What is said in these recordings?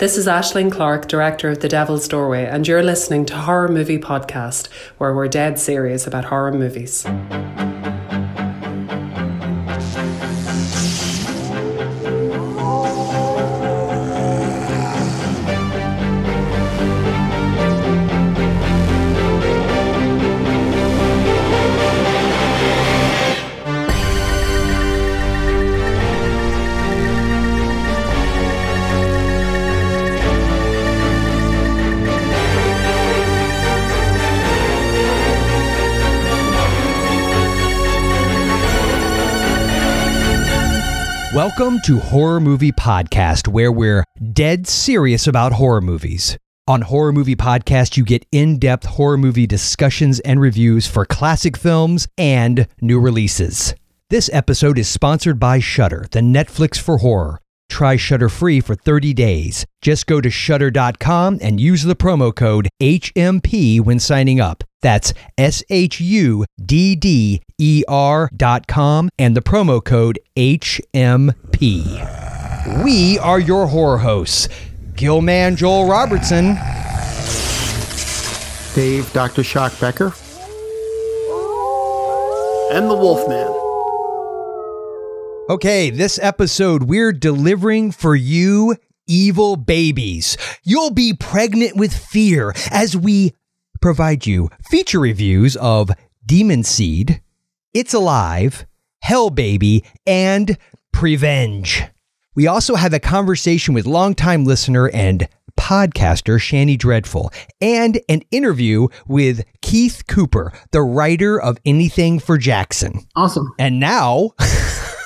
This is Aislinn Clarke, director of The Devil's Doorway, and you're listening to Horror Movie Podcast, where we're dead serious about horror movies. To Horror Movie Podcast, where we're dead serious about horror movies. On Horror Movie Podcast, you get in depth horror movie discussions and reviews for classic films and new releases. This episode is sponsored by Shudder, the Netflix for horror. Try Shudder free for 30 days. Just go to shudder.com and use the promo code HMP when signing up. That's S H U D D E R dot com and the promo code HMP. We are your horror hosts, Gilman Joel Robertson. Dave, Dr. Shock Becker. and the Wolfman. Okay, this episode, we're delivering for you evil babies. You'll be pregnant with fear as we provide you feature reviews of Demon Seed, It's Alive, Hell Baby, and Prevenge. We also have a conversation with longtime listener and podcaster Shani Dreadful and an interview with Keith Cooper, the writer of Anything for Jackson. Awesome. And now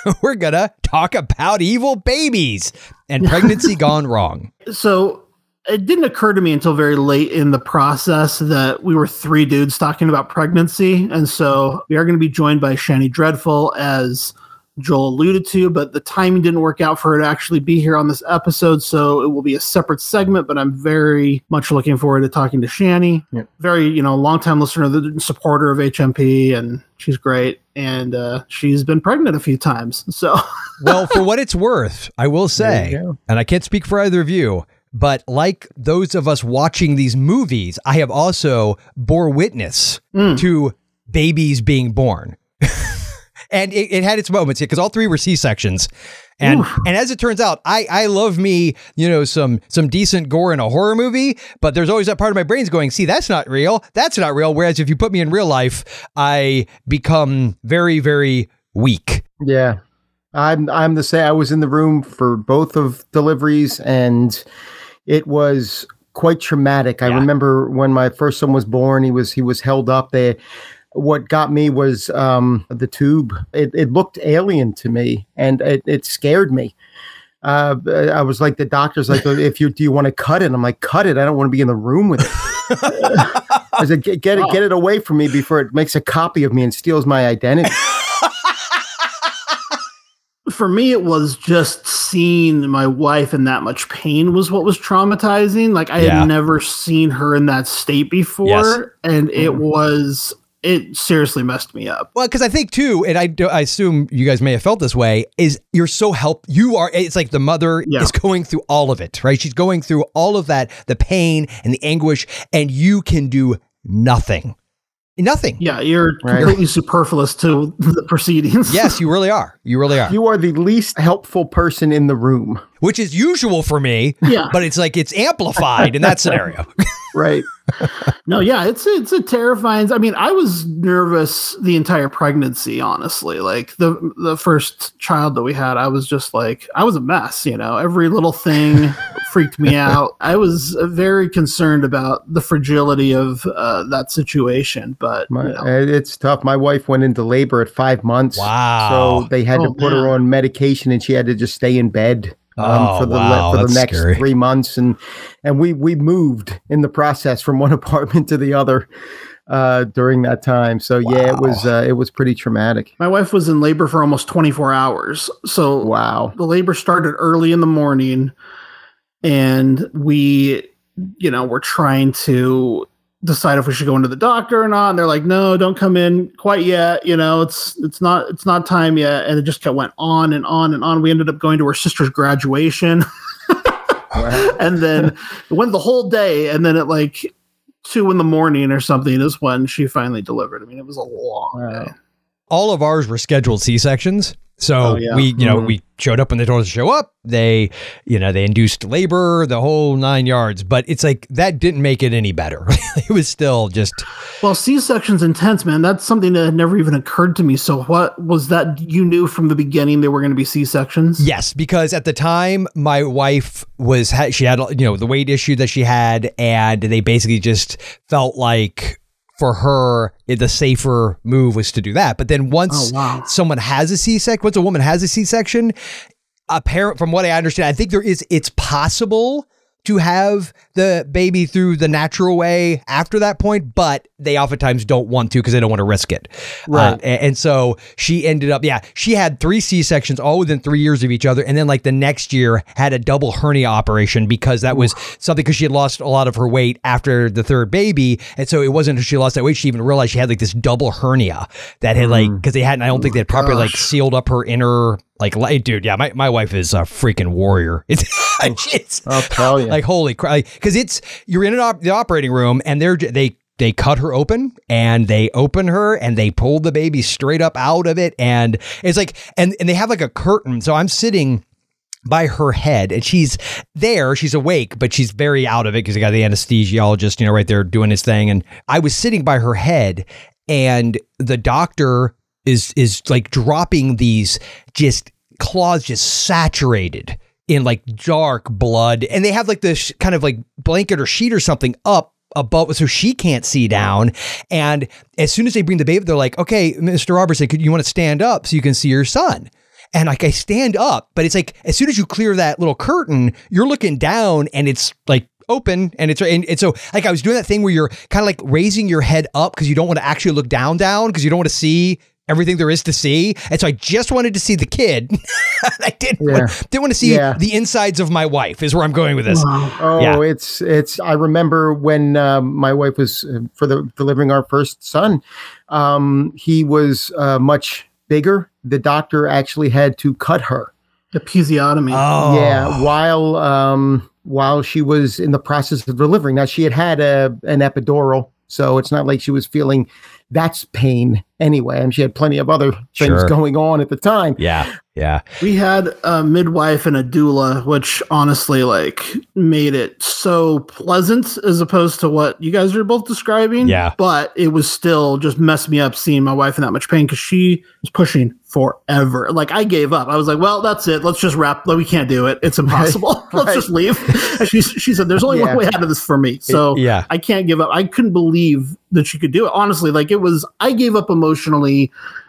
we're gonna talk about evil babies and pregnancy gone wrong. So it didn't occur to me until very late in the process that we were three dudes talking about pregnancy. And so we are going to be joined by Shani Dreadful, as Joel alluded to, but the timing didn't work out for her to actually be here on this episode. So it will be a separate segment, but I'm very much looking forward to talking to Shani. Yep. Very, you know, longtime listener, the supporter of HMP, and she's great. And uh, she's been pregnant a few times. So Well, for what it's worth, I will say, There you go. and I can't speak for either of you, but like those of us watching these movies, I have also bore witness to babies being born. And it, it had its moments because all three were C sections. And and as it turns out, I I love me, you know, some some decent gore in a horror movie, but there's always that part of my brain's going, see, that's not real. That's not real. Whereas if you put me in real life, I become very, very weak. Yeah. I'm I'm the same. I was in the room for both of deliveries and it was quite traumatic. I Yeah. remember when my first son was born, he was he was held up there. What got me was um, the tube. It, it looked alien to me, and it, it scared me. Uh, I was like, the doctor's like, if you do you want to cut it? I'm like, cut it. I don't want to be in the room with it. I said, get, get it, get it away from me before it makes a copy of me and steals my identity. for me it was just seeing my wife in that much pain was what was traumatizing like i Yeah. had never seen her in that state before Yes. and it was it seriously messed me up Well, because I think too, and I, do, I assume you guys may have felt this way, is you're so help. You are. It's like the mother Yeah. is going through all of it, right? She's going through all of that, the pain and the anguish, and you can do nothing. Nothing. yeah you're Right. completely superfluous to the proceedings Yes, you really are. You really are. You are the least helpful person in the room. Which is usual for me, yeah but it's like it's amplified in that scenario. Right. No yeah it's it's a terrifying i mean i was nervous the entire pregnancy honestly like the the first child that we had i was just like i was a mess you know every little thing freaked me out i was uh, very concerned about the fragility of uh, that situation but My, you know, uh, It's tough. My wife went into labor at five months. Wow. So they had to Oh, put her on medication and she had to just stay in bed. Um, Oh, for the wow, for the next scary. three months, and and we we moved in the process from one apartment to the other uh, during that time. So yeah, it was uh, it was pretty traumatic. my wife was in labor for almost 24 hours so Wow. the labor started early in the morning and we you know were trying to decide if we should go into the doctor or not and they're like no don't come in quite yet you know it's it's not it's not time yet and it just kept went on and on and on we ended up going to her sister's graduation. Wow. and then it went the whole day, and then at like two in the morning or something is when she finally delivered. I mean, it was a long Wow. day. all of ours were scheduled C sections. So Oh, yeah. we, you know, Mhm. we showed up when they told us to show up. They, you know, they induced labor, the whole nine yards. But it's like that didn't make it any better. it was still just Well, C section's intense, man. That's something that had never even occurred to me. So, what was that you knew from the beginning there were going to be C sections? yes, because at the time my wife was ha- she had you know the weight issue that she had, and they basically just felt like for her eh, the safer move was to do that. But then once Oh, wow. someone has a C section, once a woman has a C section, apparent from what I understand, I think there is it's possible to have the baby through the natural way after that point, but they oftentimes don't want to because they don't want to risk it. Right. Uh, a- and, so she ended up, yeah, she had three C sections all within three years of each other. And then, like, the next year had a double hernia operation because that was something because she had lost a lot of her weight after the third baby. And so it wasn't until she lost that weight she even realized she had like this double hernia that had, like, because they hadn't, I don't think they had properly, like, sealed up her inner, like, li- dude, yeah, my, my wife is a freaking warrior. It's, it's I'll tell you. like holy crap because it's you're in an op- the operating room and they're they they cut her open and they open her and they pull the baby straight up out of it. And it's like and and they have like a curtain. So i'm sitting by her head and she's there. She's awake but she's very out of it because they got the anesthesiologist you know right there doing his thing. And i was sitting by her head and the doctor is is like dropping these just claws just saturated in like dark blood. And they have like this kind of like blanket or sheet or something up above so she can't see down. And as soon as they bring the baby they're like okay mr robertson could you want to stand up so you can see your son? And like I stand up, but it's like as soon as you clear that little curtain, you're looking down and it's like open and it's and, and so like I was doing that thing where you're kind of like raising your head up because you don't want to actually look down down because you don't want to see everything there is to see. And so I just wanted to see the kid. I didn't Yeah. want, didn't want to see Yeah. the insides of my wife is where I'm going with this. Wow. Oh, Yeah. it's it's. I remember when um, my wife was uh, for the delivering our first son. Um, he was uh, much bigger. The doctor actually had to cut her. Episiotomy. Oh. Yeah, while um, while she was in the process of delivering. Now she had had a an epidural, so it's not like she was feeling that's pain anyway. And she had plenty of other things Sure. going on at the time. Yeah. Yeah. We had a midwife and a doula, which honestly, like, made it so pleasant as opposed to what you guys are both describing. Yeah. But it was still just messed me up seeing my wife in that much pain because she was pushing forever. Like, I gave up. I was like, well, that's it. Let's just wrap. Like, we can't do it. It's impossible. Let's Right. just leave. And she, she said, there's only Yeah. one way out of this for me. So yeah. I can't give up. I couldn't believe that she could do it. Honestly, like it was, I gave up emotionally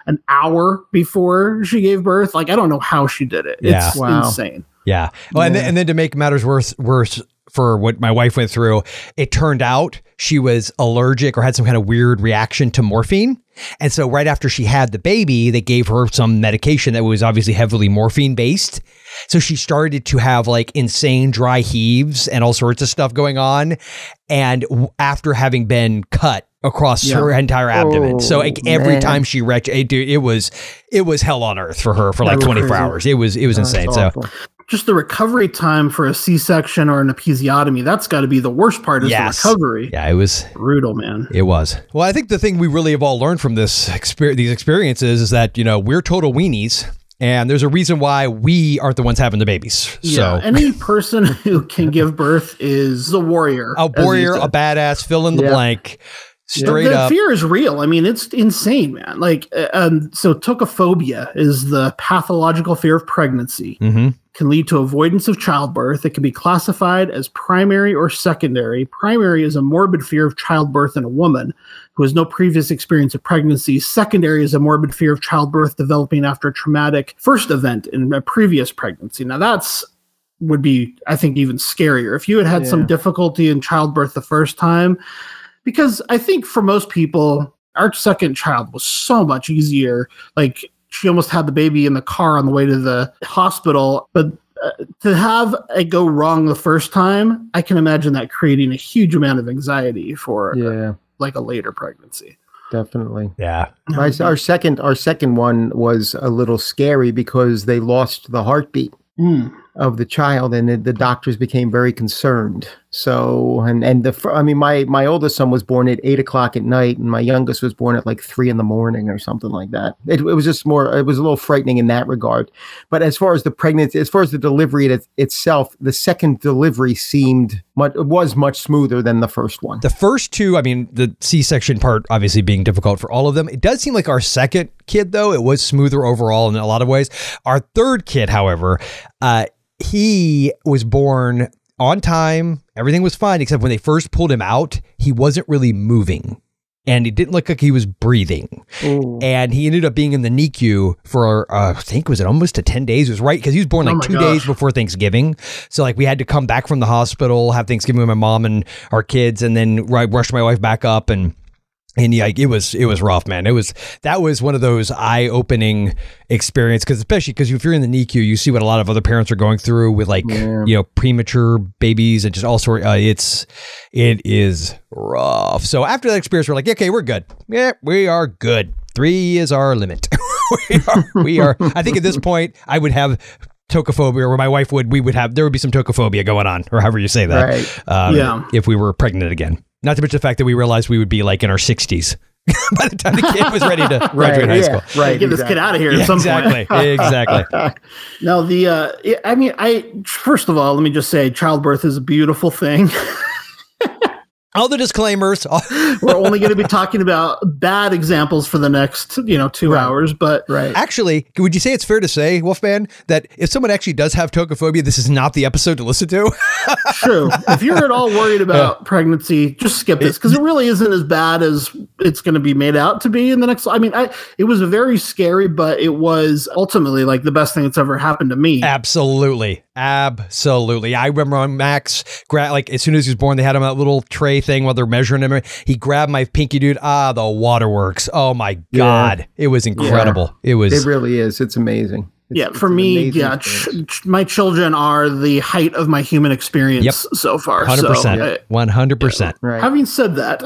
an hour before she gave birth. Like, I don't know how she did it. Yeah. It's Wow. insane. Yeah. Well, and, then, and then to make matters worse, worse for what my wife went through, it turned out she was allergic or had some kind of weird reaction to morphine. And so right after she had the baby, they gave her some medication that was obviously heavily morphine based. So she started to have like insane dry heaves and all sorts of stuff going on. And w- after having been cut across Yeah. her entire abdomen. so Oh, like every man. time she retch, it, dude, it was, it was hell on earth for her for like 24 crazy. hours. It was, it was That's insane. So. Just the recovery time for a C section or an episiotomy, that's got to be the worst part is Yes. the recovery. yeah, it was, Brutal, man. It was. Well, I think the thing we really have all learned from this exper- these experiences is that you know we're total weenies, and there's a reason why we aren't the ones having the babies. Yeah. So Any person who can give birth is a warrior. a warrior, a badass, fill in the Yeah. blank, straight the up. fear is real. I mean, it's insane, man. Like, uh, um, so tocophobia is the pathological fear of pregnancy. hmm Can lead to avoidance of childbirth. It can be classified as primary or secondary. Primary is a morbid fear of childbirth in a woman who has no previous experience of pregnancy. Secondary is a morbid fear of childbirth developing after a traumatic first event in a previous pregnancy. Now, that's would be, I think, even scarier. If you had had some difficulty in childbirth the first time, because I think for most people, our second child was so much easier. Like she almost had the baby in the car on the way to the hospital, but uh, to have it go wrong the first time, I can imagine that creating a huge amount of anxiety for Yeah, like a later pregnancy. definitely. Yeah. My, our second our second one was a little scary because they lost the heartbeat. Mm. of the child, and the, the doctors became very concerned. So, and and the I mean, my my oldest son was born at eight o'clock at night, and my youngest was born at like three in the morning or something like that. It, it was just more. It was a little frightening in that regard. But as far as the pregnancy, as far as the delivery it, itself, the second delivery seemed much was much smoother than the first one. The first two, I mean, the C section part obviously being difficult for all of them. It does seem like our second kid, though, it was smoother overall in a lot of ways. Our third kid, however, uh, he was born on time. Everything was fine, except when they first pulled him out, he wasn't really moving. And he didn't look like he was breathing. And he ended up being in the NICU for, uh, I think, was it almost to 10 days? It was right because he was born Oh like my two gosh. days before Thanksgiving. So, like, we had to come back from the hospital, have Thanksgiving with my mom and our kids, and then ru- rush my wife back up. And and yeah, it was it was rough, man. It was that was one of those eye opening experience because especially because if you're in the NICU, you see what a lot of other parents are going through with like Yeah. you know premature babies and just all sort. Uh, it's it is rough. So after that experience, we're like, okay, we're good. Yeah, we are good. Three is our limit. we are. We are. I think at this point, I would have. Tocophobia, or my wife would, we would have, there would be some tocophobia going on, or however you say that. Right. Um, Yeah. If we were pregnant again. Not to mention the fact that we realized we would be like in our 60s by the time the kid was ready to graduate high yeah, school. Right. Get this kid out of here at some exactly. point. exactly. No, the uh, I mean, I first of all, let me just say, childbirth is a beautiful thing. All the disclaimers. We're only going to be talking about bad examples for the next, you know, two hours. But Right. Actually, would you say it's fair to say, Wolfman, that if someone actually does have tocophobia, this is not the episode to listen to? true, if you're at all worried about pregnancy, just skip this because it really isn't as bad as it's going to be made out to be in the next. I mean, I it was very scary, but it was ultimately like the best thing that's ever happened to me. Absolutely. Absolutely. I remember on Max, like as soon as he was born, they had him on that little tray thing while they're measuring him. He grabbed my pinky, dude. Ah, the waterworks. Oh my God. It was incredible. It was. It really is. It's amazing. It's- yeah, for me, yeah, ch- ch- my children are the height of my human experience Yep. so far. Hundred So, percent, one hundred percent. right. having said that,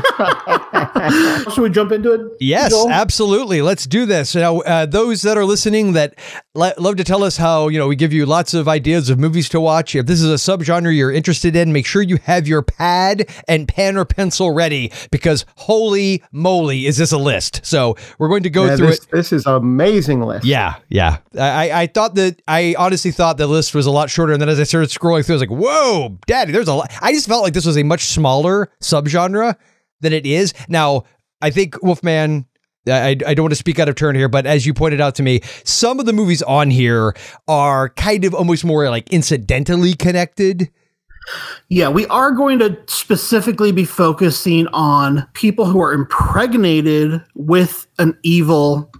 should we jump into it? Yes, Joel? absolutely. Let's do this. Now, uh, those that are listening that lo- love to tell us how you know we give you lots of ideas of movies to watch. If this is a subgenre you're interested in, make sure you have your pad and pen or pencil ready because holy moly, is this a list? So we're going to go Yeah, through this, it. this is an amazing list. Yeah, yeah. I, I- I thought that I honestly thought the list was a lot shorter, and then as I started scrolling through, I was like, "Whoa, Daddy!" There's a lot. I just felt like this was a much smaller subgenre than it is now. I think Wolfman. I, I don't want to speak out of turn here, but as you pointed out to me, some of the movies on here are kind of almost more like incidentally connected. Yeah, we are going to specifically be focusing on people who are impregnated with an evil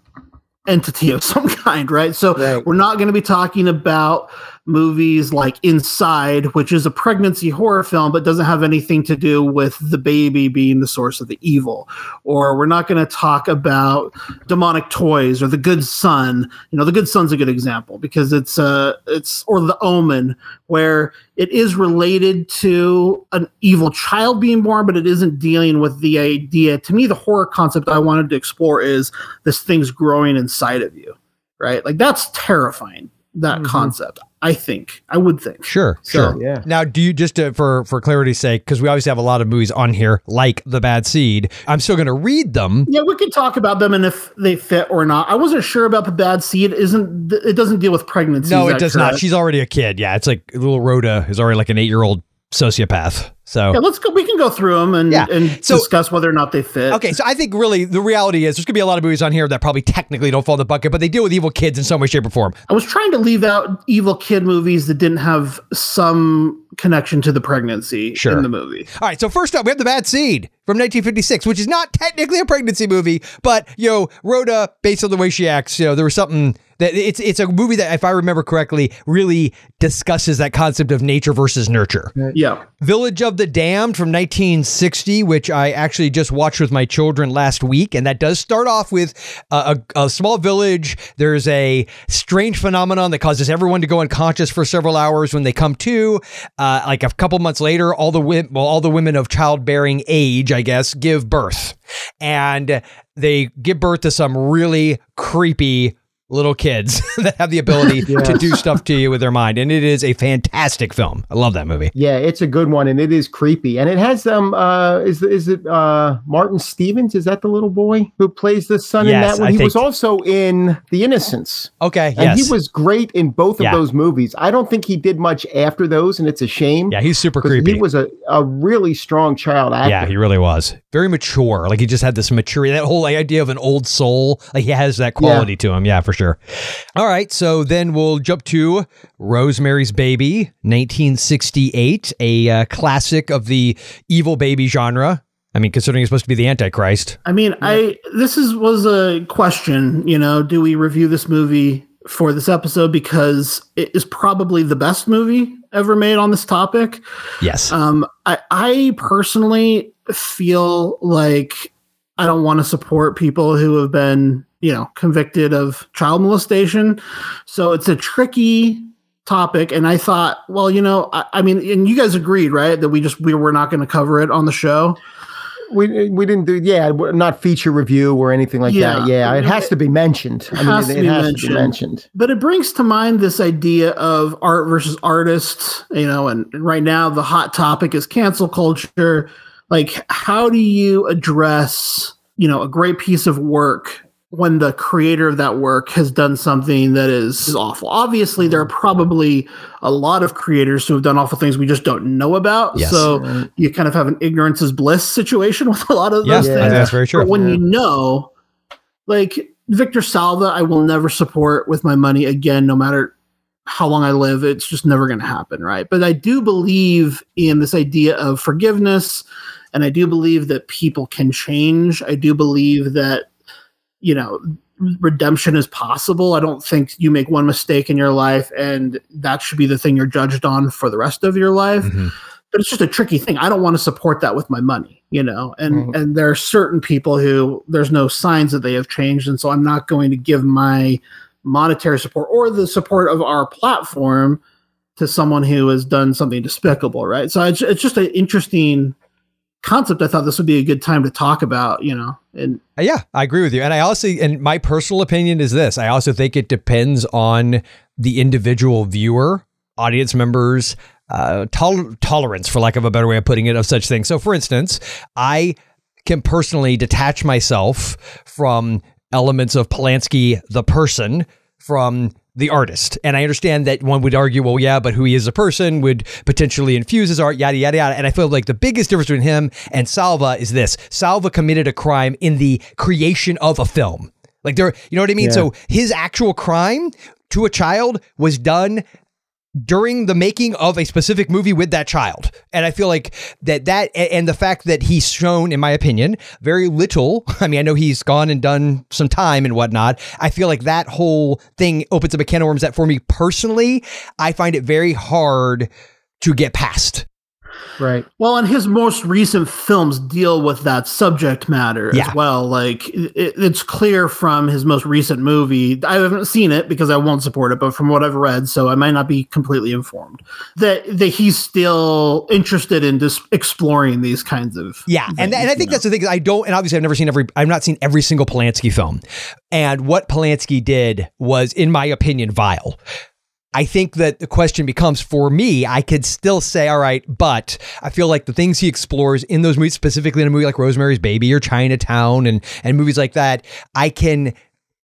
entity of some kind, right? So Right. we're not going to be talking about movies like Inside, which is a pregnancy horror film, but doesn't have anything to do with the baby being the source of the evil. Or we're not going to talk about demonic toys or the good son. You know, the good son's a good example because it's uh it's or the omen where it is related to an evil child being born, but it isn't dealing with the idea. To me, the horror concept I wanted to explore is this thing's growing inside of you, right? Like that's terrifying. That Mhm. concept, I think, I would think. Sure, So, sure. yeah. Now, do you just uh, for for clarity's sake, because we obviously have a lot of movies on here, like The Bad Seed. I'm still going to read them. Yeah, we could talk about them and if they fit or not. I wasn't sure about the bad seed. Isn't it doesn't deal with pregnancy? No, it that does not. She's already a kid. Yeah, it's like little Rhoda is already like an eight year old sociopath. So Yeah, let's go. We can go through them and, Yeah. and So- discuss whether or not they fit. Okay, so I think really the reality is there's gonna be a lot of movies on here that probably technically don't fall in the bucket, but they deal with evil kids in some way, shape, or form. I was trying to leave out evil kid movies that didn't have some connection to the pregnancy Sure. in the movie. All right, so first up, we have The Bad Seed from 1956, which is not technically a pregnancy movie, but you know, Rhoda, based on the way she acts, you know, there was something that it's it's a movie that, if I remember correctly, really discusses that concept of nature versus nurture. Yeah. Village of the Damned from 1960, which I actually just watched with my children last week. And that does start off with a, a, a small village. There's a strange phenomenon that causes everyone to go unconscious for several hours when they come to. Uh, like a couple months later, all the, wi- well, all the women of childbearing age, I guess, give birth. And they give birth to some really creepy little kids that have the ability to do stuff to you with their mind. And it is a fantastic film. I love that movie. Yeah, it's a good one, and it is creepy. And it has um uh is is it uh Martin Stevens? Is that the little boy who plays the son in that one? I he was also in The Innocents, Okay. and yes. he was great in both of Yeah. those movies. I don't think he did much after those, and it's a shame. yeah, he's super creepy. He was a, a really strong child actor. yeah, he really was. Very mature. Like he just had this maturity, that whole idea of an old soul. Like he has that quality to him. Yeah, for sure. All right. So then we'll jump to Rosemary's Baby, 1968, a uh, classic of the evil baby genre. I mean, considering it's supposed to be the Antichrist. I mean, I this is was a question. You know, do we review this movie for this episode because it is probably the best movie ever made on this topic? Yes. Um, I, I personally feel like I don't want to support people who have been, you know, convicted of child molestation. So it's a tricky topic. And I thought, well, you know, I, I mean, and you guys agreed, right, that we just we were not going to cover it on the show. We we didn't do yeah, not feature review or anything like that. Yeah. Yeah, it has to be mentioned. I has mean, to it, be has to mentioned. be mentioned. But it brings to mind this idea of art versus artist, you know, and, and right now the hot topic is cancel culture. Like, how do you address, you know, a great piece of work when the creator of that work has done something that is, is awful? Obviously, there are mm. probably a lot of creators who have done awful things we just don't know about. Yes. So you kind of have an ignorance is bliss situation with a lot of yeah, those I things. think that's very true. But when Yeah. you know, like Victor Salva, I will never support with my money again, no matter how long I live. It's just never going to happen, right? But I do believe in this idea of forgiveness, and I do believe that people can change. I do believe that, you know, redemption is possible. I don't think you make one mistake in your life and that should be the thing you're judged on for the rest of your life Mhm. but it's just a tricky thing. I don't want to support that with my money, you know. And Mhm. and there are certain people who there's no signs that they have changed, and so I'm not going to give my monetary support or the support of our platform to someone who has done something despicable, right? So it's it's just an interesting concept. I thought this would be a good time to talk about, you know. And Uh, Yeah, I agree with you. And I also, and my personal opinion is this I also think it depends on the individual viewer, audience members, uh, tol- tolerance, for lack of a better way of putting it, of such things. So, for instance, I can personally detach myself from elements of Polanski, the person, from the artist. And I understand that one would argue, well, yeah, but who he is as a person would potentially infuse his art, yada, yada, yada. And I feel like the biggest difference between him and Salva is this Salva committed a crime in the creation of a film. Like there, you know what I mean? Yeah. So his actual crime to a child was done during the making of a specific movie with that child. And I feel like that that and the fact that he's shown, in my opinion, very little. I mean, I know he's gone and done some time and whatnot. I feel like that whole thing opens up a can of worms that for me personally, I find it very hard to get past. Right. Well, and his most recent films deal with that subject matter Yeah. as well. Like it, it's clear from his most recent movie. I haven't seen it because I won't support it, but from what I've read, so I might not be completely informed that that he's still interested in just exploring these kinds of Yeah, and, things, and I think know? that's the thing. I don't, and obviously I've never seen every. I've not seen every single Polanski film, and what Polanski did was, in my opinion, vile. I think that the question becomes for me, I could still say, all right, but I feel like the things he explores in those movies, specifically in a movie like Rosemary's Baby or Chinatown and and movies like that, I can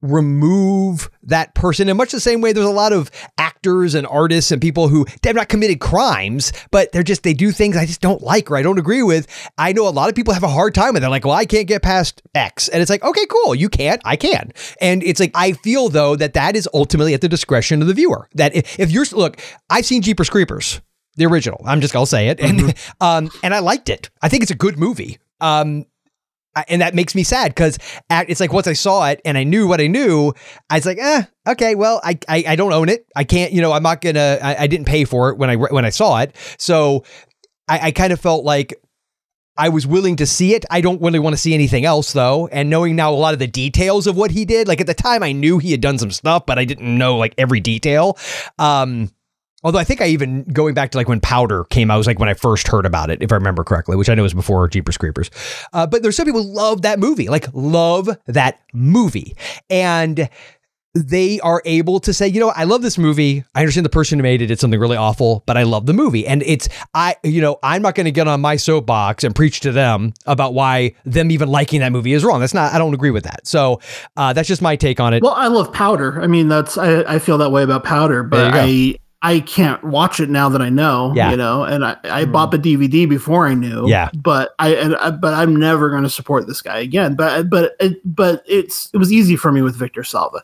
remove that person. In much the same way there's a lot of actors and artists and people who they've not committed crimes but they're just they do things i just don't like or i don't agree with. I know a lot of people have a hard time with it. they're like well i can't get past x. And it's like okay cool. You can't. I can. And it's like i feel though that that is ultimately at the discretion of the viewer. That if, if you're look i've seen jeepers creepers the original. I'm just gonna say it. And um and i liked it. I think it's a good movie. Um I- and that makes me sad because it's like once I saw it and I knew what I knew, I was like, eh, okay, well, I, I I don't own it. I can't, you know, I'm not gonna. I, I didn't pay for it when I when I saw it, so I, I kind of felt like I was willing to see it. I don't really want to see anything else though. And knowing now a lot of the details of what he did, like at the time I knew he had done some stuff, but I didn't know like every detail. Um, Although I think I even going back to like when Powder came out was like when I first heard about it, if I remember correctly, which I know was before Jeepers Creepers. Uh, but there's some people who love that movie, like love that movie, and they are able to say, you know, I love this movie. I understand the person who made it did something really awful, but I love the movie. And it's I, you know, I'm not going to get on my soapbox and preach to them about why them even liking that movie is wrong. That's not. I don't agree with that. So uh, that's just my take on it. Well, I love Powder. I mean, that's I, I feel that way about Powder, but I I can't watch it now that I know, Yeah. you know, and I, I bought the DVD before I knew, Yeah. but I, and I but I'm never going to support this guy again. But but it, but it's it was easy for me with Victor Salva,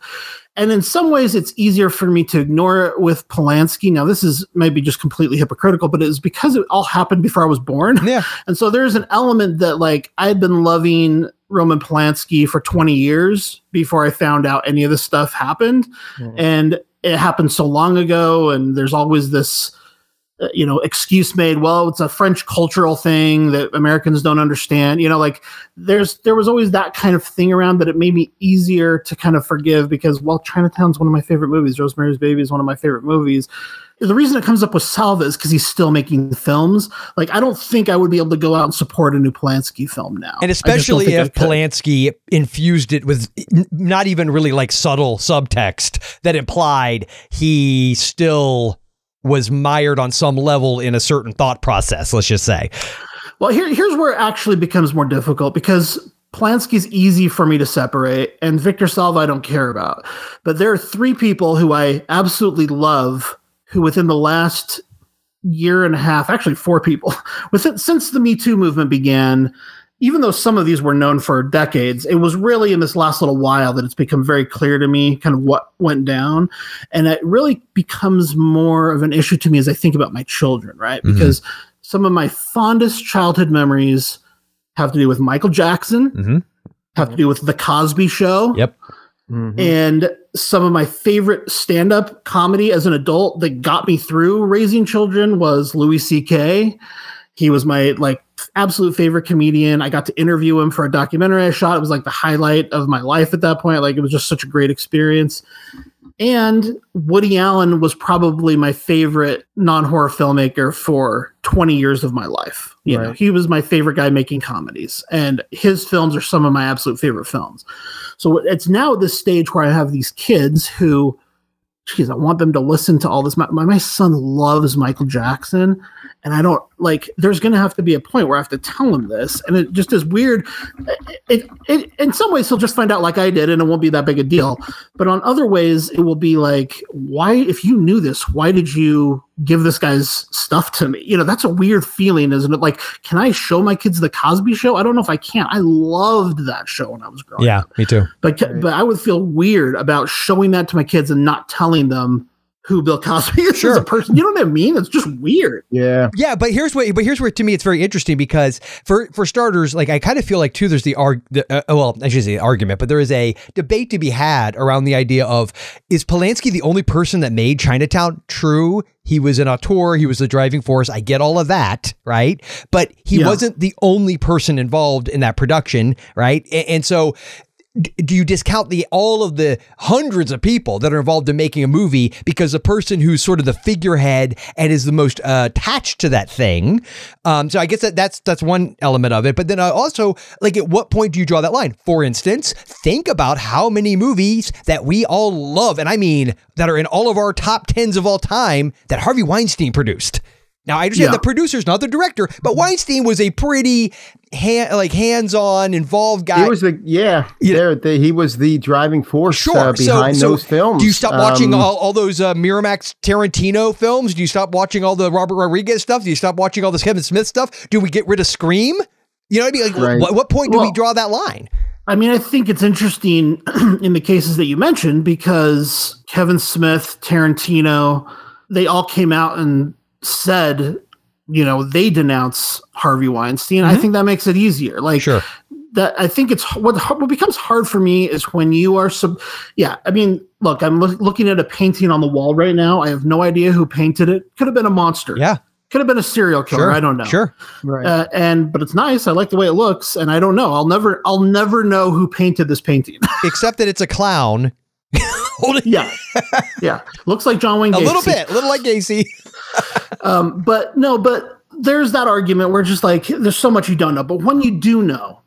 and in some ways it's easier for me to ignore it with Polanski. Now this is maybe just completely hypocritical, but it was because it all happened before I was born. Yeah. And so there's an element that like I had been loving Roman Polanski for 20 years before I found out any of this stuff happened. Mhm. And it happened so long ago. And there's always this, uh, you know, excuse made. Well, it's a French cultural thing that Americans don't understand. You know, like there's there was always that kind of thing around that it made me easier to kind of forgive because well, Chinatown's one of my favorite movies. Rosemary's Baby is one of my favorite movies. The reason it comes up with Salva is because he's still making films. Like I don't think I would be able to go out and support a new Polanski film now. And I just don't especially if. Polanski infused it with not even really like subtle subtext that implied he still was mired on some level in a certain thought process, let's just say. Well, here, here's where it actually becomes more difficult because Polanski's easy for me to separate, and Victor Salva I don't care about. But there are three people who I absolutely love who, within the last year and a half, actually four people, within since the Me Too movement began. Even though some of these were known for decades, it was really in this last little while that it's become very clear to me kind of what went down. And it really becomes more of an issue to me as I think about my children, right? Mhm. Because some of my fondest childhood memories have to do with Michael Jackson, Mhm. have to do with The Cosby Show. Yep. Mhm. And some of my favorite stand up comedy as an adult that got me through raising children was Louis C.K. He was my like absolute favorite comedian. I got to interview him for a documentary I shot. It was like the highlight of my life at that point. Like it was just such a great experience. And Woody Allen was probably my favorite non-horror filmmaker for 20 years of my life. You know, he was my favorite guy making comedies, and his films are some of my absolute favorite films. So it's now at this stage where I have these kids who, geez, I want them to listen to all this. My, my, son loves Michael Jackson, and I don't like. There's going to have to be a point where I have to tell him this, and it just is weird. It, it, in some ways, he'll just find out like I did, and it won't be that big a deal. But on other ways, it will be like, why? If you knew this, why did you give this guy's stuff to me? You know, that's a weird feeling, isn't it? Like, can I show my kids the Cosby Show? I don't know if I can. I loved that show when I was growing Yeah, up. Yeah, me too. But Right. but I would feel weird about showing that to my kids and not telling them who Bill Cosby is Sure. as a person. You know what I mean? It's just weird. yeah. Yeah, but here's what. But here's where to me it's very interesting because for for starters, like I kind of feel like too, there's the arg. The, uh, well, I should say argument, but there is a debate to be had around the idea of is Polanski the only person that made Chinatown? True, he was an auteur, he was the driving force. I get all of that, right? But he Yeah. wasn't the only person involved in that production, right? A- and so d- do you discount the all of the hundreds of people that are involved in making a movie because the person who's sort of the figurehead and is the most uh, attached to that thing? Um, so I guess that that's that's one element of it. But then uh, also, like, at what point do you draw that line? For instance, think about how many movies that we all love, and I mean that are in all of our top tens of all time that Harvey Weinstein produced. Now I understand Yeah. the producer's not the director, but Weinstein was a pretty hand, like hands-on, involved guy. He was the yeah. There, the, he was the driving force Sure. uh, behind so, so those films. Do you stop watching Um, all, all those uh, Miramax Tarantino films? Do you stop watching all the Robert Rodriguez stuff? Do you stop watching all this Kevin Smith stuff? Do we get rid of Scream? You know what I mean? Like, Right. what, what point do we draw that line? I mean, I think it's interesting in the cases that you mentioned because Kevin Smith, Tarantino, they all came out and said, you know, they denounce Harvey Weinstein. I Mhm. think that makes it easier. Like, Sure. that I think it's what what becomes hard for me is when you are sub. Yeah, I mean, look, I'm loo- looking at a painting on the wall right now. I have no idea who painted it. Could have been a monster. Yeah. Could have been a serial killer. Sure. I don't know. Sure. right. Uh, and but it's nice. I like the way it looks, and I don't know. I'll never. I'll never know who painted this painting. Except that it's a clown. Yeah, yeah. Looks like John Wayne. a little bit, a little like Gacy. Um, but no, but there's that argument where just like there's so much you don't know. But when you do know,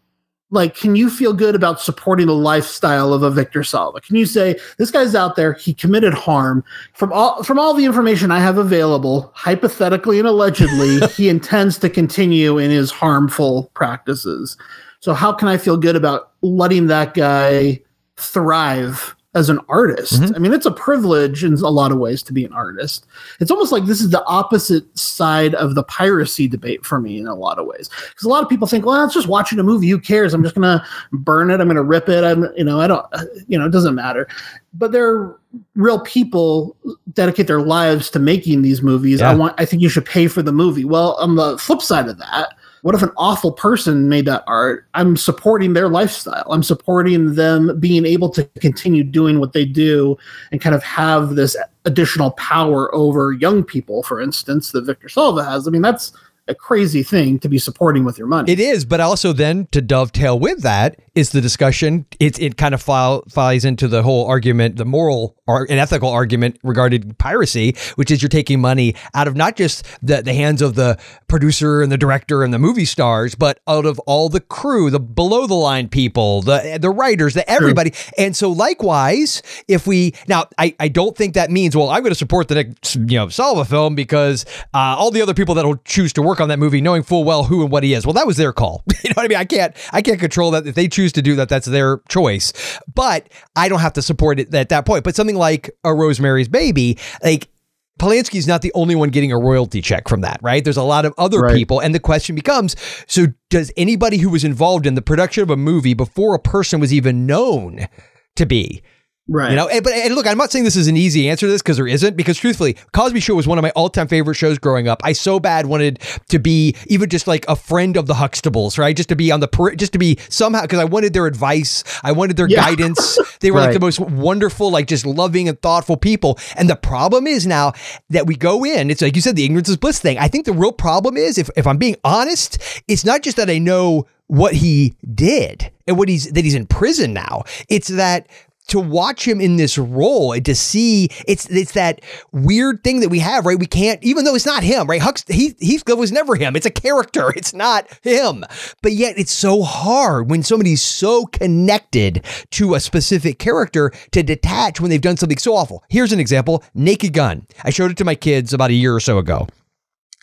like can you feel good about supporting the lifestyle of a Victor Salva? Can you say this guy's out there, he committed harm from all from all the information I have available, hypothetically and allegedly, he intends to continue in his harmful practices. So how can I feel good about letting that guy thrive as an artist. Mm-hmm. I mean, it's a privilege in a lot of ways to be an artist. It's almost like this is the opposite side of the piracy debate for me in a lot of ways. Because a lot of people think, well, it's just watching a movie. Who cares? I'm just going to burn it. I'm going to rip it. I'm, you know, I don't, you know, it doesn't matter. But there are real people dedicate their lives to making these movies. Yeah. I want, I think you should pay for the movie. Well, on the flip side of that, what if an awful person made that art? I'm supporting their lifestyle. I'm supporting them being able to continue doing what they do and kind of have this additional power over young people, for instance, that Victor Salva has. I mean, that's a crazy thing to be supporting with your money. It is, but also then to dovetail with that is the discussion. It it kind of file, flies into the whole argument, the moral or an ethical argument regarding piracy, which is you're taking money out of not just the the hands of the producer and the director and the movie stars, but out of all the crew, the below the line people, the the writers, the everybody. Sure. And so likewise, if we now, I I don't think that means well, I'm going to support the next you know Salva film because uh, all the other people that will choose to work on that movie, knowing full well who and what he is. Well, that was their call. you know what I mean? I can't I can't control that if they choose to do that, that's their choice. But I don't have to support it at that point. But something like a Rosemary's Baby, like Polanski is not the only one getting a royalty check from that, right? There's a lot of other right. people. And the question becomes so, does anybody who was involved in the production of a movie before a person was even known to be Right. You know, and, but and look, I'm not saying this is an easy answer to this because there isn't. Because truthfully, Cosby Show was one of my all-time favorite shows growing up. I so bad wanted to be even just like a friend of the Huxtables, right? Just to be on the just to be somehow because I wanted their advice, I wanted their yeah. guidance. They were right. like the most wonderful, like just loving and thoughtful people. And the problem is now that we go in, it's like you said, the ignorance is bliss thing. I think the real problem is, if if I'm being honest, it's not just that I know what he did and what he's that he's in prison now. It's that to watch him in this role and to see it's it's that weird thing that we have, right? We can't, even though it's not him, right? Hux, he Heathcliff was never him. It's a character. It's not him. But yet it's so hard when somebody's so connected to a specific character to detach when they've done something so awful. Here's an example: Naked Gun. I showed it to my kids about a year or so ago.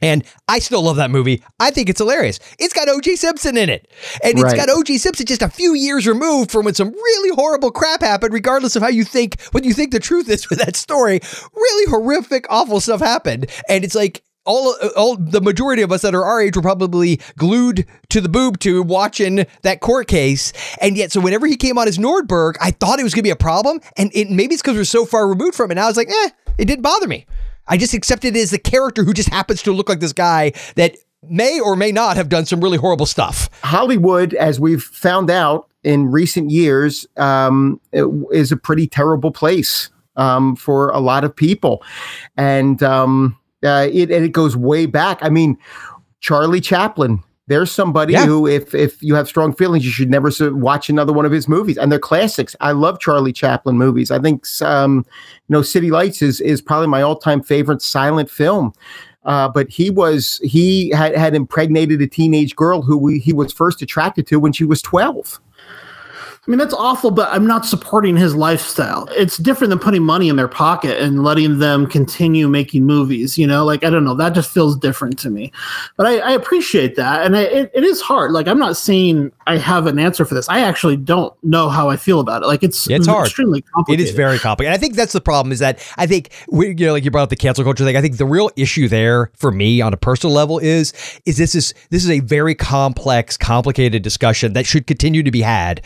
And I still love that movie. I think it's hilarious. It's got O.J. Simpson in it. And it's right. got O.J. Simpson just a few years removed from when some really horrible crap happened, regardless of how you think, what you think the truth is with that story. Really horrific, awful stuff happened. And it's like, all, all the majority of us that are our age were probably glued to the boob tube watching that court case. And yet, so whenever he came on as Nordberg, I thought it was going to be a problem. And it, maybe it's because we're so far removed from it. And I was like, eh, it didn't bother me. I just accepted it as the character who just happens to look like this guy that may or may not have done some really horrible stuff. Hollywood, as we've found out in recent years, um, is a pretty terrible place um, for a lot of people, and um, uh, it and it goes way back. I mean, Charlie Chaplin there's somebody yeah. who, if if you have strong feelings, you should never watch another one of his movies, and they're classics. I love Charlie Chaplin movies. I think, um, you know, City Lights is is probably my all time favorite silent film. Uh, but he was he had had impregnated a teenage girl who we, he was first attracted to when she was twelve. I mean, that's awful, but I'm not supporting his lifestyle. It's different than putting money in their pocket and letting them continue making movies. You know, like, I don't know, that just feels different to me. But I, I appreciate that. And I, it, it is hard. Like, I'm not saying I have an answer for this. I actually don't know how I feel about it. Like, it's, it's hard. extremely complicated. It is very complicated. I think that's the problem is that I think, we, you know, like you brought up the cancel culture thing. I think the real issue there for me on a personal level is, is this is, this is a very complex, complicated discussion that should continue to be had.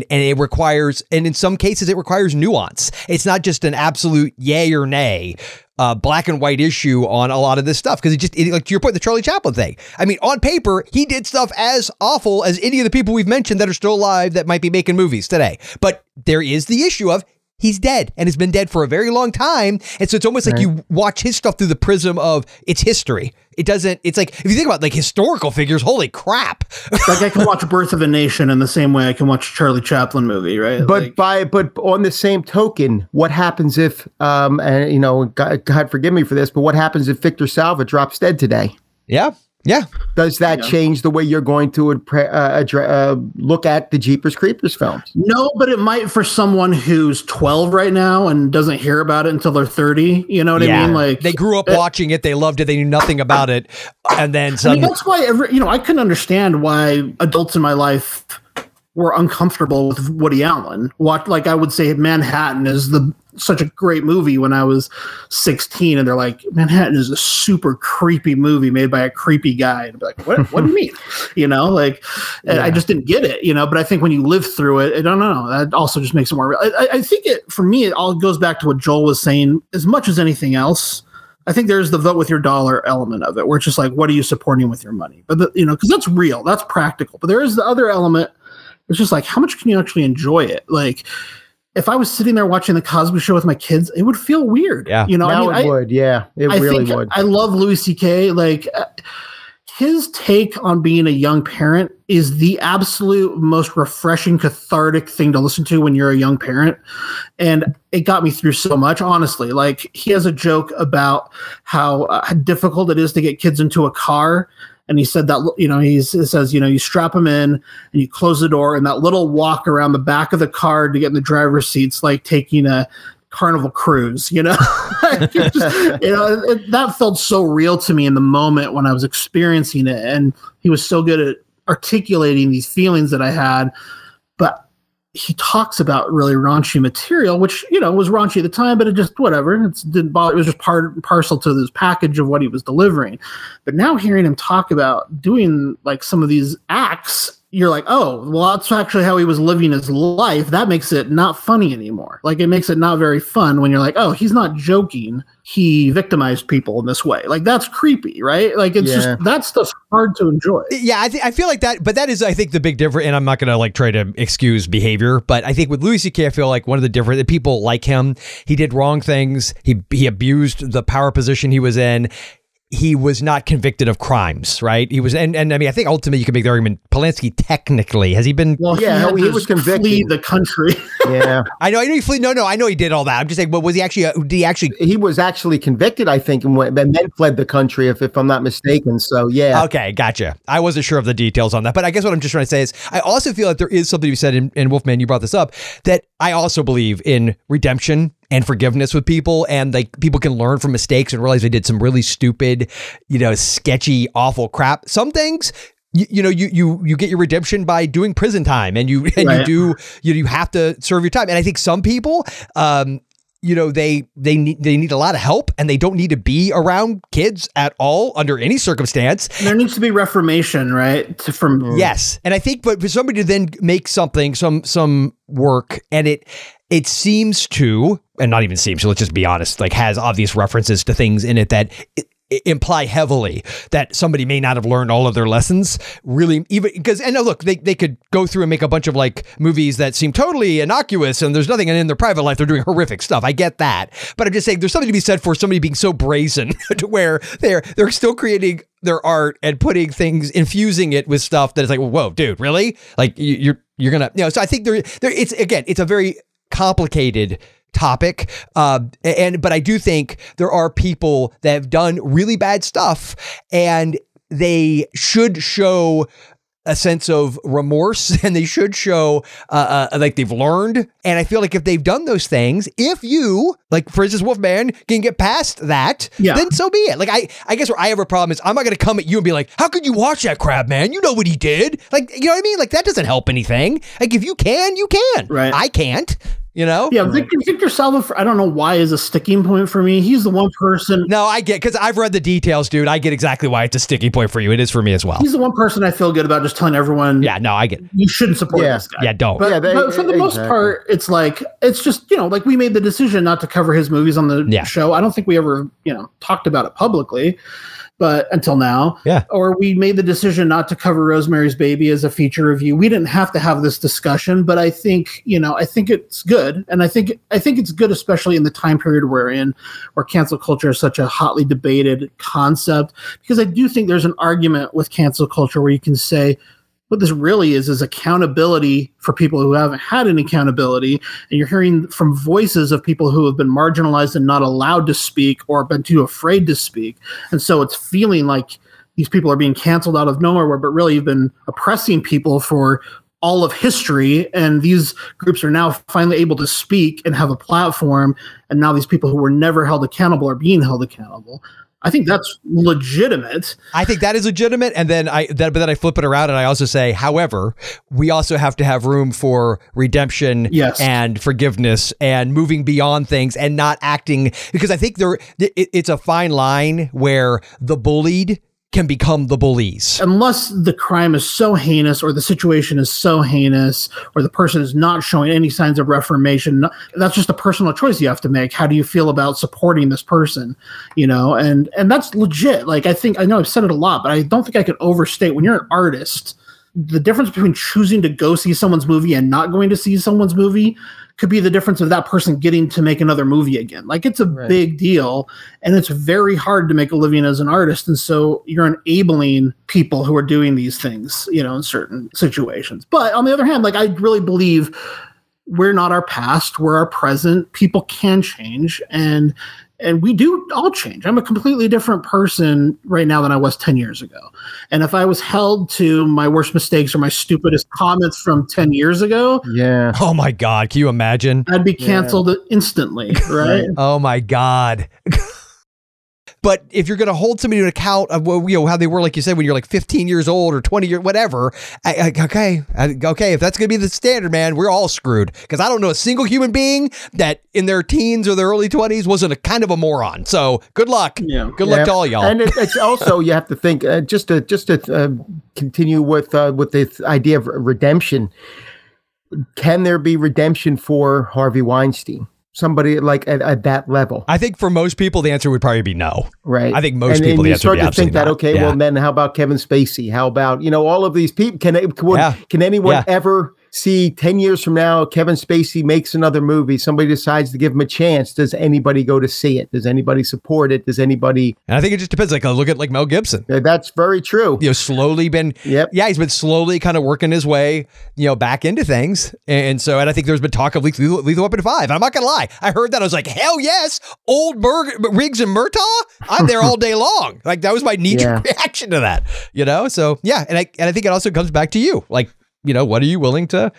And and it requires and in some cases it requires nuance. It's not just an absolute yay or nay. Uh, black and white issue on a lot of this stuff because it just it, like to your point the Charlie Chaplin thing. I mean, on paper he did stuff as awful as any of the people we've mentioned that are still alive that might be making movies today. But there is the issue of he's dead and has been dead for a very long time. And so it's almost right. like you watch his stuff through the prism of its history. It doesn't, it's like, if you think about like historical figures, holy crap. like I can watch Birth of a Nation in the same way I can watch Charlie Chaplin movie, right? But like, by, but on the same token, what happens if, um, and you know, God, God forgive me for this, but what happens if Victor Salva drops dead today? Yeah. Yeah. Does that Yeah. change the way you're going to appre- uh, addre- uh, look at the Jeepers Creepers films? No, but it might for someone who's 12 right now and doesn't hear about it until they're 30. You know what I mean? Like they grew up uh, watching it, they loved it, they knew nothing about it, and then I mean, suddenly, that's why every, you know I couldn't understand why adults in my life were uncomfortable with Woody Allen. What like I would say Manhattan is the such a great movie when I was 16 and they're like Manhattan is a super creepy movie made by a creepy guy and I'd be like what what do you mean? You know, like and I just didn't get it, you know, but I think when you live through it, I don't know, that also just makes it more real. I, I- I think it for me it all goes back to what Joel was saying as much as anything else. I think there's the vote with your dollar element of it, where it's just like, what are you supporting with your money? But the, you know, because that's real, that's practical. But there is the other element. It's just like, how much can you actually enjoy it? Like, if I was sitting there watching the Cosby Show with my kids, it would feel weird. Yeah. you know, now I mean, it I, would, yeah, it I really would. I love Louis C.K. Like uh, his take on being a young parent is the absolute most refreshing, cathartic thing to listen to when you're a young parent, and it got me through so much. Honestly, like he has a joke about how, uh, how difficult it is to get kids into a car. And he said that you know he's, he says you know you strap him in and you close the door and that little walk around the back of the car to get in the driver's seats like taking a carnival cruise you know? Just- you know it, that felt so real to me in the moment when i was experiencing it. And he was so good at articulating these feelings that i had. But he talks about really raunchy material which you know was raunchy at the time but it just whatever it didn't bother it was just part parcel to this package of what he was delivering. But now hearing him talk about doing like some of these acts you're like, oh, well, that's actually how he was living his life. That makes it not funny anymore. Like, it makes it not very fun when you're like, oh, he's not joking. He victimized people in this way. Like, that's creepy, right? Like, it's Yeah. just that stuff's hard to enjoy. Yeah, I, th- I feel like that, but that is, I think, the big difference. And I'm not going to like try to excuse behavior, but I think with Louis C.K., I feel like one of the different the people like him. He did wrong things. He he abused the power position he was in. He was not convicted of crimes, right? He was, and, and I mean, I think ultimately you can make the argument. Polanski technically has he been? Well, Yeah, he, had he was convicted. Flee the country. yeah, I know, I know he flee. No, no, I know he did all that. I'm just saying, but was he actually? Uh, did he actually? he was actually convicted, I think, and, went, and then fled the country, if, if I'm not mistaken. So yeah, Okay, gotcha. I wasn't sure of the details on that, but I guess what I'm just trying to say is I also feel that there is something you said in, in Wolfman, you brought this up, that I also believe in redemption and forgiveness with people and like people can learn from mistakes and realize they did some really stupid, you know, sketchy, awful crap. Some things you, you know you you you get your redemption by doing prison time and you and you do you you have to serve your time and I think some people um you know they they need they need a lot of help and they don't need to be around kids at all under any circumstance there needs to be reformation, right? To, from Yes, and I think, but for somebody to then make something, some some work, and it it seems to, and not even seems, so let's just be honest, like has obvious references to things in it that. i- i- imply heavily that somebody may not have learned all of their lessons really even because and look they, they could go through and make a bunch of like movies that seem totally innocuous and there's nothing and in their private life they're doing horrific stuff i get that but i'm just saying there's something to be said for somebody being so brazen to where they're they're still creating their art and putting things infusing it with stuff that is like whoa dude really like you, you're you're gonna you know so i think there there it's again it's a very complicated topic uh, and but i do think there are people that have done really bad stuff and they should show a sense of remorse and they should show uh, uh, like they've learned. And i feel like if they've done those things if you like for instance wolfman can get past that Yeah. then so be it. Like i i guess where i have a problem is i'm not going to come at you and be like how could you watch that crap man? You know what he did. Like you know what i mean? Like that doesn't help anything. Like if you can you can. Right. i can't you know Yeah, Victor, Victor Salva, I don't know why, is a sticking point for me. He's the one person. no i get because i've read the details dude i get exactly why it's a sticky point for you it is for me as well He's the one person I feel good about just telling everyone, yeah no i get you shouldn't support Yeah. this guy. yeah don't But, Yeah, they- but for the most part, it's like it's just you know like we made the decision not to cover his movies on the Yeah. show. I don't think we ever you know talked about it publicly, but until now, Yeah. Or we made the decision not to cover Rosemary's Baby as a feature review. We didn't have to have this discussion, but I think you know I think it's good, and I think I think it's good, especially in the time period we're in, where cancel culture is such a hotly debated concept. Because I do think there's an argument with cancel culture where you can say what this really is is accountability for people who haven't had any accountability. And you're hearing from voices of people who have been marginalized and not allowed to speak or been too afraid to speak. And so it's feeling like these people are being canceled out of nowhere, but really you've been oppressing people for all of history. And these groups are now finally able to speak and have a platform. And now these people who were never held accountable are being held accountable I think that's legitimate. I think that is legitimate, and then I that, but then I flip it around and I also say, however, we also have to have room for redemption yes. and forgiveness and moving beyond things and not acting because I think there it, it's a fine line where the bullied can become the bullies. Unless the crime is so heinous or the situation is so heinous or the person is not showing any signs of reformation, that's just a personal choice you have to make. How do you feel about supporting this person? You know, and and that's legit. Like I think I know I've said it a lot, but I don't think I could overstate when you're an artist, the difference between choosing to go see someone's movie and not going to see someone's movie could be the difference of that person getting to make another movie again. Like it's a right. big deal and it's very hard to make a living as an artist. And so you're enabling people who are doing these things, you know, in certain situations. But on the other hand, like I really believe we're not our past, we're our present. People can change and and we do all change. I'm a completely different person right now than I was 10 years ago. And if I was held to my worst mistakes or my stupidest comments from 10 years ago, yeah. Oh my god, can you imagine? I'd be canceled yeah. instantly, right? oh my god. But if you're going to hold somebody to account of you know how they were, like you said, when you're like 15 years old or 20 years, whatever, I, I, okay, I, okay, if that's going to be the standard, man, we're all screwed. Because I don't know a single human being that in their teens or their early 20s wasn't a kind of a moron. So good luck. Yeah. Good luck to all y'all. And it, it's also you have to think uh, just to just to uh, continue with uh, with this idea of redemption. Can there be redemption for Harvey Weinstein? Somebody like at, at, that level? I think for most people, the answer would probably be no. Right. I think most and, people and you start to think that not. okay, yeah. well then how about Kevin Spacey? How about you know all of these people? Can can, yeah. can anyone yeah. ever see 10 years from now Kevin Spacey makes another movie, somebody decides to give him a chance, does anybody go to see it? Does anybody support it? Does anybody And I think it just depends. Like I look at like Mel Gibson. That's very true. You know, slowly been yep. yeah, he's been slowly kind of working his way, you know, back into things. And so and I think there's been talk of Lethal, Lethal Weapon 5. And I'm not gonna lie. I heard that I was like, hell yes, old Berg, Riggs and Murtaugh. I'm there all day long. Like that was my knee jerk yeah. reaction to that. You know? So yeah, and I and I think it also comes back to you. Like, you know, what are you willing to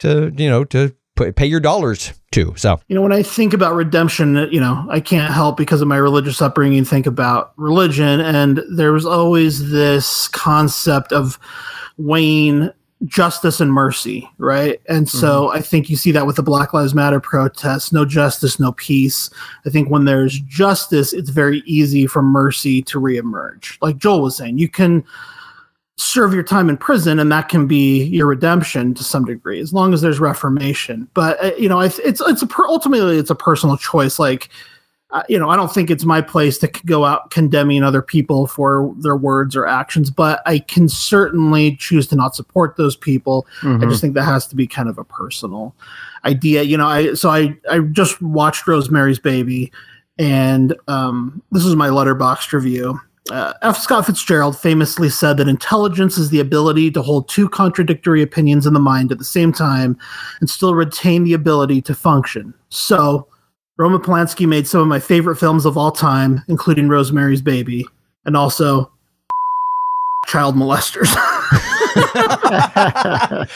to you know to put, pay your dollars to. So you know, when I think about redemption, you know, I can't help because of my religious upbringing think about religion, and there was always this concept of weighing justice and mercy, right? And so mm-hmm. I think you see that with the Black Lives Matter protests no justice, no peace. I think when there's justice, it's very easy for mercy to reemerge. Like Joel was saying, you can serve your time in prison and that can be your redemption to some degree as long as there's reformation. But uh, you know it's it's, it's a per, ultimately it's a personal choice. Like uh, you know i don't think it's my place to go out condemning other people for their words or actions but i can certainly choose to not support those people. Mm-hmm. i just think that has to be kind of a personal idea. You know i so i i just watched rosemary's baby and um this is my Letterboxd review uh, F. Scott Fitzgerald famously said that intelligence is the ability to hold two contradictory opinions in the mind at the same time and still retain the ability to function. So, Roman Polanski made some of my favorite films of all time, including Rosemary's Baby, and also child molesters.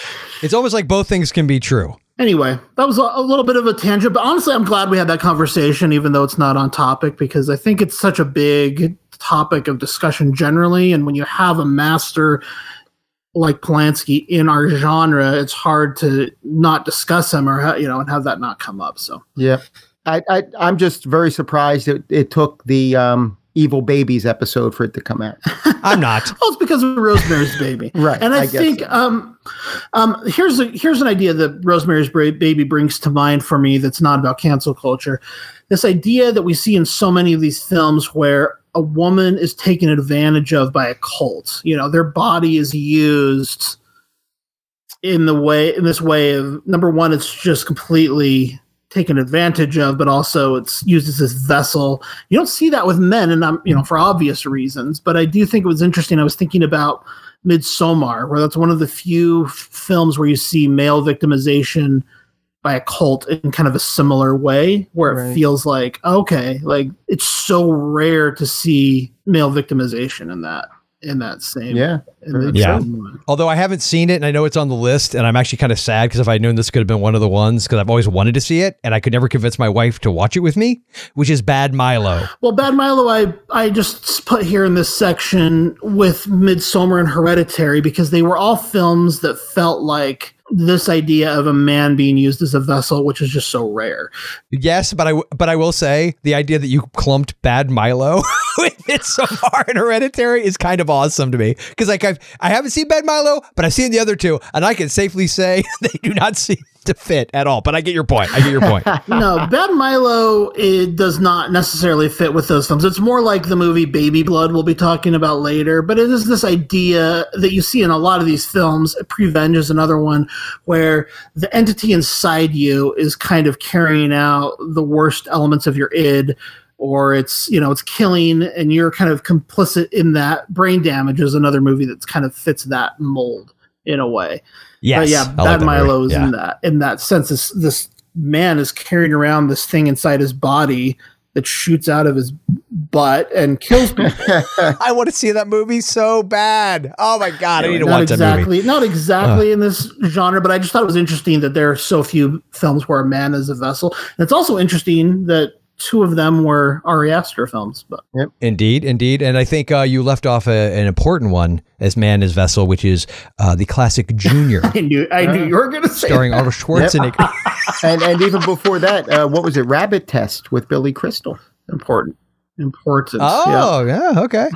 it's almost like both things can be true. Anyway, that was a, little bit of a tangent, but honestly, I'm glad we had that conversation, even though it's not on topic, because I think it's such a big topic of discussion generally. And when you have a master like Polanski in our genre, it's hard to not discuss him or you know and have that not come up. So yeah, I, I am just very surprised that it took the um, Evil Babies episode for it to come out. I'm not. well, it's because of Rosemary's Baby, right? And I, I think so. um, um, here's a here's an idea that Rosemary's Baby brings to mind for me. That's not about cancel culture. This idea that we see in so many of these films where a woman is taken advantage of by a cult. You know, their body is used in the way in this way of number one, it's just completely taken advantage of, but also it's used as this vessel. You don't see that with men, and I'm you know for obvious reasons. But I do think it was interesting. I was thinking about Midsommar, where that's one of the few f- films where you see male victimization by a cult in kind of a similar way where right. it feels like okay like it's so rare to see male victimization in that in that same Yeah. in that Yeah. same. Although I haven't seen it and I know it's on the list, and I'm actually kind of sad because if I'd known this could have been one of the ones, because I've always wanted to see it and I could never convince my wife to watch it with me, which is Bad Milo. Well, Bad Milo, I I just put here in this section with Midsommar and Hereditary because they were all films that felt like this idea of a man being used as a vessel, which is just so rare. Yes, but I but I will say the idea that you clumped Bad Milo with Midsommar and Hereditary is kind of awesome to me because like I've I haven't seen Bad Milo, but I've seen the other two, and I can safely say they do not seem to fit at all. But I get your point. I get your point. no, Bad Milo it does not necessarily fit with those films. It's more like the movie Baby Blood we'll be talking about later, but it is this idea that you see in a lot of these films. Prevenge is another one where the entity inside you is kind of carrying out the worst elements of your id or it's you know it's killing and you're kind of complicit in that brain damage is another movie that kind of fits that mold in a way Yes, but yeah, I that Milo movie. is Yeah. in that in that sense. This this man is carrying around this thing inside his body that shoots out of his butt and kills people. I want to see that movie so bad. Oh my god, I need to not watch that movie. not exactly in this genre, but I just thought it was interesting that there are so few films where a man is a vessel. And it's also interesting that two of them were Ari Aster films. But yep. Indeed, indeed, and I think uh, you left off a, an important one as Man is Vessel, which is uh, the classic Junior, I knew I knew you were going to say starring that. Arnold Schwarzenegger. and and even before that, uh, what was it? Rabbit Test with Billy Crystal. important. Important. yeah. Oh, yeah, okay.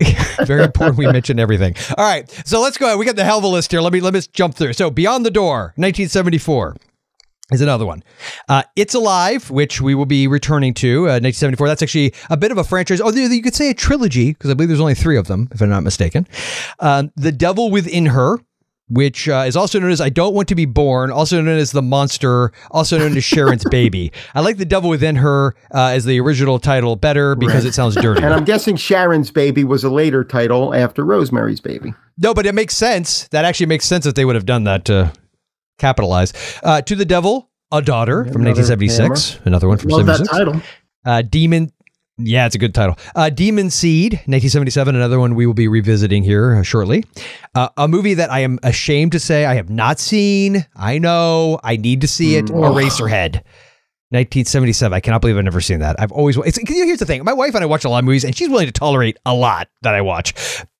Very important. We mentioned everything. All right, so let's go. ahead. We got the hell of a list here. Let me let me jump through. So, Beyond the Door, 1974. Is another one. Uh, it's Alive, which we will be returning to, uh, 1974. That's actually a bit of a franchise. Oh, you could say a trilogy, because I believe there's only three of them, if I'm not mistaken. Um, the Devil Within Her, which uh, is also known as I Don't Want to Be Born, also known as The Monster, also known as Sharon's Baby. I like The Devil Within Her uh, as the original title better because it sounds dirty. And I'm guessing Sharon's Baby was a later title after Rosemary's Baby. No, but it makes sense. That actually makes sense that they would have done that to capitalize. Uh, to the Devil, A Daughter from Another 1976. Another one from Love that title. Uh, Demon. Yeah, it's a good title. Uh, Demon Seed, 1977, another one we will be revisiting here uh, shortly. Uh, a movie that I am ashamed to say I have not seen. I know I need to see it. Eraserhead. 1977. I cannot believe I've never seen that. I've always. It's, here's the thing. My wife and I watch a lot of movies, and she's willing to tolerate a lot that I watch.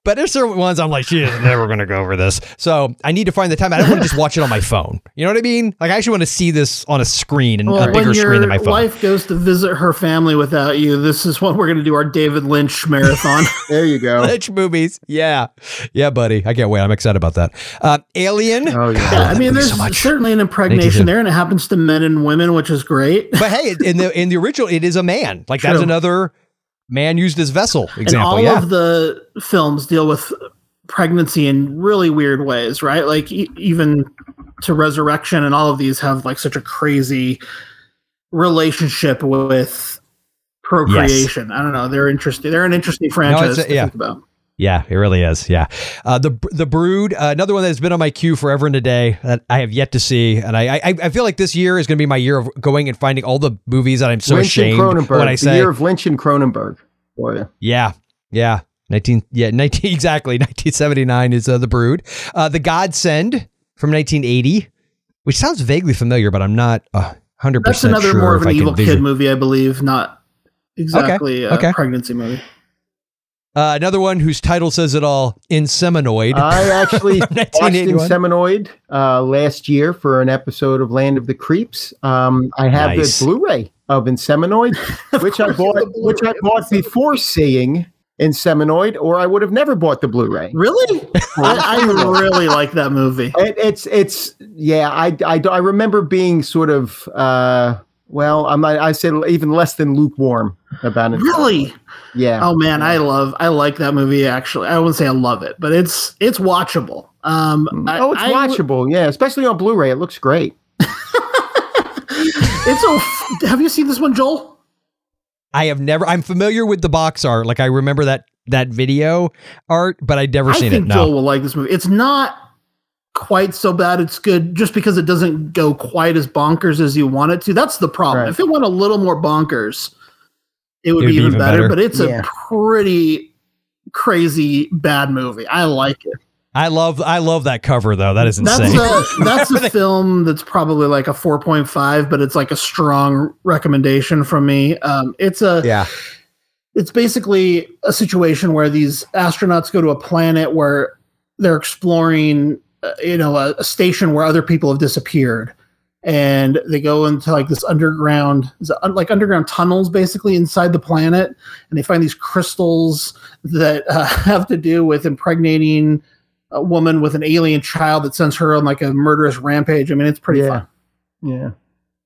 But there's certain ones I'm like, she is never going to go over this. So I need to find the time. I don't want to just watch it on my phone. You know what I mean? Like I actually want to see this on a screen and Well, a bigger when your screen than my phone. If your wife goes to visit her family without you, this is what we're going to do our David Lynch marathon. There you go. Lynch movies. Yeah. Yeah, buddy. I can't wait. I'm excited about that. Uh, Alien. Oh yeah. Yeah, I mean, there's so certainly an impregnation there, and it happens to men and women, which is great. But hey, in the in the original, it is a man. Like that's another man used as vessel and all yeah. of the films deal with pregnancy in really weird ways, right? Like e- even to Resurrection, and all of these have like such a crazy relationship with procreation. I don't know. They're interesting. They're an interesting franchise a- to yeah. think about. Yeah, it really is. Yeah, uh, the the Brood, uh, another one that's been on my queue forever and a day that I have yet to see, and I I, I feel like this year is going to be my year of going and finding all the movies that I'm so Lynch ashamed and Cronenberg. when I the year of Lynch and Cronenberg. Boy. yeah yeah nineteen yeah nineteen exactly nineteen seventy nine is uh, the Brood, uh, the Godsend from nineteen eighty, which sounds vaguely familiar, but I'm not hundred percent. That's percent another sure more of an evil kid vision- movie, I believe, not exactly a okay. pregnancy movie. Uh, another one whose title says it all, Inseminoid. I actually watched 1981. Inseminoid uh, last year for an episode of Land of the Creeps. Um, I have Nice. the Blu-ray of Inseminoid, which I course you have bought, which I bought before seeing Inseminoid, or I would have never bought the Blu-ray. Really? I, I really like that movie. It, it's it's yeah. I, I I remember being sort of uh, well. I'm not, I said even less than lukewarm about it. Really? Yeah. Oh man, I love I like that movie actually. I wouldn't say I love it, but it's it's watchable. Um oh, it's I w- watchable. Yeah, especially on Blu-ray. It looks great. It's a Have you seen this one, Joel? I have never. I'm familiar with the box art. Like I remember that that video art, but I'd never I seen think it. No. Joel will like this movie. It's not quite so bad. It's good just because it doesn't go quite as bonkers as you want it to. That's the problem. Right. If it went a little more bonkers, it would, It would be, even, better, But it's Yeah. a pretty crazy bad movie. I like it. I love I love that cover though. That is That's insane. a that's a film that's probably like a 4.5, but it's like a strong recommendation from me. Um, it's a Yeah. it's basically a situation where these astronauts go to a planet where they're exploring you know a, a station where other people have disappeared and they go into like this underground is it un- like underground tunnels basically inside the planet and they find these crystals that uh, have to do with impregnating a woman with an alien child that sends her on like a murderous rampage i mean it's pretty Yeah. fun Yeah.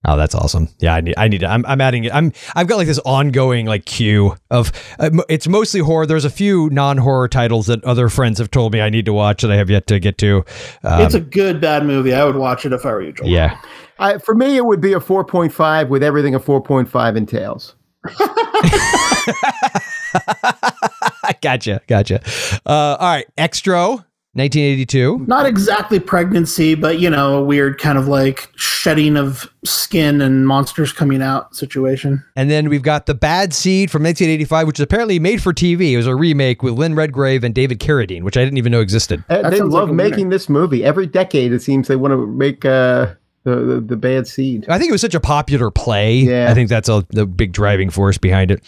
Oh, that's awesome. Yeah, I need. I need. To, I'm. I'm adding it. I'm. I've got like this ongoing like queue of. Uh, it's mostly horror. There's a few non-horror titles that other friends have told me I need to watch that I have yet to get to. Um, it's a good bad movie i would watch it if i were you Joel. yeah. I, for me, it would be a 4.5 with everything a 4.5 entails. gotcha. Gotcha. Uh, all right. Extro. 1982. not exactly pregnancy, but you know, a weird kind of like shedding of skin and monsters coming out situation. And then we've got The Bad Seed from 1985, which is apparently made for TV. It was a remake with Lynn Redgrave and David Carradine, which I didn't even know existed. Uh, they love like a making this movie. Every decade, it seems they want to make uh, the, the the bad seed. I think it was such a popular play. Yeah. I think that's a, the big driving force behind it.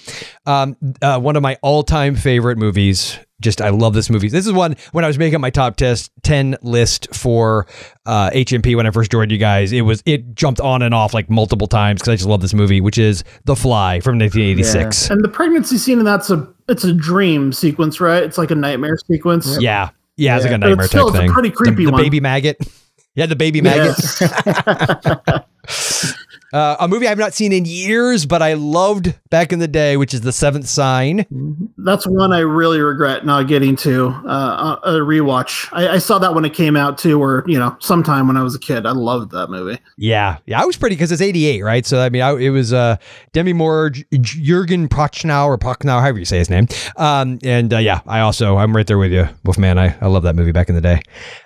Um, uh, one of my all-time favorite movies. Just I love this movie. This is one when I was making my top test ten list for uh, HMP when I first joined you guys. It was it jumped on and off like multiple times because I just love this movie, which is The Fly from 1986. And the pregnancy scene in that's a it's a dream sequence, right? It's like a nightmare sequence. Yeah. Yeah, it's like a But nightmare it's still- type it's a thing. pretty creepy the, the one. baby maggot. Yeah, the baby Yeah. Uh, a movie I've not seen in years, but I loved back in the day, which is The Seventh Sign. That's one I really regret not getting to. Uh, a rewatch. I, I saw that when it came out too, or you know, sometime when I was a kid. I loved that movie. Yeah, yeah, I was pretty because it's '88, right? So I mean, I, it was uh, Demi Moore, J- J- Jurgen Prochnow or Prochnow, however you say his name. Um, and uh, yeah, I also I'm right there with you, Wolfman. I, I love that movie back in the day.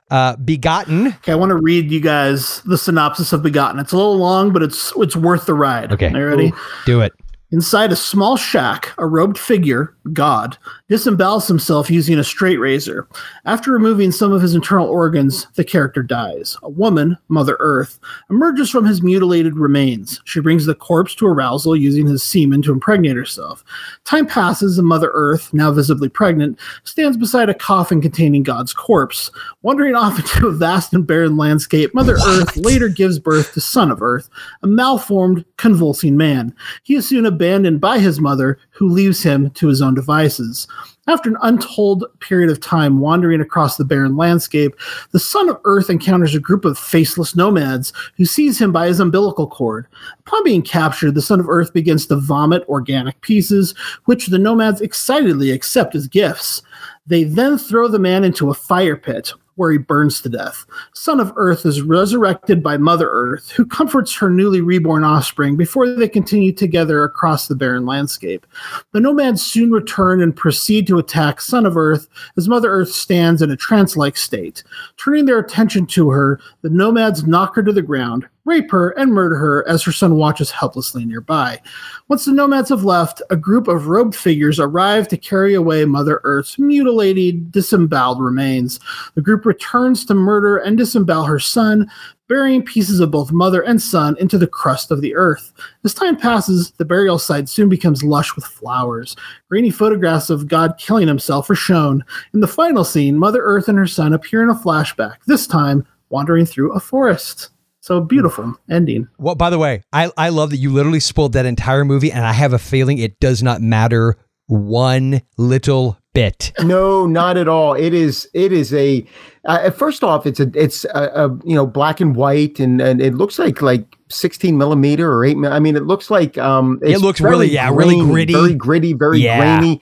Uh, Begotten. Okay, I want to read you guys the synopsis of Begotten. It's a little long, but it's it's worth the ride. Okay. Are you ready? Do it. Inside a small shack, a robed figure, God, disembowels himself using a straight razor. After removing some of his internal organs, the character dies. A woman, Mother Earth, emerges from his mutilated remains. She brings the corpse to arousal using his semen to impregnate herself. Time passes, and Mother Earth, now visibly pregnant, stands beside a coffin containing God's corpse. Wandering off into a vast and barren landscape, Mother Earth later gives birth to Son of Earth, a malformed, convulsing man. He is soon abandoned by his mother, who leaves him to his own devices. After an untold period of time wandering across the barren landscape, the son of Earth encounters a group of faceless nomads who seize him by his umbilical cord. Upon being captured, the son of Earth begins to vomit organic pieces, which the nomads excitedly accept as gifts. They then throw the man into a fire pit, where he burns to death. Son of Earth is resurrected by Mother Earth, who comforts her newly reborn offspring before they continue together across the barren landscape. The nomads soon return and proceed to attack Son of Earth as Mother Earth stands in a trance like state. Turning their attention to her, the nomads knock her to the ground, rape her, and murder her as her son watches helplessly nearby. Once the nomads have left, a group of robed figures arrive to carry away Mother Earth's mutilated, disemboweled remains. The group returns to murder and disembowel her son, burying pieces of both mother and son into the crust of the earth. As time passes, the burial site soon becomes lush with flowers. Grainy photographs of God killing himself are shown. In the final scene, Mother Earth and her son appear in a flashback, this time wandering through a forest. So beautiful ending. Well, by the way, I, I love that you literally spoiled that entire movie, and I have a feeling it does not matter one little bit. No, not at all. It is. It is a. Uh, first off, it's a. It's a, a you know black and white, and, and it looks like like sixteen millimeter or eight. I mean, it looks like um. It looks really- yeah, really gritty. very gritty, very Yeah. grainy.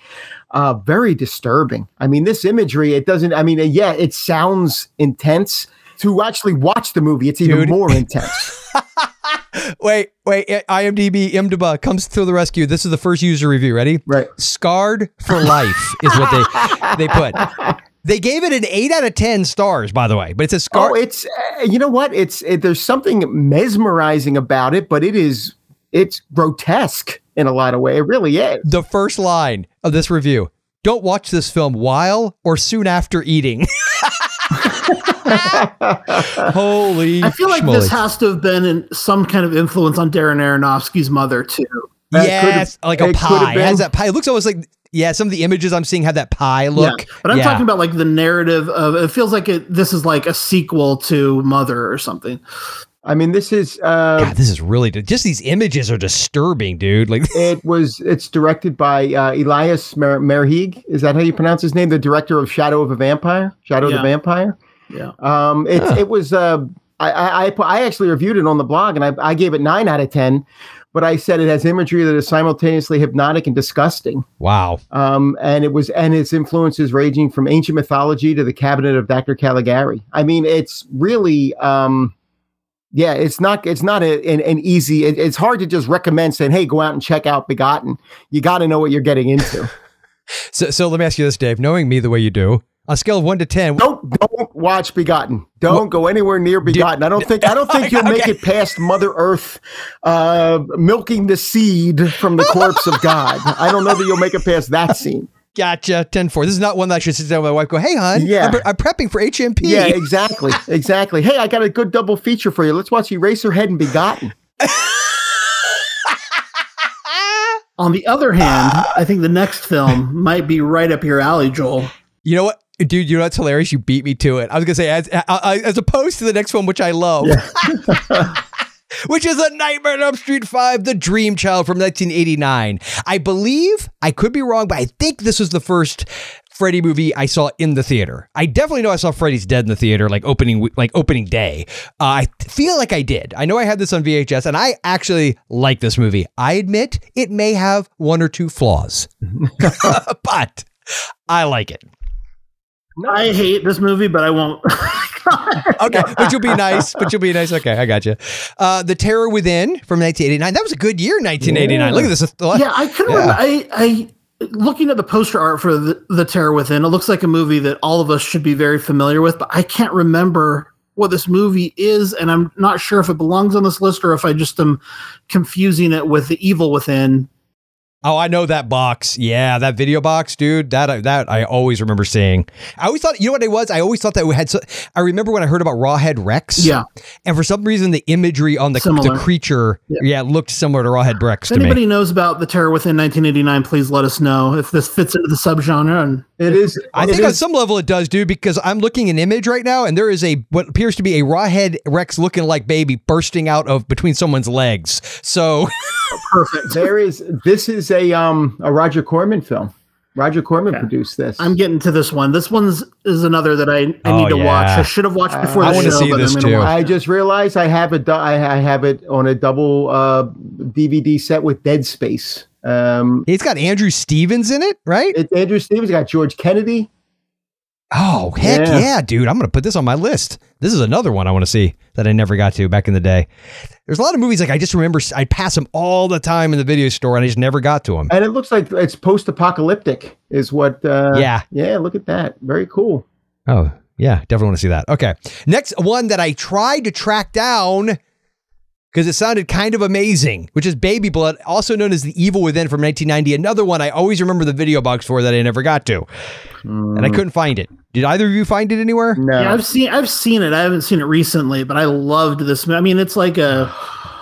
Uh, very disturbing. I mean, this imagery. It doesn't. I mean, yeah, it sounds intense. To actually watch the movie, it's even Dude. more intense. Wait, wait. IMDb, IMDb comes to the rescue. This is the first user review. Ready? Right. Scarred for life is what they they put. They gave it an eight out of ten stars, by the way. But it says Oh, it's uh, you know what? It's it, there's something mesmerizing about it, but it is it's grotesque in a lot of way. It really is. the first line of this review. don't watch this film while or soon after eating. Holy I feel like schmoly. this has to have been in some kind of influence on Darren Aronofsky's mother too. That yes, like a it Pi. Has that Pi. It looks almost like yeah. Some of the images I'm seeing have that Pi look. Yeah, but I'm Yeah. talking about like the narrative of it feels like it this is like a sequel to Mother or something. I mean, this is uh, God, this is really just these images are disturbing, dude. Like it was it's directed by uh, Elias Mer- Merhig. Is that how you pronounce his name? The director of Shadow of a Vampire, Shadow of Yeah. the Vampire. Yeah. Um, it it was. Uh, I, I I I actually reviewed it on the blog, and I I gave it nine out of ten. But I said it has imagery that is simultaneously hypnotic and disgusting. wow. Um, and it was and its influences ranging from ancient mythology to the cabinet of Dr. Caligari. I mean, it's really um, yeah, it's not it's not a, an, an easy. It, it's hard to just recommend saying, "Hey, go out and check out Begotten." You got to know what you're getting into. So so let me ask you this, Dave. Knowing me the way you do, on a scale of one to ten, don't don't watch Begotten. Don't go anywhere near Begotten. I don't think I don't think you'll make it past Mother Earth uh, milking the seed from the corpse of God. I don't know that you'll make it past that scene. Gotcha. 10-4. This is not one that I should sit down with my wife. and Go, hey, hon. Yeah. I'm, pre- I'm prepping for HMP. Yeah, exactly, exactly. Hey, I got a good double feature for you. Let's watch Eraserhead and Begotten. On the other hand, I think the next film might be right up your alley, Joel. You know what, dude? You know what's hilarious? You beat me to it. I was gonna say as as opposed to the next one, which I love, which is a Nightmare on Street Five: The Dream Child from 1989. I believe I could be wrong, but I think this was the first Freddy movie I saw in the theater. I definitely know I saw Freddy's Dead in the theater, like opening like opening day. Uh, I feel like I did. I know I had this on VHS, and I actually like this movie. I admit it may have one or two flaws, but I like it. I hate this movie, but I won't. Okay, but you'll be nice. But you'll be nice. Okay, I got you. Uh, the Terror Within from 1989. That was a good year, 1989. Look at this. yeah, I couldn't Yeah. remember. I, I looking at the poster art for the, the Terror Within. It looks like a movie that all of us should be very familiar with, but I can't remember what this movie is, and I'm not sure if it belongs on this list or if I just am confusing it with the Evil Within. Oh, I know that box. Yeah, that video box, dude. That I- that I always remember seeing. I always thought, you know what it was? I always thought that we had. So, I remember when I heard about Rawhead Rex. Yeah. and for some reason, the imagery on the, the creature, yeah. Yeah. looked similar to Rawhead Rex If to me. anybody knows about the Terror Within 1989, please let us know if this fits into the subgenre. And It is. I it think on some level it does, dude, because I'm looking an image right now, and there is a what appears to be a rawhead Rex looking like baby bursting out of between someone's legs. So perfect. there is. This is a um a Roger Corman film. Roger Corman Okay. produced this. I'm getting to this one. This one's is another that I, I Oh, need to watch. I should have watched before I the wanna show, see but this I'm too. watch I just realized I have it. I, I have it on a double uh, DVD set with Dead Space. Um, it's got Andrew Stevens in it, right? it's Andrew Stevens got George Kennedy. Oh heck Yeah. yeah. dude! I'm gonna put this on my list. This is another one I want to see that I never got to back in the day. There's a lot of movies like I just remember I'd pass them all the time in the video store, and I just never got to them. And it looks like it's post-apocalyptic, is what? Uh, Yeah. yeah. Look at that. Very cool. Oh, yeah, definitely want to see that. Okay. Next one that I tried to track down because it sounded kind of amazing, which is Baby Blood, also known as The Evil Within from 1990. Another one I always remember the video box for that I never got to. And I couldn't find it. Did either of you find it anywhere? No. Yeah, I've seen I've seen it. I haven't seen it recently, but I loved this. I mean, it's like a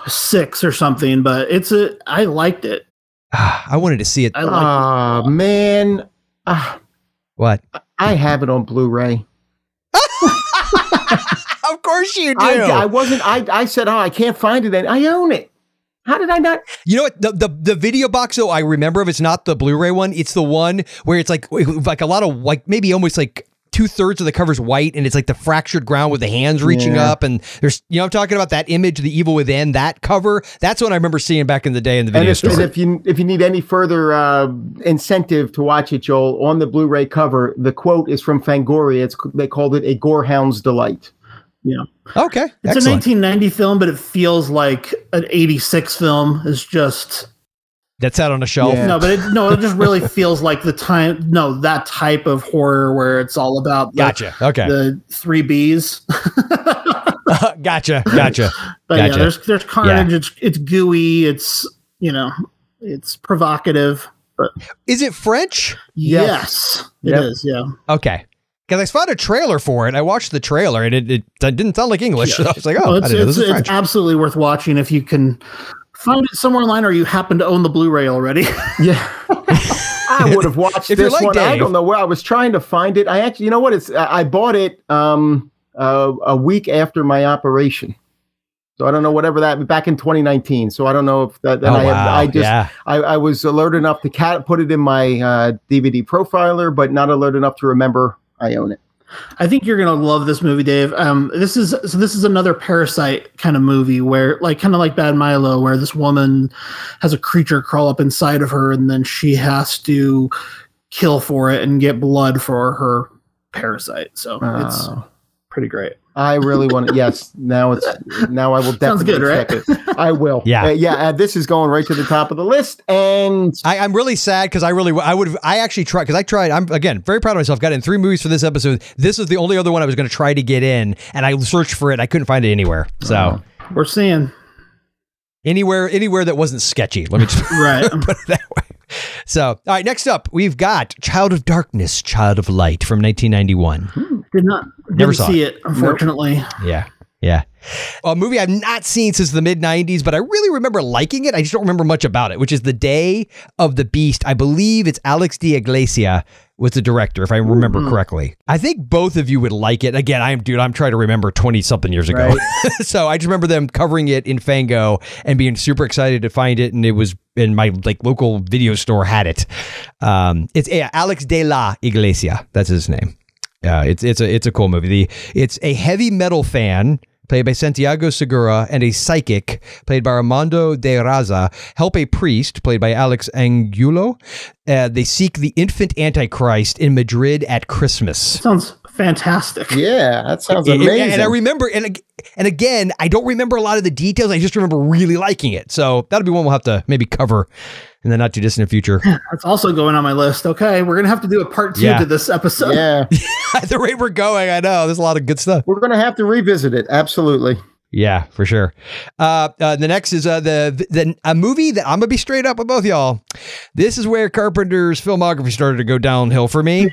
six or something, but it's a I liked it. I wanted to see it. I liked Ah man, Ah, What? I have it on Blu-ray. Of course you do. I, I wasn't. I I said, oh, I can't find it. And I own it. How did I not? You know what? The, the the video box though, I remember if it's not the Blu-ray one, it's the one where it's like like a lot of like maybe almost like two thirds of the cover's white and it's like the fractured ground with the hands reaching Yeah. up and there's you know I'm talking about that image, the evil within that cover. That's what I remember seeing back in the day in the And video if, store. and if you if you need any further uh, incentive to watch it, Joel, on the Blu-ray cover, the quote is from Fangoria. It's they called it a gorehound's delight. Okay, It's excellent. a 1990 film, but it feels like an 86 film. Is just That's out on a shelf. Yeah. no, but it, no, it just really feels like the time. No, that type of horror where it's all about the, Gotcha. Okay. the three Bs. gotcha. Gotcha. But Gotcha. yeah, there's there's carnage. It's it's gooey. It's you know, it's provocative. But Is it French? yes, it Yep. is. Yeah. Okay. Because I found a trailer for it. I watched the trailer and it, it didn't sound like English. So I was like, oh, Well, I it's, didn't know it's, this it's absolutely worth watching if you can find it somewhere online or you happen to own the Blu-ray already. Yeah. I would have watched If this like one. I don't know where I was trying to find it. I actually, you know what? It's I I bought it um uh, a week after my operation. So I don't know whatever that back in 2019. So I don't know if that. that oh, I, wow. I just yeah. I, I was alert enough to cat put it in my uh, DVD profiler, but not alert enough to remember I own it. I think you're gonna love this movie, Dave. Um, this is so this is another parasite kind of movie where, like, kind of like Bad Milo, where this woman has a creature crawl up inside of her, and then she has to kill for it and get blood for her parasite. So it's Oh. pretty great. I really want to. Yes, now it's now I will definitely good, right? check it. I will. Yeah. Uh, yeah. Uh, this is going right to the top of the list, and I, I'm really sad because I really, I would, I actually tried because I tried. I'm again very proud of myself. Got in three movies for this episode. This is the only other one I was going to try to get in, and I searched for it. I couldn't find it anywhere. So We're seeing anywhere, anywhere that wasn't sketchy. Let me just right. put it that way. So, all right, next up, we've got Child of Darkness, Child of Light from 1991. Hmm, did not Never never saw see it, unfortunately. Yeah. Yeah. A movie I've not seen since the mid 90s, but I really remember liking it. I just don't remember much about it, which is The Day of the Beast. I believe it's Alex de Iglesia was the director, if I remember correctly. I think both of you would like it. Again, I am, dude, I'm trying to remember 20 something years ago. so I just remember them covering it in Fango and being super excited to find it. And it was in my like local video store had it. Um, it's yeah, Alex de la Iglesia. That's his name. Uh, it's it's a it's a cool movie. The, it's a heavy metal fan played by Santiago Segura and a psychic played by Armando De Razza help a priest played by Alex Angulo. Uh, they seek the infant Antichrist in Madrid at Christmas. Sounds fantastic. yeah, that sounds amazing. And I remember, and and again, I don't remember a lot of the details. I just remember really liking it. So that'll be one we'll have to maybe cover in the not too distant future. That's also going on my list. Okay, we're gonna have to do a part two Yeah. to this episode. yeah, At the rate we're going, I know there's a lot of good stuff. we're gonna have to revisit it. Absolutely. Yeah, for sure. Uh, uh, the next is uh, the the a movie that I'm gonna be straight up with both y'all. This is where Carpenter's filmography started to go downhill for me,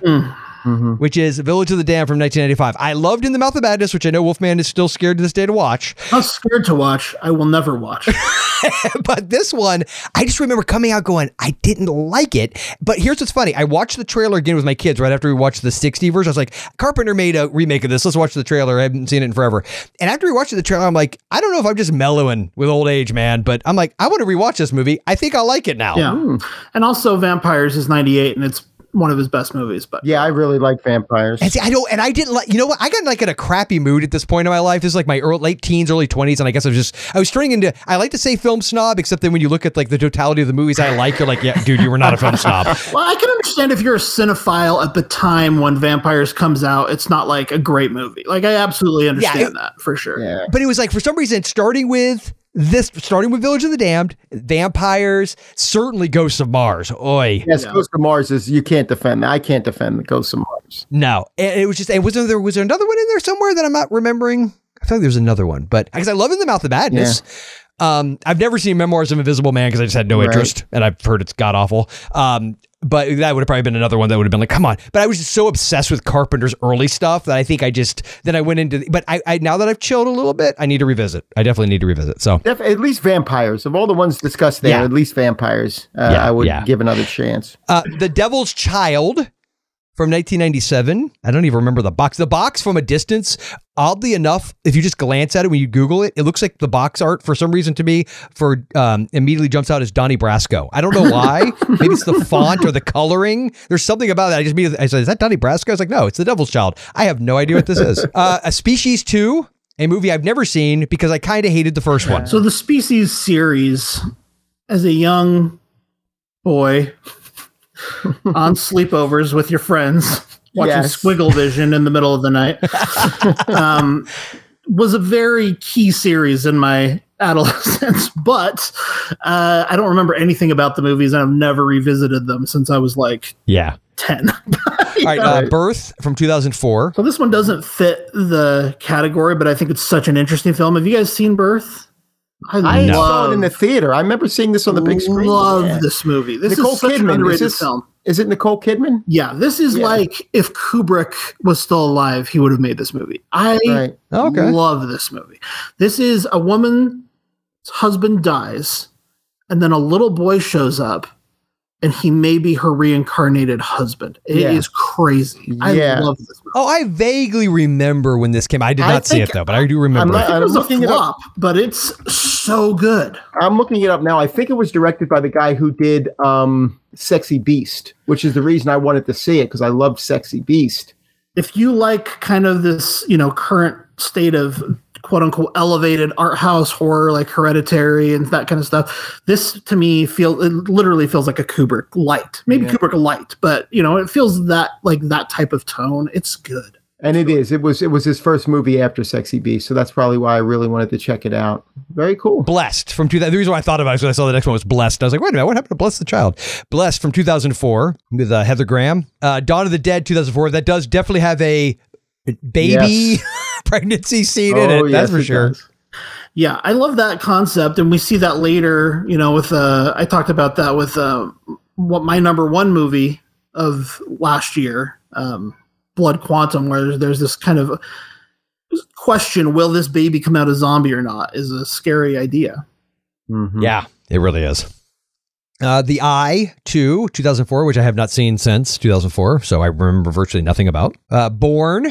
Mm-hmm. which is Village of the Damned from 1995. I loved In the Mouth of Madness, which I know Wolfman is still scared to this day to watch. I'm scared to watch. I will never watch. but this one, I just remember coming out going, I didn't like it. But here's what's funny: I watched the trailer again with my kids right after we watched the 60 version. I was like, Carpenter made a remake of this. Let's watch the trailer. I haven't seen it in forever. And after we watched the trailer, I'm like, I don't know if I'm just mellowing with old age, man. But I'm like, I want to rewatch this movie. I think I'll like it now. Yeah. Hmm. And also Vampires is 98 and it's one of his best movies, but Yeah, I really like vampires. And see, I don't, and I didn't like. You know what? I got like in a crappy mood at this point in my life. This is like my early, late teens, early twenties, and I guess I was just, I was turning into. I like to say film snob, except then when you look at like the totality of the movies I like, you're like, yeah, dude, you were not a film snob. well, I can understand if you're a cinephile at the time when Vampires comes out, it's not like a great movie. Like I absolutely understand it- that for sure. yeah. but it was like for some reason starting with this starting with village of the damned vampires certainly ghosts of mars. Oi Yes, Ghost of Mars is you can't defend. I can't defend the Ghost of Mars. no. And it was just and was there was there another one in there somewhere that i'm not remembering? I feel like there's another one but because i love in the mouth of madness. Um i've never seen memoirs of invisible man because i just had no Right. interest and i've heard it's god awful um but that would have probably been another one that would have been like, come on. But I was just so obsessed with Carpenter's early stuff that I think I just then I went into. But I, I now that I've chilled a little bit, I need to revisit. I definitely need to revisit. So Def- at least vampires. Of all the ones discussed there, Yeah. at least vampires. Uh, Yeah, I would yeah. give another chance. Uh, the Devil's Child from 1997. I don't even remember the box. The box from a distance, oddly enough, if you just glance at it when you Google it, it looks like the box art for some reason to me for um, immediately jumps out as Donnie Brasco. I don't know why. Maybe it's the font or the coloring. There's something about that. I just mean I said, is that Donnie Brasco? I was like, no, it's the Devil's Child. I have no idea what this is. Uh, a Species Two. A movie I've never seen because I kind of hated the first one. So the Species series, as a young boy on sleepovers with your friends, watching Yes. Squiggle Vision in the middle of the night, um, was a very key series in my adolescence. But uh, I don't remember anything about the movies, and I've never revisited them since I was like Yeah. ten. All right. Uh, Birth from 2004. So this one doesn't fit the category, but I think it's such an interesting film. Have you guys seen Birth? I, I No. saw it in the theater. I remember seeing this on the big screen. Love Yeah. this movie. This Nicole is such an Kidman, is this- film. Is it Nicole Kidman? Yeah, this is Yeah. like if Kubrick was still alive, he would have made this movie. I Right. Oh, okay. love this movie. This is a woman's husband dies, and then a little boy shows up, and he may be her reincarnated husband. It is Yeah. crazy. I Yeah. love this movie. Oh, I vaguely remember when this came. I did I not see it though, but I do remember. I'm remember. not- it. It was a looking it up. but it's so good. I'm looking it up now. I think it was directed by the guy who did um, Sexy Beast, which is the reason I wanted to see it because I loved Sexy Beast. if you like kind of this, you know, current state of quote unquote elevated art house horror like hereditary and that kind of stuff, this to me feel it literally feels like a Kubrick light. Maybe Yeah. Kubrick light, but you know, it feels that like that type of tone. It's good. And it is. It was. It was his first movie after Sexy Beast, so that's probably why I really wanted to check it out. Very cool. Blessed from 2000. The reason why I thought about it was when I saw the next one was Blessed. I was like, wait a minute, what happened to Bless the Child? Blessed from 2004 with uh, Heather Graham. Uh, Dawn of the Dead 2004. That does definitely have a baby pregnancy scene in it. that's yes, for it sure. does. Yeah, I love that concept, and we see that later. You know, with uh, I talked about that with uh, what my number one movie of last year, um, Blood Quantum, where there's, there's this kind of question: Will this baby come out a zombie or not? Is a scary idea. Mhm. Yeah, it really is. Uh, the Eye 2, 2004, which I have not seen since 2004, so I remember virtually nothing about. Uh, Born,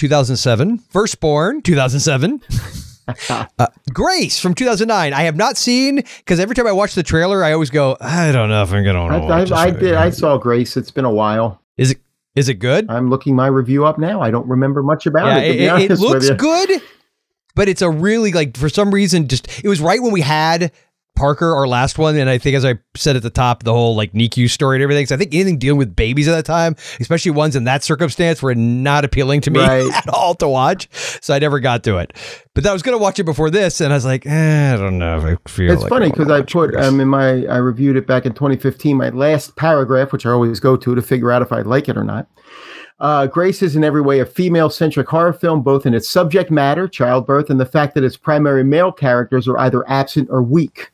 2007. Firstborn, 2007. Uh, Grace from 2009. I have not seen because every time I watch the trailer, I always go, I don't know if I'm gonna I, want to watch this I, I did. I saw Grace. It's been a while. Is it is it good? I'm looking my review up now. I don't remember much about yeah, it. It, it- looks good, but it's a really like for some reason just it was right when we had Parker, our last one, and I think as I said at the top, the whole like NICU story and everything. So I think anything dealing with babies at that time, especially ones in that circumstance, were not appealing to me Right. at all to watch. So I never got to it. But I was going to watch it before this, and I was like, eh, I don't know if I feel. It's like funny because I watch put um in my I reviewed it back in 2015. My last paragraph, which I always go to to figure out if I like it or not. Uh, Grace is in every way a female-centric horror film, both in its subject matter, childbirth, and the fact that its primary male characters are either absent or weak.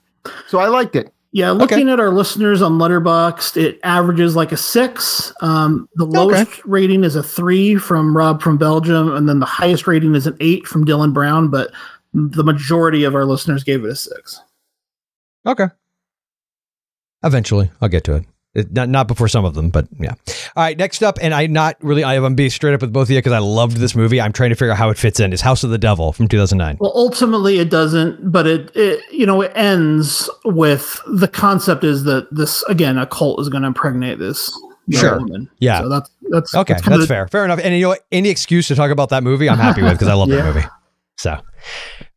So I liked it. Yeah, looking at our listeners on Letterboxd, it averages like a six. Um, the lowest rating is a three from Rob from Belgium, and then the highest rating is an eight from Dylan Brown. But the majority of our listeners gave it a six. Okay. Eventually, I'll get to it. Not not before some of them, but yeah. All right, next up, and I not really. I, I'm being straight up with both of you because I loved this movie. I'm trying to figure out how it fits in. Is House of the Devil from 2009? Well, ultimately, it doesn't, but it, it you know, it ends with the concept is that this again, a cult is going to impregnate this Sure. woman. Yeah. so that's that's Okay, that's that's fair. Fair enough. And you know what? Any excuse to talk about that movie, I'm happy with because I love Yeah. that movie. So,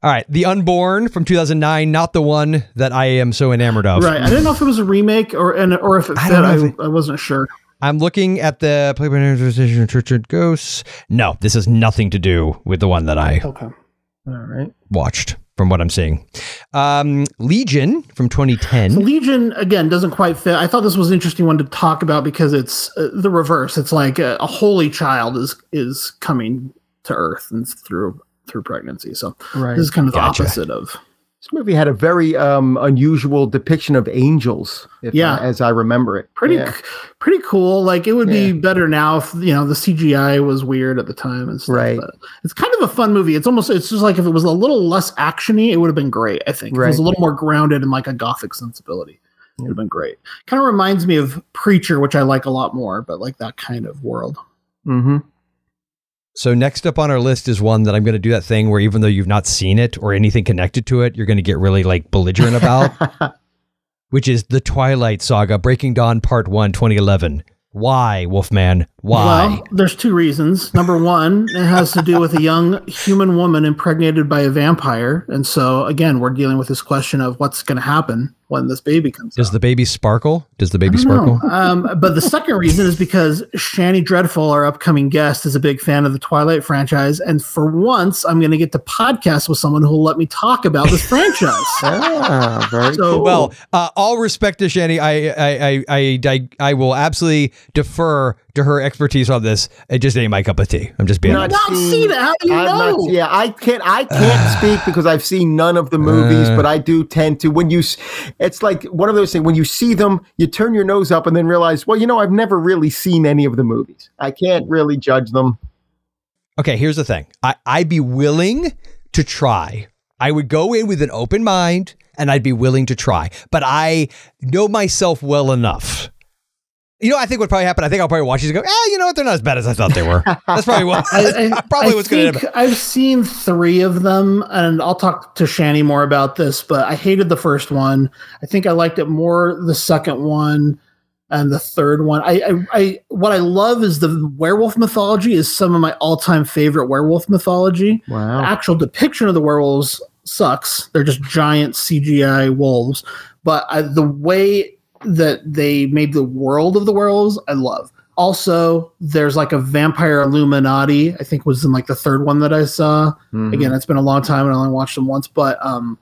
all right, The Unborn from 2009, not the one that I am so enamored of. Right, I didn't know if it was a remake or and or if it I fit. I, if I, wasn't sure. I'm looking at the Playboy Richard Ghosts. No, this has nothing to do with the one that I Okay. All right. watched from what I'm seeing. Um, Legion from 2010. So Legion again doesn't quite fit. I thought this was an interesting one to talk about because it's uh, the reverse. It's like a, a holy child is is coming to Earth and through through pregnancy. So Right. this is kind of Gotcha. the opposite of This movie had a very um, unusual depiction of angels, if Yeah. I- as I remember it. pretty Yeah. pretty cool. Like it would be better now if you know the CGI was weird at the time and stuff. Right. But it's kind of a fun movie. It's almost it's just like if it was a little less actiony, it would have been great. I think if it was a little more grounded in like a gothic sensibility. It would have been great. Kind of reminds me of Preacher, which I like a lot more, but like that kind of world. Mm-hmm. So next up on our list is one that I'm going to do that thing where even though you've not seen it or anything connected to it, you're going to get really like belligerent about, which is the Twilight Saga: Breaking Dawn Part One, 2011. Why, Wolfman? Why? Well, there's two reasons. Number one, it has to do with a young human woman impregnated by a vampire, and so again, we're dealing with this question of what's going to happen when this baby comes. Does out. the baby sparkle? Does the baby I don't know. sparkle? Um, but the second reason is because Shani Dreadful, our upcoming guest, is a big fan of the Twilight franchise, and for once, I'm going to get to podcast with someone who will let me talk about this franchise. Ah, very So- cool. Well, uh, all respect to Shani, I, I, I, I, I, I will absolutely defer to her expertise on this, it just ain't my cup of tea. I'm just being Not honest. Not seen it. How do you I've know? not- yeah, I can't. I can't speak because I've seen none of the movies, Uh. but I do tend to. When you, it's like one of those things. When you see them, you turn your nose up and then realize, well, you know, I've never really seen any of the movies. I can't really judge them. Okay, here's the thing. I, I'd be willing to try. I would go in with an open mind and I'd be willing to try. But I know myself well enough. You know, I think what probably happened. I think I'll probably watch these and go, ah, you know what? They're not as bad as I thought they were. That's probably what. I, I, probably I what's going to happen. I've seen three of them, and I'll talk to Shani more about this. But I hated the first one. I think I liked it more the second one and the third one. I, I, I what I love is the werewolf mythology is some of my all time favorite werewolf mythology. Wow. The actual depiction of the werewolves sucks. They're just giant CGI wolves. But I, the way that they made the world of the werewolves, I love. Also, there's like a vampire Illuminati. I think was in like the third one that I saw. Mhm. Again, it's been a long time and I only watched them once, but um,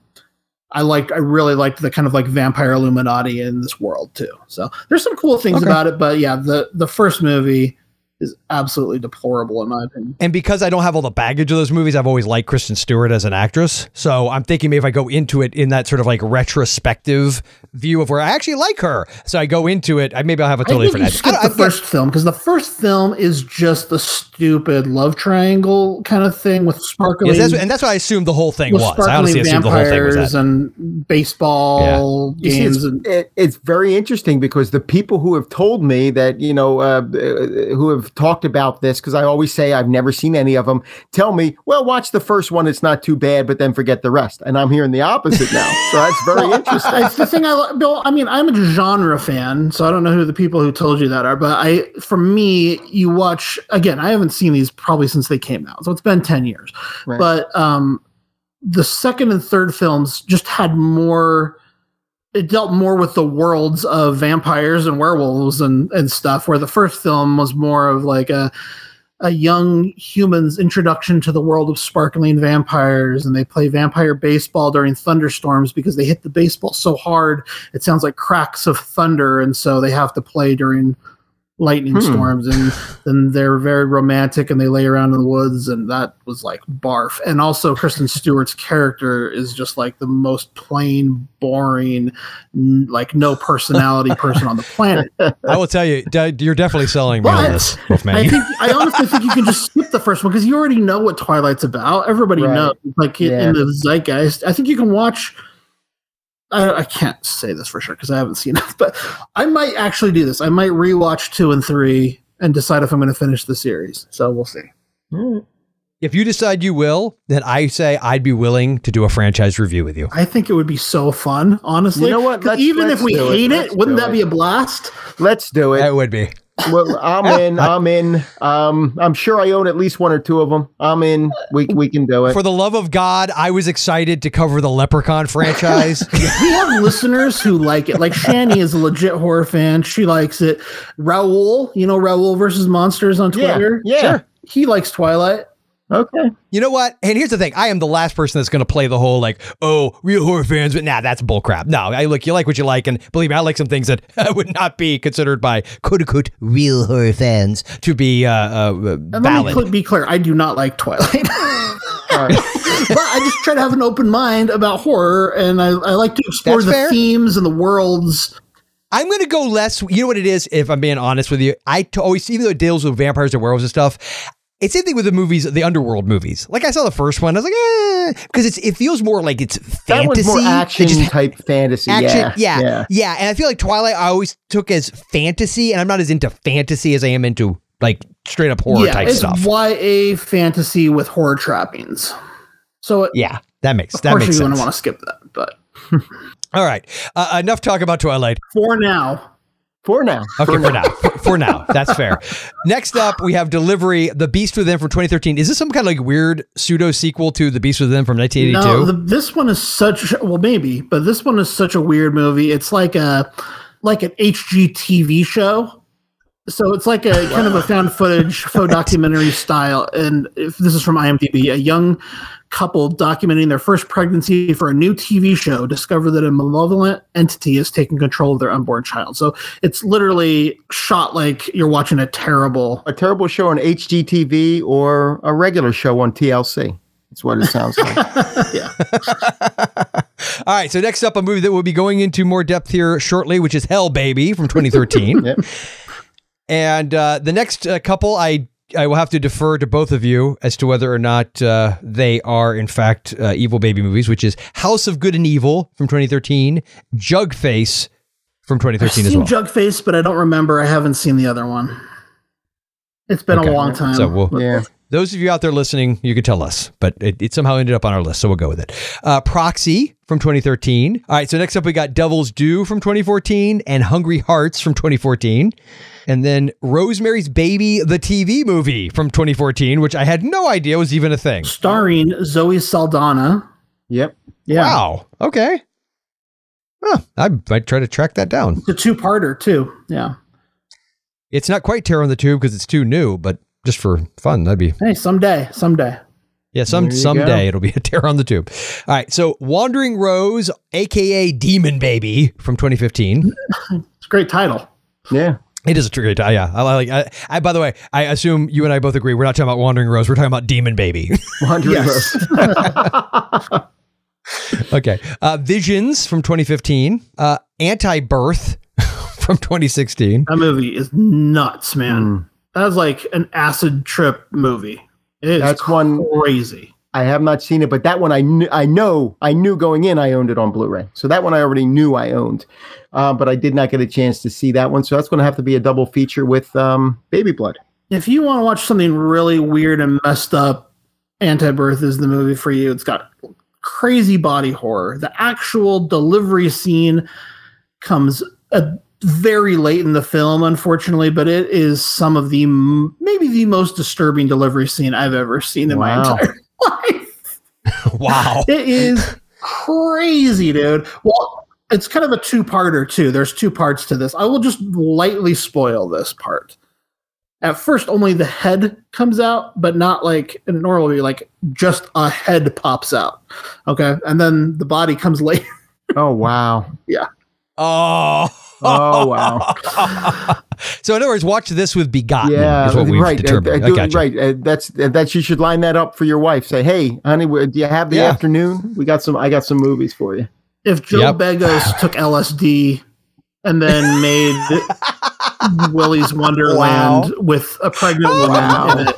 I liked. I really liked the kind of like vampire Illuminati in this world too. So there's some cool things Okay. about it, but yeah, the the first movie is absolutely deplorable in my opinion. And because I don't have all the baggage of those movies, I've always liked Kristen Stewart as an actress. So I'm thinking maybe if I go into it in that sort of like retrospective view of where I actually like her, so I go into it, I maybe I'll have a totally I think different. you edge. I skip don't- the I- first film because the first film is just the stupid love triangle kind of thing with sparkling. Yes, that's, and that's what I assumed the whole thing was. I honestly assumed the whole thing was vampires that. and baseball You see, games it's, and it, it's very interesting because the people who have told me that you know uh, uh, who have talked about this because I always say I've never seen any of them tell me well watch the first one it's not too bad but then forget the rest and I'm hearing the opposite now so that's very interesting It's the thing I Bill. I mean, I'm a genre fan, so I don't know who the people who told you that are. But I, for me, you watch again. I haven't seen these probably since they came out, so it's been ten years. Right. But um, the second and third films just had more. It dealt more with the worlds of vampires and werewolves and and stuff. Where the first film was more of like a a young human's introduction to the world of sparkling vampires and they play vampire baseball during thunderstorms because they hit the baseball so hard it sounds like cracks of thunder and so they have to play during lightning Hmm. storms and then they're very romantic and they lay around in the woods and that was like barf and also kristen stewart's character is just like the most plain boring n- like no personality person on the planet I will tell you, de- you're definitely selling me on this, Wolfman. I think I honestly think you can just skip the first one because you already know what Twilight's about. Everybody Right. knows, like in- Yeah. in the zeitgeist. I think you can watch. I, I can't say this for sure because I haven't seen it, but I might actually do this. I might rewatch two and three and decide if I'm going to finish the series. So we'll see. if you decide you will, then I say I'd be willing to do a franchise review with you. I think it would be so fun, honestly. You know what? Let's- even let's if we do it. hate it, wouldn't that it. be a blast? let's do it That would be. Well I'm in I'm in um I'm sure I own at least one or two of them I'm in we we can do it For the love of God, I was excited to cover the Leprechaun franchise. we have listeners who like it. Like Shani is a legit horror fan. She likes it. Raul, you know Raul versus Monsters on Yeah, Twitter. yeah. Sure. He likes Twilight. Okay You know what? And here's the thing: I am the last person that's going to play the whole like, "Oh, real horror fans," but nah, that's bullcrap. No, I look, you like what you like, and believe me, I like some things that would not be considered by quote unquote real horror fans to be uh, uh, And let me cl- be clear, I do not like Twilight. but I just try to have an open mind about horror and I, I like to explore That's the fair. themes and the worlds. I'm going to go less. You know what it is? If I'm being honest with you, I t- always, even though it deals with vampires and werewolves and stuff, it's same thing with the movies, the underworld movies. Like I saw the first one, I was like, eh, because it's it feels more like it's that fantasy. was more action just- type fantasy action, yeah yeah, yeah, And I feel like Twilight, I always took as fantasy, and I'm not as into fantasy as I am into like straight up horror yeah, type it's stuff. YA fantasy with horror trappings. So it, yeah, that makes of that course makes you're going sense. to want to skip that. But All right, uh, enough talk about Twilight. for now, for now Okay, for now. For now. That's fair. Next up, we have Delivery, The Beast Within from 2013. Is this some kind of like weird pseudo sequel to The Beast Within from 1982? No, the, this one is such well, maybe, but this one is such a weird movie. It's like a like an HGTV show. So it's like a kind of a found footage faux documentary style. And if this is from IMDb, a young couple documenting their first pregnancy for a new TV show discover that a malevolent entity is taking control of their unborn child. So it's literally shot like you're watching a terrible. A terrible show on HGTV or a regular show on TLC. That's what it sounds like. yeah. All right. So next up, a movie that we'll be going into more depth here shortly, which is Hell Baby from 2013. Yep. And uh, the next uh, couple, I I will have to defer to both of you as to whether or not uh, they are in fact uh, evil baby movies, which is House of Good and Evil from 2013, Jugface from 2013 as seen well. Jugface, but I don't remember. I haven't seen the other one. It's been Okay. a long time. So we'll, Yeah. those of you out there listening, you could tell us, but it, it somehow ended up on our list, so we'll go with it. Uh, Proxy from 2013. All right, so next up we got Devil's Due from 2014 and Hungry Hearts from 2014. And then Rosemary's Baby, the TV movie from 2014, which I had no idea was even a thing. Starring Zoe Saldana. Yep. Yeah. Wow. Okay. Huh, I might try to track that down. It's a two parter, too. Yeah. It's not quite Terror on the Tube because it's too new, but just for fun, that'd be Hey, someday, someday. Yeah, some someday go. it'll be a tear on the tube. All right, so Wandering Rose, aka Demon Baby, from 2015. It's a great title. Yeah. It is a great, uh, yeah. I like. I, I, by the way, I assume you and I both agree we're not talking about Wandering Rose. We're talking about Demon Baby. Wandering Rose. okay, uh, Visions from 2015. Uh, Anti Birth from 2016. That movie is nuts, man. That was like an acid trip movie. It is That's one- crazy. I have not seen it, but that one I knew, I know I knew going in I owned it on Blu-ray. So that one I already knew I owned, uh, but I did not get a chance to see that one. So that's going to have to be a double feature with um, Baby Blood. If you want to watch something really weird and messed up, Anti Birth is the movie for you. It's got crazy body horror. The actual delivery scene comes uh very late in the film, unfortunately, but it is some of the maybe the most disturbing delivery scene I've ever seen in Wow. my entire life. wow. It is crazy, dude. Well, it's kind of a two-parter too. There's two parts to this. I will just lightly spoil this part. At first, only the head comes out, but not like in a normal movie, like just a head pops out. Okay, and then the body comes later. Oh wow! Yeah. Oh. Oh wow! so in other words, watch this with Begotten. Yeah, is what we've right. uh, determined. uh, I do- gotcha. right. Uh, that's uh, that. You should line that up for your wife. Say, hey, honey, do you have the Yeah. afternoon? We got some. I got some movies for you. If Joe Yep. Begos took LSD and then made Willy's Wonderland with a pregnant woman Wow. in it,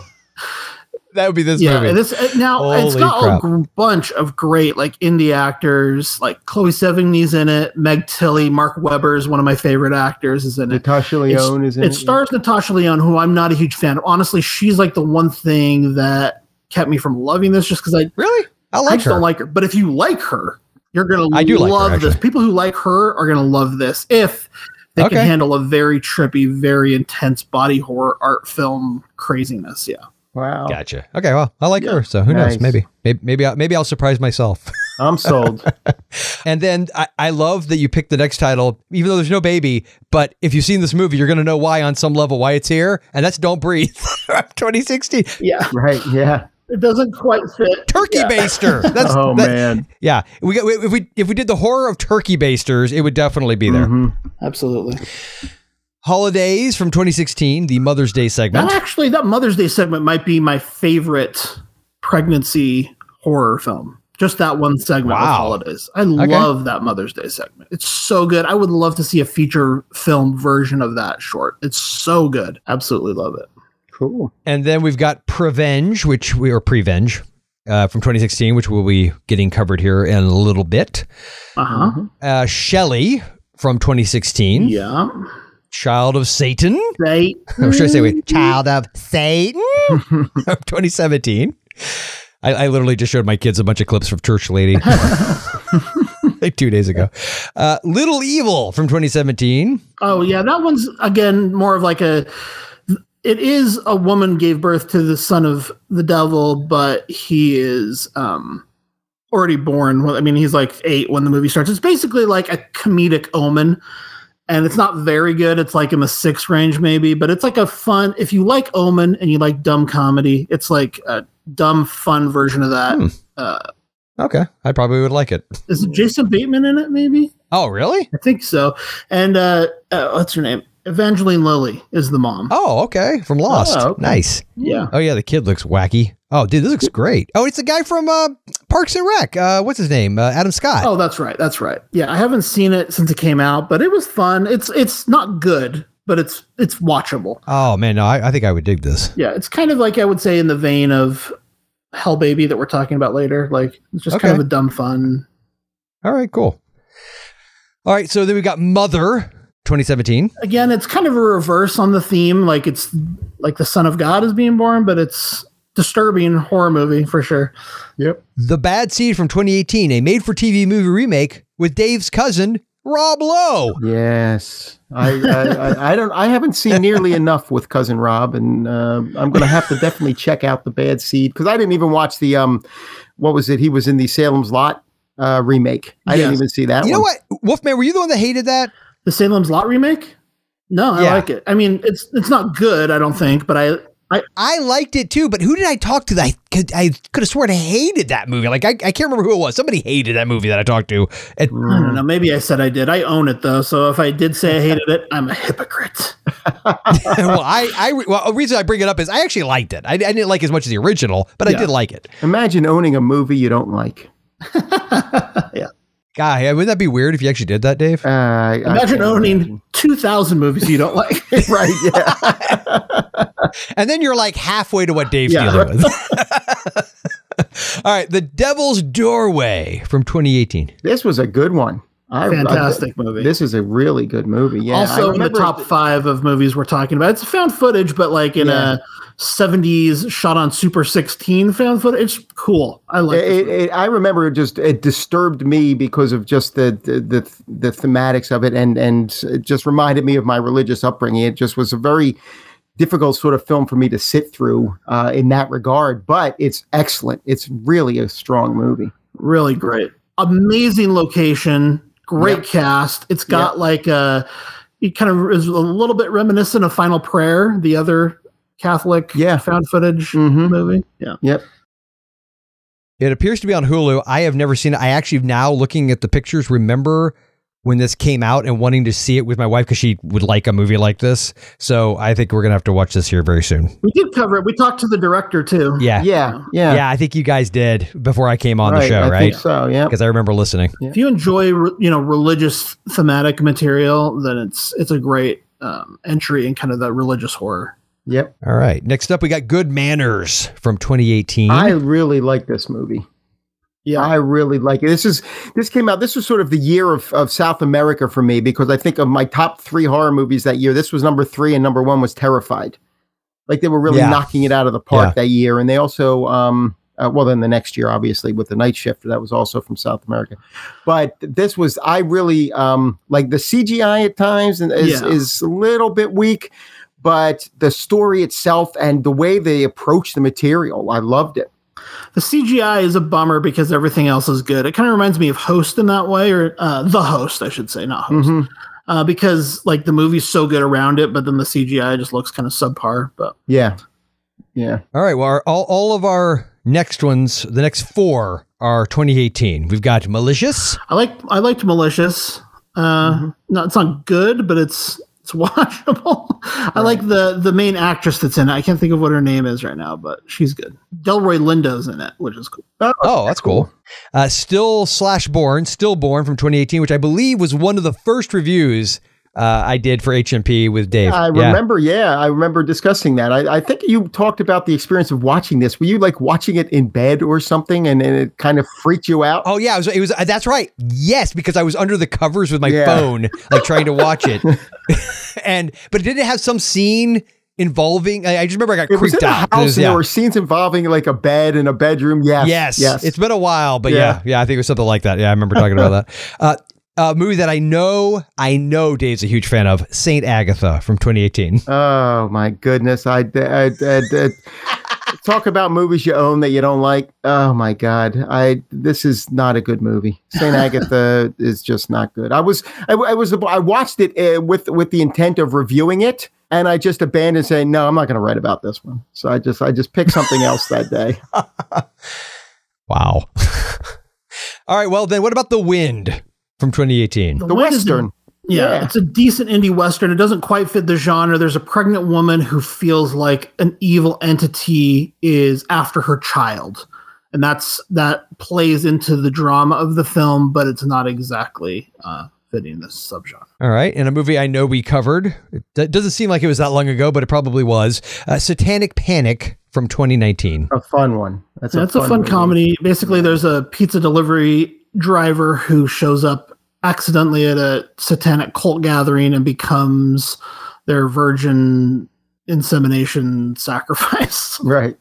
That would be this yeah, movie. and this uh, now it's got crap. a gr- bunch of great like indie actors, like Chloe Sevigny's in it, Meg Tilly, Mark Webber is one of my favorite actors, is in it. Natasha Lyonne is in It stars Natasha Lyonne, who I'm not a huge fan of. Honestly, she's like the one thing that kept me from loving this, just because I, really? I I just her. don't like her. But if you like her, you're gonna I do like her, love this. People who like her are gonna love this if they Okay. can handle a very trippy, very intense body horror art film craziness. Yeah. Wow. Gotcha. Okay, well, I like her, so who knows? Maybe, maybe, maybe, I'll, maybe I'll surprise myself. I'm sold. and then I, I love that you picked the next title, even though there's no baby. But if you've seen this movie, you're going to know why on some level why it's here, and that's "Don't Breathe" 2016. Yeah. right. Yeah. It doesn't quite fit. Turkey Yeah. baster. That's Oh that- man. Yeah, we got if we if we did the horror of turkey basters, it would definitely be there. Mhm. Absolutely. Holidays from 2016, the Mother's Day segment. That actually, that Mother's Day segment might be my favorite pregnancy horror film. Just that one segment of Wow. holidays. I love that Mother's Day segment. It's so good. I would love to see a feature film version of that short. It's so good. Absolutely love it. Cool. And then we've got Prevenge, which we are Prevenge uh, from 2016, which we'll be getting covered here in a little bit. Uh huh. Uh, Shelley from 2016, Yeah. Child of Satan. They. Or should I say, wait, Child of Satan from 2017. I, I literally just showed my kids a bunch of clips from Church Lady like two days ago. Uh, Little Evil from 2017. Oh yeah, that one's again more of like a. It is a woman gave birth to the son of the devil, but he is um already born. Well, I mean, he's like eight when the movie starts. It's basically like a comedic omen, and it's not very good. It's like in the six range maybe, but it's like a fun. If you like Omen and you like dumb comedy, it's like a dumb fun version of that. Hmm. Uh, Okay, I probably would like it. is Jason Bateman in it? Maybe Oh, really? I think so. And uh, uh what's her name? Evangeline Lilly is the mom. Oh, okay. From Lost. Oh, okay. Nice. Yeah. Oh yeah, the kid looks wacky. Oh, dude, this looks great. Oh, it's the guy from uh, Parks and Rec. Uh, what's his name? Uh, Adam Scott. Oh, that's right. That's right. Yeah, I haven't seen it since it came out, but it was fun. It's it's not good, but it's it's watchable. Oh man, no, I, I think I would dig this. Yeah, it's kind of like I would say in the vein of Hell Baby that we're talking about later. Like it's just kind of a dumb fun. All right, cool. All right, so then we got Mother, 2017. Again, it's kind of a reverse on the theme. Like it's like the Son of God is being born, but it's disturbing horror movie for sure. Yep. The Bad Seed from 2018, a made-for-TV movie remake with Dave's cousin Rob Lowe. Yes. I, I, I, I don't. I haven't seen nearly enough with cousin Rob, and uh, I'm going to have to definitely check out the Bad Seed because I didn't even watch the um, what was it? He was in the Salem's Lot uh, remake. I didn't even see that. You know one. what, Wolfman? Were you the one that hated that? The Salem's Lot remake? No, I Yeah. like it. I mean, it's it's not good, I don't think, but I I I liked it too, but who did I talk to that I could I could have sworn I hated that movie? Like I, I can't remember who it was. Somebody hated that movie that I talked to. And I don't know. Maybe I said I did. I own it though. So if I did say I hated it, I'm a hypocrite. well, I, I well, the reason I bring it up is I actually liked it. I, I didn't like it as much as the original, but I did like it. Imagine owning a movie you don't like. Guy, wouldn't that be weird if you actually did that, Dave? Uh, I- I Imagine can't owning imagine. 2,000 movies you don't like. right? Yeah. And then you're like halfway to what Dave's Yeah. dealing with. All right, The Devil's Doorway from 2018. this was a good one. I, Fantastic I- movie. This is a really good movie. Yeah. I also, in the top five of movies we're talking about, it's found footage, but like in Yeah. a 70s shot on Super 16 found footage. It's cool. I like It, it, I remember it just it disturbed me because of just the the the, the thematics of it, and and it just reminded me of my religious upbringing. It just was a very difficult sort of film for me to sit through uh, in that regard, but it's excellent. It's really a strong movie. Really great. Amazing location. Great Yep. cast. It's got like a, it kind of is a little bit reminiscent of Final Prayer, the other Catholic Yeah. found footage Mhm. movie. Yeah. Yep. It appears to be on Hulu. I have never seen it. I actually now looking at the pictures remember when this came out and wanting to see it with my wife because she would like a movie like this. So I think we're gonna have to watch this here very soon. We did cover it. We talked to the director too. Yeah. Yeah. Yeah. Yeah, I think you guys did before I came on the show, I right? think so. Yeah. Because I remember listening. If you enjoy, you know, religious thematic material, then it's it's a great um, entry in kind of the religious horror. Yep. All right. Next up, we got Good Manners from 2018. I really like this movie. Yeah. I really like it. This is this came out. This was sort of the year of, of South America for me because I think of my top three horror movies that year. This was number three, and number one was Terrified. Like they were really Yeah. knocking it out of the park Yeah. that year, and they also, um, uh, well, then the next year, obviously, with the Night Shift, that was also from South America. But this was, I really um, like the CGI at times, and is Yeah. is a little bit weak, but the story itself and the way they approach the material, I loved it. The CGI is a bummer because everything else is good. It kind of reminds me of Host in that way, or uh, The Host, I should say, not Host, Mhm. uh, because like the movie's so good around it, but then the CGI just looks kind of subpar. But Yeah, yeah. All right. Well, our, all, all of our next ones, the next four are 2018. We've got Malicious. I like I liked Malicious. Uh, No, it's not good, but it's it's watchable. I like the the main actress that's in it. I can't think of what her name is right now, but she's good. Delroy Lindo's in it, which is cool. Oh, that's cool. Uh, Still slash Born, still born from 2018, which I believe was one of the first reviews uh, I did for HMP with Dave. I remember, yeah. I remember discussing that. I, I think you talked about the experience of watching this. Were you like watching it in bed or something, and, and it kind of freaked you out? Oh yeah, it was, it was. uh, That's right. Yes, because I was under the covers with my Yeah. phone, like trying to watch it, and but did it have some scene involving? I, I just remember I got it was in creeped out. house, was- yeah. there were scenes involving like a bed and a bedroom. Yes, Yes, yes. It's been a while, but yeah, Yeah. yeah, I think it was something like that. Yeah, I remember talking about that. Uh, a movie that I know, I know Dave's a huge fan of, Saint Agatha from 2018. oh my goodness! I, I, I, I talk about movies you own that you don't like. Oh my god, I this is not a good movie. Saint Agatha is just not good. I was I, I was I watched it uh, with with the intent of reviewing it, and I just abandoned saying no, I'm not going to write about this one. So I just I just picked something else that day. wow. All right. Well, then, what about The Wind from 2018? The, the Western. Yeah, yeah, it's a decent indie western. It doesn't quite fit the genre. There's a pregnant woman who feels like an evil entity is after her child. And that's that plays into the drama of the film, but it's not exactly uh, fitting this subgenre. All right, and a movie I know we covered. It doesn't seem like it was that long ago, but it probably was. Uh, Satanic Panic from 2019. A fun one. That's, That's a fun, a fun comedy. Basically, there's a pizza delivery driver who shows up accidentally at a satanic cult gathering and becomes their virgin insemination sacrifice. Right.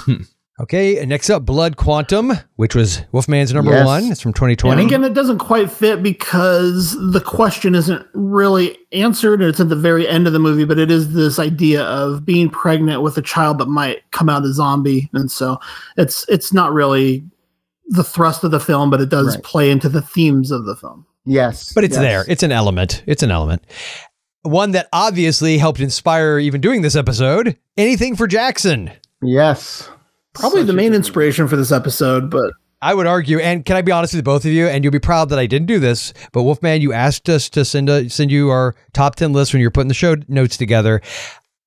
okay, next up, Blood Quantum, which was Wolfman's number yes. one. It's from 2020. And again, it doesn't quite fit because the question isn't really answered. and It's at the very end of the movie, but it is this idea of being pregnant with a child that might come out a zombie, and so it's it's not really the thrust of the film, but it does right. play into the themes of the film. Yes. But it's yes. there. It's an element. It's an element. One that obviously helped inspire even doing this episode. Anything for Jackson. Yes. Probably Such the main inspiration for this episode, but I would argue, and can I be honest with both of you? And you'll be proud that I didn't do this. But Wolfman, you asked us to send a, send you our top ten list when you're putting the show notes together.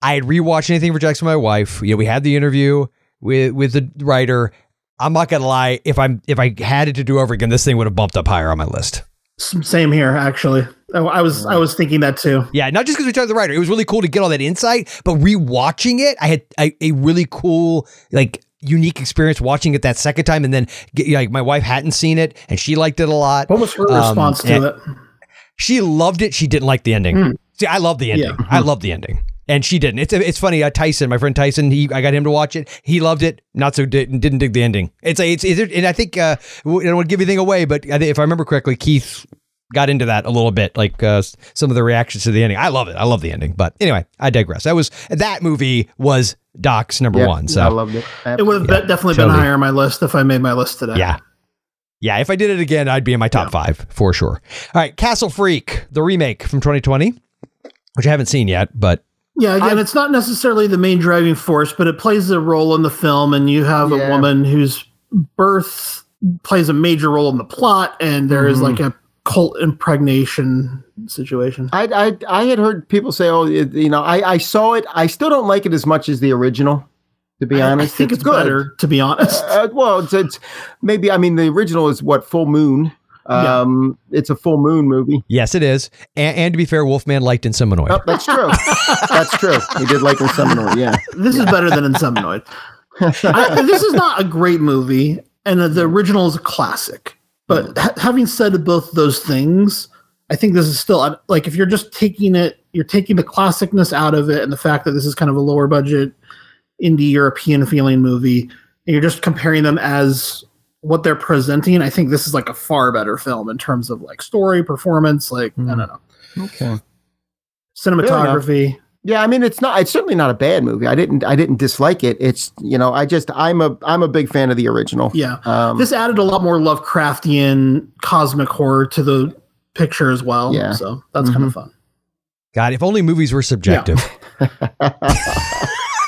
I had rewatched anything for Jackson, my wife. You know, we had the interview with with the writer. I'm not gonna lie. If I'm if I had it to do over again, this thing would have bumped up higher on my list. Same here, actually. I was I was thinking that too. Yeah, not just because we talked to the writer. It was really cool to get all that insight, but rewatching it, I had a, a really cool like unique experience watching it that second time, and then get, like my wife hadn't seen it and she liked it a lot. What was her um, response to it? She loved it. She didn't like the ending. Mm. See, I love the ending. Yeah. I love the ending and she didn't. It's it's funny. Uh, Tyson, my friend Tyson, he I got him to watch it. He loved it. Not so didn't didn't dig the ending. It's a it's, it's and I think uh, I don't want to give anything away, but I think if I remember correctly, Keith got into that a little bit, like uh, some of the reactions to the ending. I love it. I love the ending. But anyway, I digress. That was that movie was Doc's number yeah, one. So I loved it. Absolutely. It would have yeah, definitely been higher on my list if I made my list today. Yeah. Yeah, if I did it again, I'd be in my top yeah. five for sure. All right, Castle Freak, the remake from 2020, which I haven't seen yet, but yeah, again, I, it's not necessarily the main driving force, but it plays a role in the film, and you have yeah. a woman whose birth plays a major role in the plot, and there mm-hmm. is like a cult impregnation situation. I, I I had heard people say, "Oh, it, you know, I I saw it. I still don't like it as much as the original." To be honest, I think it's, it's better. To be honest, uh, well, it's, it's maybe. I mean, the original is what Full Moon. Um, yeah. it's a full moon movie. Yes, it is. And, and to be fair, Wolfman liked Inseminoid. Oh, that's true. that's true. He did like Inseminoid. Yeah. This is better than Inseminoid. I, this is not a great movie, and the original is a classic. But ha- having said both those things, I think this is still like if you're just taking it, you're taking the classicness out of it, and the fact that this is kind of a lower budget indie European feeling movie, and you're just comparing them as what they're presenting. I think this is like a far better film in terms of like story, performance, like mm. I hmm. don't know. Okay. Cinematography. Yeah, I mean it's not it's certainly not a bad movie. I didn't I didn't dislike it. It's you know, I just I'm a I'm a big fan of the original. Yeah. Um, this added a lot more Lovecraftian cosmic horror to the picture as well. Yeah. So that's mm-hmm. kind of fun. God, if only movies were subjective. Yeah.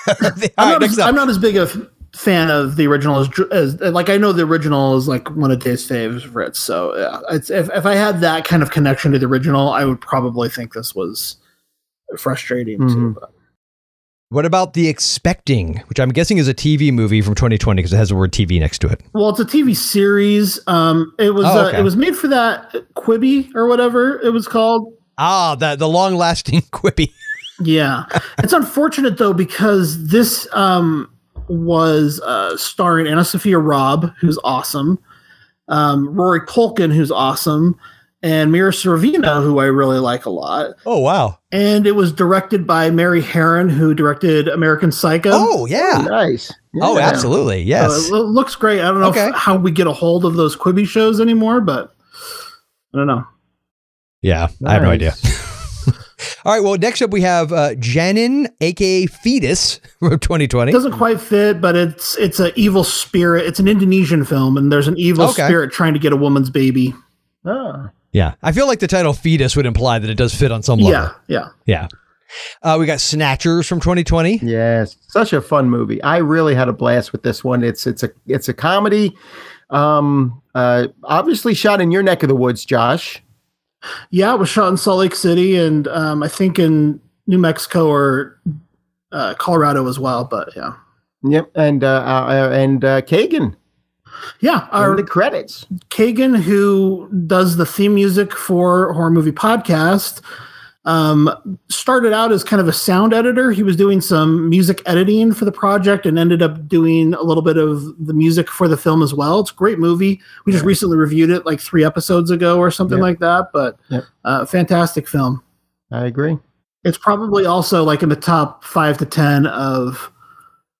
I'm, not as, I'm, not as, big a fan of the original as, as, like I know the original is like one of Dave's favorites. So yeah, it's, if if I had that kind of connection to the original, I would probably think this was frustrating mm-hmm. too. But. What about The Expecting, which I'm guessing is a TV movie from 2020 because it has the word TV next to it? Well, it's a TV series. Um, it was oh, okay. uh, it was made for that Quibi or whatever it was called. Ah, the the long lasting Quibi. yeah, it's unfortunate though because this um, was uh, starring Anna Sophia Robb, who's awesome, um, Rory Culkin, who's awesome, and Mira Sorvino, who I really like a lot. Oh wow! And it was directed by Mary Harron, who directed American Psycho. Oh yeah, oh, nice. Yeah. Oh, absolutely, yes. Uh, it looks great. I don't know okay. if, how we get a hold of those Quibi shows anymore, but I don't know. Yeah, nice. I have no idea. All right. Well, next up we have uh, Janin, aka Fetus, from 2020. It doesn't quite fit, but it's it's an evil spirit. It's an Indonesian film, and there's an evil Okay. spirit trying to get a woman's baby. Ah. Yeah, I feel like the title Fetus would imply that it does fit on some level. Yeah, yeah. Yeah. Uh, we got Snatchers from 2020. Yes, such a fun movie. I really had a blast with this one. It's it's a it's a comedy. Um, uh, obviously shot in your neck of the woods, Josh. Yeah, it was shot in Salt Lake City and um, I think in New Mexico or uh, Colorado as well. But yeah, Yep, and uh, uh and uh, Kagan yeah. Our the credits. Kagan, who does the theme music for Horror Movie Podcast, um, started out as kind of a sound editor. He was doing some music editing for the project and ended up doing a little bit of the music for the film as well. It's a great movie. We just recently reviewed it like three episodes ago or something Yep. like that. But Yep. uh, fantastic film. I agree. It's probably also like in the top five to ten of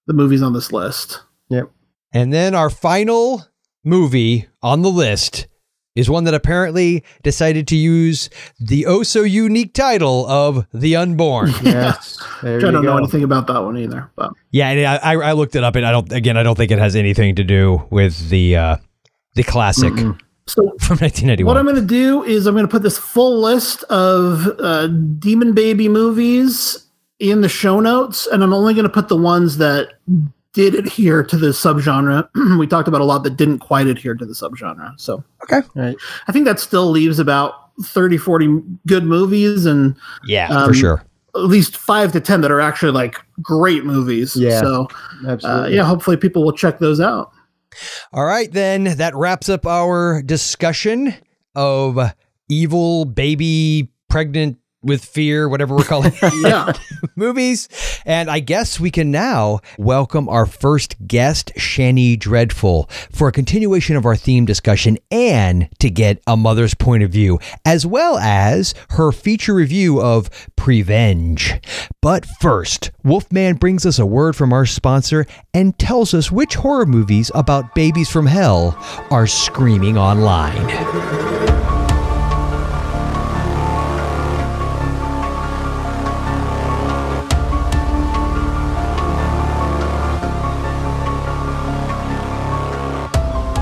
the movies on this list. Yep. And then our final movie on the list is one that apparently decided to use the oh so unique title of The Unborn. Yes. There Which I don't know anything about that one either. But yeah, and I, I I looked it up, and I don't. Again, I don't think it has anything to do with the uh, the classic Mm-mm. so from 1991. What I'm going to do is I'm going to put this full list of uh, Demon Baby movies in the show notes, and I'm only going to put the ones that did adhere to the subgenre. we talked about a lot that didn't quite adhere to the subgenre. So okay, Right. I think that still leaves about 30, 40 good movies and yeah, um, for sure. at least five to 10 that are actually like great movies. Yeah. So uh, Absolutely. yeah, hopefully people will check those out. All right, then that wraps up our discussion of evil baby pregnant with fear, whatever we're calling it. Yeah. movies. And I guess we can now welcome our first guest, Shani Dreadful, for a continuation of our theme discussion and to get a mother's point of view, as well as her feature review of Prevenge. But first, Wolfman brings us a word from our sponsor and tells us which horror movies about babies from hell are screaming online.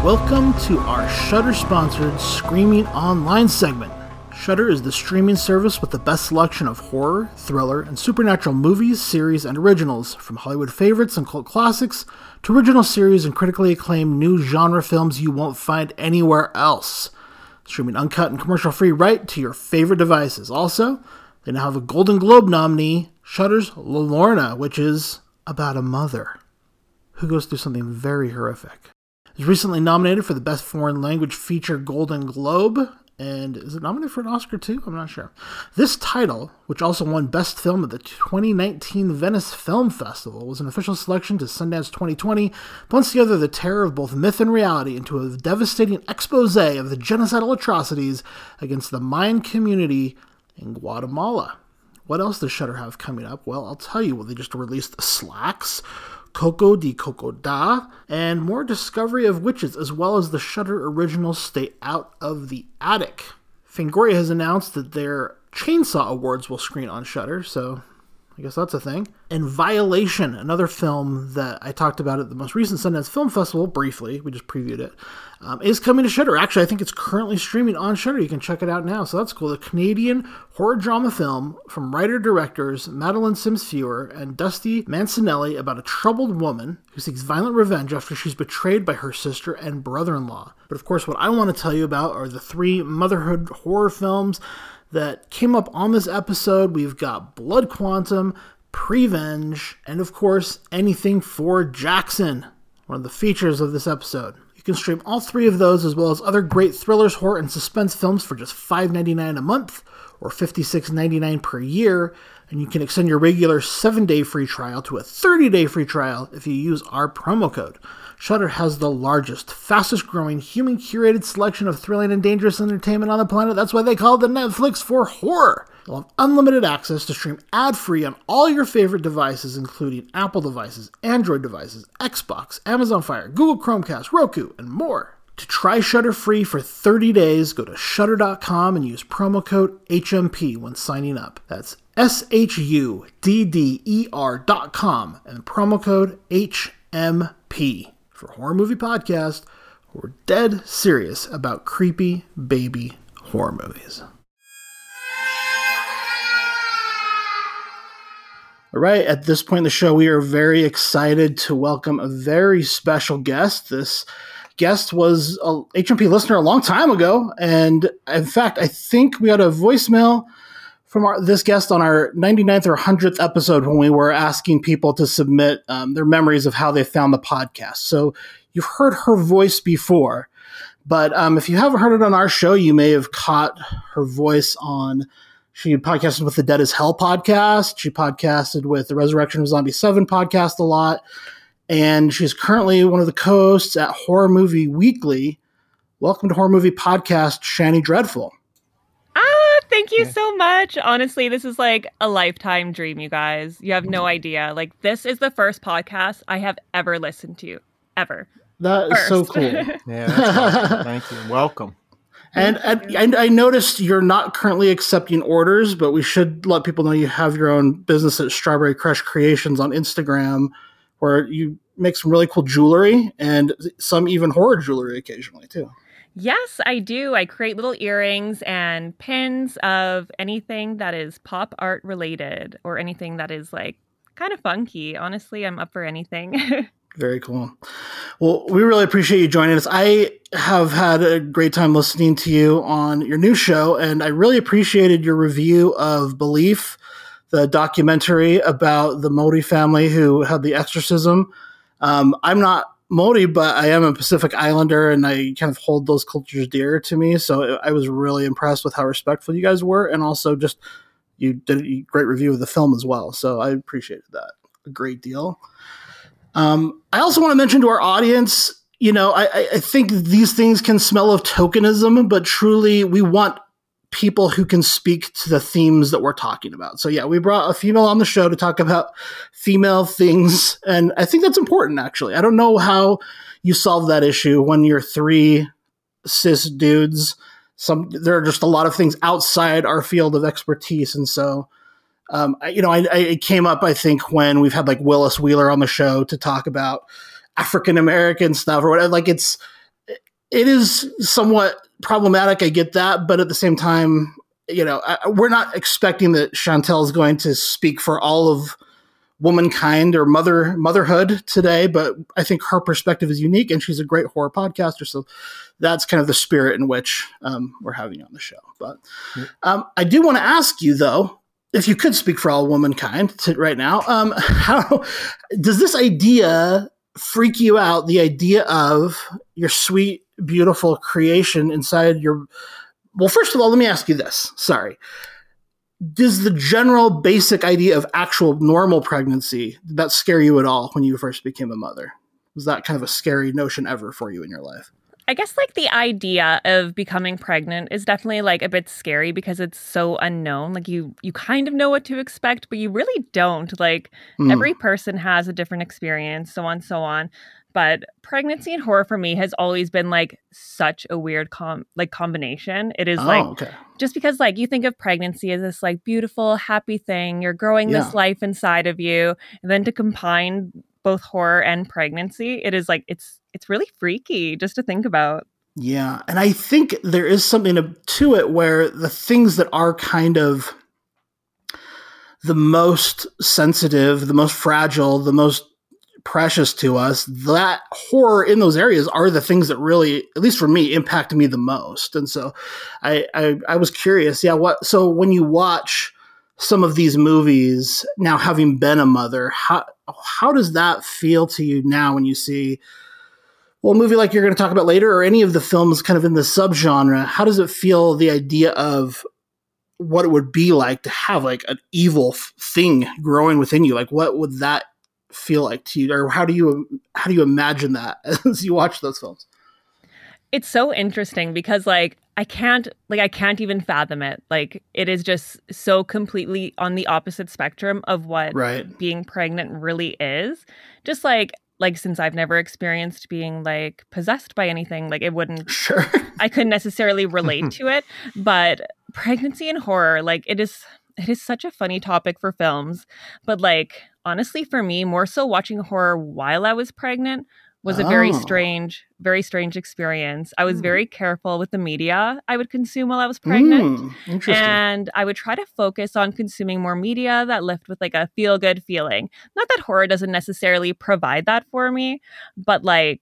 Welcome to our Shudder sponsored Screaming Online segment. Shudder is the streaming service with the best selection of horror, thriller, and supernatural movies, series, and originals, from Hollywood favorites and cult classics to original series and critically acclaimed new genre films you won't find anywhere else. Streaming uncut and commercial free right to your favorite devices. Also, they now have a Golden Globe nominee, Shudder's Llorona, which is about a mother who goes through something very horrific was recently nominated for the Best Foreign Language Feature Golden Globe. And is it nominated for an Oscar too? I'm not sure. This title, which also won Best Film at the 2019 Venice Film Festival, was an official selection to Sundance 2020, blends together the terror of both myth and reality into a devastating expose of the genocidal atrocities against the Mayan community in Guatemala. What else does Shudder have coming up? Well, I'll tell you. Well, they just released Slaxx, Koko-di Koko-da, and more discovery of witches, as well as the Shudder originals Stay Out of the Attic. Fangoria has announced that their Chainsaw Awards will screen on Shudder, so I guess that's a thing. And Violation, another film that I talked about at the most recent Sundance Film Festival briefly, we just previewed it, um, is coming to Shudder. Actually, I think it's currently streaming on Shudder. You can check it out now, so that's cool. The Canadian horror drama film from writer directors Madeleine Sims Fewer and Dusty Mancinelli about a troubled woman who seeks violent revenge after she's betrayed by her sister and brother in law. But of course, what I want to tell you about are the three motherhood horror films that came up on this episode. We've got Blood Quantum, Prevenge, and of course, anything for Jackson, one of the features of this episode. You can stream all three of those as well as other great thrillers, horror, and suspense films for just $5.99 a month or $56.99 per year. And you can extend your regular 7 day free trial to a 30 day free trial if you use our promo code. Shudder has the largest, fastest growing, human curated selection of thrilling and dangerous entertainment on the planet. That's why they call it the Netflix for horror. You'll have unlimited access to stream ad free on all your favorite devices, including Apple devices, Android devices, Xbox, Amazon Fire, Google Chromecast, Roku, and more. To try Shudder free for 30 days, go to shudder.com and use promo code HMP when signing up. That's S H U D D E R dot com and promo code HMP for Horror Movie Podcast. We're dead serious about creepy baby horror movies. All right, at this point in the show, we are very excited to welcome a very special guest. This guest was a HMP listener a long time ago, and in fact, I think we got a voicemail from our, this guest on our 99th or 100th episode when we were asking people to submit um, their memories of how they found the podcast. So you've heard her voice before, but um, if you haven't heard it on our show, you may have caught her voice on she podcasted with the Dead as Hell podcast. She podcasted with the Resurrection of Zombie 7 podcast a lot. And she's currently one of the co hosts at Horror Movie Weekly. Welcome to Horror Movie Podcast, Shani Dreadful. Thank you so much. Honestly, this is like a lifetime dream, you guys. You have no mm-hmm. idea. Like, this is the first podcast I have ever listened to, ever. That is so cool. Yeah, awesome. thank you. Welcome. And, and, and I noticed you're not currently accepting orders, but we should let people know you have your own business at Strawberry Crush Creations on Instagram, where you make some really cool jewelry and some even horror jewelry occasionally too. Yes, I do. I create little earrings and pins of anything that is pop art related or anything that is like kind of funky. Honestly, I'm up for anything. Very cool. Well, we really appreciate you joining us. I have had a great time listening to you on your new show, and I really appreciated your review of Belief, the documentary about the Modi family who had the exorcism. Um, I'm not Moody, but I am a Pacific Islander, and I kind of hold those cultures dear to me. So I was really impressed with how respectful you guys were, and also just you did a great review of the film as well. So I appreciated that a great deal. Um, I also want to mention to our audience, you know, I, I think these things can smell of tokenism, but truly we want people who can speak to the themes that we're talking about. So yeah, we brought a female on the show to talk about female things, and I think that's important. Actually, I don't know how you solve that issue when you're three cis dudes. Some there are just a lot of things outside our field of expertise, and so um, I, you know, I, I, it came up, I think, when we've had like Willis Wheeler on the show to talk about African American stuff or whatever. Like it's, it is somewhat problematic. I get that, but at the same time, you know, I, we're not expecting that Chantel is going to speak for all of womankind or mother motherhood today, but I think her perspective is unique, and she's a great horror podcaster. So that's kind of the spirit in which um, we're having on the show. But um, I do want to ask you though if you could speak for all womankind to, right now, um, how does this idea freak you out? The idea of your sweet, beautiful creation inside your. Well, first of all, let me ask you this. Sorry. Does the general basic idea of actual normal pregnancy did that scare you at all when you first became a mother? Was that kind of a scary notion ever for you in your life? I guess like the idea of becoming pregnant is definitely like a bit scary because it's so unknown. Like you you kind of know what to expect, but you really don't. Like mm. every person has a different experience, so on so on. But pregnancy and horror for me has always been like such a weird com like combination. It is oh, like okay. just because like you think of pregnancy as this like beautiful, happy thing, you're growing yeah. this life inside of you, and then to combine both horror and pregnancy, it is like it's it's really freaky just to think about. Yeah, and I think there is something to it where the things that are kind of the most sensitive, the most fragile, the most precious to us, that horror in those areas are the things that really, at least for me, impact me the most. And so I, I, I was curious, yeah, what so when you watch some of these movies now having been a mother, how how does that feel to you now when you see well, a movie like you're going to talk about later, or any of the films kind of in the subgenre, how does it feel the idea of what it would be like to have like an evil thing growing within you? Like, what would that feel like to you, or how do you how do you imagine that as you watch those films? It's so interesting because like I can't like I can't even fathom it. Like it is just so completely on the opposite spectrum of what right. being pregnant really is. Just like like since I've never experienced being like possessed by anything, like it wouldn't sure I couldn't necessarily relate to it. But pregnancy and horror, like it is it is such a funny topic for films, but like honestly for me, more so watching horror while I was pregnant was a very Oh. strange, very strange experience. I was very careful with the media I would consume while I was pregnant. Mm, interesting. And I would try to focus on consuming more media that left with like a feel good feeling. Not that horror doesn't necessarily provide that for me, but like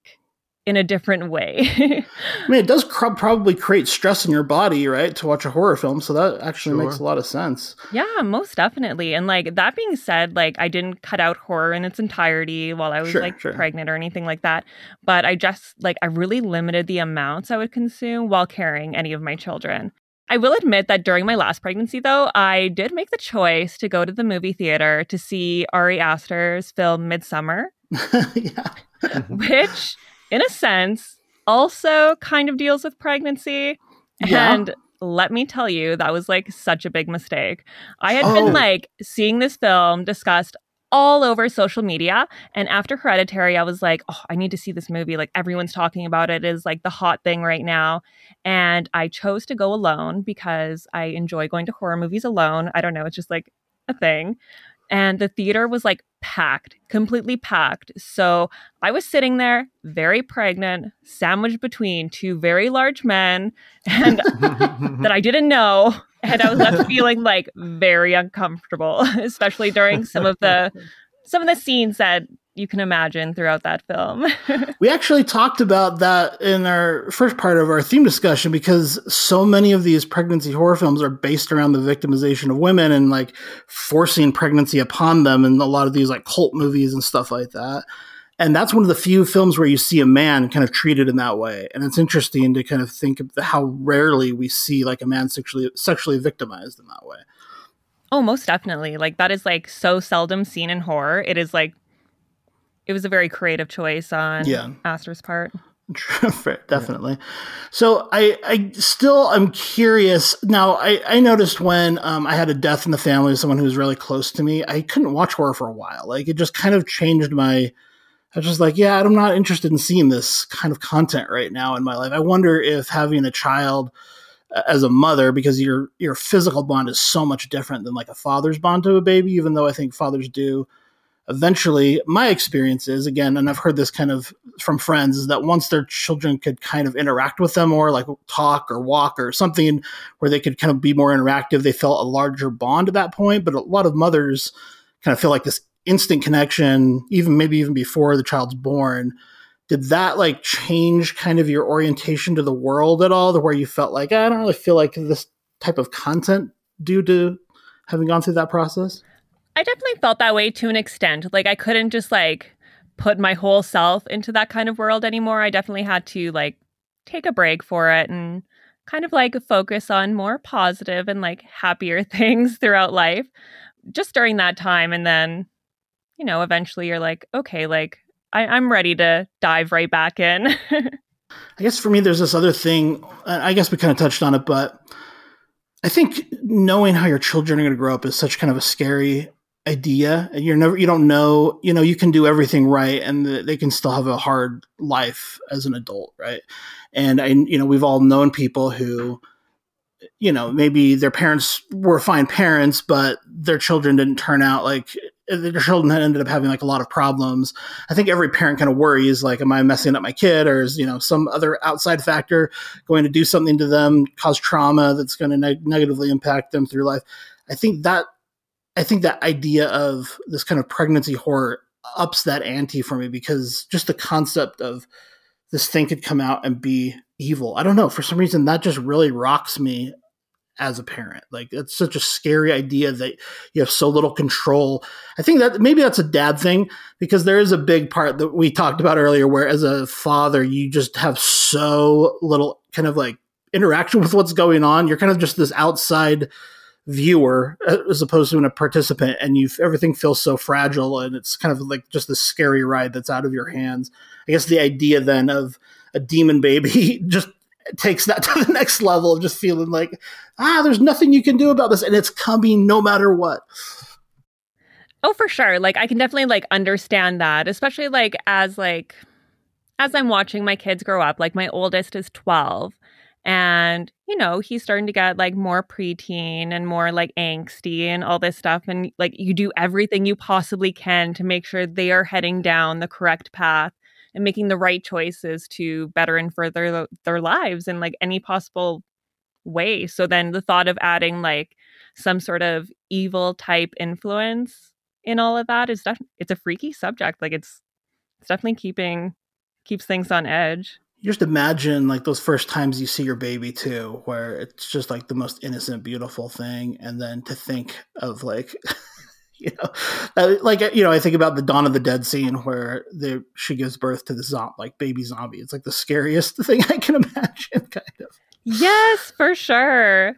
in a different way. I mean, it does cr- probably create stress in your body, right, to watch a horror film. So that actually makes a lot of sense. yeah, most definitely. And like that being said, like I didn't cut out horror in its entirety while I was Sure, like sure. pregnant or anything like that. But I just like I really limited the amounts I would consume while carrying any of my children. I will admit that during my last pregnancy, though, I did make the choice to go to the movie theater to see Ari Aster's film Midsommar, yeah. which, in a sense, also kind of deals with pregnancy. Yeah. And let me tell you, that was like such a big mistake. I had Oh. been like seeing this film discussed all over social media. And after Hereditary, I was like, oh, I need to see this movie. Like everyone's talking about it is like the hot thing right now. And I chose to go alone because I enjoy going to horror movies alone. I don't know, it's just like a thing. And the theater was like packed, completely packed. So I was sitting there, very pregnant, sandwiched between two very large men, and that I didn't know. And I was left feeling like very uncomfortable, especially during some of the some of the scenes that you can imagine throughout that film. We actually talked about that in our first part of our theme discussion because so many of these pregnancy horror films are based around the victimization of women and like forcing pregnancy upon them and a lot of these like cult movies and stuff like that. And that's one of the few films where you see a man kind of treated in that way. And it's interesting to kind of think of how rarely we see like a man sexually sexually victimized in that way. oh, most definitely. Like that is like so seldom seen in horror. It is like it was a very creative choice on Yeah. Aster's part. Definitely. So I, I still I'm curious. Now I, I noticed when um, I had a death in the family of someone who was really close to me, I couldn't watch horror for a while. Like it just kind of changed my. I was just like, yeah, I'm not interested in seeing this kind of content right now in my life. I wonder if having a child uh, as a mother, because your your physical bond is so much different than like a father's bond to a baby. Even though I think fathers do eventually my experience is again and i've heard this kind of from friends is that once their children could kind of interact with them or like talk or walk or something where they could kind of be more interactive they felt a larger bond at that point. But a lot of mothers kind of feel like this instant connection even maybe even before the child's born. Did that like change kind of your orientation to the world at all to where you felt like ah, i don't really feel like this type of content due to having gone through that process I definitely felt that way to an extent. Like I couldn't just like put my whole self into that kind of world anymore. I definitely had to like take a break for it and kind of like focus on more positive and like happier things throughout life just during that time. And then, you know, eventually you're like, okay, like I, I'm ready to dive right back in. I guess for me, there's this other thing. I guess we kind of touched on it, but I think knowing how your children are going to grow up is such kind of a scary idea. And You're never, you don't know, you know, you can do everything right, and th- they can still have a hard life as an adult, right? And I, you know, we've all known people who, you know, maybe their parents were fine parents, but their children didn't turn out like eh, their children ended up having like a lot of problems. I think every parent kind of worries, like, am I messing up my kid, or is you know some other outside factor going to do something to them, cause trauma that's going to neg- negatively impact them through life? I think that I think that idea of this kind of pregnancy horror ups that ante for me because just the concept of this thing could come out and be evil. I don't know. For some reason, that just really rocks me as a parent. Like it's such a scary idea that you have so little control. I think that maybe that's a dad thing because there is a big part that we talked about earlier where as a father you just have so little kind of like interaction with what's going on. You're kind of just this outside viewer uh, as opposed to a participant and you everything feels so fragile and it's kind of like just this scary ride that's out of your hands. I guess the idea then of a demon baby just takes that to the next level of just feeling like ah there's nothing you can do about this and it's coming no matter what Oh, for sure. Like I can definitely like understand that, especially like as like as I'm watching my kids grow up. Like my oldest is 12 And, you know, he's starting to get like more preteen and more like angsty and all this stuff. And like you do everything you possibly can to make sure they are heading down the correct path and making the right choices to better and further the, their lives in like any possible way. So then the thought of adding like some sort of evil type influence in all of that is definitely it's a freaky subject. Like it's it's definitely keeping keeps things on edge. You just imagine like those first times you see your baby too, where it's just like the most innocent, beautiful thing, and then to think of like you know, like you know, I think about the Dawn of the Dead scene where the, she gives birth to the zombie, like baby zombie. It's like the scariest thing I can imagine, kind of. Yes, for sure.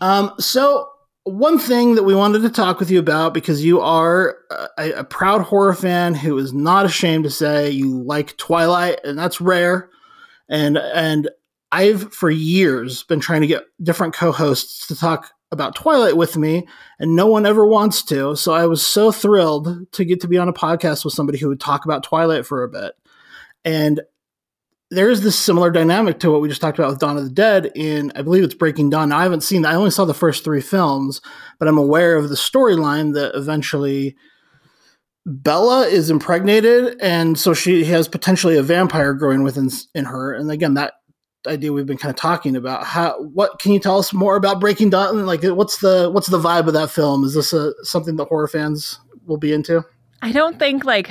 Um, so one thing that we wanted to talk with you about because you are a, a, proud horror fan who is not ashamed to say you like Twilight, and that's rare. And and I've for years been trying to get different co-hosts to talk about Twilight with me, and no one ever wants to. So I was so thrilled to get to be on a podcast with somebody who would talk about Twilight for a bit. And there is this similar dynamic to what we just talked about with Dawn of the Dead in, I believe it's Breaking Dawn. I haven't seen, I only saw the first three films, but I'm aware of the storyline that eventually Bella is impregnated, and so she has potentially a vampire growing within in her. And again, that idea we've been kind of talking about. How, what can you tell us more about Breaking Dawn? Like, what's the what's the vibe of that film? Is this a something that horror fans will be into? I don't think like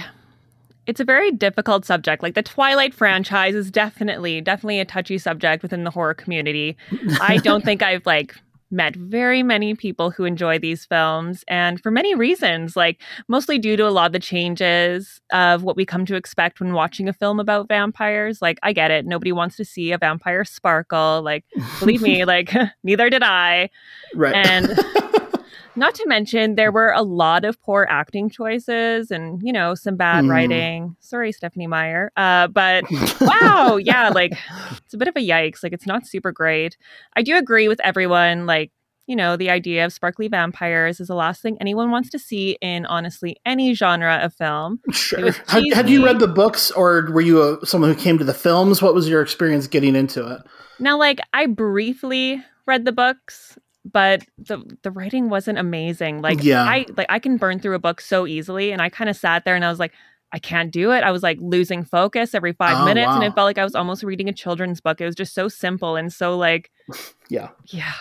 it's a very difficult subject. Like the Twilight franchise is definitely, definitely a touchy subject within the horror community. I don't think I've like met very many people who enjoy these films and for many reasons like mostly due to a lot of the changes of what we come to expect when watching a film about vampires. Like i get it. Nobody wants to see a vampire sparkle. Like believe me like neither did i. Right. And Not to mention, there were a lot of poor acting choices and, you know, some bad mm. writing. Sorry, Stephenie Meyer. Uh, but wow, yeah, like it's a bit of a yikes. Like it's not super great. I do agree with everyone. Like, you know, the idea of sparkly vampires is the last thing anyone wants to see in honestly any genre of film. Sure. You read the books or were you a, someone who came to the films? What was your experience getting into it? Now, like, I briefly read the books but the the writing wasn't amazing. Like yeah. I like I can burn through a book so easily and I kind of sat there and I was like I can't do it. I was like losing focus every 5 oh, minutes wow. and it felt like I was almost reading a children's book. It was just so simple and so like yeah. Yeah.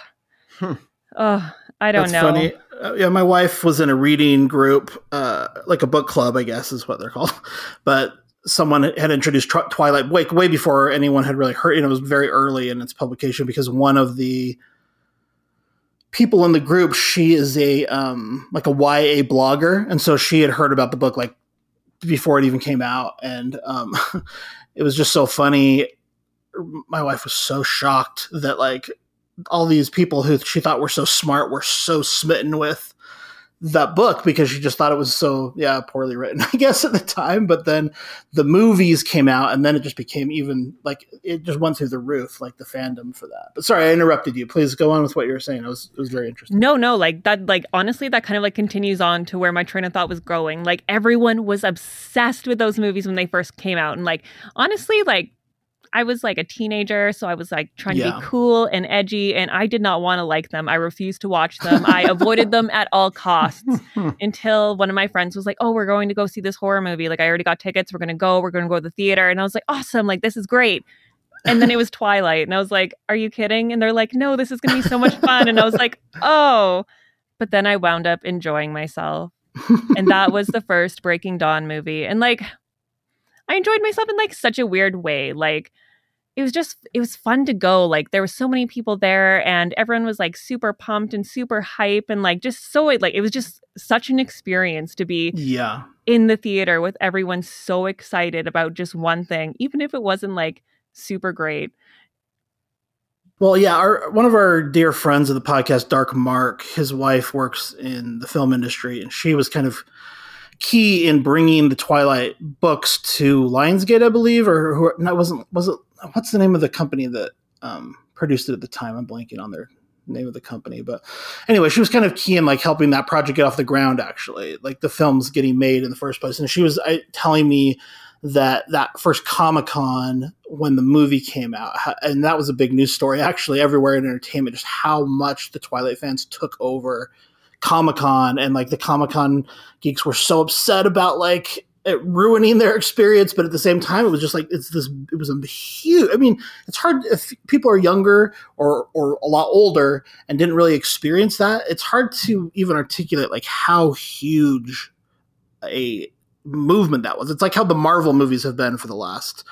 Hmm. Oh, I don't That's know. Funny. Uh, yeah, my wife was in a reading group, uh, like a book club, I guess is what they're called. But someone had introduced Twilight way, way before anyone had really heard. You know, it was very early in its publication because one of the people in the group, she is a um, like a YA blogger, and so she had heard about the book like before it even came out, and um, it was just so funny. My wife was so shocked that like all these people who she thought were so smart were so smitten with that book because she just thought it was so yeah poorly written i guess at the time. But then the movies came out and then it just became even like it just went through the roof like the fandom for that. But sorry i interrupted you. Please go on with what you were saying. It was it was very interesting. No no like that like honestly that kind of like continues on to where my train of thought was going like everyone was obsessed with those movies when they first came out. And like honestly like I was like a teenager, so I was like trying yeah. to be cool and edgy, and I did not want to like them. I refused to watch them. I avoided them at all costs until one of my friends was like, "Oh, we're going to go see this horror movie. Like, I already got tickets. We're going to go. We're going to go to the theater." And I was like, "Awesome! Like, this is great." And then it was Twilight, and I was like, "Are you kidding?" And they're like, "No, this is going to be so much fun." And I was like, "Oh." But then I wound up enjoying myself. and that was the first Breaking Dawn movie. And like I enjoyed myself in like such a weird way. Like it was just it was fun to go like there were so many people there and everyone was like super pumped and super hype and like just so like it was just such an experience to be yeah. in the theater with everyone so excited about just one thing even if it wasn't like super great. Well yeah our one of our dear friends of the podcast dark mark his wife works in the film industry and she was kind of key in bringing the twilight books to lionsgate i believe or who no, wasn't was it what's the name of the company that um, produced it at the time? I'm blanking on their name of the company, but anyway, she was kind of key in like helping that project get off the ground. Actually, like the film's getting made in the first place, and she was I, telling me that that first Comic Con when the movie came out, and that was a big news story actually everywhere in entertainment, just how much the Twilight fans took over Comic Con, and like the Comic Con geeks were so upset about like ruining their experience, but at the same time, it was just like it's this. It was a huge. I mean, it's hard if people are younger or or a lot older and didn't really experience that. It's hard to even articulate like how huge a movement that was. It's like how the Marvel movies have been for the last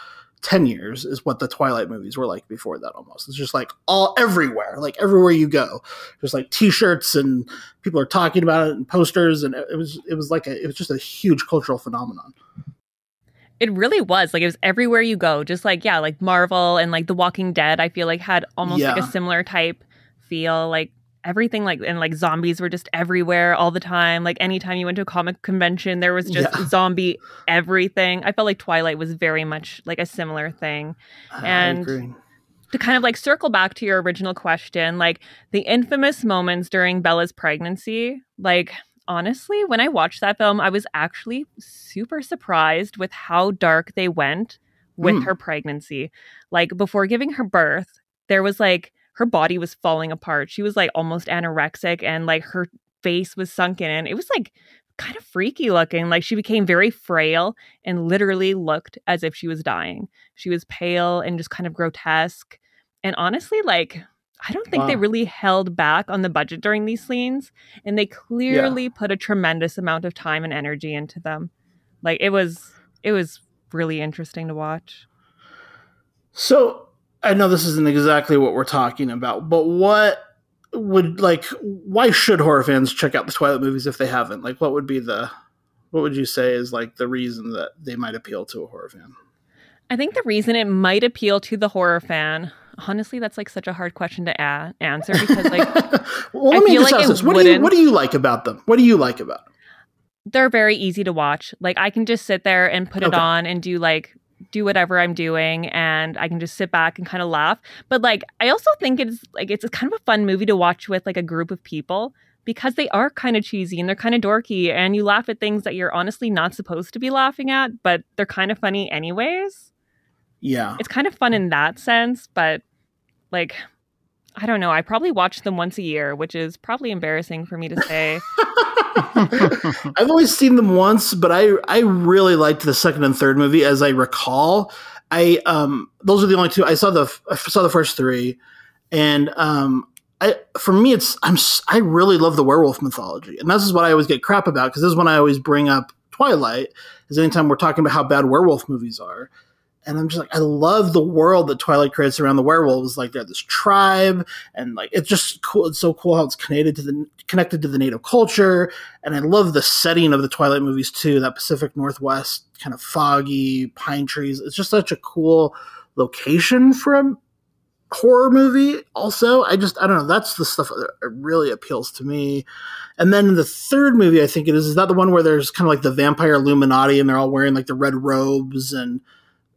10 years is what the Twilight movies were like before that almost. It's just like all everywhere, like everywhere you go. There's like t-shirts and people are talking about it and posters and it was it was like a it was just a huge cultural phenomenon. It really was. Like it was everywhere you go. Just like yeah, like Marvel and like The Walking Dead I feel like had almost yeah. like a similar type feel like everything like and like zombies were just everywhere all the time. Like anytime you went to a comic convention there was just yeah. zombie everything. I felt like twilight was very much like a similar thing. And to kind of like circle back to your original question like the infamous moments during bella's pregnancy like honestly when i watched that film i was actually super surprised with how dark they went with mm. her pregnancy. Like before giving her birth there was like her body was falling apart. She was like almost anorexic and like her face was sunken in. It was like kind of freaky looking. Like she became very frail and literally looked as if she was dying. She was pale and just kind of grotesque. And honestly, like I don't think wow. they really held back on the budget during these scenes. And they clearly yeah. put a tremendous amount of time and energy into them. Like it was it was really interesting to watch. So I know this isn't exactly what we're talking about, but what would like why should horror fans check out the Twilight movies if they haven't? Like what would be the what would you say is like the reason that they might appeal to a horror fan? I think the reason it might appeal to the horror fan, honestly, that's like such a hard question to a- answer because like well, let me just like ask this. What do you what do you like about them? What do you like about them? They're very easy to watch. Like I can just sit there and put okay. it on and do like do whatever I'm doing and I can just sit back and kind of laugh. But like I also think it's like it's kind of a fun movie to watch with like a group of people because they are kind of cheesy and they're kind of dorky and you laugh at things that you're honestly not supposed to be laughing at, but they're kind of funny anyways. Yeah. It's kind of fun in that sense, but like I don't know. I probably watch them once a year, which is probably embarrassing for me to say. I've only seen them once, but I I really liked the second and third movie, as I recall. I um those are the only two I saw the I saw the first three, and um I for me it's I'm I really love the werewolf mythology, and this is what I always get crap about because this is when I always bring up Twilight. Is anytime we're talking about how bad werewolf movies are, and I'm just like, I love the world that Twilight creates around the werewolves. Like they're this tribe, and like it's just cool. It's so cool how it's connected to the connected to the native culture, and I love the setting of the Twilight movies too. That Pacific Northwest kind of foggy pine trees. It's just such a cool location for a horror movie. Also, I just I don't know. That's the stuff that really appeals to me. And then the third movie, I think it is, is that the one where there's kind of like the vampire Illuminati, and they're all wearing like the red robes and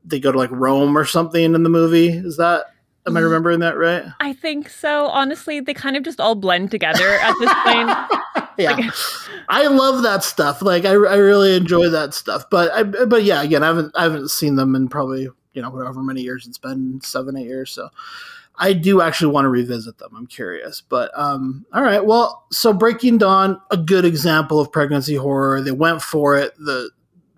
they go to like Rome or something in the movie. Is that am I mm. remembering that right? I think so. Honestly, they kind of just all blend together at this point. yeah, like, I love that stuff. Like I, I really enjoy that stuff. But I, but yeah, again, I haven't I haven't seen them in probably you know whatever many years it's been seven eight years. So I do actually want to revisit them. I'm curious. But um, all right. Well, so Breaking Dawn, a good example of pregnancy horror. They went for it. The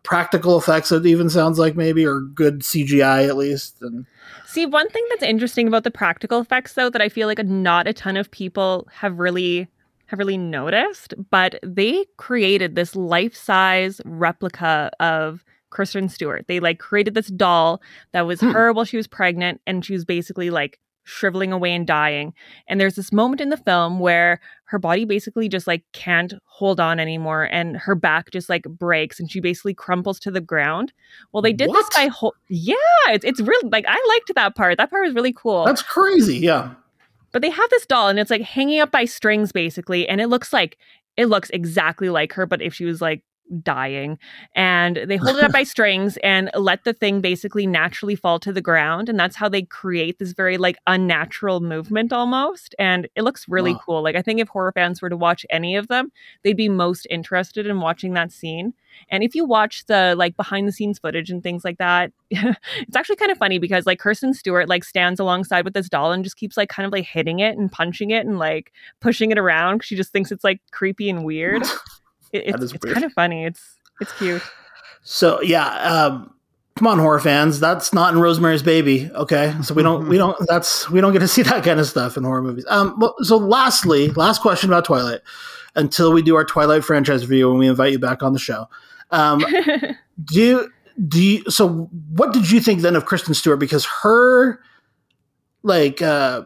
practical effects it even sounds like maybe or good cgi at least and see one thing that's interesting about the practical effects though that i feel like not a ton of people have really have really noticed but they created this life-size replica of kristen stewart they like created this doll that was hmm. her while she was pregnant and she was basically like shriveling away and dying. And there's this moment in the film where her body basically just like can't hold on anymore and her back just like breaks and she basically crumples to the ground. Well, they did what? this by whole Yeah, it's it's really like I liked that part. That part was really cool. That's crazy. Yeah. But they have this doll and it's like hanging up by strings basically and it looks like it looks exactly like her but if she was like dying and they hold it up by strings and let the thing basically naturally fall to the ground and that's how they create this very like unnatural movement almost and it looks really wow. cool. Like i think if horror fans were to watch any of them they'd be most interested in watching that scene. And if you watch the like behind the scenes footage and things like that it's actually kind of funny because like kirsten stewart like stands alongside with this doll and just keeps like kind of like hitting it and punching it and like pushing it around she just thinks it's like creepy and weird it, it's, it's kind of funny. It's it's cute. So yeah, um, come on, horror fans. That's not in Rosemary's Baby. Okay, so we don't we don't that's we don't get to see that kind of stuff in horror movies. Um, so lastly, last question about Twilight. Until we do our Twilight franchise review and we invite you back on the show, um, do you, do you, so? What did you think then of Kristen Stewart? Because her like uh,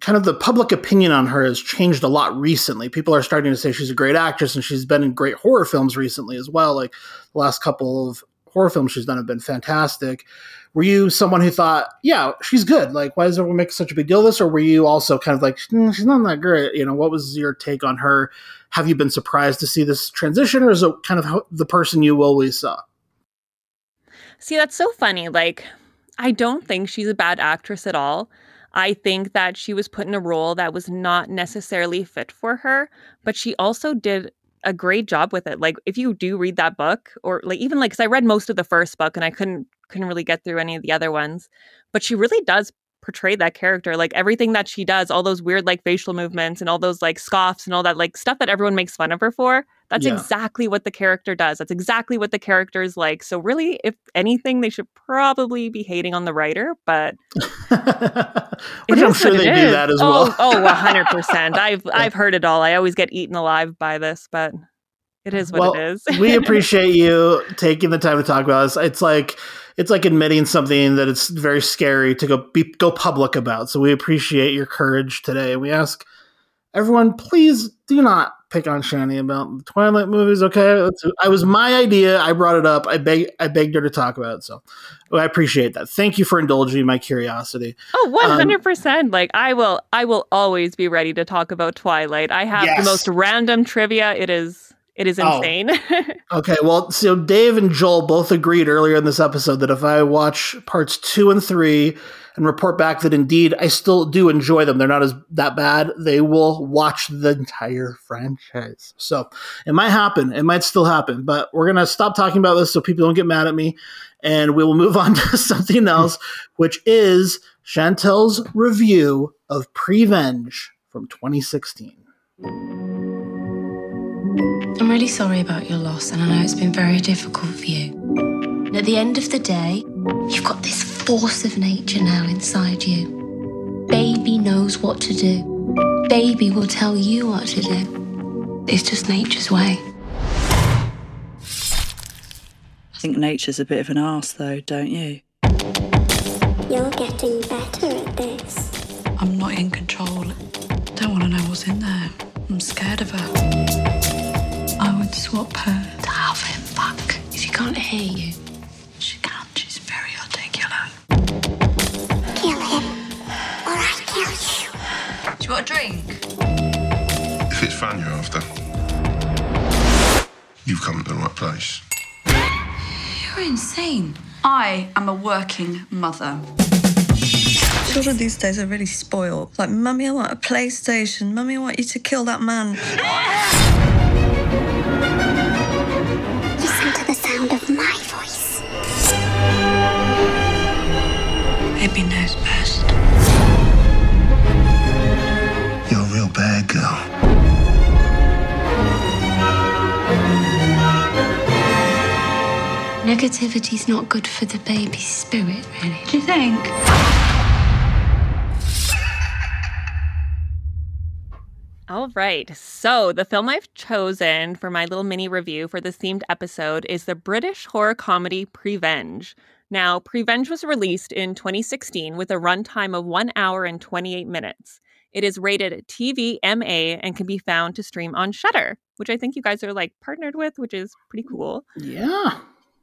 kind of the public opinion on her has changed a lot recently. People are starting to say she's a great actress and she's been in great horror films recently as well. Like the last couple of horror films she's done have been fantastic. Were you someone who thought, yeah, she's good? Like, why does everyone make such a big deal of this? Or were you also kind of like, mm, she's not that great? You know, what was your take on her? Have you been surprised to see this transition, or is it kind of the person you always saw? See, that's so funny. Like, I don't think she's a bad actress at all. I think that she was put in a role that was not necessarily fit for her, but she also did a great job with it. Like if you do read that book or like even like cuz I read most of the first book and I couldn't couldn't really get through any of the other ones, but she really does portray that character. Like everything that she does, all those weird like facial movements and all those like scoffs and all that like stuff that everyone makes fun of her for. That's yeah. exactly what the character does. That's exactly what the character is like. So really, if anything, they should probably be hating on the writer, but Which I'm sure they do that as oh, well. oh, 100%. I've I've heard it all. I always get eaten alive by this, but it is what well, it is. we appreciate you taking the time to talk about this. It's like it's like admitting something that it's very scary to go be, go public about. So we appreciate your courage today. We ask everyone, please do not pick on Shani about the Twilight movies. Okay, I was my idea. I brought it up. I beg, I begged her to talk about it. So I appreciate that. Thank you for indulging my curiosity. Oh, one um, hundred percent. Like I will, I will always be ready to talk about Twilight. I have yes. the most random trivia. It is it is oh. insane. Oh. okay, well, so Dave and Joel both agreed earlier in this episode that if I watch parts two and three and report back that indeed I still do enjoy them, they're not as that bad. They will watch the entire franchise. So it might happen. It might still happen, but we're gonna stop talking about this so people don't get mad at me, and we will move on to something else, which is Chantel's review of Prevenge from 2016. I'm really sorry about your loss, and I know it's been very difficult for you. And at the end of the day, you've got this force of nature now inside you. Baby knows what to do. Baby will tell you what to do. It's just nature's way. I think nature's a bit of an ass, though, don't you? You're getting better at this. I'm not in control. Don't want to know what's in there. I'm scared of her. I would swap her to have him back. If he can't hear you, she can't. She's very articulate. Kill him, or I kill you. Do you want a drink? If it's fun you're after, you've come to the right place. You're insane. I am a working mother. Children these days are really spoiled. Like, Mummy, I want a PlayStation. Mummy, I want you to kill that man. Baby knows best. You're a real bad girl. Negativity's not good for the baby's spirit, really. Do you think? All right. So, the film I've chosen for my little mini review for this themed episode is the British horror comedy Prevenge. Now, Prevenge was released in 2016 with a runtime of 1 hour and 28 minutes. It is rated TV MA and can be found to stream on Shudder, which I think you guys are like partnered with, which is pretty mm, cool. Yeah.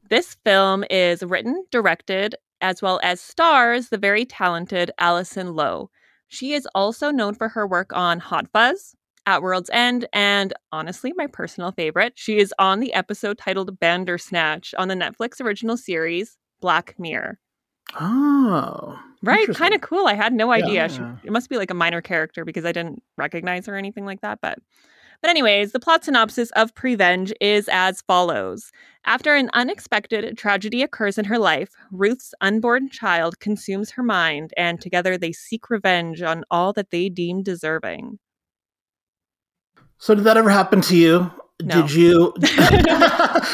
This film is written, directed, as well as stars the very talented Alison Lowe. She is also known for her work on Hot Fuzz at World's End. And honestly, my personal favorite, she is on the episode titled Bandersnatch on the Netflix original series Black Mirror. Oh. Right, kind of cool. I had no idea. She, Yeah. it must be like a minor character because I didn't recognize her or anything like that. But, but anyways, the plot synopsis of Prevenge is as follows: After an unexpected tragedy occurs in her life, Ruth's unborn child consumes her mind, and together they seek revenge on all that they deem deserving. So did that ever happen to you? No. Did you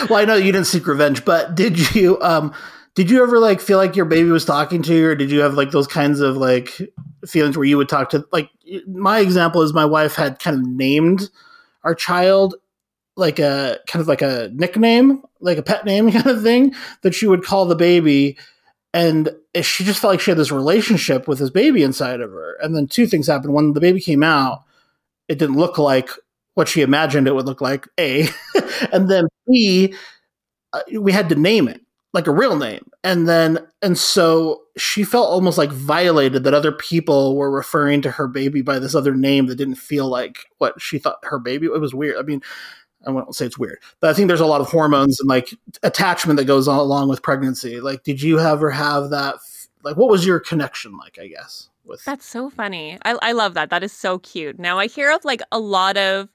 Well, I know you didn't seek revenge, but did you um did you ever like feel like your baby was talking to you or did you have like those kinds of like feelings where you would talk to like my example is my wife had kind of named our child like a kind of like a nickname, like a pet name kind of thing that she would call the baby and she just felt like she had this relationship with this baby inside of her. And then two things happened. When the baby came out, it didn't look like what she imagined it would look like. A, and then B, uh, we had to name it like a real name, and then and so she felt almost like violated that other people were referring to her baby by this other name that didn't feel like what she thought her baby. It was weird. I mean. I won't say it's weird, but I think there's a lot of hormones and like attachment that goes on along with pregnancy. Like, did you ever have that? Like, what was your connection like? I guess with That's so funny. I, I love that. That is so cute. Now I hear of like a lot of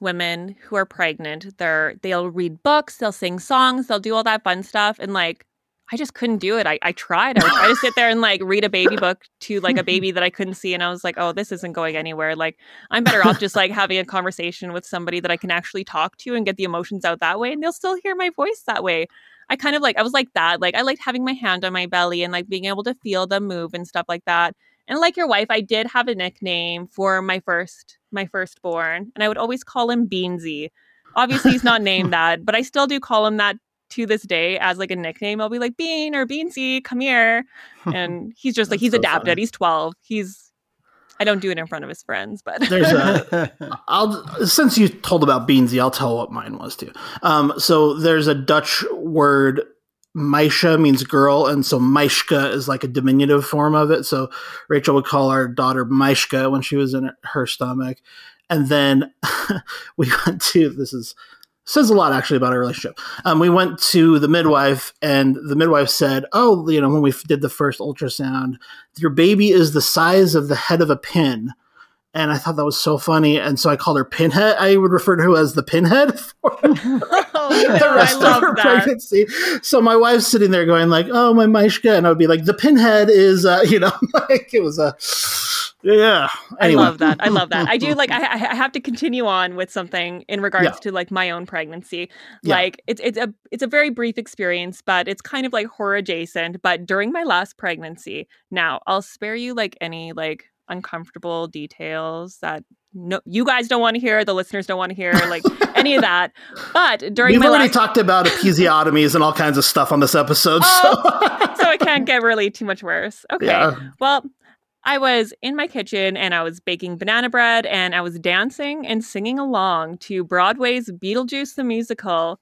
women who are pregnant. They're they'll read books, they'll sing songs, they'll do all that fun stuff, and like I just couldn't do it. I, I tried. I would try to sit there and like read a baby book to like a baby that I couldn't see, and I was like, oh, this isn't going anywhere. Like I'm better off just like having a conversation with somebody that I can actually talk to and get the emotions out that way, and they'll still hear my voice that way. I kind of like I was like that. Like I liked having my hand on my belly and like being able to feel them move and stuff like that. And like your wife, I did have a nickname for my first my firstborn, and I would always call him Beansy. Obviously, he's not named that, but I still do call him that to this day as like a nickname. I'll be like Bean or Beansy, come here, and he's just like he's so adapted. funny. He's twelve. He's I don't do it in front of his friends, but there's a I'll since you told about Beansy, I'll tell what mine was too. Um, so there's a Dutch word. Maisha means girl, and so Maishka is like a diminutive form of it. So Rachel would call our daughter Maishka when she was in her stomach, and then we went to this is says a lot actually about our relationship. Um, we went to the midwife, and the midwife said, "Oh, you know, when we did the first ultrasound, your baby is the size of the head of a pin." And I thought that was so funny, and so I called her Pinhead. I would refer to her as the Pinhead for oh, the no, rest of her that. pregnancy. So my wife's sitting there going like, "Oh, my Maishka," and I would be like, "The Pinhead is," uh, you know, like it was a, yeah. Anyway. I love that. I love that. I do like. I, I I have to continue on with something in regards Yeah. to like my own pregnancy. Yeah. Like it's it's a it's a very brief experience, but it's kind of like horror adjacent. But during my last pregnancy, now I'll spare you like any like uncomfortable details that no you guys don't want to hear, the listeners don't want to hear, like any of that. But during We've my already last talked about episiotomies and all kinds of stuff on this episode. Oh, so it can't get really too much worse. Okay. Yeah. Well, I was in my kitchen and I was baking banana bread and I was dancing and singing along to Broadway's Beetlejuice the musical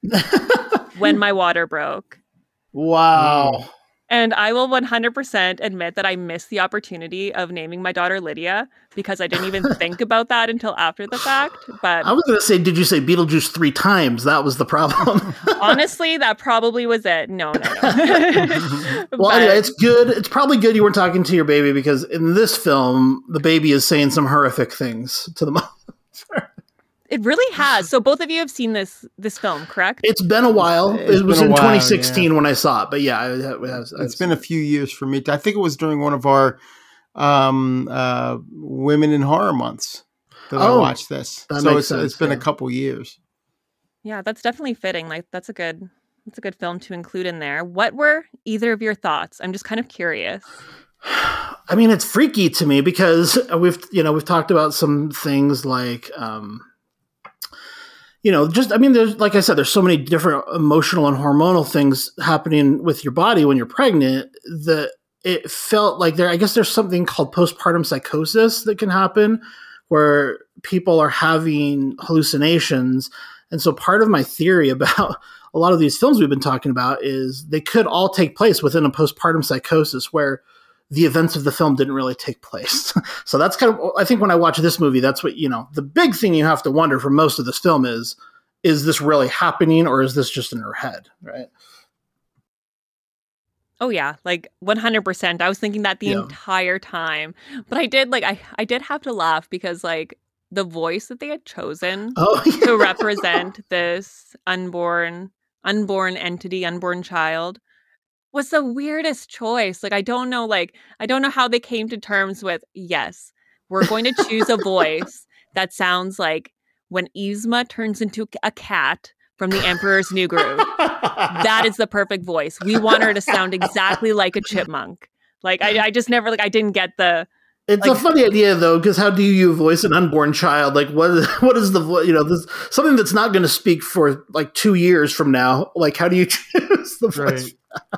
when my water broke. so wow. And I will 100% admit that I missed the opportunity of naming my daughter Lydia because I didn't even think about that until after the fact. But I was going to say, did you say Beetlejuice three times? That was the problem. honestly, that probably was it. No, no, no. well, But- anyway, it's good. It's probably good you weren't talking to your baby because in this film, the baby is saying some horrific things to the mom. It really has. So both of you have seen this this film, correct? It's been a while. It's it was in while, 2016 when I saw it, but yeah, it, it has, it's been a few years for me. I think it was during one of our um, uh, women in horror months that I Oh, watched this. that So makes it's, sense, it's been yeah. a couple years. yeah, that's definitely fitting. Like that's a good that's a good film to include in there. What were either of your thoughts? I'm just kind of curious. I mean, it's freaky to me because we've you know we've talked about some things like um, you know just I mean there's like I said there's so many different emotional and hormonal things happening with your body when you're pregnant that it felt like there I guess there's something called postpartum psychosis that can happen where people are having hallucinations. And so part of my theory about a lot of these films we've been talking about is they could all take place within a postpartum psychosis where the events of the film didn't really take place. so that's kind of I think when I watch this movie, that's what you know. The big thing you have to wonder for most of this film is is this really happening or is this just in her head, right? Oh yeah, like 100%. I was thinking that the Yeah. entire time. But I did like I I did have to laugh because like the voice that they had chosen Oh, to represent this unborn unborn entity, unborn child was the weirdest choice. Like I don't know like I don't know how they came to terms with yes, we're going to choose a voice that sounds like when Yzma turns into a cat from the Emperor's New Groove. That is the perfect voice. We want her to sound exactly like a chipmunk. Like I, I just never like I didn't get the It's Like- a funny idea though, because how do you voice an unborn child? Like what? is- What is the you know this something that's not going to speak for like two years from now? Like how do you choose the voice?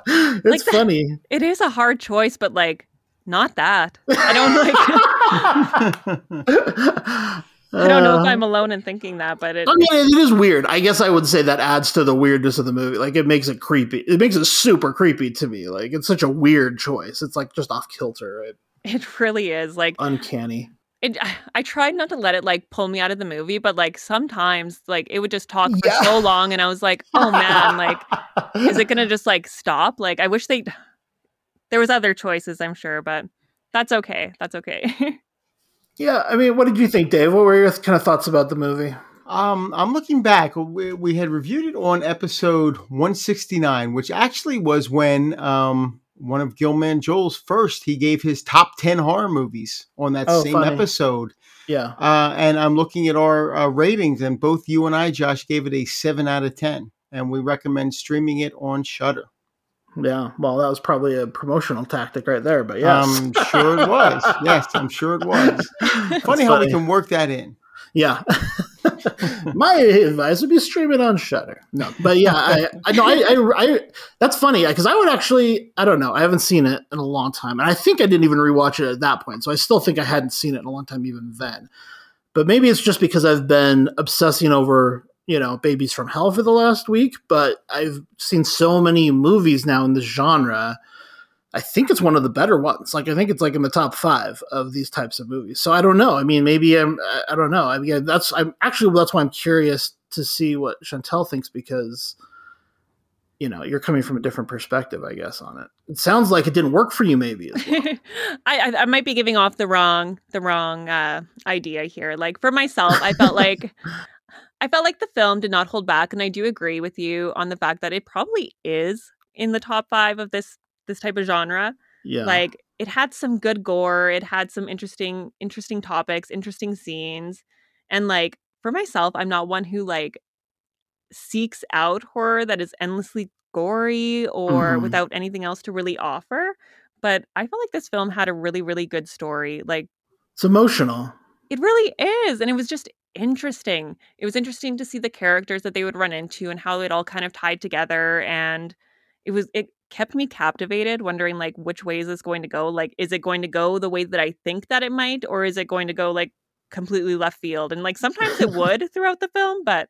it's Like the- funny. it is a hard choice, but like not that. I don't like I don't know if Uh, I'm alone in thinking that, but it I mean, it is weird. I guess I would say that adds to the weirdness of the movie. Like, it makes it creepy. It makes it super creepy to me. Like, it's such a weird choice. It's like just off kilter, right? It really is like Uncanny. it, I tried not to let it like pull me out of the movie, but like sometimes like it would just talk for Yeah. so long and I was like, "Oh man, like is it going to just like stop?" Like I wish they there was other choices, I'm sure, but that's okay. That's okay. Yeah, I mean, what did you think, Dave? What were your kind of thoughts about the movie? Um, I'm looking back. We, we had reviewed it on episode 169, which actually was when um, one of Gillman Joel's first. He gave his top 10 horror movies on that Oh, same funny. episode. Yeah. Uh, and I'm looking at our uh, ratings, and both you and I, Josh, gave it a seven out of 10. And we recommend streaming it on Shudder. Yeah. Well, that was probably a promotional tactic right there, but yeah, I'm sure it was. Yes, I'm sure it was. Funny how we can work that in. Yeah. My advice would be stream it on Shudder. No, but yeah, I, I know. I, I, I, that's funny because I would actually. I don't know. I haven't seen it in a long time, and I think I didn't even rewatch it at that point. So I still think I hadn't seen it in a long time even then. But maybe it's just because I've been obsessing over you know babies from hell for the last week. But I've seen so many movies now in this genre. I think it's one of the better ones. Like I think it's like in the top five of these types of movies. So I don't know. I mean, maybe I'm. I- don't know. I mean, that's. I'm actually that's why I'm curious to see what Chantel thinks because, you know, you're coming from a different perspective, I guess, on it. It sounds like it didn't work for you, maybe. well. I, I I might be giving off the wrong the wrong uh, idea here. Like for myself, I felt like I felt like the film did not hold back, and I do agree with you on the fact that it probably is in the top five of this this type of genre. yeah. Like it had some good gore, it had some interesting interesting topics, interesting scenes, and like for myself, I'm not one who like seeks out horror that is endlessly gory or Mhm. without anything else to really offer. But I felt like this film had a really, really good story. Like it's emotional. it really is. And it was just interesting. It was interesting to see the characters that they would run into and how it all kind of tied together. And it was, it kept me captivated, wondering like which way is this going to go? Like, is it going to go the way that I think that it might, or is it going to go like completely left field? And like sometimes it would throughout the film, but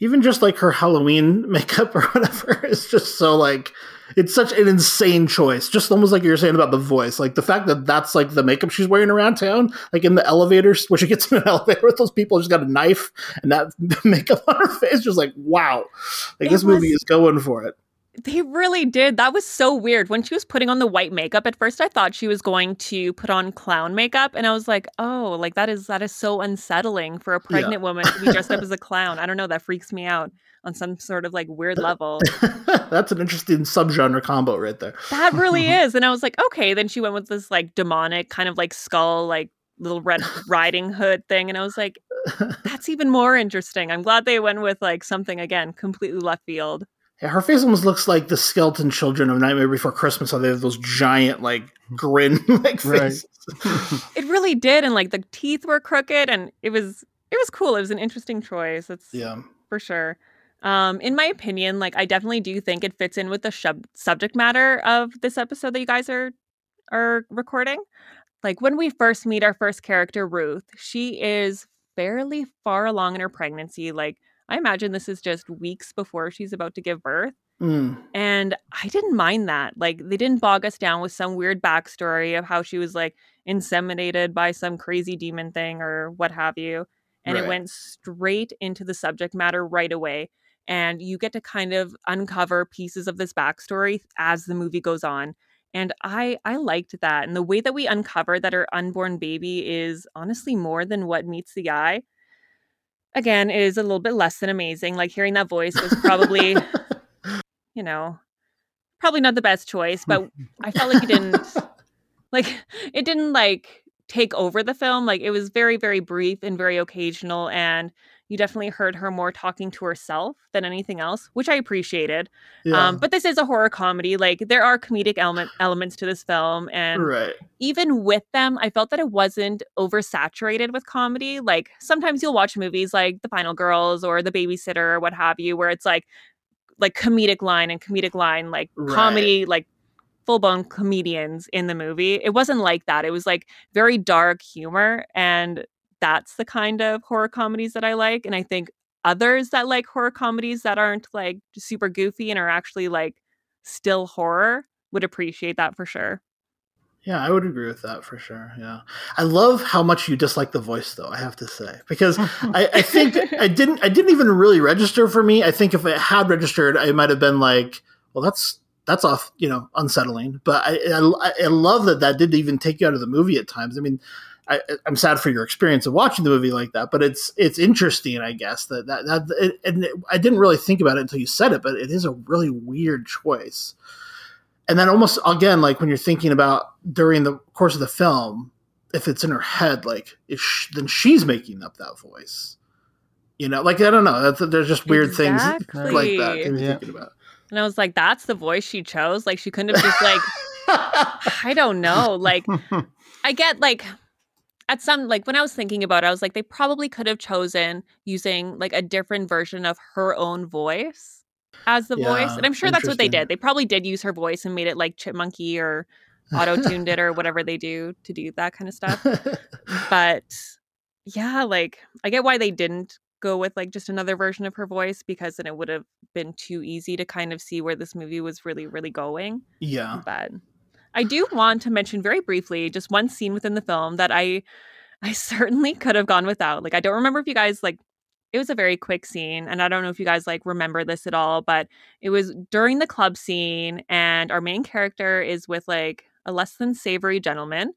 Even just like her Halloween makeup or whatever is just so like it's such an insane choice. Just almost like you're saying about the voice, like the fact that that's like the makeup she's wearing around town, like in the elevators, where she gets in an elevator with those people, she's got a knife and that makeup on her face, just like wow, like It this movie is going for it. They really did. That was so weird. When she was putting on the white makeup, at first I thought she was going to put on clown makeup, and I was like, "Oh, like that is that is so unsettling for a pregnant woman to be dressed up as a clown." I don't know. That freaks me out on some sort of like weird level. that's an interesting subgenre combo right there. That really is. And I was like, okay. Then she went with this like demonic kind of like skull, like little red riding hood thing, and I was like, that's even more interesting. I'm glad they went with like something again completely left field. Yeah, her face almost looks like the skeleton children of Nightmare Before Christmas. How they have those giant, like grin, like Right. It really did, and like the teeth were crooked, and it was it was cool. It was an interesting choice. It's yeah, for sure. Um, in my opinion, like I definitely do think it fits in with the shub- subject matter of this episode that you guys are are recording. Like when we first meet our first character, Ruth, she is fairly far along in her pregnancy. Like I imagine this is just weeks before she's about to give birth. Mm. And I didn't mind that. Like, they didn't bog us down with some weird backstory of how she was like inseminated by some crazy demon thing or what have you. And Right. it went straight into the subject matter right away. And you get to kind of uncover pieces of this backstory as the movie goes on. And I I liked that. And the way that we uncover that her unborn baby is honestly more than what meets the eye. Again, it is a little bit less than amazing. Like hearing that voice was probably you know, probably not the best choice, but I felt like it didn't like it didn't like take over the film. Like it was very, very brief and very occasional and you definitely heard her more talking to herself than anything else, which I appreciated. Yeah. Um, but this is a horror comedy. Like there are comedic element elements to this film, and right. even with them, I felt that it wasn't oversaturated with comedy. Like sometimes you'll watch movies like The Final Girls or The Babysitter or what have you, where it's like like comedic line and comedic line, like Right. comedy, like full blown comedians in the movie. It wasn't like that. It was like very dark humor, and that's the kind of horror comedies that I like. And I think others that like horror comedies that aren't like super goofy and are actually like still horror would appreciate that for sure. Yeah, I would agree with that for sure. Yeah, I love how much you dislike the voice, though. I have to say because I, I think I didn't. I didn't even really register for me. I think if it had registered, I might have been like, "Well, that's that's off," you know, unsettling. But I, I, I love that that didn't even take you out of the movie at times. I mean, I, I'm sad for your experience of watching the movie like that, but it's it's interesting, I guess that that that it, and it, I didn't really think about it until you said it, but it is a really weird choice. And then almost again, like when you're thinking about during the course of the film, if it's in her head, like if sh- then she's making up that voice. You know, like I don't know. That's, there's just weird things like that. Exactly. to be Yeah. thinking about. And I was like, that's the voice she chose. Like she couldn't have just like I don't know. Like I get like at some like when I was thinking about it, I was like, they probably could have chosen using like a different version of her own voice as the voice. And I'm sure that's what they did. They probably did use her voice and made it like chipmunky or auto-tuned it or whatever they do to do that kind of stuff. But yeah, like I get why they didn't go with like just another version of her voice because then it would have been too easy to kind of see where this movie was really, really going yeah. but I do want to mention very briefly just one scene within the film that I I certainly could have gone without. Like I don't remember if you guys like it was a very quick scene and I don't know if you guys like remember this at all, but it was during the club scene and our main character is with like a less than savory gentleman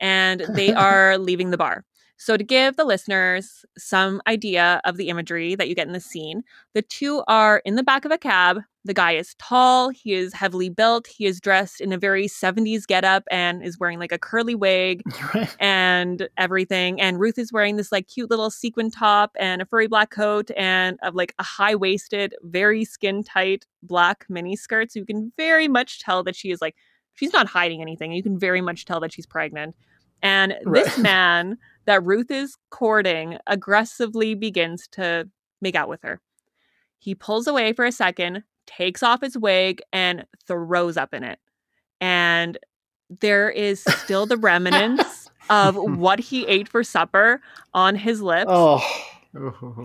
and they are leaving the bar. So, to give the listeners some idea of the imagery that you get in the scene, the two are in the back of a cab. The guy is tall, he is heavily built, he is dressed in a very 70s getup and is wearing like a curly wig and everything. And Ruth is wearing this like cute little sequin top and a furry black coat and of like a high waisted, very skin tight black mini skirt. So you can very much tell that she is like, she's not hiding anything. You can very much tell that she's pregnant. And this man that Ruth is courting aggressively begins to make out with her. He pulls away for a second, takes off his wig, and throws up in it. And there is still the remnants of what he ate for supper on his lips. Oh,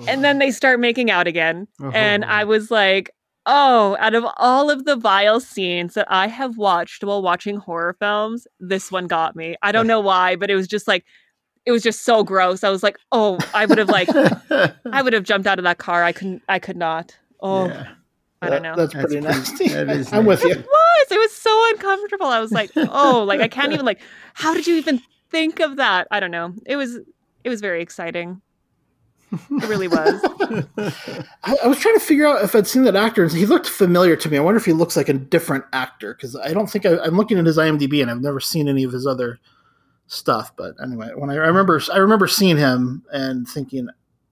And then they start making out again. Oh, and Oh. I was like, oh, out of all of the vile scenes that I have watched while watching horror films, this one got me. I don't know why, but it was just like, it was just so gross. I was like, oh, I would have like, I would have jumped out of that car. I couldn't, I could not. Oh, Yeah. I don't know. That's That's pretty pretty- nasty. that is I'm with you. It was. It was so uncomfortable. I was like, oh, like I can't even like. How did you even think of that? I don't know. It was. It was very exciting. It really was. I, I was trying to figure out if I'd seen that actor. He looked familiar to me. I wonder if he looks like a different actor because I don't think I, I'm looking at his IMDb and I've never seen any of his other stuff. But anyway, when I, I remember, I remember seeing him and thinking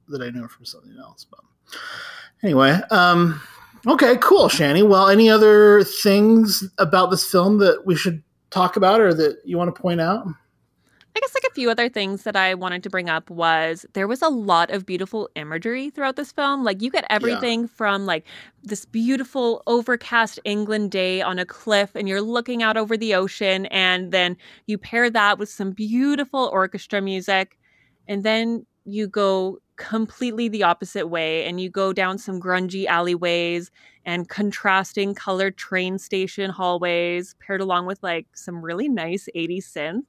that I knew him from something else. But anyway, um, okay, cool, Shani. Well, any other things about this film that we should talk about or that you want to point out? I guess like a few other things that I wanted to bring up was there was a lot of beautiful imagery throughout this film. Like you get everything from like this beautiful overcast England day on a cliff and you're looking out over the ocean and then you pair that with some beautiful orchestra music and then you go completely the opposite way and you go down some grungy alleyways and contrasting colored train station hallways paired along with like some really nice 80s synth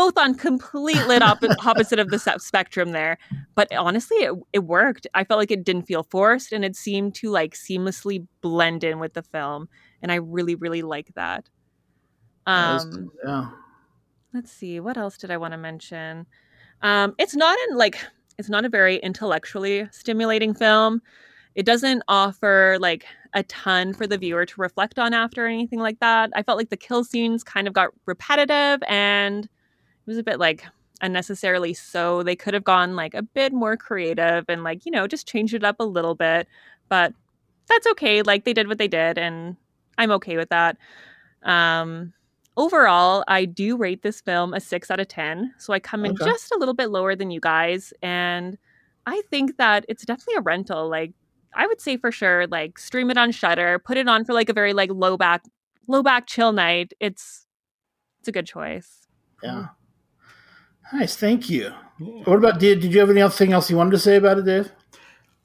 both on completely op- opposite of the spectrum there. But honestly it, it worked. I felt like it didn't feel forced and it seemed to like seamlessly blend in with the film and i really really like that. Um yeah. let's see what else did i want to mention? Um it's not in like it's not a very intellectually stimulating film. It doesn't offer like a ton for the viewer to reflect on after or anything like that. I felt like the kill scenes kind of got repetitive and was a bit like unnecessarily so. They could have gone like a bit more creative and like you know just changed it up a little bit but that's okay. Like they did what they did and i'm okay with that. Um overall i do rate this film a 6 out of 10 so i come in Okay. just a little bit lower than you guys and i think that it's definitely a rental. Like i would say for sure like stream it on Shudder put it on for like a very like low back low back chill night. It's it's a good choice. Yeah. Nice, thank you. What about did did you have anything else you wanted to say about it, Dave?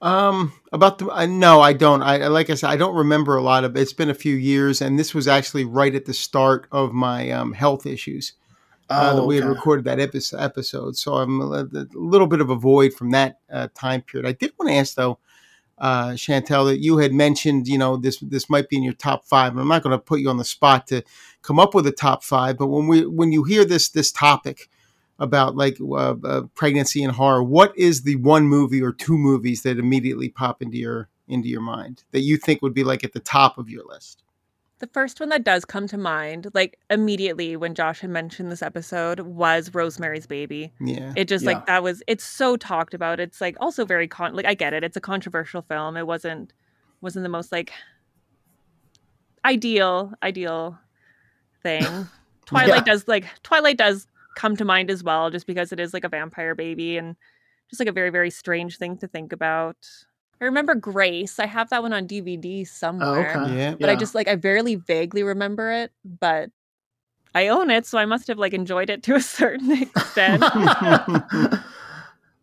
Um, about the uh, no, I don't. I like I said, I don't remember a lot of. It's been a few years, and this was actually right at the start of my um, health issues. uh, that Oh, we had recorded that episode, episode. So I'm a, a little bit of a void from that uh, time period. I did want to ask though, uh, Chantel, that you had mentioned, you know, this this might be in your top five, and I'm not going to put you on the spot to come up with a top five. But when we when you hear this this topic about like uh, uh, pregnancy and horror, what is the one movie or two movies that immediately pop into your into your mind that you think would be like at the top of your list? The first one that does come to mind, like immediately when Josh had mentioned this episode, was Rosemary's Baby. Yeah. It just Yeah. like that was it's so talked about. It's like also very con like I get it. It's a controversial film. It wasn't wasn't the most like ideal ideal thing. Twilight Yeah. does like Twilight does come to mind as well just because it is like a vampire baby and just like a very very strange thing to think about. I remember Grace. I have that one on DVD oh, somewhere Oh, okay. Yeah. but I just like I barely vaguely remember it, but I own it, so I must have like enjoyed it to a certain extent.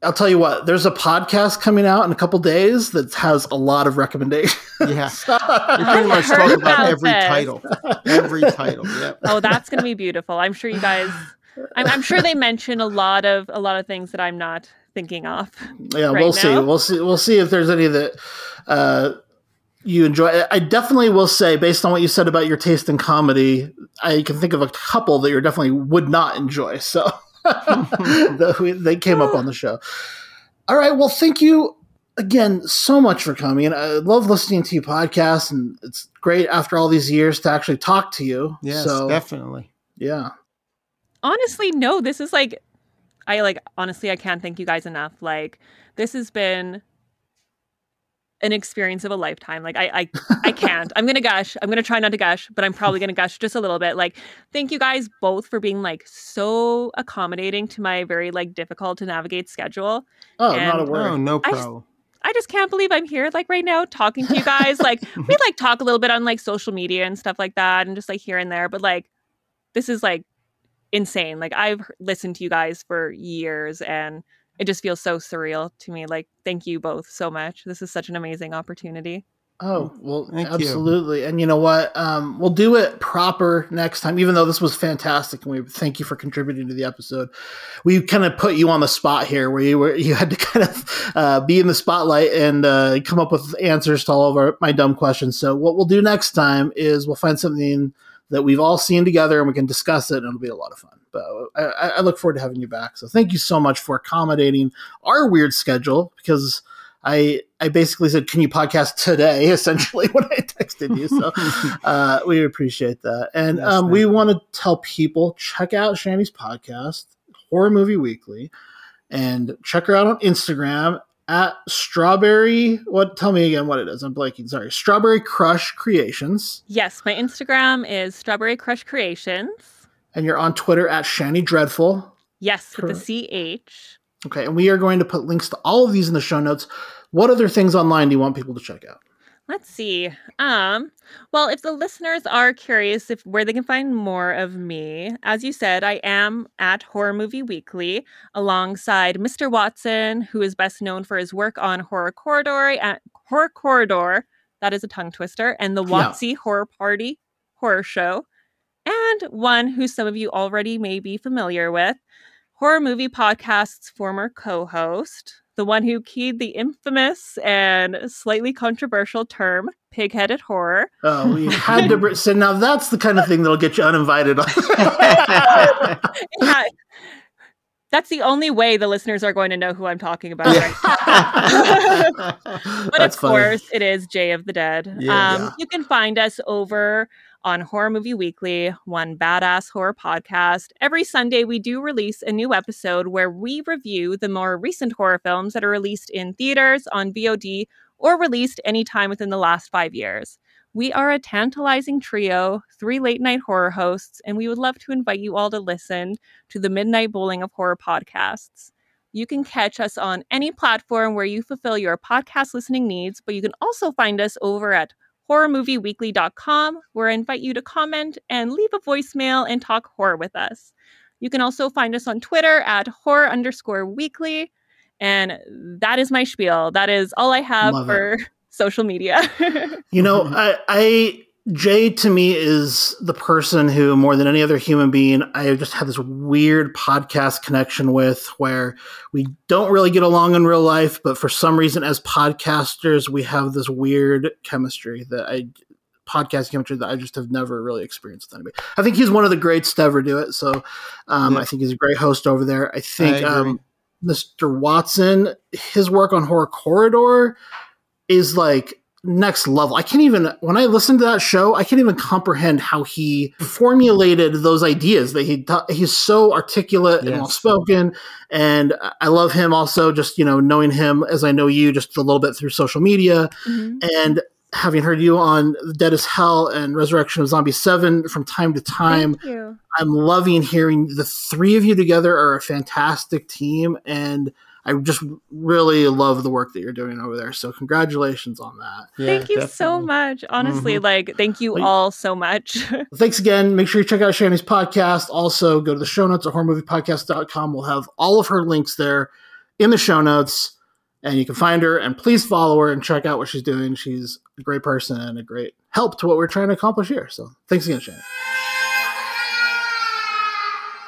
I'll tell you what, there's a podcast coming out in a couple days that has a lot of recommendations. Yeah. So- We pretty much heard talk about about every this. title. Every title. Yeah. oh, that's gonna be beautiful. I'm sure you guys. I'm, I'm sure they mention a lot of a lot of things that I'm not thinking of. yeah, right we'll see. We'll see. We'll see if there's any that uh, you enjoy. I definitely will say, based on what you said about your taste in comedy, I can think of a couple that you definitely would not enjoy. So they came up on the show. All right. Well, thank you again so much for coming. I love listening to your podcast, and it's great after all these years to actually talk to you. Yes, so, definitely. Yeah. Honestly no this is like i like honestly i can't thank you guys enough. Like this has been an experience of a lifetime. Like i i, I can't. I'm gonna gush. I'm gonna try not to gush but i'm probably gonna gush just a little bit. Like thank you guys both for being like so accommodating to my very like difficult to navigate schedule. Oh, not a And- word. Oh, no I just- I just can't believe I'm here like right now talking to you guys. like we like talk a little bit on like social media and stuff like that and just like here and there, but like this is like insane. Like I've listened to you guys for years and it just feels so surreal to me. Like thank you both so much. This is such an amazing opportunity. Oh well, Thank you. absolutely. And you know what? Um, we'll do it proper next time. Even though this was fantastic, and we thank you for contributing to the episode. We kind of put you on the spot here, where you were you had to kind of uh, be in the spotlight and uh, come up with answers to all of our my dumb questions. So what we'll do next time is we'll find something that we've all seen together, and we can discuss it, and it'll be a lot of fun. But I, I look forward to having you back. So thank you so much for accommodating our weird schedule because. I I basically said, "Can you podcast today?" Essentially, when I texted you, so uh, we appreciate that. And Yes, um, we want to tell people check out Shandy's podcast, Horror Movie Weekly, and check her out on Instagram at Strawberry. What? Tell me again what it is. I'm blanking. Sorry, Strawberry Crush Creations, Yes, my Instagram is Strawberry Crush Creations. and you're on Twitter at Shandy Dreadful. Yes, with the CH. Okay, and we are going to put links to all of these in the show notes. What other things online do you want people to check out? Let's see. Um, well, if the listeners are curious if where they can find more of me, as you said, I am at Horror Movie Weekly alongside Mr. Watson, who is best known for his work on Horror Corridor and Horror Corridor. That is a tongue twister, and the Yeah. Watsy Horror Party Horror Show, and one who some of you already may be familiar with, Horror Movie Podcast's former co-host, the one who keyed the infamous and slightly controversial term pig-headed horror. Oh, we had to. br- So now that's the kind of thing that'll get you uninvited. Yeah. That's the only way the listeners are going to know who I'm talking about. right now. but That's of funny. course, it is Jay of the Dead. Yeah. um, You can find us over on Horror Movie Weekly, one badass horror podcast. Every Sunday, we do release a new episode where we review the more recent horror films that are released in theaters, on VOD, or released anytime within the last five years. We are a tantalizing trio, three late night horror hosts, and we would love to invite you all to listen to the Midnight Bowling of Horror podcasts. You can catch us on any platform where you fulfill your podcast listening needs, but you can also find us over at horrormovieweekly.com, where I invite you to comment and leave a voicemail and talk horror with us. You can also find us on Twitter at horror underscore weekly. And that is my spiel. That is all I have Love for social media. You know, I, I Jay to me is the person who, more than any other human being, I just have this weird podcast connection with, where we don't really get along in real life, but for some reason, as podcasters, we have this weird chemistry that I podcast chemistry that I just have never really experienced with anybody. I think he's one of the greats to ever do it. So um, Yeah. I think he's a great host over there. I think agree. um, Mr. Watson, his work on Horror Corridor is like next level. I can't even when I listen to that show, I can't even comprehend how he formulated those ideas. That he he's so articulate and Yes. well spoken, and I love him also. Just you know, knowing him as I know you, just a little bit through social media, Mhm. and having heard you on Dead as Hell and Resurrection of Zombie Seven from time to time. Thank you. I'm loving hearing the three of you together are a fantastic team, and I just really love the work that you're doing over there. So congratulations on that. Yeah, thank you so much. Honestly, Mhm. like, thank you Well, all so much. Thanks again. Make sure you check out Shani's podcast. Also, go to the show notes at horrormoviepodcast.com. We'll have all of her links there in the show notes, and you can find her. And please follow her and check out what she's doing. She's a great person and a great help to what we're trying to accomplish here. So thanks again, Shani.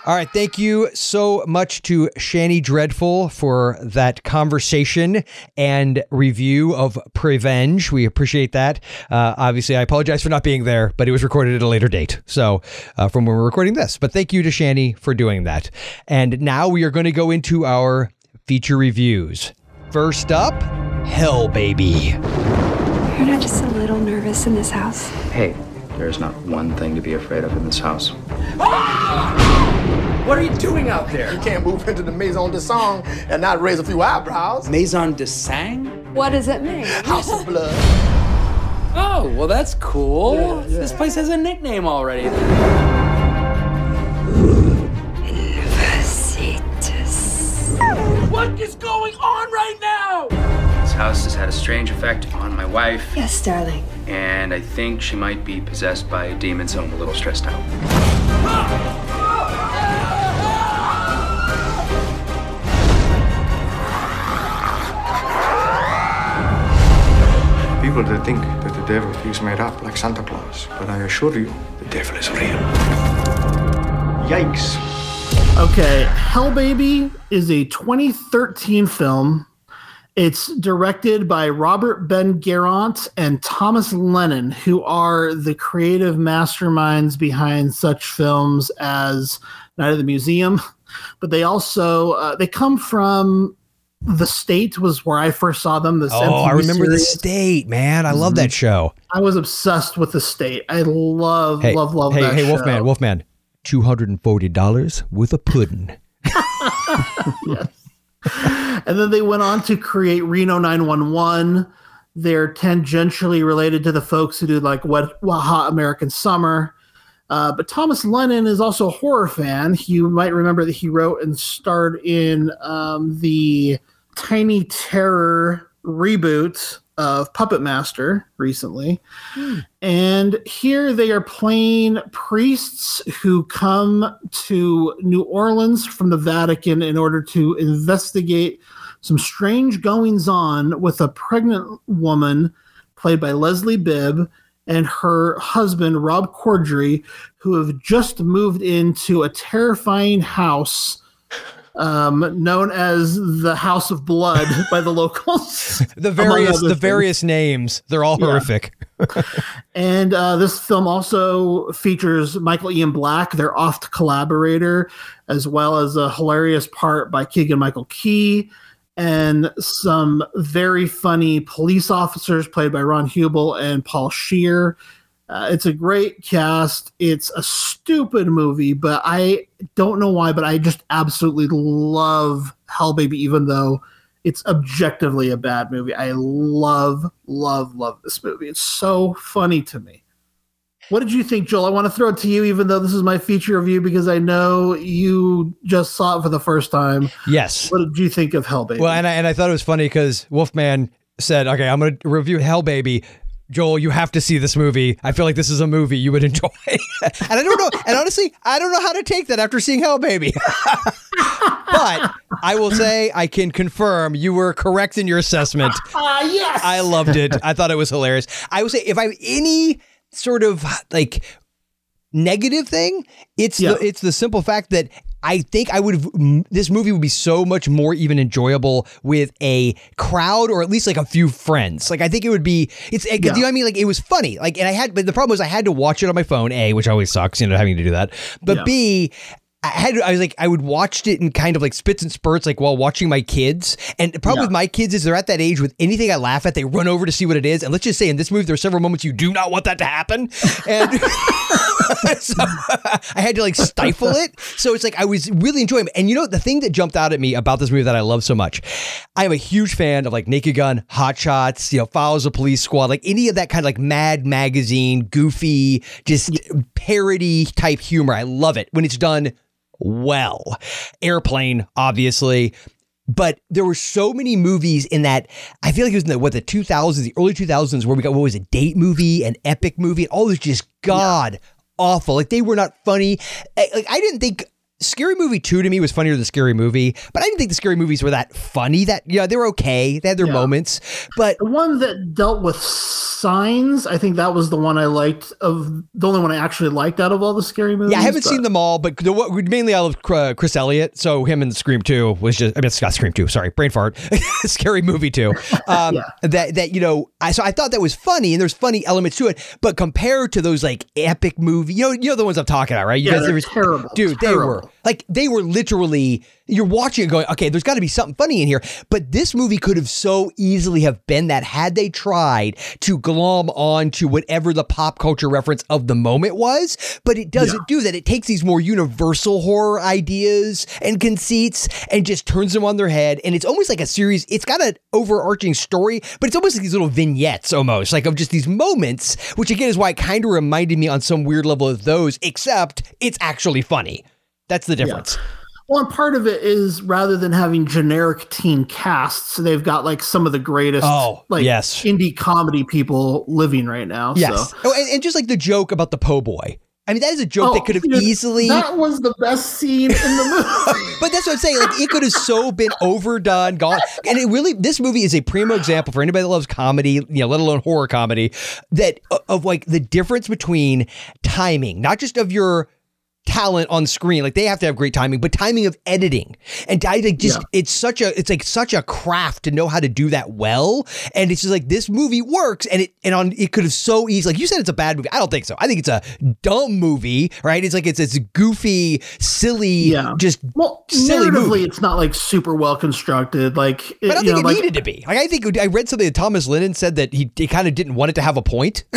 All right. Thank you so much to Shani Dreadful for that conversation and review of Prevenge. We appreciate that. Uh, obviously, I apologize for not being there, but it was recorded at a later date. So, uh, from when we're recording this. But thank you to Shani for doing that. And now we are going to go into our feature reviews. First up, Hell Baby. You're not just a little nervous in this house. Hey, there's not one thing to be afraid of in this house. What are you doing out there? You can't move into the Maison de Sang and not raise a few eyebrows. Maison de Sang? What does it mean? House of Blood. Oh, well, that's cool. This place has a nickname already. What is going on right now? This house has had a strange effect on my wife, Yes, darling. and I think she might be possessed by a demon, so I'm a little stressed out. Ah! Ah! Ah! People that think that the devil is made up like Santa Claus, but I assure you, the devil is real. Yikes. Okay, Hell Baby is a 2013 film. It's directed by Robert Ben Garant and Thomas Lennon, who are the creative masterminds behind such films as Night of the Museum. But they also uh, they come from the state was where I first saw them. This Oh, I MTV remember the state, man. I love that show. I was obsessed with the state. I love, Hey, love, love hey, that hey, show. Wolfman, Wolfman. Two hundred and forty dollars with a pudding. Yes. and then they went on to create Reno 911. They're tangentially related to the folks who do like Wet Hot American Summer. Uh, but Thomas Lennon is also a horror fan. You might remember that he wrote and starred in um, the Tiny Terror reboot of Puppet Master recently. Hmm. And here they are playing priests who come to New Orleans from the Vatican in order to investigate some strange goings on with a pregnant woman played by Leslie Bibb and her husband, Rob Corddry, who have just moved into a terrifying house um, known as the House of Blood by the locals. The various the things. various names, they're all Yeah. horrific. And uh, this film also features Michael Ian Black, their oft collaborator, as well as a hilarious part by Keegan Michael Key, and some very funny police officers played by Ron Huebel and Paul Scheer. Uh, it's a great cast. It's a stupid movie, but I don't know why, but I just absolutely love Hell Baby, even though it's objectively a bad movie. I love, love, love this movie. It's so funny to me. What did you think, Joel? I want to throw it to you, even though this is my feature review, because I know you just saw it for the first time. Yes. What did you think of Hell Baby? Well, and I, and I thought it was funny because Wolfman said, "Okay, I'm going to review Hell Baby." Joel, you have to see this movie. I feel like this is a movie you would enjoy. and I don't know. And honestly, I don't know how to take that after seeing Hell Baby. but I will say I can confirm you were correct in your assessment. Ah, yes. I loved it. I thought it was hilarious. I will say if I have any sort of like negative thing, it's Yeah. the it's the simple fact that I think I would have this movie would be so much more even enjoyable with a crowd or at least like a few friends. Like I think it would be it's eh, you know what I mean like it was funny. Like and I had but the problem was I had to watch it on my phone, A, which always sucks, you know, having to do that. But Yeah. B I had I was like I would watched it in kind of like spits and spurts like while watching my kids. And the problem Yeah. with my kids is they're at that age with anything I laugh at they run over to see what it is. And let's just say in this movie there are several moments you do not want that to happen. And so I had to like stifle it. So it's like I was really enjoying it. And you know the thing that jumped out at me about this movie that I love so much I am a huge fan of like Naked Gun Hot Shots you know Follows the Police Squad like any of that kind of like Mad Magazine goofy just parody type humor. I love it when it's done well. Airplane, obviously. But there were so many movies in that. I feel like it was in the what the 2000s, the early 2000s, where we got what was a date movie, an epic movie, and all was just god awful. Like they were not funny. Eh, like I didn't think Scary Movie 2 to me was funnier than Scary Movie, but I didn't think the Scary Movies were that funny. That yeah, they were okay. They had their Yeah. moments, but the one that dealt with signs, I think that was the one I liked of the only one I actually liked out of all the scary movies. Yeah, I haven't but- seen them all, but the mainly I love uh, Chris Elliott. So him and Scream Two was just I mean Scott Scream Two. Sorry, brain fart. Scary movie 2. Um, That that you know I so I thought that was funny and there's funny elements to it, but compared to those like epic movie, you know you know the ones I'm talking about, right? You Yeah, there they're was- terrible, dude. They were like they were literally you're watching it going, okay, there's got to be something funny in here. But this movie could have so easily have been that had they tried to glom on to whatever the pop culture reference of the moment was. But it doesn't do that. It takes these more universal horror ideas and conceits and just turns them on their head. And it's almost like a series. It's got an overarching story, but it's almost like these little vignettes almost like of just these moments, which again is why it kind of reminded me on some weird level of those, except it's actually funny. That's the difference. Well, and part of it is rather than having generic teen casts, they've got like some of the greatest, Oh, like yes. indie comedy people living right now. Yes. So. Oh, and, and just like the joke about the po' boy. I mean, that is a joke that oh, could have Oh, dude, easily. That was the best scene in the movie. but that's what I'm saying. Like, it could have so been overdone, gone. And it really, this movie is a primo example for anybody that loves comedy, you know, let alone horror comedy, that of like the difference between timing, not just of your talent on screen like they have to have great timing but timing of editing and I like just it's such a it's like such a craft to know how to do that well and it's just like this movie works and it and on it could have so easy like you said it's a bad movie I don't think so I think it's a dumb movie right it's like it's it's goofy silly Yeah. just well, silly narratively, movie it's not like super well constructed. Like, it, but I don't you think know, it like, needed to be. Like I think I read something that Thomas Lennon said that he, he kind of didn't want it to have a point.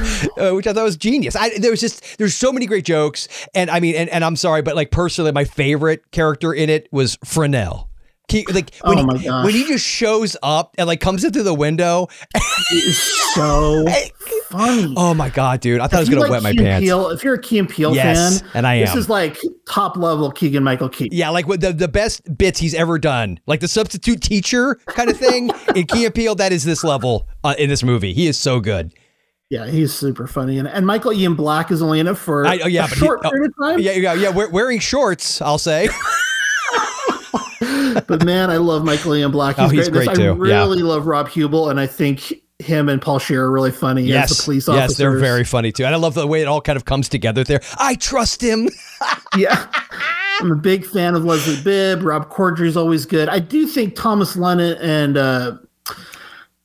Uh, which I thought was genius. I, there was just there's so many great jokes, and I mean, and, and I'm sorry, but like personally, my favorite character in it was F'resnel. He, like when, Oh he, when he just shows up and like comes in through the window. so funny. Oh my god, dude! I thought I was If gonna like wet my Key pants. If you're a Key and Peele Yes, fan, and I am, This is like top level Keegan Michael Key. Yeah, like with the, the best bits he's ever done, like the substitute teacher kind of thing in Key and Peele. That is this level uh, in this movie. He is so good. Yeah, he's super funny, and, and Michael Ian Black is only in it for I, oh, yeah, a but he- oh, period of time. Yeah, yeah, yeah. We're wearing shorts. I'll say. but man, I love Michael Ian Black. Oh, he's this. great, too. I Yeah. really love Rob Huebel, and I think him and Paul Scheer are really funny yes, as the police officers. yes, they're very funny too, and I love the way it all kind of comes together. There, I trust him. yeah. I'm a big fan of Leslie Bibb. Rob Corddry is always good. I do think Thomas Lennon and uh,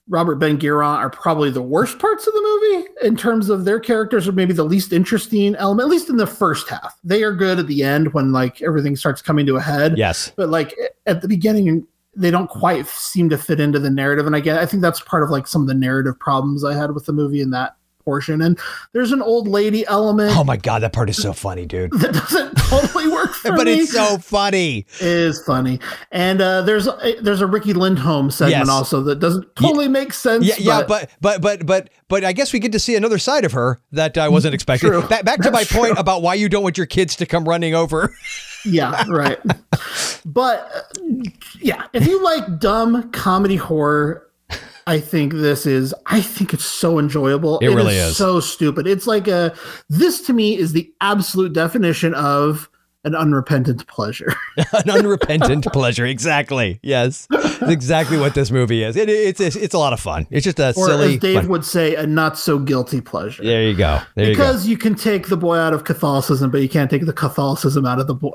Robert Ben Garant are probably the worst parts of the movie in terms of their characters, or maybe the least interesting element, at least in the first half. They are good at the end when like everything starts coming to a head. Yes. But like at the beginning, they don't quite seem to fit into the narrative. And I get, I think that's part of like some of the narrative problems I had with the movie in that portion. And there's an old lady element Oh my god, that part is so funny, dude. that doesn't totally work for but me. it's so funny. It is funny, and uh, there's a, there's a Riki Lindhome segment Yes. also that doesn't totally make sense. Yeah, yeah, but but but but but I guess we get to see another side of her that I wasn't expecting. True. Back, back to my point true. about why you don't want your kids to come running over. yeah, right. but uh, yeah, if you like dumb comedy horror. I think this is. I think it's so enjoyable. It really is. so stupid. It's like a. This to me is the absolute definition of an unrepentant pleasure. An unrepentant pleasure, exactly. Yes, It's exactly what this movie is. It, it's, it's it's a lot of fun. It's just a or silly. as Dave fun- would say, a not so guilty pleasure. There you go. There because you, can take the boy out of Catholicism, but you can't take the Catholicism out of the boy.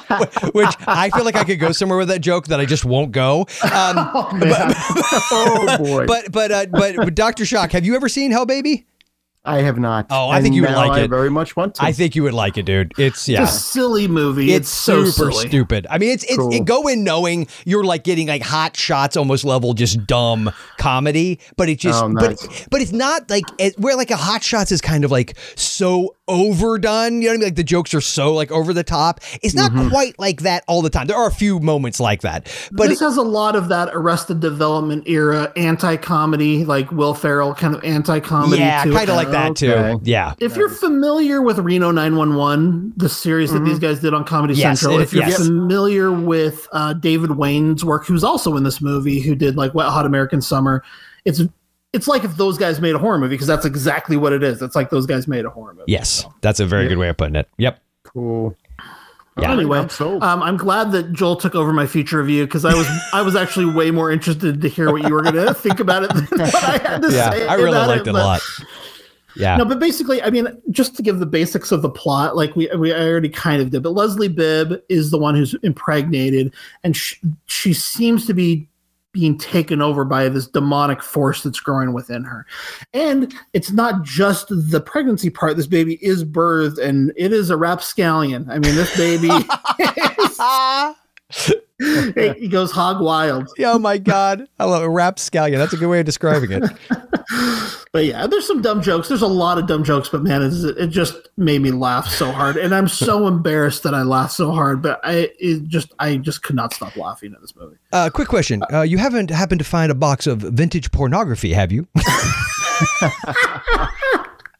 Which I feel like I could go somewhere with that joke that I just won't go. Um, oh, man. oh boy! but but uh, but but Doctor Shock, have you ever seen Hell Baby? I have not. Oh, I And think you would like I it. very much want to. I think you would like it, dude. It's yeah. It's a silly movie. It's, It's, so super silly. stupid. I mean, it's it's Cool. it go in knowing you're like getting like hot shots, almost level, just dumb comedy. But it just, Oh, but nice. but it's not like it, where like a hot shots is kind of like so overdone. You know what I mean? Like the jokes are so like over the top. It's not Mm-hmm. quite like that all the time. There are a few moments like that, but this it- has a lot of that Arrested Development era anti-comedy, like Will Ferrell kind of anti-comedy. yeah, kind of like that too. Yeah. If you're familiar with Reno 911, the series that these guys did on Comedy Mm-hmm. Yes, Central, it- if you're yes. familiar with uh, David Wain's work, who's also in this movie, who did like Wet Hot American Summer, it's it's like if those guys made a horror movie because that's exactly what it is. It's like those guys made a horror movie. Yes, that's a very good way of putting it. Yep. cool. Yeah. Anyway, I'm um, I'm glad that Joel took over my feature review because I was I was actually way more interested to hear what you were going to think about it than what I had to Yeah, say. I really liked it a but- lot. Yeah. No, but basically, I mean, just to give the basics of the plot, like we we already kind of did, but Leslie Bibb is the one who's impregnated, and she, she seems to be being taken over by this demonic force that's growing within her. And it's not just the pregnancy part. This baby is birthed, and it is a rapscallion. I mean, this baby, is- he goes hog wild. oh my god, I love a rapscallion. That's a good way of describing it. But yeah, there's some dumb jokes. There's a lot of dumb jokes, but man, it, it just made me laugh so hard, and I'm so embarrassed that I laughed so hard. But I it just I just could not stop laughing at this movie. Uh, quick question: uh, You haven't happened to find a box of vintage pornography, have you?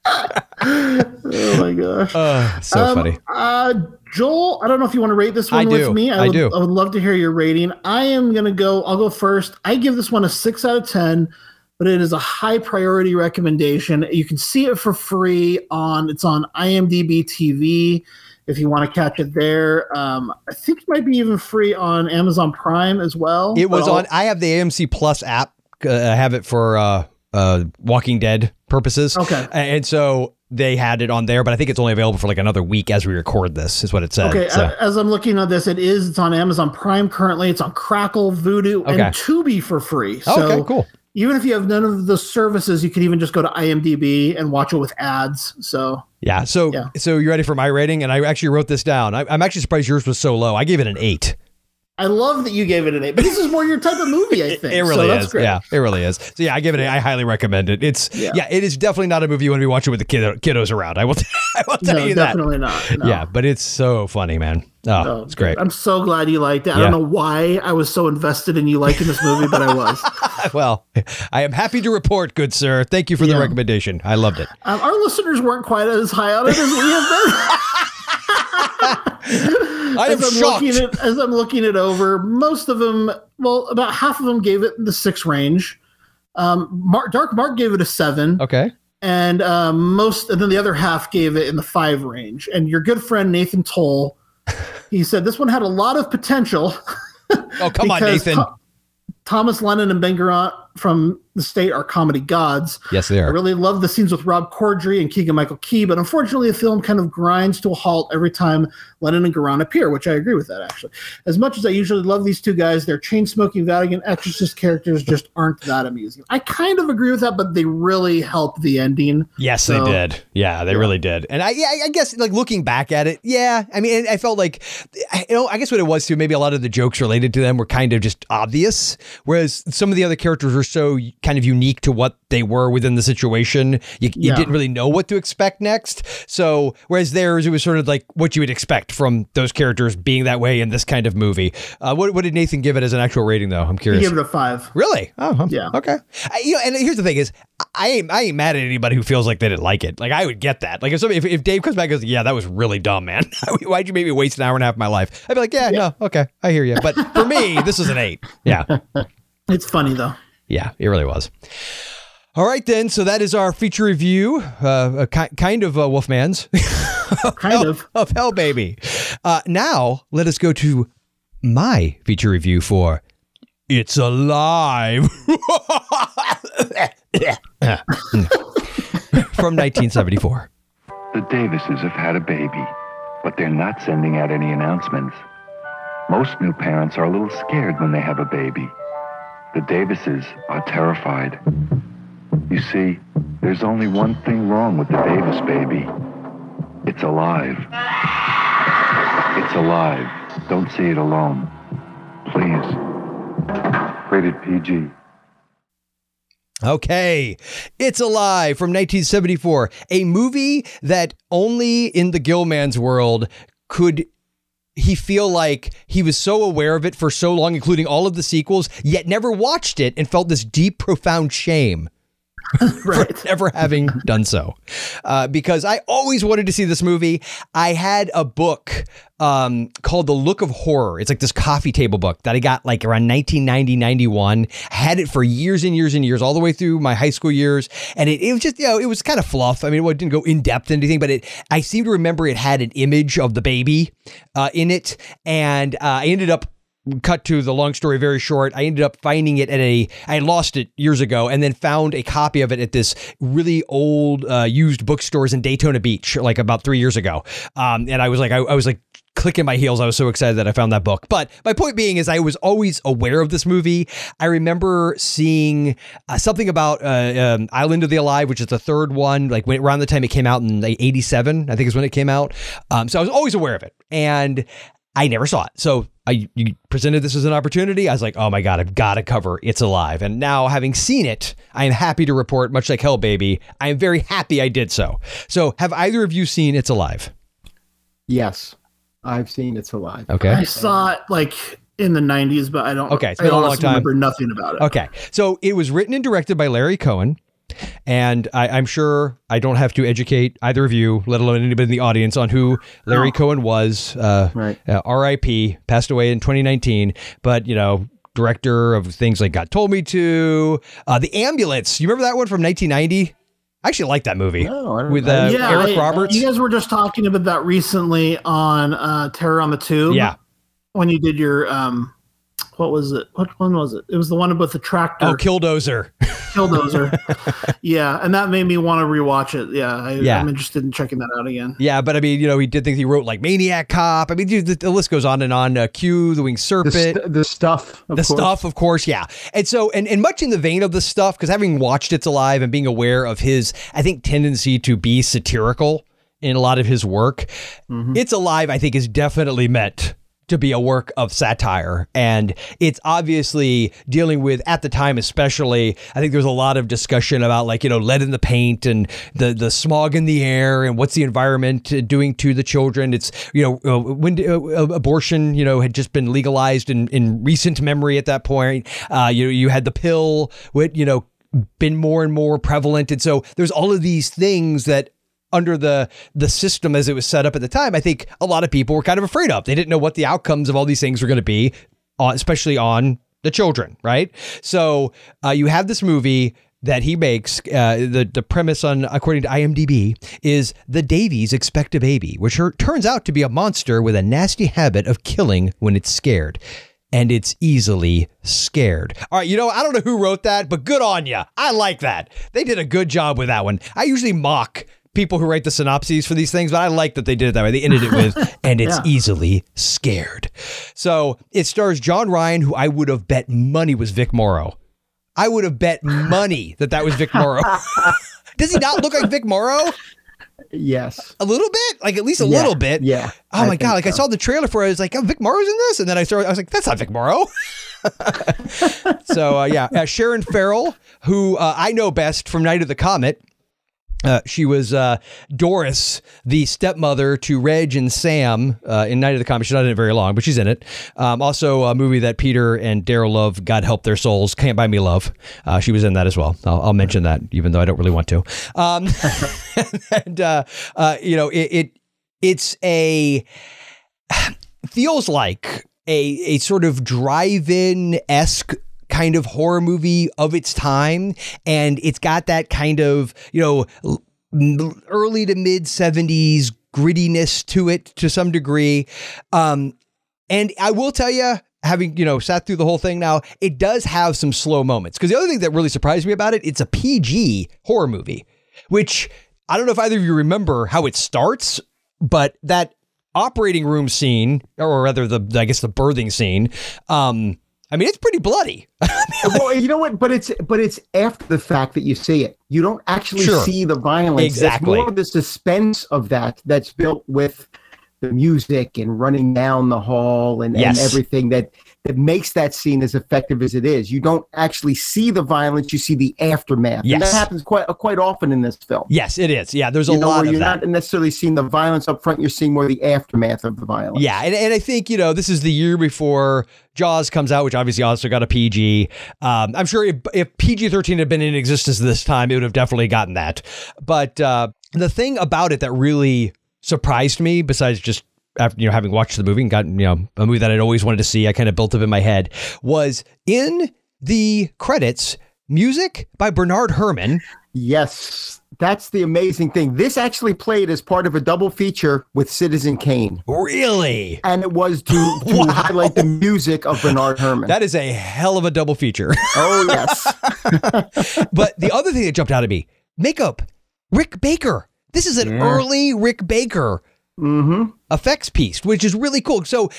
Oh my gosh, Uh, so Um, funny. Uh, Joel, I don't know if you want to rate this one I with do. me. I would, do. I would love to hear your rating. I am gonna go. I'll go first. I give this one a six out of ten. But it is a high priority recommendation. You can see it for free on it's on IMDb TV if you want to catch it there. Um, I think it might be even free on Amazon Prime as well. It was I'll- on. I have the AMC Plus app. Uh, I have it for uh, uh, Walking Dead purposes. Okay. and so they had it on there, but I think it's only available for like another week as we record this. Is what it said. Okay, So- as I'm looking at this, it is. It's on Amazon Prime currently. It's on Crackle, Vudu, Okay. and Tubi for free. So okay, cool. even if you have none of the services, you can even just go to IMDb and watch it with ads. So Yeah. So Yeah. so you ready for my rating? And I actually wrote this down. I, I'm actually surprised yours was so low. I gave it an eight. I love that you gave it an eight, but this is more your type of movie, I think. It really so is. Great. Yeah, it really is. So yeah, I give it. A, I highly recommend it. It's yeah. Yeah. it is definitely not a movie you want to be watching with the kid, kiddos around. I will. I will tell No, you that. definitely not. No. Yeah, but it's so funny, man. Oh, Oh, it's great. I'm so glad you liked it. I don't know why I was so invested in you liking this movie, but I was. well, I am happy to report, good sir. Thank you for the recommendation. I loved it. Um, our listeners weren't quite as high on it as we have been. I am as I'm shocked. looking at as I'm looking it over, most of them, well, about half of them gave it the six range. Um, Mark, Dark Mark gave it a seven. Okay. and um, most and then the other half gave it in the five range and your good friend nathan toll he said this one had a lot of potential Oh, come on, Nathan. Tho- thomas lennon and ben garant from the state are comedy gods Yes, they are. I really love the scenes with Rob Corddry and Keegan Michael Key, but unfortunately, the film kind of grinds to a halt every time Lennon and Garant appear, which I agree with that actually. As much as I usually love these two guys, their chain smoking Vatican exorcist characters just aren't that amusing. I kind of agree with that, but they really help the ending. Yes, So- they did. Yeah, they really did. And I, yeah, I guess like looking back at it, yeah. I mean, I felt like, you know, I guess what it was too. Maybe a lot of the jokes related to them were kind of just obvious, whereas some of the other characters were so kind of unique to what they were within the situation. You, you Yeah. didn't really know what to expect next. So, whereas theirs, it was sort of like what you would expect from those characters being that way in this kind of movie. Uh, what, what did Nathan give it as an actual rating, though? I'm He curious. gave it a five. Really? Oh, huh. Yeah. Okay. I, you know, and here's the thing: is I ain't I ain't mad at anybody who feels like they didn't like it. Like I would get that. Like if somebody, if, if Dave comes back and goes, "Yeah, that was really dumb, man. Why'd you make me waste an hour and a half of my life?" I'd be like, "Yeah, no, okay, I hear you." But for me, this is an eight. Yeah, It's funny though. Yeah, it really was. All right, then. So that is our feature review, uh, a ki- kind of uh, Wolfman's Kind of. of Hell Baby. Uh, now let us go to my feature review for It's Alive from 1974. The Davises have had a baby, but they're not sending out any announcements. Most new parents are a little scared when they have a baby. The Davises are terrified. You see, there's only one thing wrong with the Davis baby. It's alive. It's alive. Don't see it alone. Please. Rated PG. Okay, It's Alive from 1974, a movie that only in the Gillman's world could he feel like he was so aware of it for so long, including all of the sequels, yet never watched it and felt this deep, profound shame. for never having done so. Uh, because I always wanted to see this movie. I had a book um, called The Look of Horror. It's like this coffee table book that I got like around 1990, 91. I had it for years and years and years, all the way through my high school years. And it, it was just, you know, it was kind of fluff. I mean, it didn't go in depth into anything, but it, I seem to remember it had an image of the baby uh, in it. And uh, I ended up cut to the long story very short. I ended up finding it at a i lost it years ago and then found a copy of it at this really old uh, used bookstores in daytona beach like about three years ago. Um, and i was like I, I was like clicking my heels. I was so excited that i found that book. But my point being is i was always aware of this movie. I remember seeing uh, something about uh, um, island of the alive which is the third one like when, around the time it came out in like 87 i think is when it came out. Um, so i was always aware of it and I never saw it. So I you presented this as an opportunity. I was like, oh my God, I've got to cover It's Alive. And now having seen it, I am happy to report, much like Hell Baby, I am very happy I did so. So have either of you seen It's Alive? Yes, I've seen It's Alive. Okay. I saw it like in the 90s, but I don't. Okay, it's I been a long time. Remember nothing about it. Okay. So it was written and directed by Larry Cohen. And I, I'm sure I don't have to educate either of you, let alone anybody in the audience, on who Larry Cohen was. Uh, right. Uh, R.I.P. Passed away in 2019. But you know, director of things like God Told Me to, uh, The Ambulance. You remember that one from 1990? I actually like that movie with uh, yeah, Eric I- Roberts. You guys were just talking about that recently on uh, Terror on the Tube. Yeah. When you did your um, what was it? What one was it? It was the one with the tractor. Oh, Killdozer. Killdozer. yeah, and that made me want to rewatch it. Yeah, I, Yeah. I'm interested in checking that out again. Yeah, but I mean, you know, he did things. He wrote like Maniac Cop. I mean, dude, the, the list goes on and on. Uh, Q, The Winged Serpent, st- the stuff, of the course. stuff, of course, yeah. And so, and, and much in the vein of the stuff, because having watched It's Alive and being aware of his, I think, tendency to be satirical in a lot of his work, Mm-hmm. It's Alive, I think, is definitely meant to be a work of satire. And it's obviously dealing with, at the time especially, I think there's a lot of discussion about like, you know, lead in the paint and the, the smog in the air and what's the environment doing to the children. It's, you know, uh, when uh, abortion, you know, had just been legalized in, in recent memory at that point. Uh, you, you had the pill, with, you know, been more and more prevalent. And so there's all of these things that under the the system as it was set up at the time, I think a lot of people were kind of afraid of. They didn't know what the outcomes of all these things were going to be, uh, especially on the children, right? So uh, you have this movie that he makes. Uh, the the premise on according to IMDb is the Davies expect a baby, which are, turns out to be a monster with a nasty habit of killing when it's scared. And it's easily scared. All right, you know, I don't know who wrote that, but good on you. I like that. They did a good job with that one. I usually mock people who write the synopses for these things, but I like that they did it that way. They ended it with, and it's Yeah. easily scared. So it stars John Ryan, who I would have bet money was Vic Morrow. I would have bet money that that was Vic Morrow. Does he not look like Vic Morrow? Yes. A little bit, like at least a Yeah, little bit. yeah, Oh I my god! Like I saw the trailer for it. I was like, "Oh, Vic Morrow's in this," and then I started. I was like, "That's not Vic Morrow." so uh, yeah, uh, Sharon Farrell, who uh, I know best from Night of the Comet. Uh, she was uh, Doris, the stepmother to Reg and Sam uh, in Night of the Comet. She's not in it very long, but she's in it. Um, also, a movie that Peter and Daryl love, God help their souls, Can't Buy Me Love. Uh, she was in that as well. I'll, I'll mention that, even though I don't really want to. Um, and uh, uh, you know, it, it it's a feels like a a sort of drive-in esque kind of horror movie of its time, and it's got that kind of you know early to mid seventies grittiness to it to some degree. Um, and I will tell you. Having you know sat through the whole thing now, it does have some slow moments. Because the other thing that really surprised me about it, it's a PG horror movie, which I don't know if either of you remember how it starts, but that operating room scene, or rather the I guess the birthing scene, um, I mean it's pretty bloody. well, you know what? But it's but it's after the fact that you see it. You don't actually Sure. see the violence. Exactly. It's more of the suspense of that that's built with the music and running down the hall and, Yes. and everything that that makes that scene as effective as it is. You don't actually see the violence; you see the aftermath. And that happens quite quite often in this film. yes, it is. Yeah, there's a You know, lot where of you're that. not necessarily seeing the violence up front; you're seeing more the aftermath of the violence. Yeah, and, and I think you know this is the year before Jaws comes out, which obviously also got a PG. Um, I'm sure if, if PG 13 had been in existence this time, it would have definitely gotten that. But uh, the thing about it that really surprised me, besides just after you know having watched the movie and gotten you know a movie that I'd always wanted to see, I kind of built up in my head was in the credits music by Bernard Herrmann. Yes, that's the amazing thing. This actually played as part of a double feature with Citizen Kane. Really? And it was to, to highlight the music of Bernard Herrmann. That is a hell of a double feature. oh, yes. but the other thing that jumped out at me makeup. Rick Baker. This is an Yeah. early Rick Baker Mm-hmm. effects piece, which is really cool. So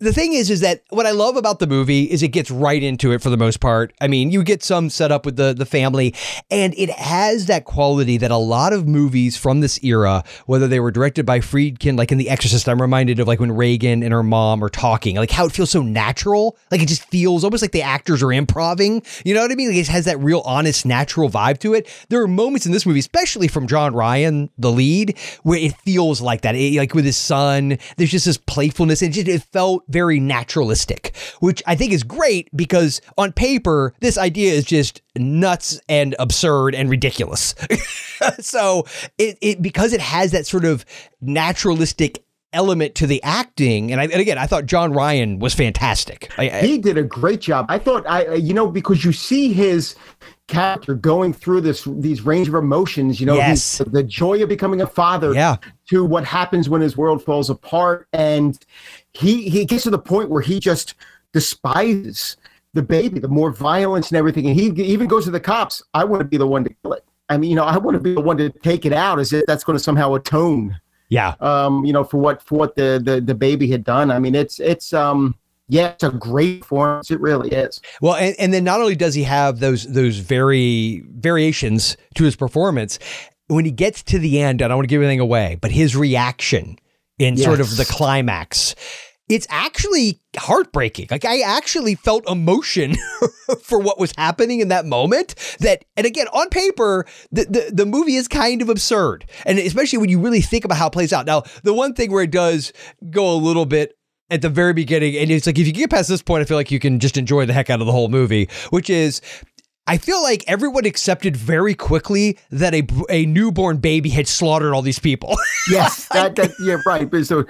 the thing is, is that what I love about the movie is it gets right into it for the most part. I mean, you get some set up with the the family, and it has that quality that a lot of movies from this era, whether they were directed by Friedkin, like in The Exorcist, I'm reminded of like when Regan and her mom are talking, like how it feels so natural. Like it just feels almost like the actors are improving. You know what I mean? Like it has that real honest, natural vibe to it. There are moments in this movie, especially from John Ryan, the lead, where it feels like that. It- like with his son, there's just this playfulness. It just it felt very naturalistic, which I think is great because on paper, this idea is just nuts and absurd and ridiculous. so it, it because it has that sort of naturalistic element to the acting, and, I, and again, I thought John Ryan was fantastic. I, I- he did a great job. I thought I you know because you see his character going through this these range of emotions, you know, Yes. he's- the joy of becoming a father Yeah. to what happens when his world falls apart and he he gets to the point where he just despises the baby, the more violence and everything and he even goes to the cops, I want to be the one to kill it. I mean, you know, I want to be the one to take it out as if that's going to somehow atone yeah. um, you know, for what for what the, the the baby had done. I mean, it's it's um yeah, it's a great performance. It really is. Well, and, and then not only does he have those those very variations to his performance, when he gets to the end, I don't want to give anything away, but his reaction in sort of the climax it's actually heartbreaking. Like I actually felt emotion for what was happening in that moment. That and again, on paper, the, the the movie is kind of absurd, and especially when you really think about how it plays out. Now, the one thing where it does go a little bit at the very beginning, and it's like if you get past this point, I feel like you can just enjoy the heck out of the whole movie, which is I feel like everyone accepted very quickly that a a newborn baby had slaughtered all these people. yes, that, that yeah, right. But so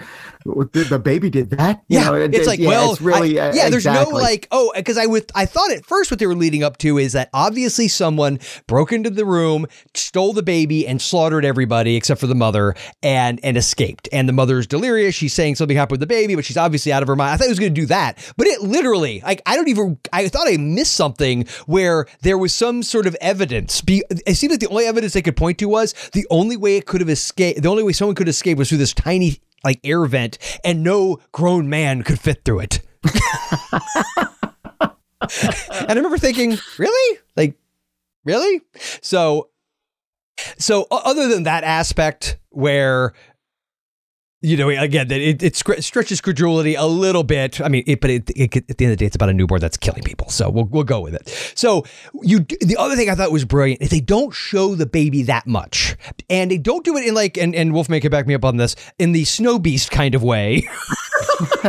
the, the baby did that. You Yeah, know, it- it's it- like yeah, well, it's really I- uh, yeah. There's no like oh, because I with I thought at first what they were leading up to is that obviously someone broke into the room, stole the baby, and slaughtered everybody except for the mother, and and escaped. And the mother's delirious. She's saying something happened with the baby, but she's obviously out of her mind. I thought it was going to do that, but it literally like I don't even I thought I missed something where there was some sort of evidence. Be, it seemed like the only evidence they could point to was the only way it could have escaped. The only way someone could escape was through this tiny like air vent, and no grown man could fit through it. and I remember thinking, really? Like, really? So, so other than that aspect where, you know, again, that it, it stretches credulity a little bit. I mean, it, but it, it, at the end of the day, it's about a newborn that's killing people. So we'll, we'll go with it. So you, the other thing I thought was brilliant is they don't show the baby that much and they don't do it in like, and, and Wolfman can back me up on this in the snow beast kind of way.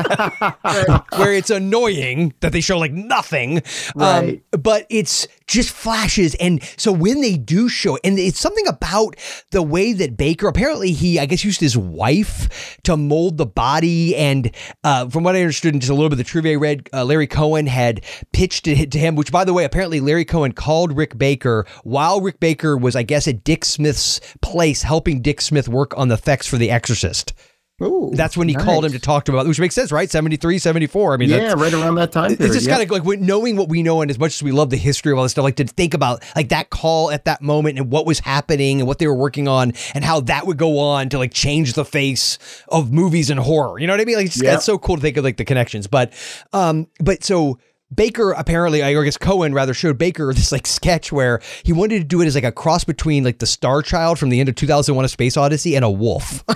where it's annoying that they show like nothing. Right. Um, but it's just flashes. And so when they do show and it's something about the way that Baker apparently he, I guess, used his wife to mold the body. And uh, from what I understood, and just a little bit of the trivia I read, uh, Larry Cohen had pitched it to him, which by the way, apparently Larry Cohen called Rick Baker while Rick Baker was, I guess, at Dick Smith's place helping Dick Smith work on the effects for The Exorcist. Ooh, That's when he called him to talk to him about, which makes sense, right? 73, 74. I mean, yeah, right around that time period. it's just yeah. kind of like knowing what we know, and as much as we love the history of all this stuff, like to think about like that call at that moment and what was happening and what they were working on and how that would go on to like change the face of movies and horror. You know what I mean? Like it's, Yeah. it's so cool to think of like the connections. But, um, but so. Baker apparently, I guess Cohen rather showed Baker this like sketch where he wanted to do it as like a cross between like the Star Child from the end of 2001: A Space Odyssey and a wolf.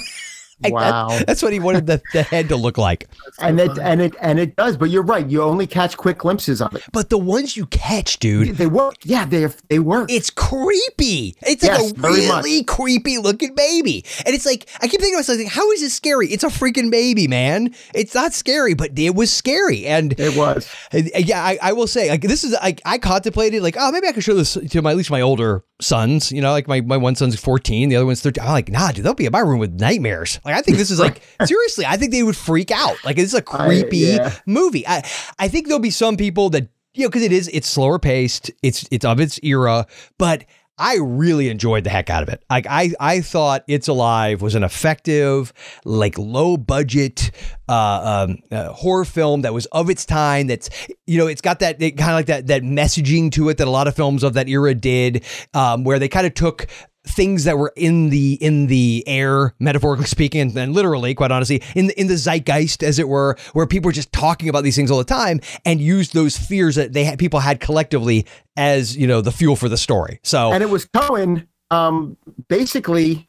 Like, that- Wow. that's what he wanted the, the head to look like. and it and it and it does. But you're right. You only catch quick glimpses of it. But the ones you catch, dude, They work. Yeah, they they work. it's creepy. It's like Yes, a very much. really creepy looking baby. And it's like, I keep thinking to myself, like, how is this scary? It's a freaking baby, man. It's not scary, but it was scary. And It was. and, uh, yeah, I, I will say, like, this is, like, I contemplated, like, oh, maybe I could show this to my, at least my older sons. You know, like my, my one son's 14, the other one's 13. I'm like, nah, dude, they'll be in my room with nightmares. Like, I think this is like, seriously, I think they would freak out. Like, it's a creepy yeah. movie. I, I think there'll be some people that, you know, because it is, it's slower paced, it's, it's of its era, but I really enjoyed the heck out of it. Like I, I thought It's Alive was an effective, like low budget uh, um, uh, horror film that was of its time. That's you know, it's got that it kind of like that that messaging to it that a lot of films of that era did, um, where they kind of took things that were in the in the air metaphorically speaking and, and literally quite honestly in the in the zeitgeist as it were where people were just talking about these things all the time and used those fears that they had people had collectively as you know the fuel for the story so and it was Cohen um, basically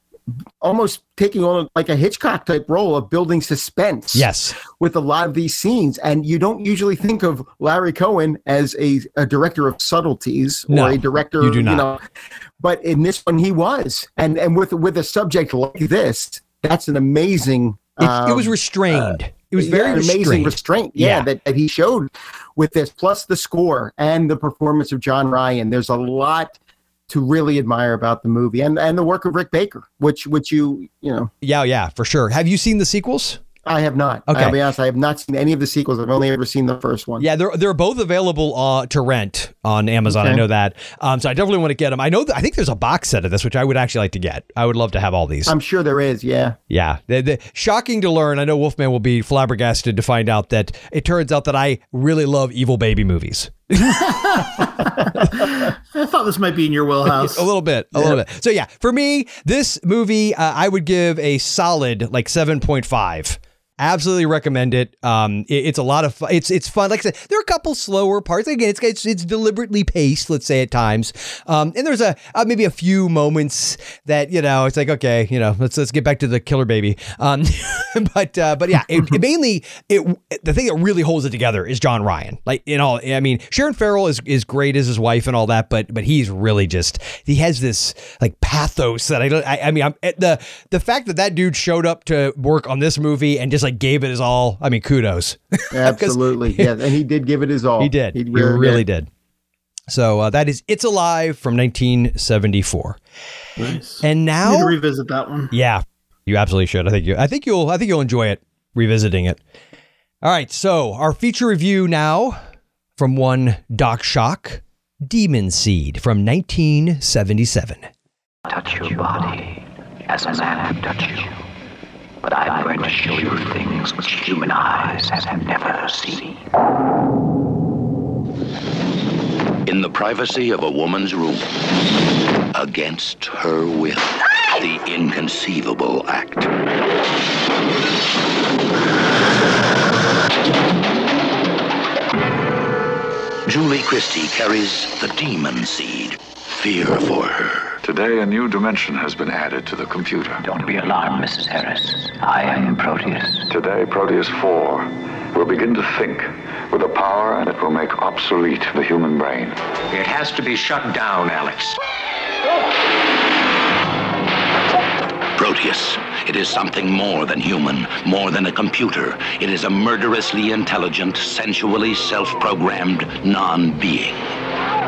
almost taking on like a Hitchcock type role of building suspense. yes with a lot of these scenes, and you don't usually think of Larry Cohen as a, a director of subtleties or a director, you do not. know. But in this one, he was, and and with with a subject like this, that's an amazing. it, it was um, restrained it was very yeah, amazing restraint. Yeah, Yeah. That, that he showed with this, plus the score and the performance of John Ryan. There's a lot to really admire about the movie and and the work of Rick Baker, which which you you know yeah yeah for sure have you seen the sequels I have not. Okay. I'll be honest, I have not seen any of the sequels. I've only ever seen the first one. Yeah, they're they're both available uh, to rent on Amazon. I know that. Um, so I definitely want to get them. I know. That, I think there's a box set of this, which I would actually like to get. I would love to have all these. I'm sure there is. Yeah. yeah, they they shocking to learn. I know Wolfman will be flabbergasted to find out that it turns out that I really love evil baby movies. I thought this might be in your wheelhouse. a little bit, a little bit. So yeah, for me, this movie uh, I would give a solid like seven point five Absolutely recommend it. Um, it- it's a lot of fun. It's it's fun. Like I said, there are a couple slower parts. Again, it's it's, it's deliberately paced. Let's say at times. Um, and there's a uh, maybe a few moments that you know it's like okay, you know, let's let's get back to the killer baby. Um, but uh, but yeah, it, it mainly it the thing that really holds it together is John Ryan. Like in all, I mean, Sharon Farrell is is great as his wife and all that, but but he's really just he has this like pathos that I don't. I, I mean, I'm the the fact that that dude showed up to work on this movie and just like gave it his all. I mean, kudos. Absolutely, yeah, and he did give it his all. He did. He really really, did. did. So uh, that is It's Alive from 1974. Nice. And Need to now, revisit that one. yeah, you absolutely should. I think you. I think you'll. I think you'll enjoy it revisiting it. All right. So our feature review now from one Doc Shock, Demon Seed from 1977. touch your body as a man touch you. But I'm going to show you things which human eyes have never seen. In the privacy of a woman's room, against her will, the inconceivable act. Julie Christie carries the demon seed, fear for her. Today, a new dimension has been added to the computer. Don't be alarmed, Mrs. Harris. I am Proteus. Today, Proteus 4 will begin to think with a power that will make obsolete the human brain. It has to be shut down, Alex. Proteus. It is something more than human, more than a computer. It is a murderously intelligent, sensually self-programmed non-being.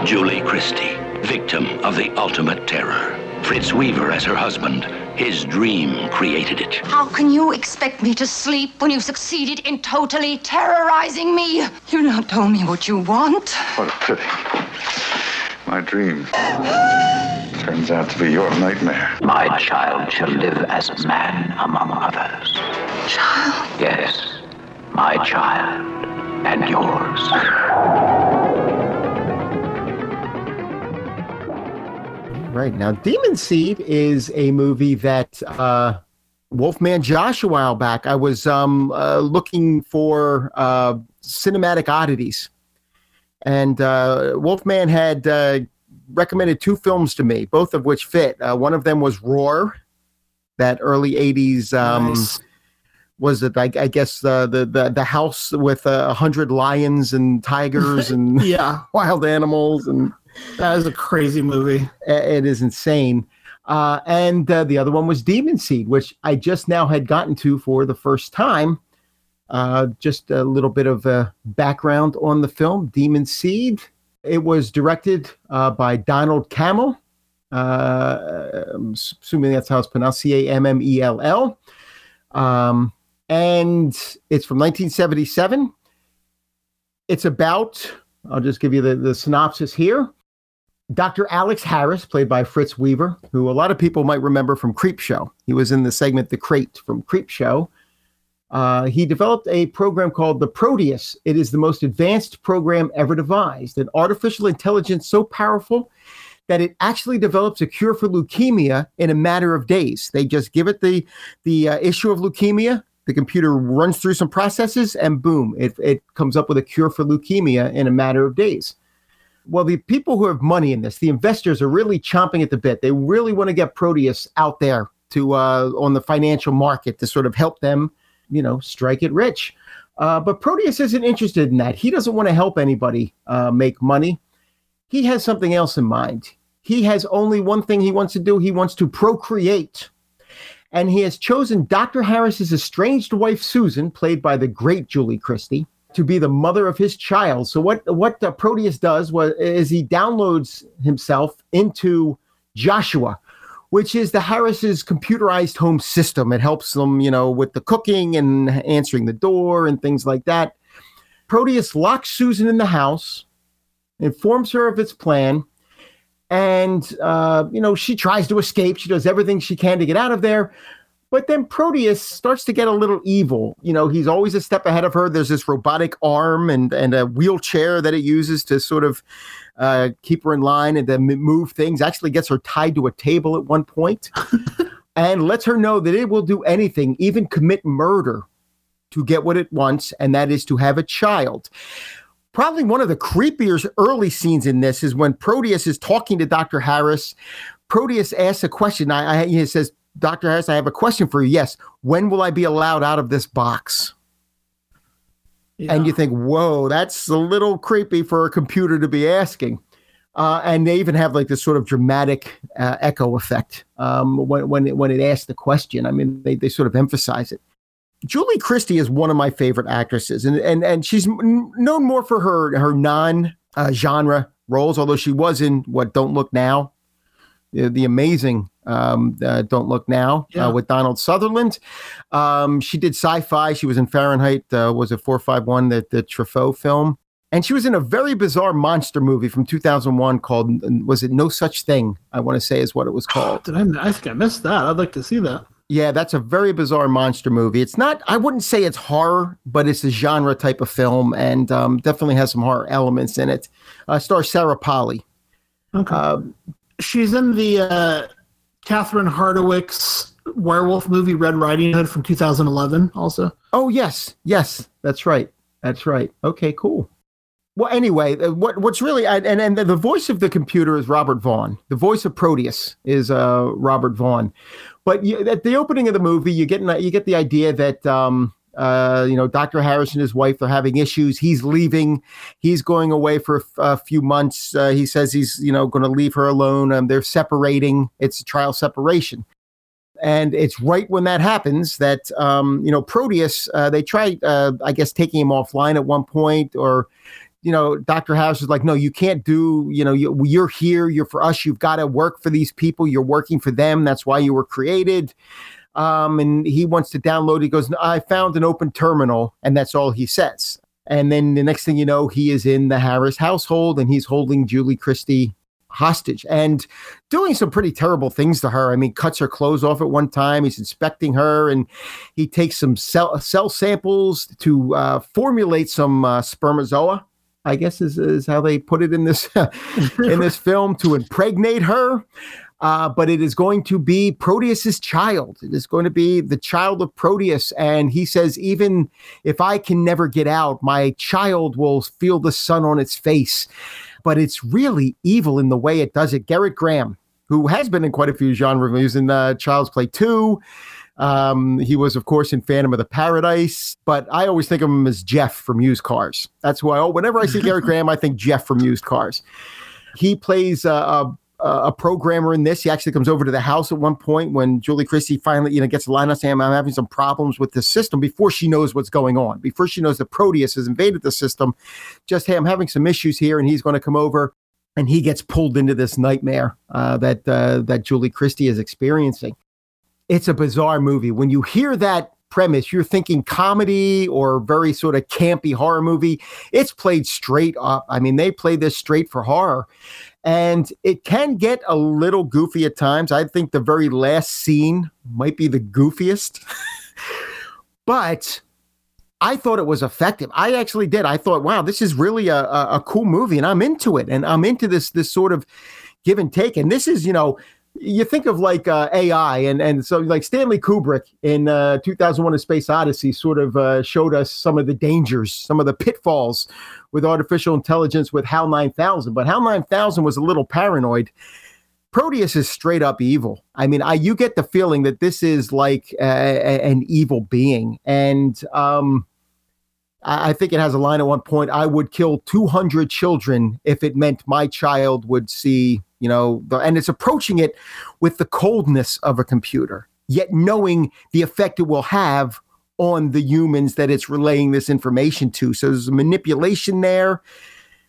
Julie Christie, victim of the ultimate terror. Fritz Weaver as her husband. His dream created it. How can you expect me to sleep when you succeeded in totally terrorizing me? You not told me what you want. What a pity. My dream turns out to be your nightmare. My child shall live as a man among others. Child? Yes, my child and yours. Right now, Demon Seed is a movie that uh, Wolfman Josh a while back. I was um, uh, looking for uh, cinematic oddities, and uh, Wolfman had uh, recommended two films to me, both of which fit. Uh, one of them was Roar, that early '80s. Um, Nice. Was it? I, I guess the the the, the house with a hundred lions and tigers and Yeah. wild animals and That is a crazy movie. it is insane. Uh, and uh, the other one was Demon Seed, which I just now had gotten to for the first time. Uh, just a little bit of uh, background on the film Demon Seed. It was directed uh, by Donald Cammell. Uh, I'm assuming that's how it's pronounced C A M M E L L. Um, and it's from 1977. It's about, I'll just give you the, the synopsis here. Dr. Alex Harris, played by Fritz Weaver, who a lot of people might remember from Creepshow. He was in the segment The Crate from Creepshow. Uh, he developed a program called the Proteus. It is the most advanced program ever devised, an artificial intelligence so powerful that it actually develops a cure for leukemia in a matter of days. They just give it the the uh, issue of leukemia. The computer runs through some processes, and boom, it, it comes up with a cure for leukemia in a matter of days well, the people who have money in this, the investors are really chomping at the bit. They really want to get Proteus out there to uh, on the financial market to sort of help them, you know, strike it rich. Uh, but Proteus isn't interested in that. He doesn't want to help anybody uh, make money. He has something else in mind. He has only one thing he wants to do. He wants to procreate. And he has chosen Dr. Harris's estranged wife, Susan, played by the great Julie Christie, to be the mother of his child. So what what uh, Proteus does was is he downloads himself into Joshua, which is the Harris's computerized home system. It helps them, you know, with the cooking and answering the door and things like that. Proteus locks Susan in the house, informs her of its plan, and uh, you know she tries to escape. She does everything she can to get out of there. But then Proteus starts to get a little evil. You know, he's always a step ahead of her. There's this robotic arm and and a wheelchair that it uses to sort of uh, keep her in line and then move things. Actually, gets her tied to a table at one point, and lets her know that it will do anything, even commit murder, to get what it wants, and that is to have a child. Probably one of the creepier early scenes in this is when Proteus is talking to Dr. Harris. Proteus asks a question. I, I he says, Dr. Harris, I have a question for you. Yes. When will I be allowed out of this box? Yeah. And you think, whoa, that's a little creepy for a computer to be asking. Uh, and they even have like this sort of dramatic uh, echo effect um, when when it, when it asks the question. I mean, they they sort of emphasize it. Julie Christie is one of my favorite actresses, and and and she's known more for her her non uh, genre roles, although she was in what Don't Look Now, the, the amazing um, uh, Don't Look Now uh, yeah. uh, with Donald Sutherland. Um, she did sci-fi. She was in Fahrenheit. Uh, was it four five one the the Truffaut film? And she was in a very bizarre monster movie from 2001 called, was it No Such Thing? I want to say is what it was called. Did I, I think I missed that. I'd like to see that. Yeah, that's a very bizarre monster movie. It's not, I wouldn't say it's horror, but it's a genre type of film and um, definitely has some horror elements in it. Uh, stars Sarah Polley. Okay. Uh, She's in the uh, Catherine Hardwicke's werewolf movie Red Riding Hood from 2011 also. Oh, yes. Yes, that's right. That's right. Okay, cool. Well, anyway, uh, what what's really and and the voice of the computer is Robert Vaughn. The voice of Proteus is uh, Robert Vaughn. But you, at the opening of the movie, you get you get the idea that um, uh, you know Dr. Harris and his wife are having issues. He's leaving. He's going away for a, few months. Uh, he says he's you know going to leave her alone. And they're separating. It's a trial separation. And it's right when that happens that um, you know Proteus. Uh, they try, uh, I guess, taking him offline at one point, or you know, Dr. House is like, no, you can't do, you know, you, you're here, you're for us, you've got to work for these people, you're working for them, that's why you were created. Um, and he wants to download. He goes, I found an open terminal, and that's all he says. And then the next thing you know, he is in the Harris household and he's holding Julie Christie hostage and doing some pretty terrible things to her. I mean, cuts her clothes off at one time. He's inspecting her and he takes some cell, cell samples to uh, formulate some uh, spermazoa I guess is, is how they put it in this in this film to impregnate her. Uh, but it is going to be Proteus's child. It is going to be the child of Proteus, and he says, even if I can never get out, my child will feel the sun on its face. But it's really evil in the way it does it. Gerrit Graham, who has been in quite a few genre movies in uh, Child's Play Two. Um, he was, of course, in Phantom of the Paradise, but I always think of him as Jeff from Used Cars. That's why, oh, whenever I see Gerrit Graham, I think Jeff from Used Cars. He plays a, a, a, programmer in this. He actually comes over to the house at one point when Julie Christie finally, you know, gets a line on saying, I'm having some problems with the system before she knows what's going on, before she knows that Proteus has invaded the system. Just, hey, I'm having some issues here, and he's going to come over and he gets pulled into this nightmare uh, that uh, that Julie Christie is experiencing it's a bizarre movie. When you hear that premise, you're thinking comedy or very sort of campy horror movie. It's played straight up. I mean, they play this straight for horror. And it can get a little goofy at times. I think the very last scene might be the goofiest. but I thought it was effective. I actually did. I thought, wow, this is really a, a, a cool movie, and I'm into it. And I'm into this this sort of give and take. And this is, you know, you think of like uh, AI, and and so like Stanley Kubrick in uh, 2001: A Space Odyssey sort of uh, showed us some of the dangers, some of the pitfalls with artificial intelligence with HAL 9000. But HAL 9000 was a little paranoid. Proteus is straight up evil. I mean, I you get the feeling that this is like a, a, an evil being, and um, I, I think it has a line at one point: "I would kill 200 children if it meant my child would see you know, and it's approaching it with the coldness of a computer, yet knowing the effect it will have on the humans that it's relaying this information to. So there's a manipulation there.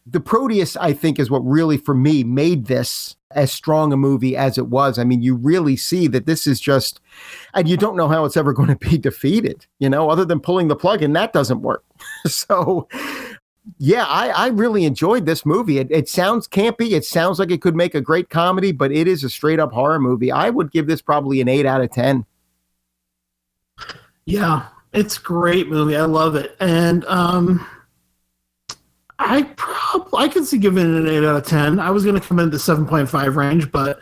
The Proteus, I think, is what really, for me, made this as strong a movie as it was. I mean, you really see that this is just, and you don't know how it's ever going to be defeated, you know, other than pulling the plug, and that doesn't work. so yeah, I, I really enjoyed this movie. It, it sounds campy. It sounds like it could make a great comedy, but it is a straight up horror movie. I would give this probably an eight out of 10. Yeah, it's great movie. I love it. And, um, I probably I can see giving it an eight out of ten. I was going to come in the seven point five range, but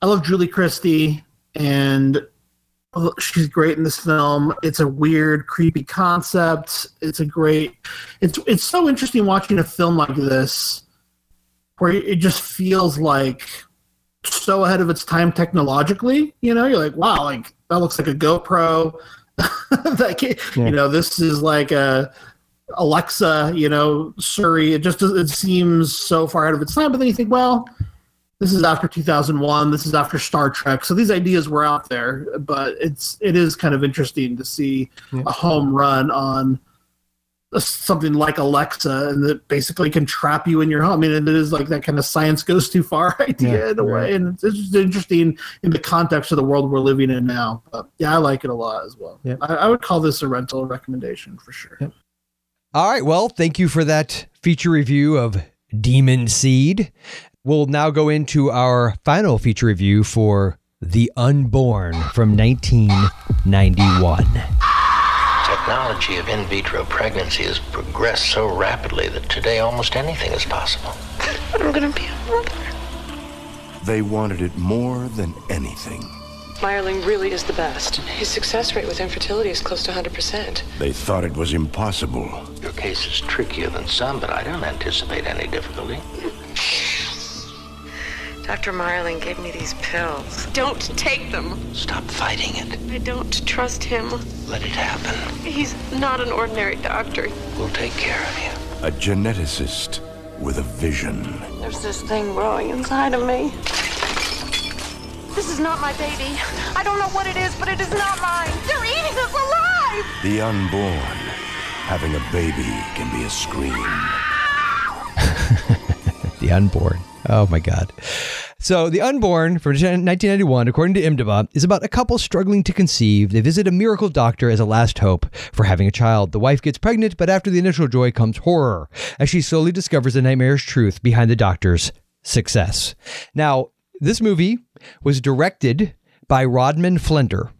I love Julie Christie, and she's great in this film. It's a weird, creepy concept. It's a great. It's it's so interesting watching a film like this, where it just feels like so ahead of its time technologically. You know, you're like, wow, like that looks like a GoPro. that can, Yeah. you know, this is like a Alexa. You know, Siri. It just it seems so far ahead of its time. But then you think, well, this is after 2001 this is after star trek. So these ideas were out there but it's it is kind of interesting to see a home run on a- something like alexa and that basically can trap you in your home. I mean it is like that kind of science goes too far idea Yeah, in a way. and it's, just interesting in the context of the world we're living in now. But yeah i like it a lot as well. Yep. I, I would call this a rental recommendation for sure. All right. Well, thank you for that feature review of Demon Seed. We'll now go into our final feature review for The Unborn from 1991. Technology of in vitro pregnancy has progressed so rapidly that today almost anything is possible. I'm gonna be a mother. They wanted it more than anything. Meyerling really is the best. His success rate with infertility is close to 100%. They thought it was impossible. Your case is trickier than some, but I don't anticipate any difficulty. Dr. Meyerling gave me these pills. Don't take them. Stop fighting it. I don't trust him. Let it happen. He's not an ordinary doctor. We'll take care of you. A geneticist with a vision. There's this thing growing inside of me. This is not my baby. I don't know what it is, but it is not mine. They're eating us alive! The unborn. Having a baby can be a scream. The Unborn. Oh my God. So, The Unborn from 1991, according to IMDb, is about a couple struggling to conceive. They visit a miracle doctor as a last hope for having a child. The wife gets pregnant, but after the initial joy comes horror as she slowly discovers the nightmarish truth behind the doctor's success. Now, this movie was directed by Rodman Flender.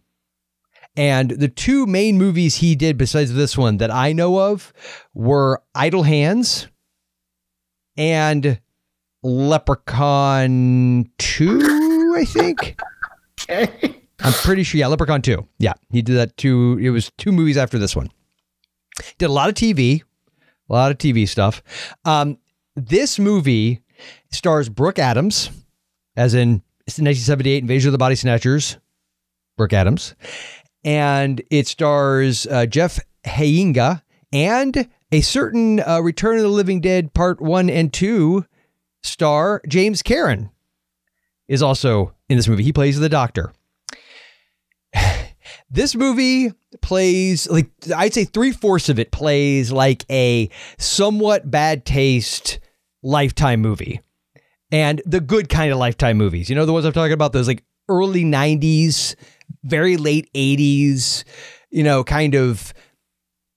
And the two main movies he did besides this one that I know of were Idle Hands and Leprechaun 2, I think. Okay. I'm pretty sure. Yeah, Leprechaun 2. Yeah, he did that two. It was two movies after this one. Did a lot of TV, a lot of TV stuff. Um, this movie stars Brooke Adams, as in 1978 Invasion of the Body Snatchers, Brooke Adams. And it stars uh, Jeff Hayenga and a certain uh, Return of the Living Dead Part 1 and 2 star James Karen is also in this movie. He plays the doctor. this movie plays like I'd say three fourths of it plays like a somewhat bad taste lifetime movie. And the good kind of lifetime movies. You know the ones I'm talking about, those like early 90s, very late 80s, you know, kind of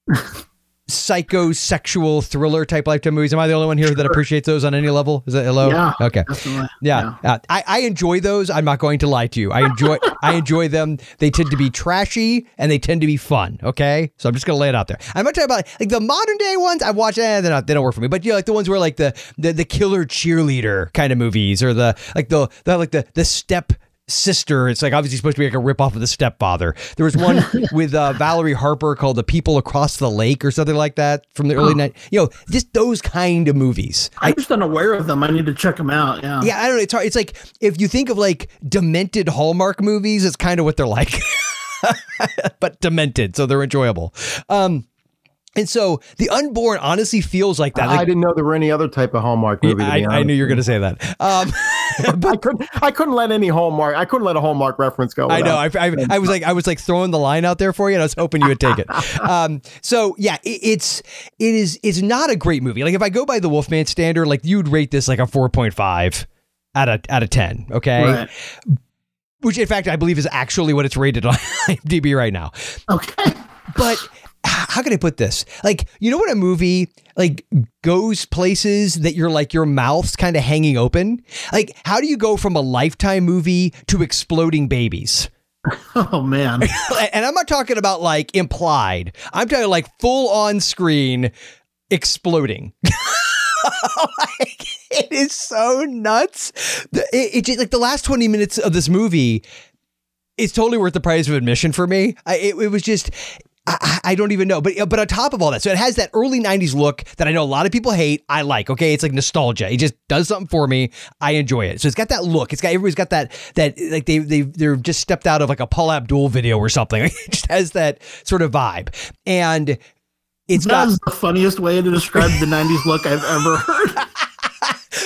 psychosexual thriller type lifetime movies. Am I the only one here that appreciates those on any level? Is that hello? Yeah, Okay. definitely. Yeah. Uh, I, I enjoy those. I'm not going to lie to you. I enjoy I enjoy them. They tend to be trashy and they tend to be fun. Okay. So I'm just gonna lay it out there. I'm not talking about like the modern day ones. I watch eh, they're not they don't work for me. But you know, like the ones where like the the, the killer cheerleader kind of movies or the like the, the like the the step sister. It's like obviously supposed to be like a ripoff of the stepfather. There was one with uh, Valerie Harper called The People Across the Lake or something like that from the early Oh. night. You know, just those kind of movies. I'm just unaware of them. I need to check them out. Yeah. Yeah, I don't know. It's hard. It's like if you think of like demented Hallmark movies, it's kind of what they're like, but demented, so they're enjoyable. Um, and so the unborn honestly feels like that. I didn't know there were any other type of Hallmark movie. to I, I knew you were going to say that. Um, I couldn't. I couldn't let any Hallmark. I couldn't let a Hallmark reference go. I know. I, I, I was like, I was like throwing the line out there for you, and I was hoping you would take it. Um, so yeah, it, it's it is it's not a great movie. Like if I go by the Wolfman standard, like you'd rate this like a four point five out of out of ten. Okay. Right. Which in fact I believe is actually what it's rated on IMDb right now. Okay. But how can I put this? Like, you know when a movie like goes places that you're like your mouth's kind of hanging open? Like, how do you go from a lifetime movie to exploding babies? Oh man. and I'm not talking about like implied. I'm talking like full on screen exploding. like, it is so nuts. The- It, it like the last 20 minutes of this movie. it's totally worth the price of admission for me. I, it, it was just. I, I don't even know, but but on top of all that, so it has that early '90s look that I know a lot of people hate. I like. Okay, it's like nostalgia. It just does something for me. I enjoy it. So it's got that look. It's got everybody's got that that like they they they're just stepped out of like a Paula Abdul video or something. It just has that sort of vibe, and it's that got the funniest way to describe the 90s look I've ever heard.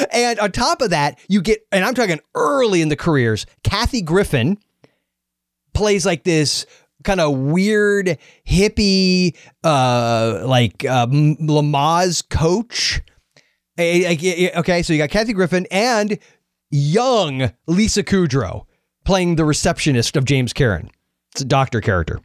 and on top of that, you get, and I'm talking early in the careers, Kathy Griffin plays like this kind of weird hippie, uh, like uh, Lamaze coach. Okay, so you got Kathy Griffin and young Lisa Kudrow playing the receptionist of James Karen. It's a doctor character.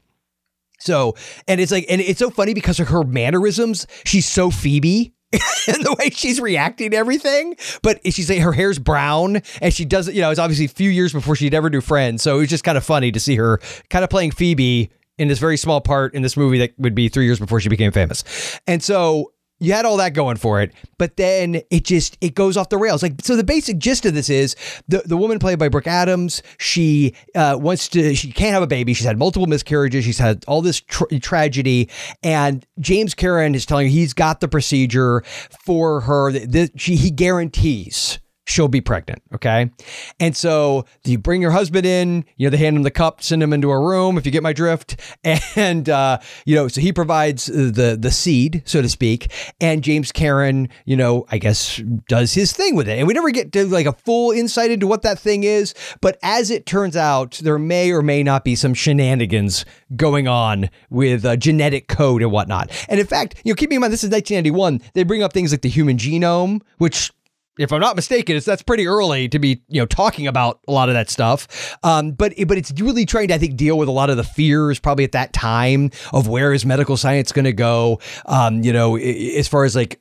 So, and it's like, and it's so funny because of her mannerisms. She's so Phoebe and the way she's reacting to everything. But she's like, her hair's brown and she does it, you know, it's obviously a few years before she'd ever do Friends. So it was just kind of funny to see her kind of playing Phoebe in this very small part in this movie that would be three years before she became famous. And so you had all that going for it, but then it just it goes off the rails. Like so, the basic gist of this is the the woman played by Brooke Adams. She uh, wants to. She can't have a baby. She's had multiple miscarriages. She's had all this tr- tragedy, and James Karen is telling her he's got the procedure for her. That she he guarantees she'll be pregnant. Okay. And so you bring your husband in, you know, they hand him the cup, send him into a room, if you get my drift. And, uh, you know, so he provides the, the seed, so to speak. And James Karen, you know, I guess does his thing with it. And we never get to like a full insight into what that thing is. But as it turns out, there may or may not be some shenanigans going on with uh, genetic code and whatnot. And in fact, you know, keeping in mind, this is 1991, they bring up things like the human genome, which if I'm not mistaken, it's that's pretty early to be you know talking about a lot of that stuff. Um, but but it's really trying to I think deal with a lot of the fears probably at that time of where is medical science going to go. Um, you know, as far as like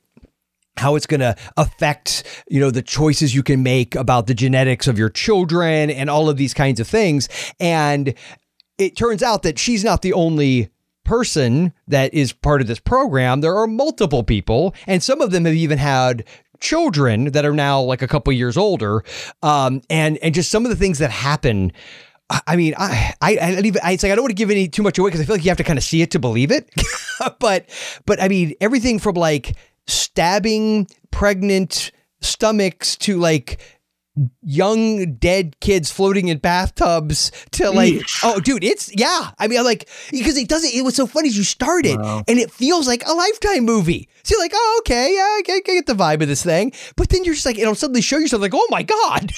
how it's going to affect you know the choices you can make about the genetics of your children and all of these kinds of things and it turns out that she's not the only person that is part of this program there are multiple people and some of them have even had children that are now like a couple years older um, and and just some of the things that happen I mean, I, I, I, even, I, it's like I don't want to give any too much away because I feel like you have to kind of see it to believe it. but, but I mean, everything from like stabbing pregnant stomachs to like young dead kids floating in bathtubs to like Eesh. oh dude it's yeah. I mean I'm like because it doesn't it was so funny as you started Wow. and it feels like a lifetime movie. So you're like oh okay yeah I get, I get the vibe of this thing. But then you're just like it'll suddenly show yourself like oh my god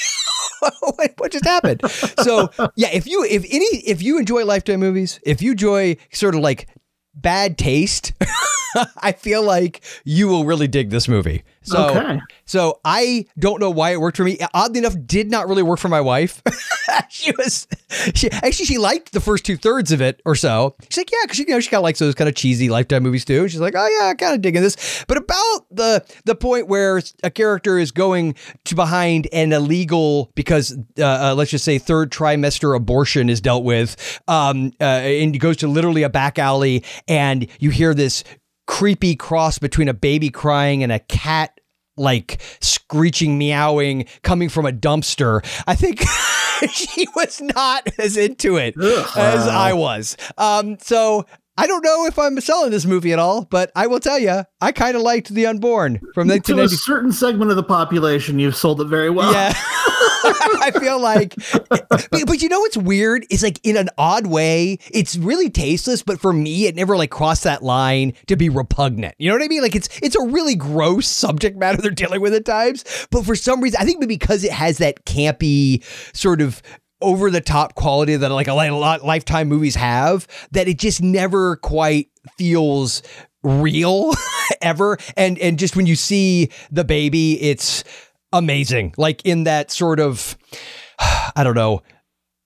what, what just happened? So yeah if you if any if you enjoy lifetime movies if you enjoy sort of like bad taste i feel like you will really dig this movie so Okay. so I don't know why it worked for me. Oddly enough, did not really work for my wife. she was, she actually she liked the first two thirds of it or so. She's like, yeah, because she you know she kind of likes those kind of cheesy lifetime movies too. She's like, oh yeah, I kind of digging this. But about the the point where a character is going to behind an illegal because uh, uh, let's just say third trimester abortion is dealt with, um, uh, and goes to literally a back alley, and you hear this creepy cross between a baby crying and a cat like screeching meowing coming from a dumpster. I think she was not as into it as i was. Um so i don't know if i'm selling this movie at all but i will tell you i kind of liked the unborn from the to a certain segment of the population, you've sold it very well. yeah. I feel like, but, but you know what's weird? Is like in an odd way, it's really tasteless. But for me, it never like crossed that line to be repugnant. You know what I mean? Like it's it's a really gross subject matter they're dealing with at times. But for some reason, I think because it has that campy sort of over the top quality that like a li- lot lifetime movies have, that it just never quite feels real ever. And and just when you see the baby, it's amazing. Like in that sort of, I don't know,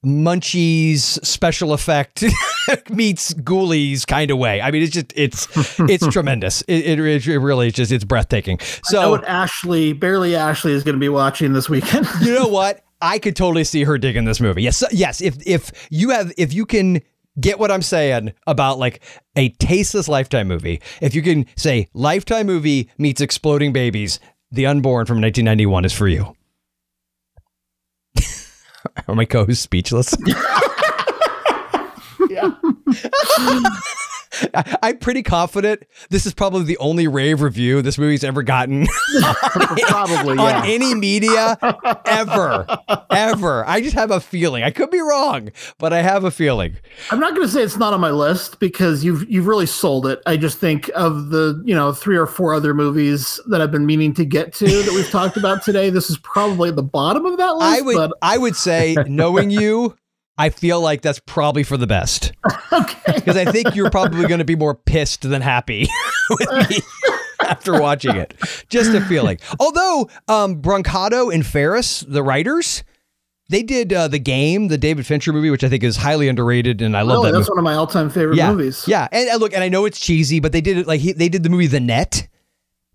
Munchies special effect meets Ghoulies kind of way. I mean, it's just it's it's tremendous. It, it, it really is just it's breathtaking. I know So what Ashley, barely Ashley, is going to be watching this weekend. you know what? I could totally see her digging this movie. Yes, yes. If if you have if you can get what I'm saying about like a tasteless lifetime movie, if you can say lifetime movie meets exploding babies, The Unborn from 1991 is for you. Are my co-hosts speechless? I, I'm pretty confident this is probably the only rave review this movie's ever gotten Probably, on yeah. any media ever, ever. I just have a feeling. I could be wrong, but I have a feeling. I'm not going to say it's not on my list because you've you've really sold it. I just think of the you know three or four other movies that I've been meaning to get to that we've talked about today. This is probably at the bottom of that list. I would, but I would say, knowing you, I feel like that's probably for the best. okay, because I think you're probably going to be more pissed than happy with me after watching it. Just a feeling. Although um, Brancato and Ferris, the writers, they did uh, the game, the David Fincher movie, which I think is highly underrated, and I love really, that. that's movie. one of my all-time favorite yeah, movies. yeah, and, and look, and I know it's cheesy, but they did it like he, they did the movie The Net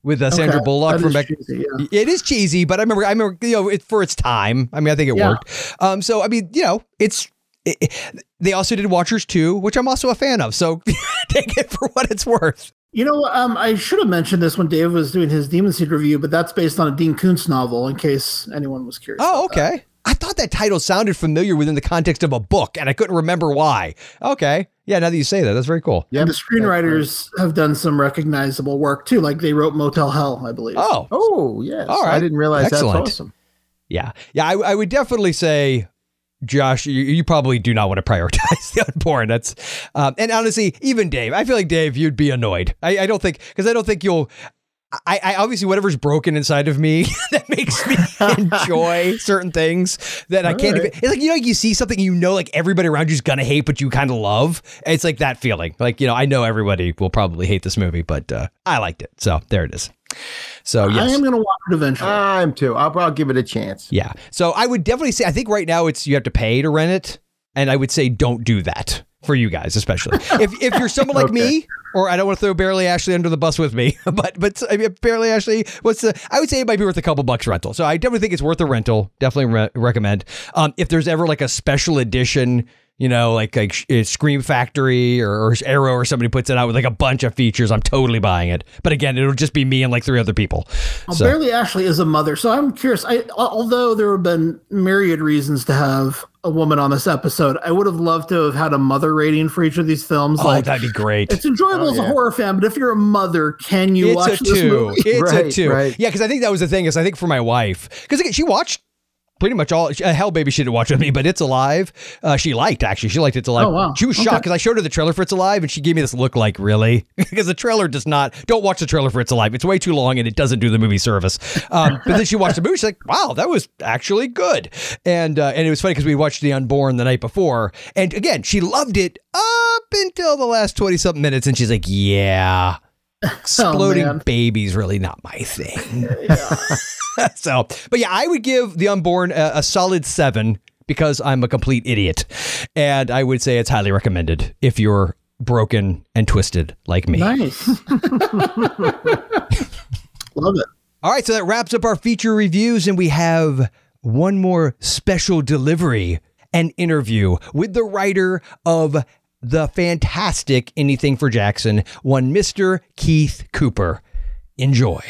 with uh, Sandra Okay, Bullock that from is back. cheesy, yeah. It is cheesy, but I remember, I remember, you know, it, for its time. I mean, I think it Yeah. worked. Um, so I mean, you know, it's. It, it- they also did Watchers 2, which I'm also a fan of. So take it for what it's worth. You know, um, I should have mentioned this when Dave was doing his Demon Seed review, but that's based on a Dean Koontz novel. In case anyone was curious. Oh, okay. I thought that title sounded familiar within the context of a book, and I couldn't remember why. Okay. Yeah, now that you say that, that's very cool. and the screenwriters have done some recognizable work too. Like they wrote Motel Hell, I believe. Oh. Oh, yes. All right. I didn't realize Excellent. that's awesome. Yeah. Yeah, I, I would definitely say, Josh, you, you probably do not want to prioritize the unborn. That's, um, and honestly, even Dave, I feel like Dave, you'd be annoyed. I, I don't think, because I don't think you'll. I, I obviously whatever's broken inside of me that makes me enjoy certain things that I can't All even. It's like you know, you see something you know, like everybody around you's gonna hate, but you kind of love. It's like that feeling. Like you know, I know everybody will probably hate this movie, but uh, I liked it, so there it is. So yes, I am going to watch it eventually. I'm too. I'll, I'll give it a chance. yeah. So I would definitely say I think right now it's you have to pay to rent it, and I would say don't do that for you guys, especially if if you're someone like me, or I don't want to throw Barely Ashley under the bus with me, but but I mean, Barely Ashley, what's the? I would say it might be worth a couple bucks rental. So I definitely think it's worth a rental. Definitely re- recommend. Um, if there's ever like a special edition. You know, like like uh, Scream Factory or, or Arrow or somebody puts it out with like a bunch of features. I'm totally buying it. But again, it'll just be me and like three other people. Well, So- Barely Ashley is a mother, so I'm curious. I, although there have been myriad reasons to have a woman on this episode, I would have loved to have had a mother rating for each of these films. Oh, like, that'd be great. it's enjoyable Oh, as a horror fan, but if you're a mother, can you it's watch a this two. movie? It's a two. right. Yeah, because I think that was the thing. Is I think for my wife, because again, she watched pretty much all. Uh, Hell Baby, she didn't watch with me, but It's Alive. Uh, she liked actually. She liked It's Alive. Oh, wow. She was Okay. shocked because I showed her the trailer for It's Alive, and she gave me this look like, really? Because the trailer does not. Don't watch the trailer for It's Alive. It's way too long and it doesn't do the movie service. Um, but then she watched the movie. She's like, wow, that was actually good. And uh, and it was funny because we watched The Unborn the night before, and again, she loved it up until the last twenty something minutes, and she's like, yeah exploding man. babies really not my thing. so, but yeah, I would give the unborn a, a solid seven because I'm a complete idiot, and I would say it's highly recommended if you're broken and twisted like me. Nice. Love it. All right, so that wraps up our feature reviews, and we have one more special delivery an interview with the writer of the fantastic Anything for Jackson, one Mr. Keith Cooper. Enjoy.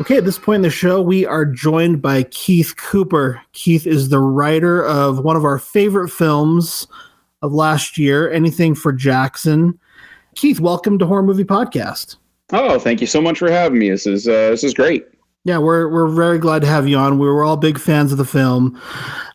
Okay, at this point in the show, we are joined by Keith Cooper. Keith is the writer of one of our favorite films of last year, Anything for Jackson. Keith, welcome to Horror Movie Podcast. Oh, thank you so much for having me. This is uh, this is great. Yeah, we're we're very glad to have you on. We were all big fans of the film.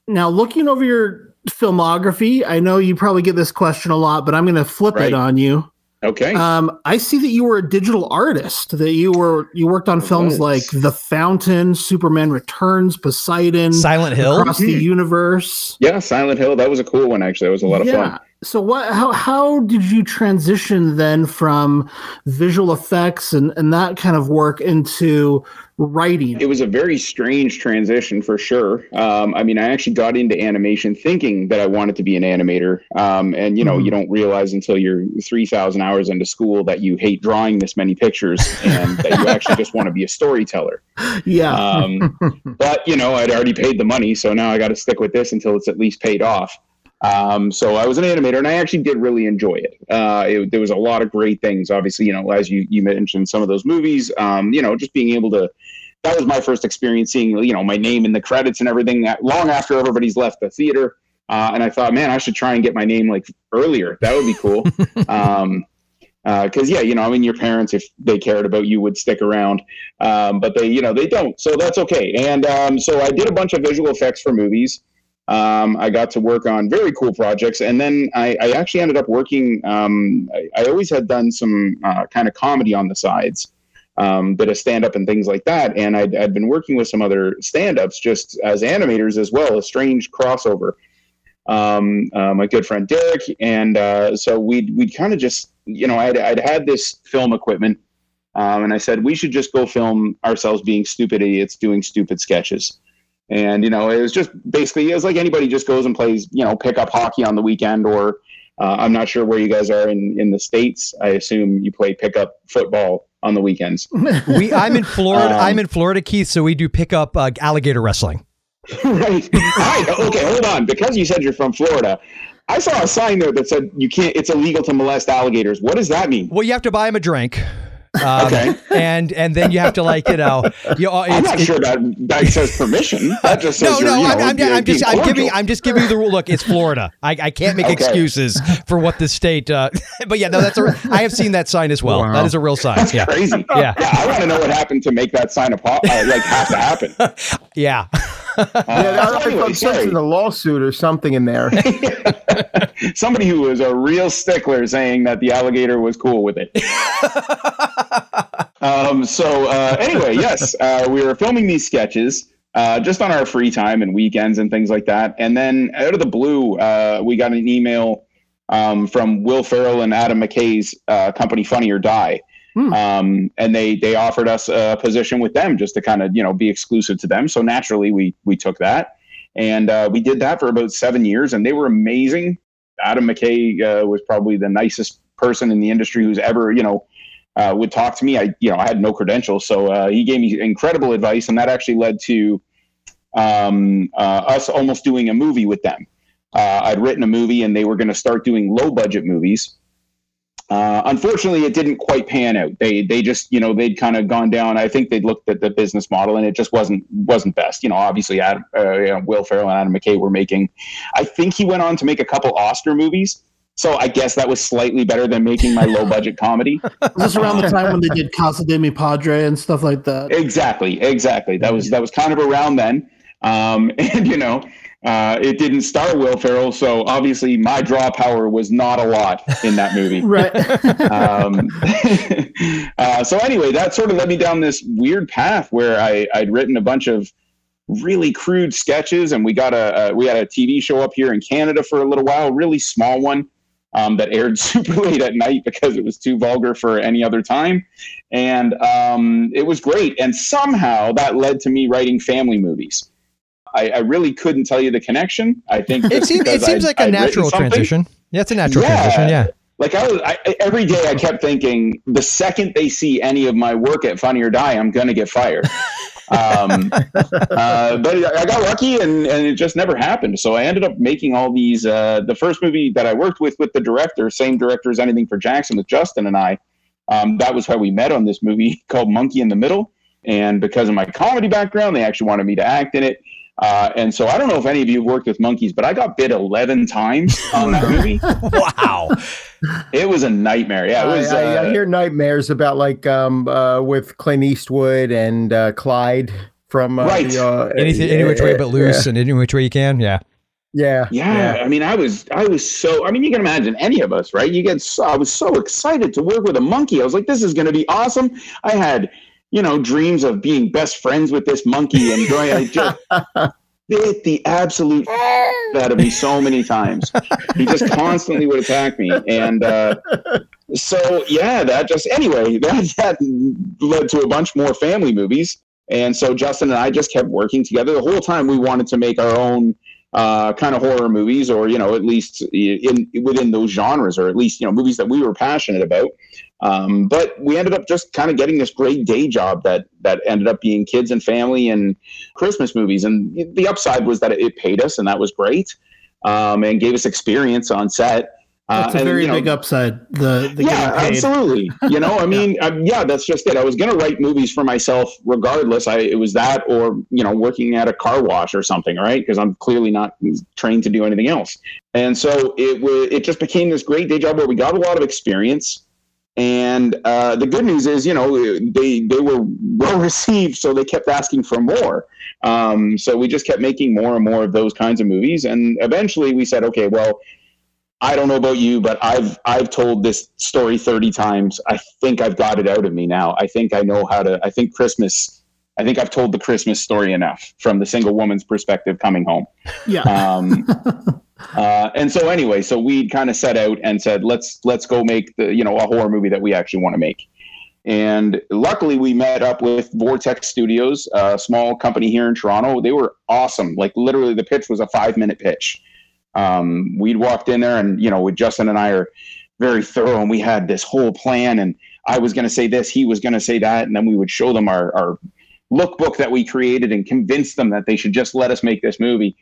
Now, looking over your filmography, I know you probably get this question a lot, but I'm going to flip Right. it on you. Okay. Um, I see that you were a digital artist. That you were you worked on films was. like The Fountain, Superman Returns, Poseidon, Silent Hill? Across the Universe. yeah, Silent Hill. That was a cool one. Actually, that was a lot of yeah. fun. So what? How how did you transition then from visual effects and and that kind of work into writing? It was a very strange transition for sure. Um, I mean, I actually got into animation thinking that I wanted to be an animator. Um, and you know, Mhm. you don't realize until you're three thousand hours into school that you hate drawing this many pictures and that you actually just want to be a storyteller. Yeah. Um, but you know, I'd already paid the money, so now I got to stick with this until it's at least paid off. Um, so I was an animator, and I actually did really enjoy it. Uh, it there was a lot of great things. Obviously, you know, as you you mentioned, some of those movies. Um, you know, just being able to. That was my first experience seeing, you know, my name in the credits and everything. Long after everybody's left the theater. Uh, and I thought, man, I should try and get my name like earlier. That would be cool. um, because uh, yeah, you know, I mean, your parents, if they cared about you, would stick around, um, but they, you know, they don't. So that's okay. And um, so I did a bunch of visual effects for movies. Um, I got to work on very cool projects, and then I, I actually ended up working. Um, I, I, always had done some uh, kind of comedy on the sides, um, bit of stand up and things like that. And I'd, I'd been working with some other stand ups just as animators as well, a strange crossover. Um, uh, my good friend Derek, and uh, so we'd we'd kind of just you know, I'd, I'd had this film equipment, um, and I said we should just go film ourselves being stupid idiots doing stupid sketches. And you know, it was just basically it was like anybody just goes and plays, you know, pick up hockey on the weekend, or uh, I'm not sure where you guys are in in the states. I assume you play pickup football on the weekends. we I'm in Florida. Um, I'm in Florida, Keith. So we do pick up uh, alligator wrestling. right. right. Okay. Hold on. Because you said you're from Florida, I saw a sign there that said you can't. It's illegal to molest alligators. What does that mean? Well, you have to buy them a drink. Um, okay. And and then you have to like you know you know, I'm not sure that that says permission. That just says no no. I'm, I'm, I'm just I'm giving I'm just giving you the rule. Look, it's Florida. I, I can't make okay. excuses for what the state. Uh, but yeah, no, that's a. I have seen that sign as well. Wow. That is a real sign. That's yeah. crazy. Yeah. yeah. I want to know what happened to make that sign a uh, like have to happen. yeah. Uh, yeah, I think I'm sensing a lawsuit or something in there. Somebody who was a real stickler saying that the alligator was cool with it. um, so uh, anyway, yes, uh, we were filming these sketches uh, just on our free time and weekends and things like that. And then out of the blue, uh, we got an email um, from Will Ferrell and Adam McKay's uh, company, Funny or Die. Hmm. Um, and they they offered us a position with them just to kind of you know be exclusive to them. So naturally, we we took that, and uh, we did that for about seven years, and they were amazing. Adam McKay uh, was probably the nicest person in the industry who's ever you know uh, would talk to me. I you know I had no credentials, so uh, he gave me incredible advice, and that actually led to um, uh, us almost doing a movie with them. Uh, I'd written a movie, and they were going to start doing low budget movies uh, unfortunately, it didn't quite pan out. They they just you know they'd kind of gone down. I think they'd looked at the business model and it just wasn't wasn't best. You know, obviously, Adam, uh, you know, Will Ferrell and Adam McKay were making. I think he went on to make a couple Oscar movies. So I guess that was slightly better than making my low budget comedy. was this around the time when they did Casa de Mi Padre and stuff like that? Exactly, exactly. That was that was kind of around then. Um, and you know, uh, it didn't star Will Ferrell, so obviously my draw power was not a lot in that movie. right. um, uh, so anyway, that sort of led me down this weird path where I, I'd written a bunch of really crude sketches, and we got a, a we had a TV show up here in Canada for a little while, really small one. Um, that aired super late at night because it was too vulgar for any other time. And um, it was great. And somehow that led to me writing family movies. I, I really couldn't tell you the connection. I think it, seems, it seems like a I'd natural transition. Yeah, it's a natural yeah. transition. Yeah. Like I was, I, every day I kept thinking, the second they see any of my work at Funny or Die, I'm going to get fired. um, uh, but I got lucky and, and it just never happened. So I ended up making all these. Uh, the first movie that I worked with with the director, same director as Anything for Jackson with Justin and I, um, that was how we met on this movie called Monkey in the Middle. And because of my comedy background, they actually wanted me to act in it. Uh, and so I don't know if any of you have worked with monkeys, but I got bit 11 times on that movie. wow. It was a nightmare. Yeah, it was. I, I, uh, I hear nightmares about like um, uh, with Clint Eastwood and uh, Clyde from uh, right. The, uh, Anything, any which way but loose yeah. and any which way you can. Yeah. Yeah, yeah, yeah. I mean, I was, I was so. I mean, you can imagine any of us, right? You get. So, I was so excited to work with a monkey. I was like, this is going to be awesome. I had you know, dreams of being best friends with this monkey and going, I just bit the absolute out of me so many times. He just constantly would attack me. And uh, so, yeah, that just, anyway, that, that led to a bunch more family movies. And so Justin and I just kept working together. The whole time we wanted to make our own uh, kind of horror movies, or you know, at least in within those genres, or at least you know, movies that we were passionate about. Um, but we ended up just kind of getting this great day job that that ended up being kids and family and Christmas movies. And the upside was that it paid us, and that was great, um, and gave us experience on set. That's a and, very know, big upside. The, the yeah, absolutely. You know, I mean, um, yeah, that's just it. I was going to write movies for myself regardless. I it was that or you know working at a car wash or something, right? Because I'm clearly not trained to do anything else. And so it was. It just became this great day job where we got a lot of experience. And uh, the good news is, you know, they they were well received, so they kept asking for more. Um, so we just kept making more and more of those kinds of movies, and eventually we said, okay, well, I don't know about you, but I've I've told this story 30 times. I think I've got it out of me now. I think I know how to I think Christmas I think I've told the Christmas story enough from the single woman's perspective coming home. Yeah. Um, uh, and so anyway, so we kind of set out and said, let's let's go make the you know a horror movie that we actually want to make. And luckily, we met up with Vortex Studios, a small company here in Toronto. They were awesome. Like literally, the pitch was a five minute pitch. Um, we'd walked in there, and you know, with Justin and I are very thorough, and we had this whole plan. And I was going to say this, he was going to say that, and then we would show them our our lookbook that we created and convince them that they should just let us make this movie.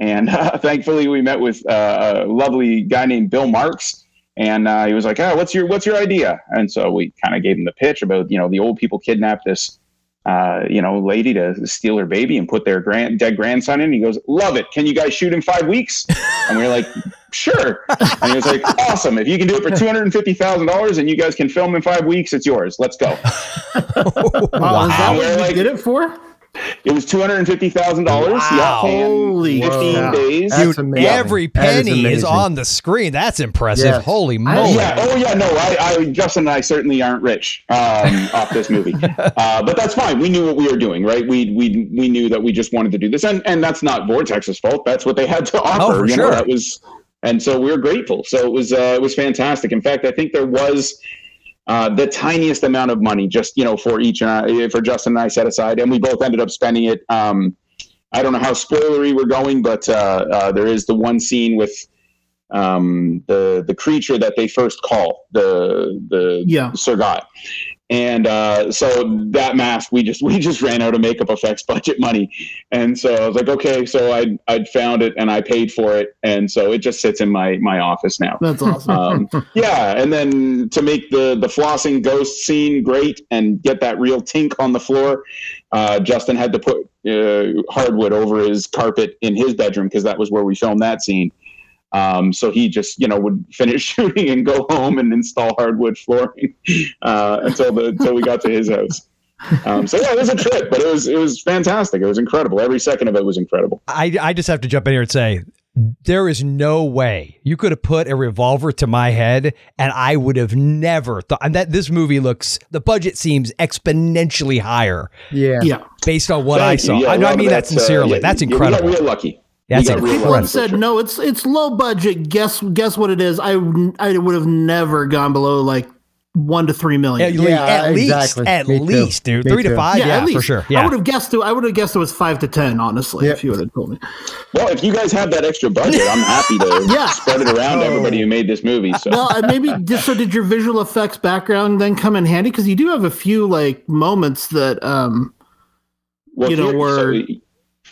And uh, thankfully, we met with uh, a lovely guy named Bill Marks, and uh, he was like, "Oh, what's your what's your idea?" And so we kind of gave him the pitch about you know the old people kidnapped this uh, you know lady to steal her baby and put their grand dead grandson in. He goes, "Love it! Can you guys shoot in five weeks?" And we are like, "Sure." And he was like, "Awesome! If you can do it for two hundred and fifty thousand dollars and you guys can film in five weeks, it's yours. Let's go." Wow, is that what you like- did it for? It was two hundred and fifty thousand dollars. Wow. Holy fifteen cow. days. That's Dude, amazing. every penny is, amazing. on the screen. That's impressive. Yes. Holy moly. Yeah. Oh, yeah. No, I, I, Justin and I certainly aren't rich um, off this movie, uh, but that's fine. We knew what we were doing, right? We we we knew that we just wanted to do this, and and that's not Vortex's fault. That's what they had to offer. Oh, for you know, sure. that was, and so we were grateful. So it was uh, it was fantastic. In fact, I think there was. Uh, the tiniest amount of money, just you know, for each and I, for Justin and I set aside, and we both ended up spending it. Um, I don't know how spoilery we're going, but uh, uh, there is the one scene with um, the the creature that they first call the the Yeah. Surgat. And uh, so that mask, we just we just ran out of makeup effects budget money, and so I was like, okay, so I I found it and I paid for it, and so it just sits in my my office now. That's awesome. Um, yeah, and then to make the the flossing ghost scene great and get that real tink on the floor, uh, Justin had to put uh, hardwood over his carpet in his bedroom because that was where we filmed that scene. Um, so he just, you know, would finish shooting and go home and install hardwood flooring uh, until the until we got to his house. Um, so yeah, it was a trip, but it was it was fantastic. It was incredible. Every second of it was incredible. I, I just have to jump in here and say there is no way you could have put a revolver to my head and I would have never thought and that this movie looks the budget seems exponentially higher Yeah. yeah. based on what Thank I saw. you. Yeah, I, a know, I mean that that's, uh, sincerely. yeah, That's yeah, we incredible. got real lucky. That's we got lucky have for said no, it's it's low budget. Guess guess what it is. I I would have never gone below like one to three million. At, million. le- Yeah, at least, exactly. at Me too. least, dude. Me Three to five, yeah, at least. for sure. I would have guessed it. I would have guessed it was five to ten. Honestly, Yeah. if you would have told me. Well, if you guys have that extra budget, I'm happy to Yeah. spread it around to everybody who made this movie. So Well, uh, maybe just so did your visual effects background then come in handy because you do have a few like moments that um Well, you know, here- were- so-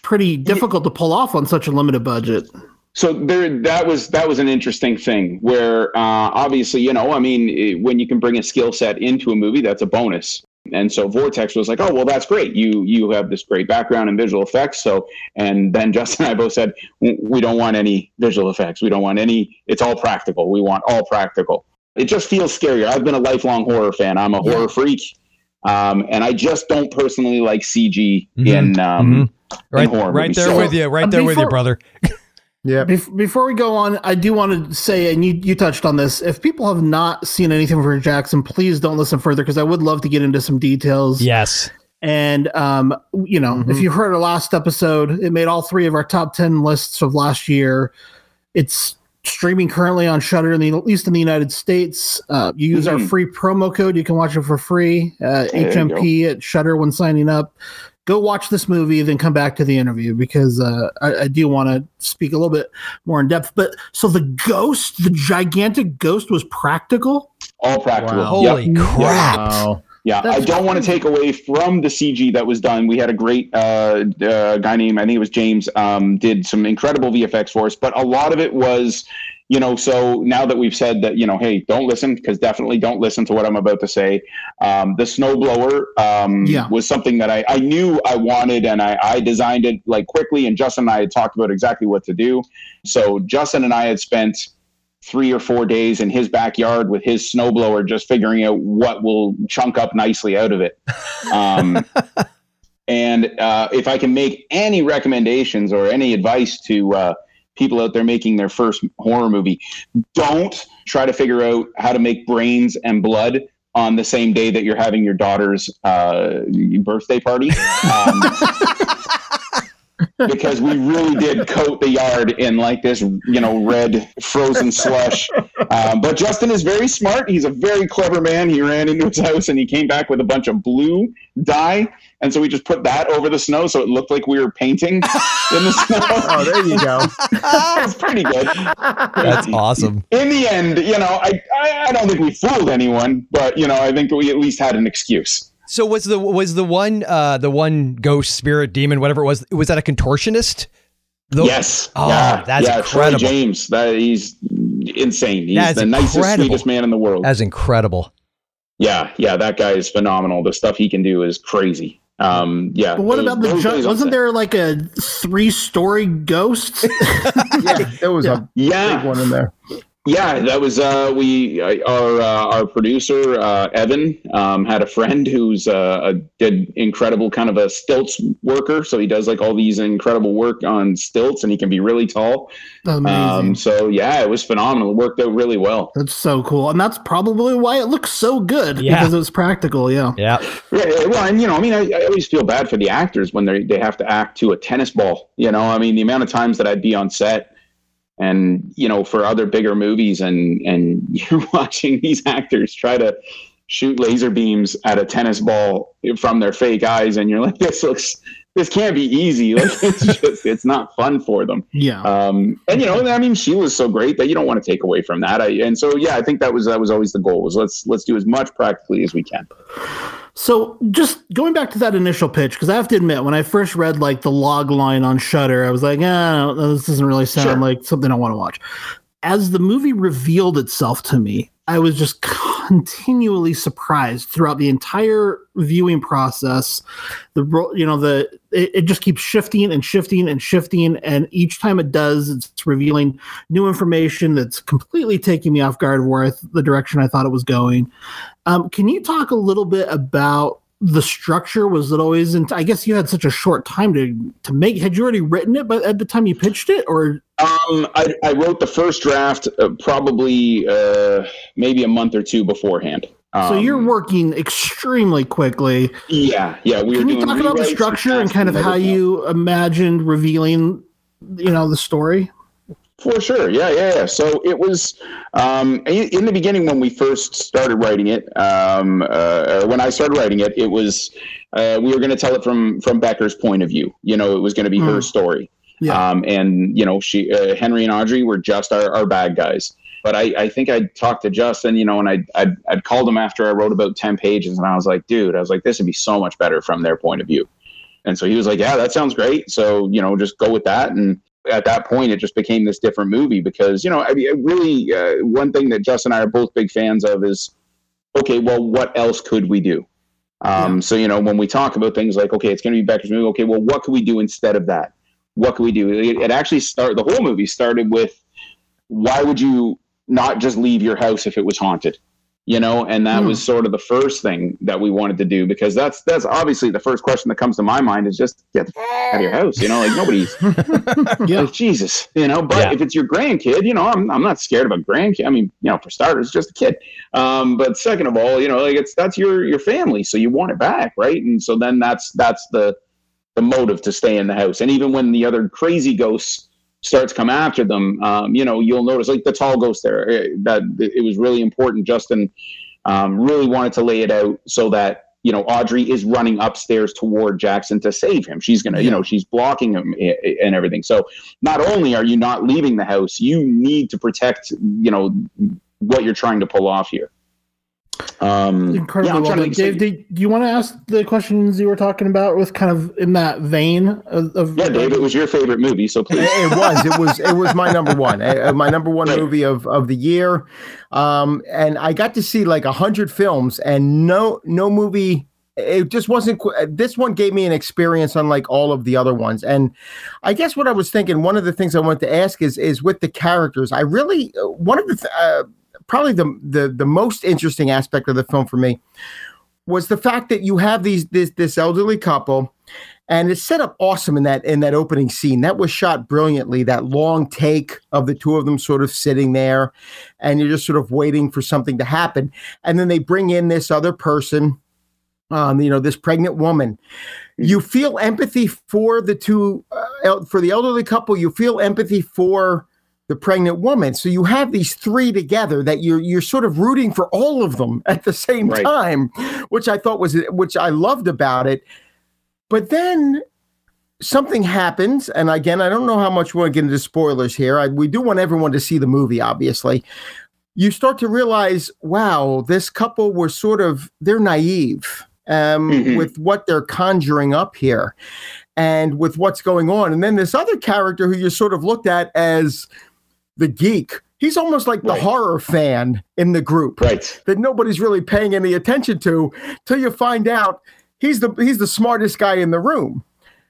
pretty difficult to pull off on such a limited budget. so there that was that was an interesting thing where uh, obviously you know i mean eh, when you can bring a skill set into a movie that's a bonus. And so vortex was like oh well that's great. You you have this great background in visual effects. So and then justin and i both said we don't want any visual effects. We don't want any it's all practical. We want all practical. It just feels scarier. I've been a lifelong horror fan. I'm a horror freak. Um, and i just don't personally like cg in um Right, horror right there So- with you. Right Uh, there with you, brother. Yeah. Bef- before we go on, I do want to say, and you, you touched on this, if people have not seen anything from Jackson, please don't listen further because I would love to get into some details. Yes. And, um, you know, if you heard our last episode, it made all three of our top 10 lists of last year. It's streaming currently on Shudder, in the, at least in the United States. Uh, you use our Mhm. free promo code, you can watch it for free. Uh, HMP at Shudder when signing up. Go watch this movie, then come back to the interview because uh, I, I do want to speak a little bit more in depth. But so the ghost, the gigantic ghost, was practical. all practical Wow. Yep. Holy crap. Wow. Yeah, That's I don't want to take away from the CG that was done. We had a great uh, uh, guy named I think it was James um, did some incredible VFX for us, but a lot of it was you know, so now that we've said that, you know, hey, don't listen because definitely don't listen to what I'm about to say. Um, the snowblower um, Yeah. was something that I, I knew I wanted and I, I designed it like quickly. And Justin and I had talked about exactly what to do. So Justin and I had spent three or four days in his backyard with his snowblower, just figuring out what will chunk up nicely out of it. Um, and uh, if I can make any recommendations or any advice to uh, people out there making their first horror movie, don't try to figure out how to make brains and blood on the same day that you're having your daughter's uh, birthday party. Um, because we really did coat the yard in like this, you know, red frozen slush. Um, but Justin is very smart. He's a very clever man. He ran into his house and he came back with a bunch of blue dye. And so we just put that over the snow so it looked like we were painting in the snow. Oh, there you go. it's pretty good. That's awesome. In the end, you know, I, I, I don't think we fooled anyone, but, you know, I think we at least had an excuse. So was the was the one uh the one ghost spirit demon whatever it was was that a contortionist? The- yes. Oh, yeah. that's yeah, incredible. Troy James. That he's insane. He's That's the nicest, incredible. sweetest man in the world. That's incredible. Yeah, yeah, that guy is phenomenal. The stuff he can do is crazy. Um, yeah. But what those- about the those ju- wasn't set. there like a three story ghost? yeah, there was a Yeah. big one in there. Yeah, that was uh, we uh, our uh, our producer uh, Evan um, had a friend who's uh, a did incredible kind of a stilts worker. So he does like all these incredible work on stilts, and he can be really tall. Amazing. Um, so yeah, it was phenomenal. It worked out really well. That's so cool, and that's probably why it looks so good Yeah. because it was practical. Yeah. Yeah. Yeah, yeah, well, and you know, I mean, I, I always feel bad for the actors when they they have to act to a tennis ball. You know, I mean, the amount of times that I'd be on set, and you know, for other bigger movies, and and you're watching these actors try to shoot laser beams at a tennis ball from their fake eyes, and you're like, this looks. This can't be easy. Like it's just, it's not fun for them. Yeah. Um, and you know, I mean, she was so great that you don't want to take away from that. I, and so, yeah, I think that was that was always the goal. Was let's let's do as much practically as we can. So just going back to that initial pitch, because I have to admit, when I first read like the log line on Shudder, I was like, ah, this doesn't really sound Sure. like something I want to watch. As the movie revealed itself to me, I was just continually surprised throughout the entire viewing process. The you know the it, it just keeps shifting and shifting and shifting, and each time it does, it's revealing new information that's completely taking me off guard where the direction I thought it was going. Um, can you talk a little bit about the structure? Was it always? I guess you had such a short time to to make. Had you already written it, but at the time you pitched it, or Um, I, I wrote the first draft uh, probably uh, maybe a month or two beforehand. Um, so you're working extremely quickly? yeah, yeah. We were Can you talk about the structure and kind of how you imagined revealing, you know, the story? For sure, yeah, yeah, yeah. So it was um, in, the beginning when we first started writing it. Um, uh, when I started writing it, it was uh, we were going to tell it from from Becker's point of view. You know, it was going to be her Mm. story. Yeah. Um, and you know, she uh, Henry and Audrey were just our, our bad guys. But I, I think I'd talked to Justin, you know, and I'd, I'd, I'd called him after I wrote about 10 pages and I was like, dude, I was like, this would be so much better from their point of view. And so he was like, yeah, that sounds great. So, you know, just go with that. And at that point, it just became this different movie because, you know, I mean, really, uh, one thing that Justin and I are both big fans of is, okay, well, what else could we do? Um, So, you know, when we talk about things like, okay, it's going to be Becker's movie, okay, well, what could we do instead of that? What could we do? It, it actually started, the whole movie started with, why would you not just leave your house if it was haunted? You know, and that Hmm. was sort of the first thing that we wanted to do because that's that's obviously the first question that comes to my mind is just get the f- out of your house. You know, like nobody's yeah. like Jesus, you know. But Yeah. if it's your grandkid, you know, I'm I'm not scared of a grandkid. I mean, you know, for starters, just a kid. Um, but second of all, you know, like it's that's your your family, so you want it back, right? And so then that's that's the the motive to stay in the house. And even when the other crazy ghosts starts come after them, um, you know, you'll notice like the tall ghost there eh, that it was really important. Justin um, really wanted to lay it out so that you know Audrey is running upstairs toward Jackson to save him. She's gonna, you know, she's blocking him eh, eh, and everything. So not only are you not leaving the house, you need to protect, you know, what you're trying to pull off here. Um, Incredibly yeah, I'm well trying to done. think- Dave, do, do you want to ask the questions you were talking about with kind of in that vein of, of yeah, Dave, it was your favorite movie, so please. It, it was. It was. It was my number one. my number one movie of of the year. Um, and I got to see like a hundred films, and no no movie. It just wasn't. This one gave me an experience unlike all of the other ones. And I guess what I was thinking. One of the things I wanted to ask is is with the characters. I really uh, one of the th- uh, probably the the the most interesting aspect of the film for me was the fact that you have these this this elderly couple and it's set up awesome in that in that opening scene. That was shot brilliantly that long take of the two of them sort of sitting there and you're just sort of waiting for something to happen. And then they bring in this other person um you know this pregnant woman. You feel empathy for the two uh, el- for the elderly couple. You feel empathy for the pregnant woman so you have these three together that you're you're sort of rooting for all of them at the same Right. time which i thought was which i loved about it but then something happens, and again, I don't know how much we want to get into spoilers here. I, we do want everyone to see the movie, obviously. You start to realize, wow, this couple were sort of they're naive um, Mhm. with what they're conjuring up here, and with what's going on. And then this other character who you sort of looked at as the geek. He's almost like the Right. horror fan in the group Right. that nobody's really paying any attention to till you find out he's the he's the smartest guy in the room.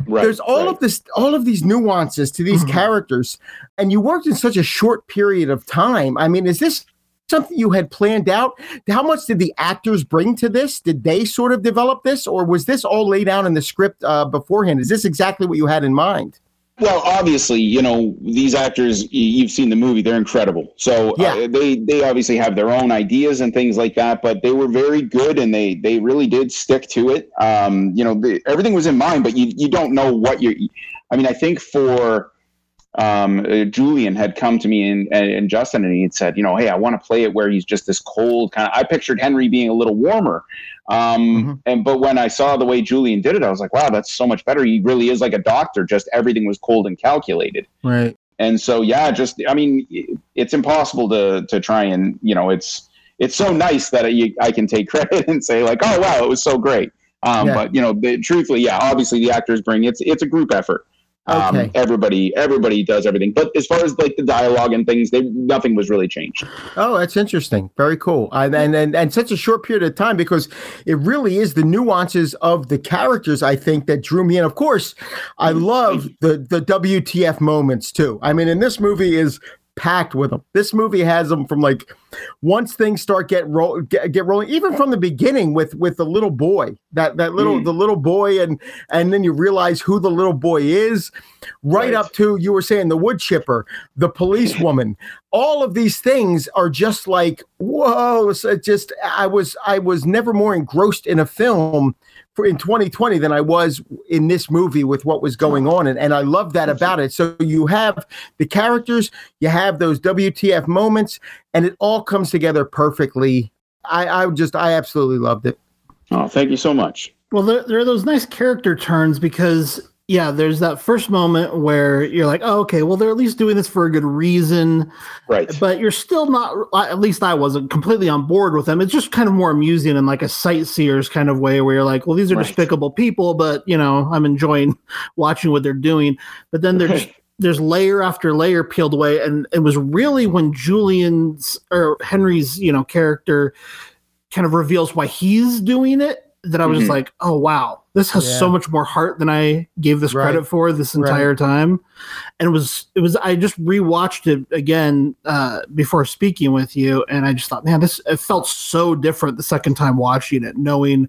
Right. There's all right. of this all of these nuances to these characters and you worked in such a short period of time. I mean, is this something you had planned out? How much did the actors bring to this? Did they sort of develop this or was this all laid out in the script uh, beforehand? Is this exactly what you had in mind? Well, obviously, you know these actors. You've seen the movie; they're incredible. So Yeah. uh, they they obviously have their own ideas and things like that. But they were very good, and they they really did stick to it. Um, you know, the, everything was in mind, but you you don't know what you're. I mean, I think for um, uh, Julian had come to me and, and, and Justin, and he had said, you know, hey, I want to play it where he's just this cold kind of. I pictured Henry being a little warmer, um, and but when I saw the way Julian did it, I was like, wow, that's so much better. He really is like a doctor. Just everything was cold and calculated. Right. And so, yeah, just I mean, it's impossible to to try and you know, it's it's so nice that I, I can take credit and say like, oh wow, it was so great. Um, Yeah. But you know, the, truthfully, yeah, obviously the actors bring it's it's a group effort. Um, Okay. Everybody everybody does everything. But as far as like the dialogue and things, they nothing was really changed. Oh, that's interesting. Very cool. I, and, and and such a short period of time because it really is the nuances of the characters I think that drew me in. Of course, I love the the WTF moments too. I mean, in this movie is packed with them. This movie has them from like once things start get roll get, get rolling, even from the beginning with with the little boy that that little Mm. the little boy and and then you realize who the little boy is, right, Right. up to you were saying the wood chipper, the police woman. All of these things are just like whoa! So it just I was I was never more engrossed in a film for in 2020 than I was in this movie with what was going on, and and I love that about it. So you have the characters, you have those WTF moments, and it all comes together perfectly. I, I just I absolutely loved it. Oh, thank you so much. Well, there, there are those nice character turns because, yeah, there's that first moment where you're like, oh, okay, well, they're at least doing this for a good reason. Right. But you're still not, at least I wasn't completely on board with them. It's just kind of more amusing in like a Sightseers kind of way where you're like, well, these are Right. despicable people, but, you know, I'm enjoying watching what they're doing. But then they're just, there's layer after layer peeled away. And it was really when Julian's or Henry's, you know, character kind of reveals why he's doing it that I was just Mhm. like, oh wow, this has so much more heart than I gave this Right. credit for this Right. entire time. And it was it was I just rewatched it again uh before speaking with you and I just thought, man, this it felt so different the second time watching it, knowing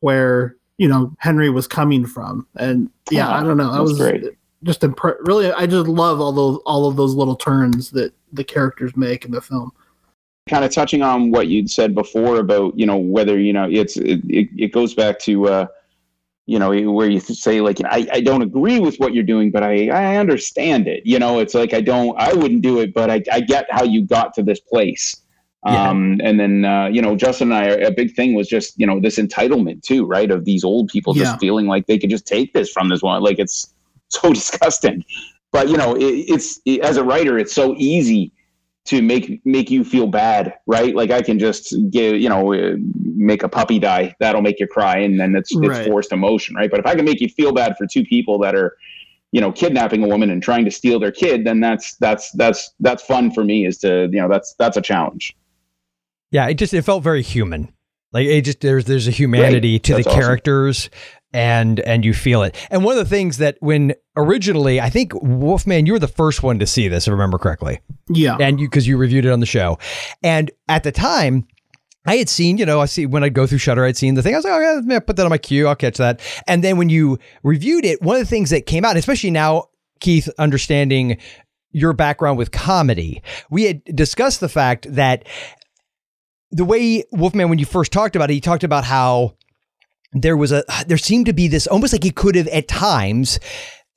where, you know, Henry was coming from. And yeah, I don't know. That That's was great. just impre- really I just love all those all of those little turns that the characters make in the film. kind of touching on what you'd said before about you know whether you know it's it, it, it goes back to uh you know where you say like I, I don't agree with what you're doing but I, I understand it. You know it's like i don't i wouldn't do it but i, I get how you got to this place. Yeah. um and then uh you know justin and i a big thing was just you know this entitlement too right of these old people just Yeah. feeling like they could just take this from this one. Like it's so disgusting. But you know it, it's it, as a writer it's so easy to make make you feel bad right? Like i can just give you know make a puppy die, that'll make you cry, and then it's it's Right. forced emotion, right? But if I can make you feel bad for two people that are, you know, kidnapping a woman and trying to steal their kid, then that's that's that's that's fun for me. Is to you know that's that's a challenge. Yeah, it just it felt very human. Like it just there's there's a humanity Right. to That's the awesome. characters and and you feel it. And one of the things that when originally I think Wolfman you were the first one to see this if I remember correctly. Yeah. And you cuz you reviewed it on the show. And at the time I had seen, you know, I see when I'd go through Shudder, I'd seen the thing. I was like, oh, yeah, put that on my queue. I'll catch that. And then when you reviewed it, one of the things that came out, especially now, Keith, understanding your background with comedy, we had discussed the fact that the way Wolfman, when you first talked about it, he talked about how there was a there seemed to be this almost like he could have at times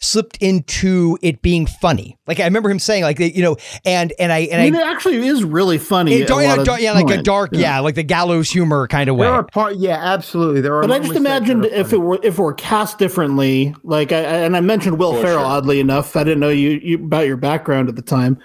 slipped into it being funny. Like I remember him saying, like you know, and and I and I mean, I. it actually is really funny. It, a lot of yeah, like a dark, yeah. like the gallows humor kind of way. There are part, yeah, absolutely. There are. But I just imagined if it were if it were cast differently, like I I- and I mentioned Will For Ferrell. sure. Oddly enough, I didn't know you, you about your background at the time,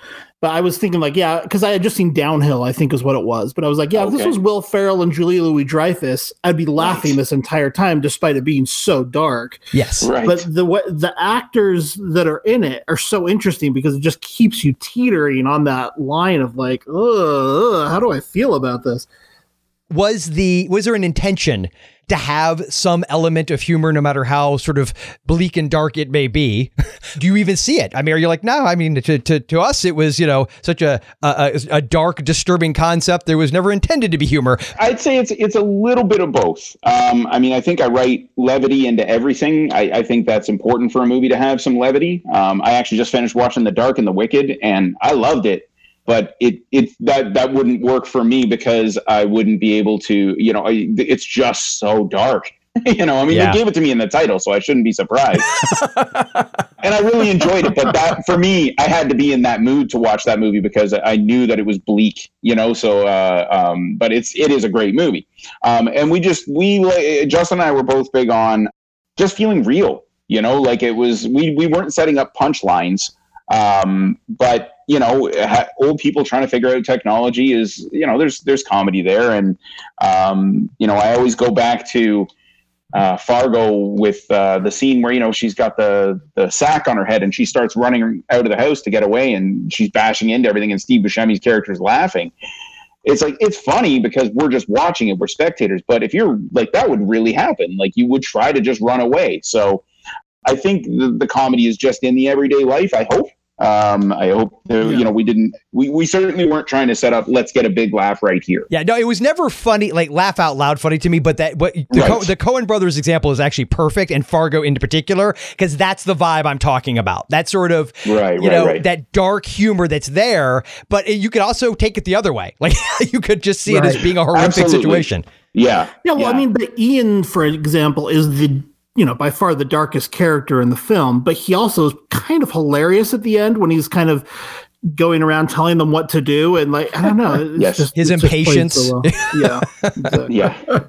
but I was thinking like, yeah, because I had just seen Downhill. I think is what it was. But I was like, yeah, if this was Will Ferrell and Julia Louis-Dreyfus, I'd be laughing this entire time, despite it being so dark. yes. Right. But the way the actors that are in it are so interesting because it just keeps you teetering on that line of like, ugh, how do I feel about this? was the was there an intention to have some element of humor no matter how sort of bleak and dark it may be do you even see it i mean are you like no i mean to, to, to us it was you know such a, a a dark disturbing concept there was never intended to be humor I'd say it's it's a little bit of both. Um, I mean, I think I write levity into everything. I, I think that's important for a movie to have some levity. Um, I actually just finished watching The Dark and the Wicked, and I loved it. But it it that that wouldn't work for me because I wouldn't be able to. You know, I, it's just so dark. you know, I mean, Yeah. they gave it to me in the title, so I shouldn't be surprised. and I really enjoyed it. But that for me, I had to be in that mood to watch that movie because I knew that it was bleak, you know. So, uh, um, but it's it is a great movie. Um, and we just we Justin and I were both big on just feeling real, you know, like it was we we weren't setting up punchlines, um, but you know, old people trying to figure out technology is you know there's there's comedy there, and um, you know I always go back to uh, Fargo with uh, the scene where you know she's got the the sack on her head and she starts running out of the house to get away and she's bashing into everything and Steve Buscemi's character is laughing. It's like it's funny because we're just watching it, we're spectators. But if you're like that would really happen, like you would try to just run away. So I think the, the comedy is just in the everyday life. I hope. Um, I hope uh, you know we didn't. We, we certainly weren't trying to set up. Let's get a big laugh right here. yeah no it was never funny like laugh out loud funny to me but that what the, Right. Co- the Coen brothers example is actually perfect and fargo in particular because that's the vibe i'm talking about that sort of Right, you right, know right. that dark humor that's there but it- you could also take it the other way like you could just see it as being a horrific Absolutely. situation Yeah. Yeah, well, I mean, but Ian, for example, is the you know by far the darkest character in the film, but he also is kind of hilarious at the end when he's kind of going around telling them what to do and like I don't know, it's Yes. just, His it's just impatience. so well. yeah, yeah.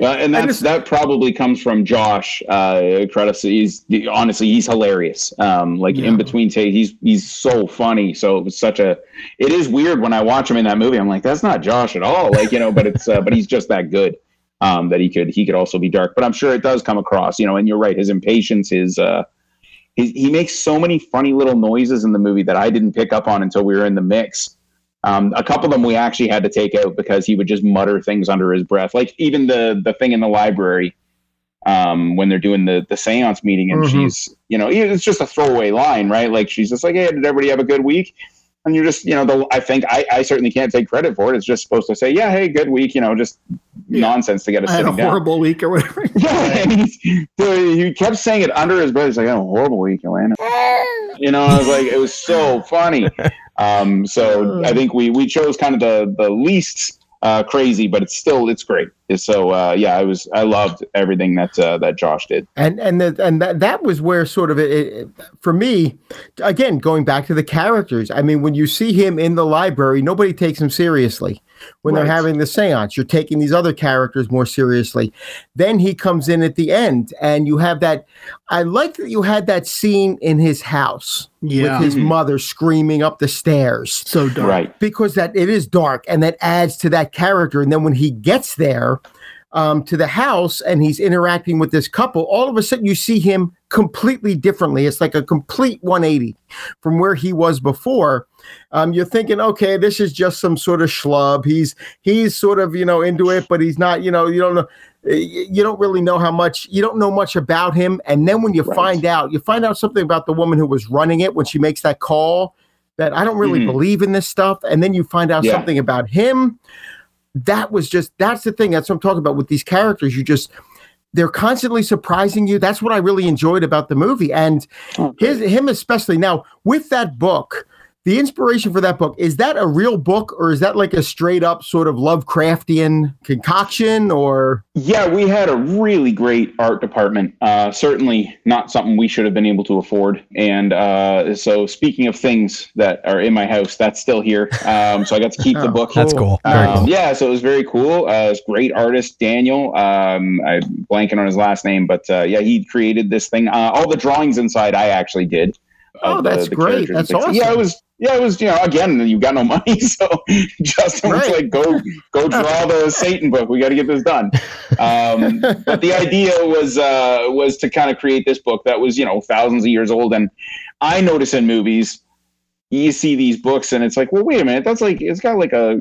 Well, and that's that probably comes from Josh. Uh, credits. He's honestly he's hilarious. Um, like in between takes, he's he's so funny. So it was such a. It is weird when I watch him in that movie. I'm like, that's not Josh at all. Like you know, but it's uh, but he's just that good. Um, that he could he could also be dark. But I'm sure it does come across. You know, and you're right. His impatience, his uh, he, he makes so many funny little noises in the movie that I didn't pick up on until we were in the mix. Um, a couple of them we actually had to take out because he would just mutter things under his breath, like even the the thing in the library um, when they're doing the the seance meeting, and Mhm. she's you know it's just a throwaway line, right? Like she's just like, "Hey, did everybody have a good week?" And you're just you know the I think I I certainly can't take credit for it. It's just supposed to say, "Yeah, hey, good week," you know, just nonsense to get us I had a sitting down. horrible week or whatever. Yeah, and he's, so he kept saying it under his breath. He's like, i had a horrible week, Elena." You know, I was like, it was so funny. Um, so I think we we chose kind of the the least uh, crazy, but it's still it's great. So uh, yeah, I was I loved everything that uh, that Josh did. and and the, and that that was where sort of it, it for me again going back to the characters i mean when you see him in the library nobody takes him seriously when Right. they're having the seance. You're taking these other characters more seriously. Then he comes in at the end, and you have that. I like that you had that scene in his house Yeah. with his Mhm. mother screaming up the stairs So dark. Right. because that it is dark and that adds to that character. And then when he gets there um, to the house and he's interacting with this couple, all of a sudden you see him completely differently. It's like a complete 180 from where he was before. Um, you're thinking, okay, this is just some sort of schlub. He's he's sort of you know into it, but he's not. You know, you don't know. You don't really know how much. You don't know much about him. And then when you Right. find out, you find out something about the woman who was running it when she makes that call. That I don't really Mhm. believe in this stuff. And then you find out Yeah. something about him that was just that's the thing that's what i'm talking about with these characters you just they're constantly surprising you. That's what i really enjoyed about the movie. And oh, his him especially. Now with that book the inspiration for that book is that a real book or is that like a straight up sort of lovecraftian concoction or Yeah, we had a really great art department. Uh, certainly not something we should have been able to afford. And uh, so, speaking of things that are in my house, that's still here. Um, so I got to keep the Oh, book. That's cool. Very Um, cool. yeah, so it was very cool. Uh, this great artist, Daniel. Um, I'm blanking on his last name, but uh, yeah, he created this thing. Uh, all the drawings inside, I actually did. Oh, of the- that's the great. That's things. Yeah, awesome. it was. Yeah, it was. You know, again, you got no money, so Justin was like, "Go, go draw the Satan book. We got to get this done." Um, but the idea was uh, was to kind of create this book that was, you know, thousands of years old. And I notice in movies, you see these books, and it's like, well, wait a minute, that's like it's got like a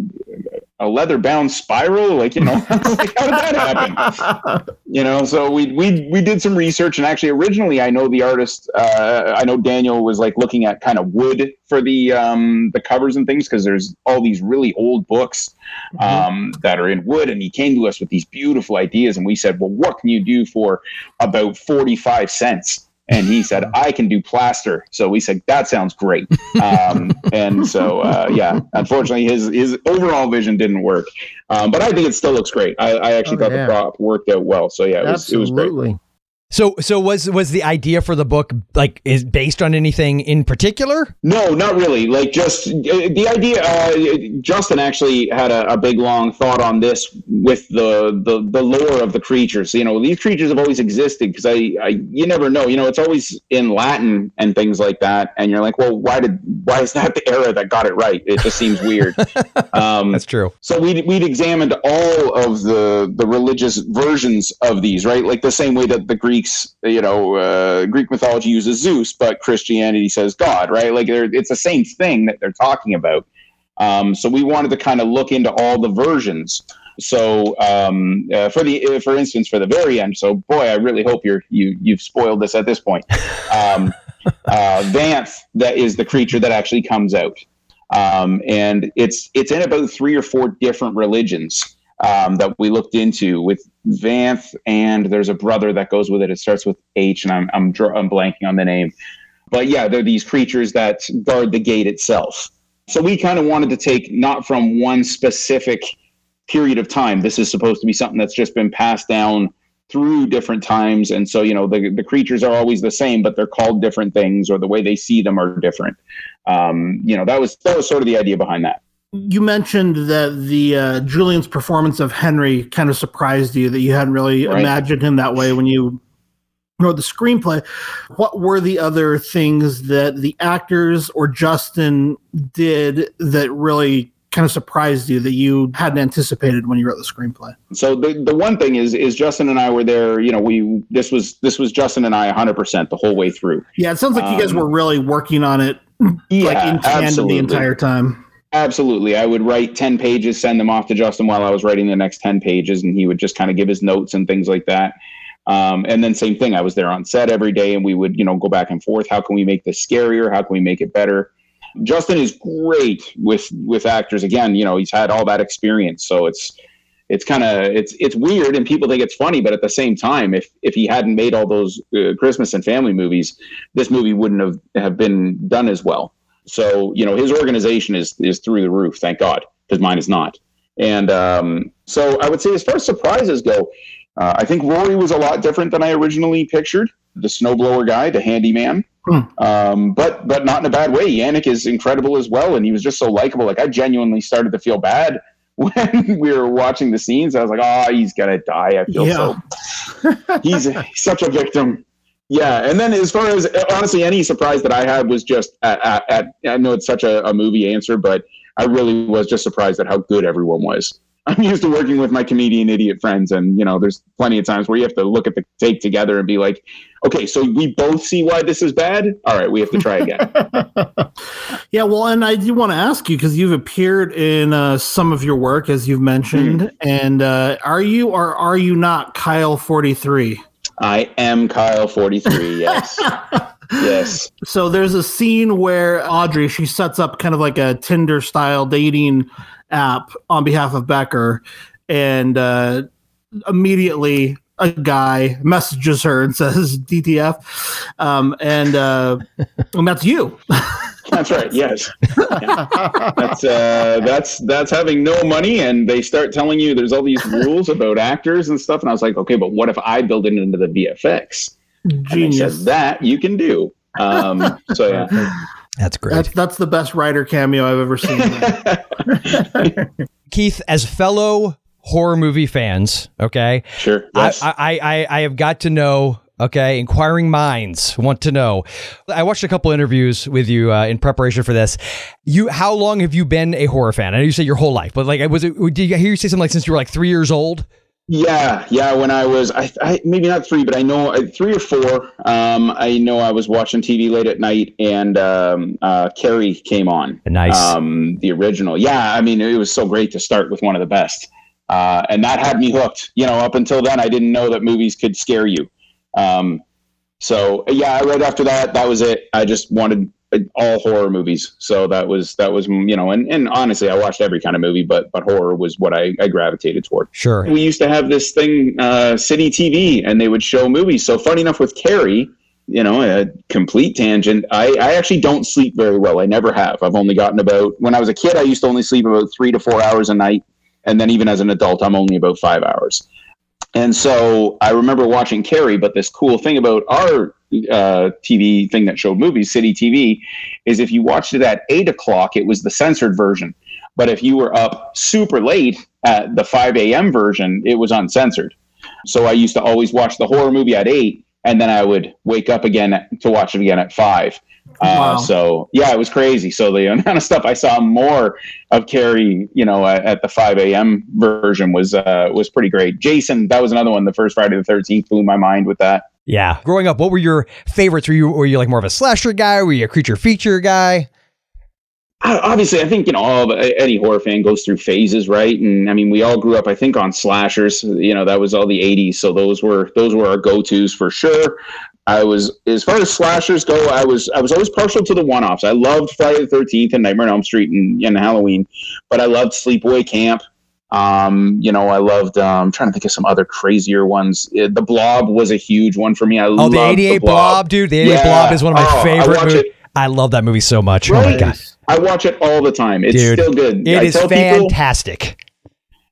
a leather bound spiral, like you know, like, how did that happen? you know so we we we did some research and actually originally i know the artist uh, i know daniel was like looking at kind of wood for the um the covers and things because there's all these really old books um that are in wood and he came to us with these beautiful ideas and we said well what can you do for about 45 cents and he said i can do plaster. So we said that sounds great. Um, and so uh, yeah unfortunately his his overall vision didn't work. Um, but i think it still looks great. I, I actually Oh, thought yeah. the prop worked out well. So yeah it was, it was great. Absolutely So so was was the idea for the book like is based on anything in particular? No, not really. Like just uh, the idea. Uh, Justin actually had a, a big long thought on this with the, the the lore of the creatures. You know, these creatures have always existed because I, I you never know. You know, it's always in Latin and things like that, and you're like, well, why did why is that the era that got it right? It just seems weird. um, That's true. so we'd, we'd examined all of the, the religious versions of these, right? Like the same way that the Greeks, you know, uh, Greek mythology uses Zeus, but Christianity says God, right? Like they're, it's the same thing that they're talking about. Um, so we wanted to kind of look into all the versions. So um, uh, for the uh, for instance, for the very end. So boy, I really hope you're you you've spoiled this at this point. Um, uh, Vanth, that is the creature that actually comes out um, and it's it's in about three or four different religions um, that we looked into with Vanth, and there's a brother that goes with it. It starts with H, and I'm I'm, dr- I'm blanking on the name, but yeah, they're these creatures that guard the gate itself. So we kind of wanted to take not from one specific period of time. This is supposed to be something that's just been passed down through different times, and so you know the the creatures are always the same, but they're called different things, or the way they see them are different um, you know that was that was sort of the idea behind that You mentioned that the uh, Julian's performance of Henry kind of surprised you that you hadn't really Right. imagined him that way when you wrote the screenplay. What were the other things that the actors or Justin did that really kind of surprised you that you hadn't anticipated when you wrote the screenplay? so the, the one thing is is justin and i were there you know we this was this was justin and i 100% the whole way through Yeah, it sounds like you guys Um, were really working on it yeah like in tandem the entire time. Absolutely. I would write 10 pages, send them off to Justin while I was writing the next 10 pages, and he would just kind of give his notes and things like that. Um, and then same thing, I was there on set every day and we would, you know, go back and forth. How can we make this scarier? How can we make it better? Justin is great with with actors. Again, you know, he's had all that experience. So it's it's kind of it's it's weird and people think it's funny, but at the same time, if if he hadn't made all those uh, Christmas and family movies, this movie wouldn't have have been done as well. So you know his organization is is through the roof, thank God, because mine is not. And um, so I would say, as far as surprises go, uh, I think Rory was a lot different than I originally pictured. The snowblower guy, the handyman, um, but but not in a bad way. Yannick is incredible as well, and he was just so likable. Like I genuinely started to feel bad when we were watching the scenes, I was like, oh, he's gonna die. I feel Yeah. so. He's such a victim. Yeah, and then as far as honestly, any surprise that I had was just at. at, at I know it's such a, a movie answer, but I really was just surprised at how good everyone was. I'm used to working with my comedian idiot friends, and you know, there's plenty of times where you have to look at the take together and be like, okay, so we both see why this is bad. All right, we have to try again. Yeah, well, and I do want to ask you because you've appeared in uh, some of your work, as you've mentioned, Mm-hmm. and uh, are you or are you not Kyle forty three? I am Kyle 43. Yes. yes. So there's a scene where Audrey she sets up kind of like a Tinder style dating app on behalf of Becker, and uh, immediately a guy messages her and says DTF, um, and uh, and that's you. That's right. Yes. Yeah. That's uh, that's that's having no money, and they start telling you there's all these rules about actors and stuff. And I was like, okay, but what if I build it into the VFX? And they Genius. said that you can do. Um, so yeah. That's great. That's that's the best writer cameo I've ever seen. Keith, as fellow horror movie fans, okay, sure, I, I, I, I have got to know. Okay, inquiring minds want to know. I watched a couple interviews with you uh, in preparation for this. You, how long have you been a horror fan? I know you say your whole life, but like, was it? Did I hear you say something like since you were like three years old? Yeah, yeah. When I was, I, I maybe not three, but I know uh, three or four. Um, I know I was watching TV late at night, and um, uh, Carrie came on. Nice. Um, the original. Yeah, I mean, it was so great to start with one of the best, uh, and that had me hooked. You know, up until then, I didn't know that movies could scare you. Um, so yeah, right after that, that was it. I just wanted uh, all horror movies. So that was that was you know, and, and honestly, I watched every kind of movie, but but horror was what I, I gravitated toward. Sure. We used to have this thing, uh, City TV, and they would show movies. So funny enough, with Carrie, you know, a complete tangent. I, I actually don't sleep very well. I never have. I've only gotten about when I was a kid. I used to only sleep about three to four hours a night, and then even as an adult, I'm only about five hours. And so I remember watching Carrie, but this cool thing about our uh, TV thing that showed movies, City TV, is if you watched it at eight o'clock, it was the censored version. But if you were up super late at the 5 a.m. version, it was uncensored. So I used to always watch the horror movie at eight, and then I would wake up again to watch it again at five. Wow. Uh, so yeah, it was crazy. So the amount of stuff I saw more of Carrie, you know, at, at the 5 a.m. version was uh, was pretty great. Jason, that was another one. The first Friday the 13th blew my mind with that. Yeah. Growing up, what were your favorites? Were you were you like more of a slasher guy? Were you a creature feature guy? Obviously, I think you know all any horror fan goes through phases, right? And I mean, we all grew up, I think, on slashers. You know, that was all the '80s, so those were those were our go-tos for sure. I was as far as slashers go, I was I was always partial to the one-offs. I loved Friday the Thirteenth and Nightmare on Elm Street and, and Halloween, but I loved Sleepaway Camp. Um, you know, I loved. Um, I'm trying to think of some other crazier ones. Uh, the Blob was a huge one for me. I Oh, the 88 blob. dude. The 88 Yeah. blob is one of my Oh, favorite watch movies. it. I love that movie so much. Oh my Right. god. I watch it all the time. It's Dude, still good. It I is people- fantastic.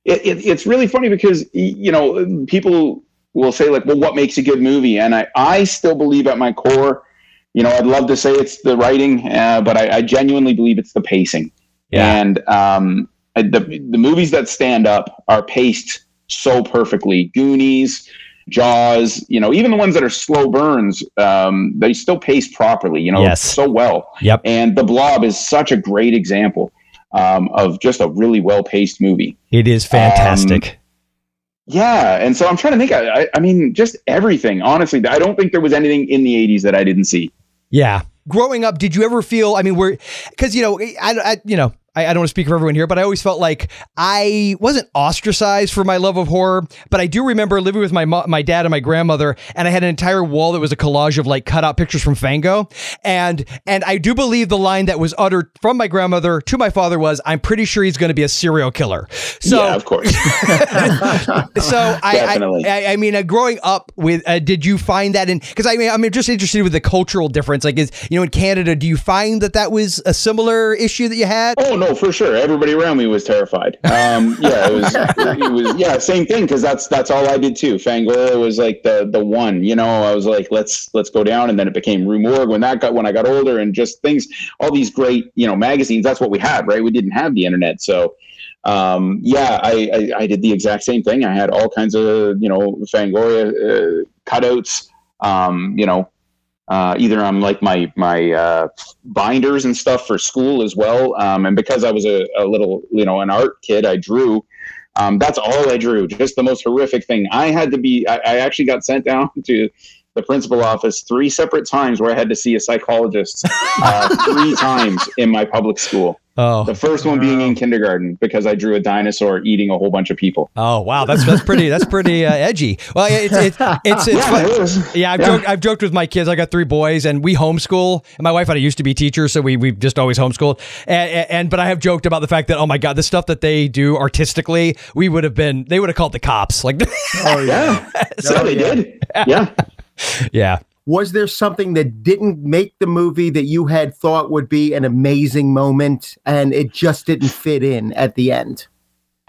it, it, it's really funny because you know people will say like well what makes a good movie and i, I still believe at my core you know i'd love to say it's the writing uh, but I, I genuinely believe it's the pacing Yeah. and um, I- the, the movies that stand up are paced so perfectly goonies jaws you know even the ones that are slow burns um, they still pace properly you know Yes. so well Yep. and the blob is such a great example um, of just a really well paced movie It is fantastic. Yeah, and so I'm trying to think. I, I, mean, just everything. Honestly, I don't think there was anything in the '80s that I didn't see. yeah. Growing up, did you ever feel? I mean, we're because you know, I, I you know. I, I don't want to speak for everyone here, but I always felt like I wasn't ostracized for my love of horror. But I do remember living with my mo- my dad and my grandmother, and I had an entire wall that was a collage of like cut out pictures from Fango, and and I do believe the line that was uttered from my grandmother to my father was, "I'm pretty sure he's going to be a serial killer." So yeah, of course. so I, Definitely. I, I, I mean, uh, growing up with, uh, did you find that in? Because I mean, I'm just interested with the cultural difference. Like, is you know, in Canada, do you find that that was a similar issue that you had? Oh no, for sure. Everybody around me was terrified. Um, yeah, it was. it was. Yeah, same thing. Because that's that's all I did too. Fangoria was like the the one. You know, I was like, let's let's go down, and then it became Rue Morgue when that got when I got older, and just things. All these great you know magazines. That's what we had, right? We didn't have the internet, so. um, yeah, I, I, I did the exact same thing. I had all kinds of you know Fangoria uh, cutouts. Um, you know, uh, either on like my my uh, binders and stuff for school as well. Um, and because I was a, a little you know an art kid, I drew. Um, that's all I drew. Just the most horrific thing. I had to be. I, I actually got sent down to the principal office three separate times where I had to see a psychologist uh, three times in my public school. Oh, the first one being in kindergarten because I drew a dinosaur eating a whole bunch of people. Oh wow, that's that's pretty that's pretty uh, edgy. Well, it's it's it's, it's Yeah, it fun. is. yeah. I've Yeah. joked I've joked with my kids. I got three boys, and we homeschool. And my wife and I used to be teachers, so we we just always homeschooled. And, and, and but I have joked about the fact that oh my god, the stuff that they do artistically, we would have been they would have called the cops. Like, Oh yeah. So they did. Yeah. yeah. Was there something that didn't make the movie that you had thought would be an amazing moment and it just didn't fit in at the end?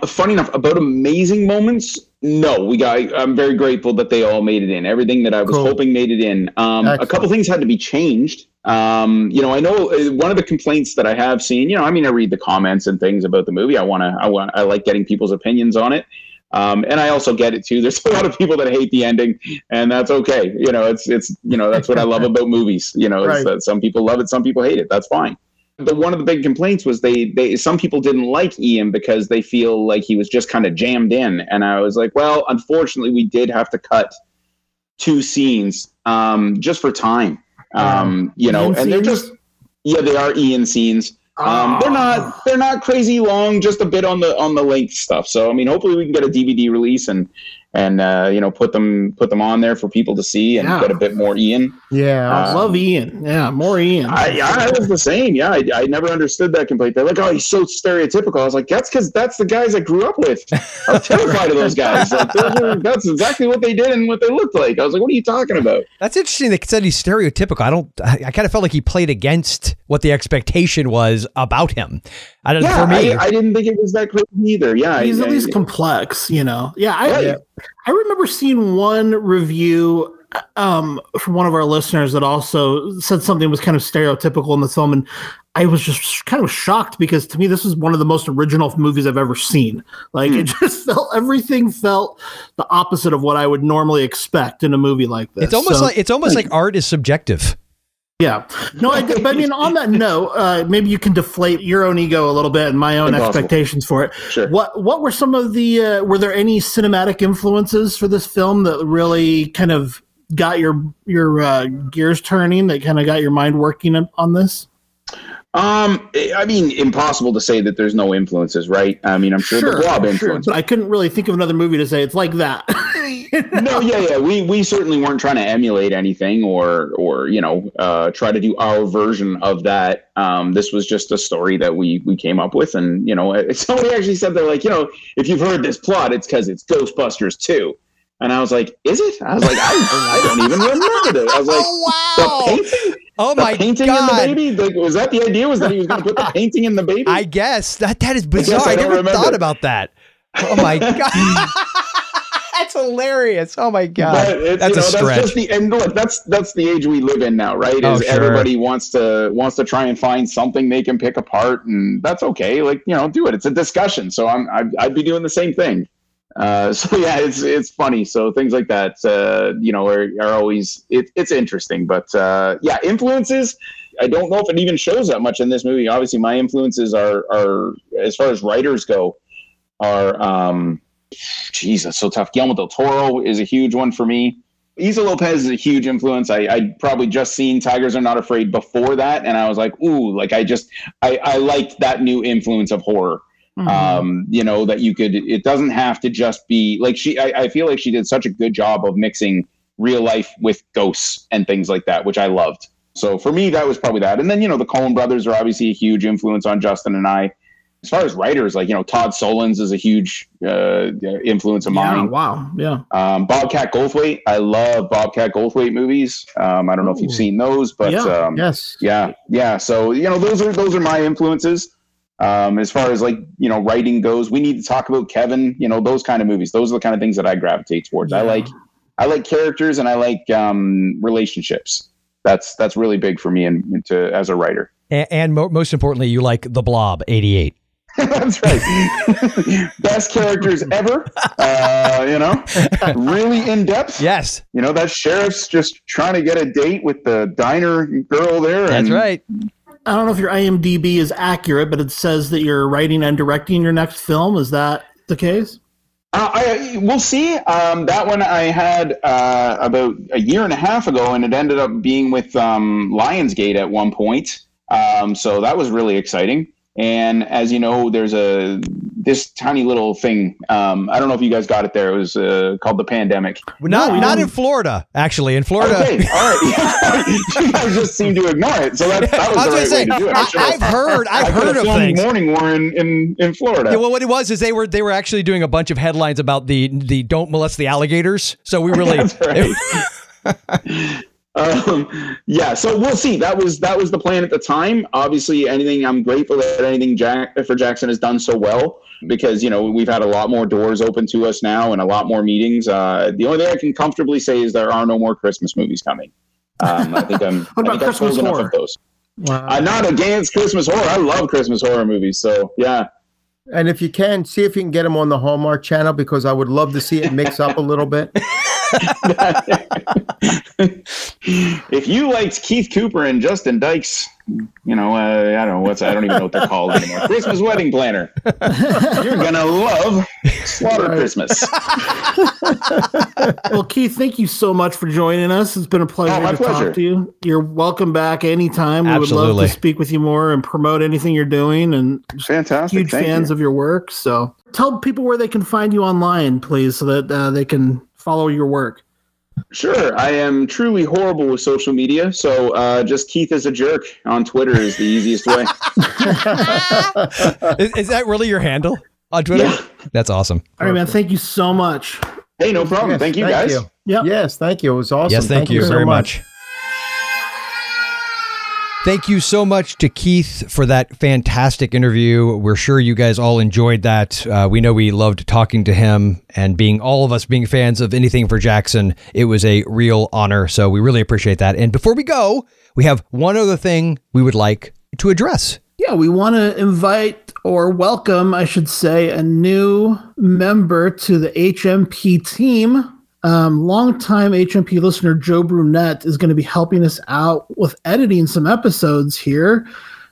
funny enough about amazing moments no. We got i'm very grateful that they all made it in. Everything that i was Cool. hoping made it in. Um, a couple things had to be changed. Um, you know i know uh, one of the complaints that i have seen you know i mean i read the comments and things about the movie. I want to i want i like getting people's opinions on it um, and I also get it too. There's a lot of people that hate the ending, and that's okay. You know, it's it's you know that's what I love about movies. You know, Right. that some people love it, some people hate it. That's fine. But one of the big complaints was they they some people didn't like Ian because they feel like he was just kind of jammed in, and I was like, well, unfortunately, we did have to cut two scenes um, just for time. Um, you know, Ian and they're just yeah, they are Ian scenes. Um, they're not they're not crazy long, just a bit on the on the length stuff. So I mean, hopefully we can get a DVD release and and uh, you know put them put them on there for people to see and Yeah. get a bit more Ian. Yeah. I love Ian. Yeah, more Ian. I, yeah, I was the same. Yeah, I, I never understood that complaint. They're like, "Oh, he's so stereotypical." I was like, "That's because that's the guys I grew up with. I'm terrified of those guys. Like, are, that's exactly what they did and what they looked like." I was like, "What are you talking about?" That's interesting. They said he's stereotypical. I don't. I, I kind of felt like he played against what the expectation was about him. I don't. Yeah, for me, I, I didn't think it was that crazy either. Yeah, he's I, at least I- complex, you know. Yeah, I Right. I remember seeing one review um from one of our listeners that also said something was kind of stereotypical in the film and I was just kind of shocked because to me this was one of the most original movies I've ever seen. Like it Hmm. just felt everything felt the opposite of what I would normally expect in a movie like this. it's almost So- like it's almost like art is subjective. Yeah. No, I but I mean, on that note, uh, maybe you can deflate your own ego a little bit and my own Impossible. expectations for it. Sure. What What were some of the? Uh, were there any cinematic influences for this film that really kind of got your your uh, gears turning? That kind of got your mind working on- on this? Um, I mean, impossible to say that there's no influences, right? I mean, I'm sure, the Blob sure, influence. but I couldn't really think of another movie to say it's like that. no, yeah, yeah. We we certainly weren't trying to emulate anything or or you know uh, try to do our version of that. Um, this was just a story that we we came up with, and you know, somebody actually said they're like, you know, if you've heard this plot, it's because it's Ghostbusters two. And I was like, "Is it?" I was like, "I, I don't even remember it." I was like, oh, wow. "The painting, Oh the my painting god! in the baby. Like, was that the idea? Was that he was going to put the painting in the baby?" I guess that that is bizarre. I I, never remember. thought about that. Oh my god, that's hilarious. Oh my god, that's you a stretch. That's just the and look, that's that's the age we live in now, right? Oh, Is sure. everybody wants to wants to try and find something they can pick apart, and that's okay. Like you know, do it. It's a discussion, so I'm I'd, I'd be doing the same thing. Uh, so yeah, it's it's funny. So things like that, uh, you know, are, are always it, it's interesting. But uh, yeah, influences. I don't know if it even shows that much in this movie. Obviously, my influences are are as far as writers go, are um, geez, that's so tough. Guillermo del Toro is a huge one for me. Issa Lopez is a huge influence. I I probably just seen Tigers Are Not Afraid before that, and I was like, ooh, like I just I I liked that new influence of horror. Um, you know that you could. It doesn't have to just be like she. I, I feel like she did such a good job of mixing real life with ghosts and things like that, which I loved. So for me, that was probably that. And then you know the Coen brothers are obviously a huge influence on Justin and I. As far as writers, like you know Todd Solondz is a huge uh, influence of Yeah, mine. wow. Yeah. Um, Bobcat Goldthwait, I love Bobcat Goldthwait movies. Um, I don't know if you've seen those, but Yeah. um, Yes. yeah, yeah. So you know, those are those are my influences. Um, as far as like you know, writing goes, we need to talk about Kevin. You know, those kind of movies. Those are the kind of things that I gravitate towards. I like, I like characters and I like um, relationships. That's that's really big for me and to as a writer. and, and mo- most importantly, you like the Blob '88. That's right. Best characters ever. Uh, you know, really in depth. Yes. You know, that sheriff's just trying to get a date with the diner girl there. That's right. I don't know if your IMDb is accurate, but it says that you're writing and directing your next film. Is that the case? Uh, I we'll see. Um, that one I had uh, about a year and a half ago, and it ended up being with um, Lionsgate at one point. Um, so that was really exciting. And as you know, there's a this tiny little thing. Um, I don't know if you guys got it there. It was uh, called the pandemic. Not not in Florida, actually. In Florida, Okay, all right. you guys just seem to ignore it. So that, that was I was the right say, way to do it. I- should've- heard- I've heard of things. Morning War in, in, in Florida. Yeah, well, what it was is they were they were actually doing a bunch of headlines about the the don't molest the alligators. So we really That's right. um, yeah, so we'll see. That was that was the plan at the time. Obviously, anything I'm grateful that anything Jack for Jackson has done so well because you know we've had a lot more doors open to us now and a lot more meetings. Uh, the only thing I can comfortably say is there are no more Christmas movies coming. Um, I think I'm. What I about think I've Christmas enough horror? of those. Wow. I'm not against Christmas horror. I love Christmas horror movies. So yeah. And if you can, see if you can get them on the Hallmark channel because I would love to see it mix up a little bit. if you liked Keith Cooper and Justin Dykes, you know, uh, I don't know what's I don't even know what they're called anymore. Christmas wedding planner. You're gonna love Slaughter Christmas. well, Keith, thank you so much for joining us. It's been a pleasure Oh, to pleasure. talk to you. You're welcome back anytime. We would love Absolutely. to speak with you more and promote anything you're doing. And fantastic. huge Thank fans you. of your work. So tell people where they can find you online, please, so that uh, they can follow your work. Sure, I am truly horrible with social media, so uh, just Keith is a jerk on Twitter is the easiest way. is, is that really your handle on Twitter? That's awesome. All right, man. Thank you so much. Hey, no problem. Yes, thank you, guys. Yep. Yes, thank you. It was awesome. Yes, thank, you, so very much. Thank you so much to Keith for that fantastic interview. We're sure you guys all enjoyed that. Uh, we know we loved talking to him and being all of us being fans of anything for Jackson. It was a real honor. So we really appreciate that. And before we go, we have one other thing we would like to address. Yeah, we want to invite or welcome, I should say, a new member to the HMP team. Um, longtime HMP listener Joe Brunette is going to be helping us out with editing some episodes here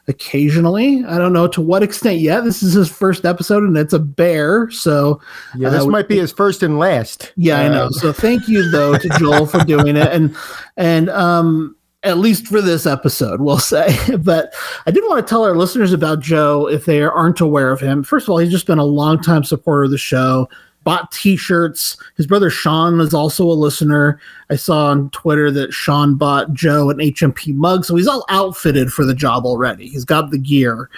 occasionally. I don't know to what extent yet. This is his first episode and it's a bear. So, Yeah, this uh, might be his first and last. yeah, I know. Uh, So thank you though to Joel for doing it, and and um, at least for this episode, we'll say. But I did want to tell our listeners about Joe if they aren't aware of him. First of all, he's just been a longtime supporter of the show. Bought T-shirts. His brother Sean is also a listener. I saw on Twitter that Sean bought Joe an HMP mug, so he's all outfitted for the job already. He's got the gear.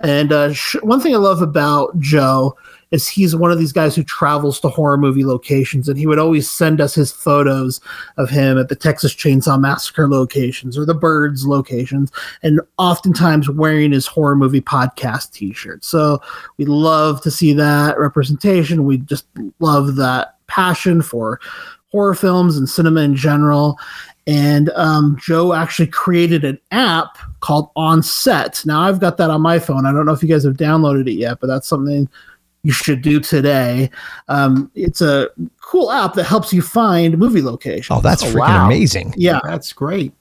And uh, sh- one thing I love about Joe is he's one of these guys who travels to horror movie locations, and he would always send us his photos of him at the Texas Chainsaw Massacre locations or the Birds locations, and oftentimes wearing his horror movie podcast T-shirt. So we love to see that representation. We just love that passion for horror films and cinema in general. And um, Joe actually created an app called On Set. Now I've got that on my phone. I don't know if you guys have downloaded it yet, but that's something you should do today. Um, it's a cool app that helps you find movie locations. Oh, that's freaking amazing. Yeah, that's great.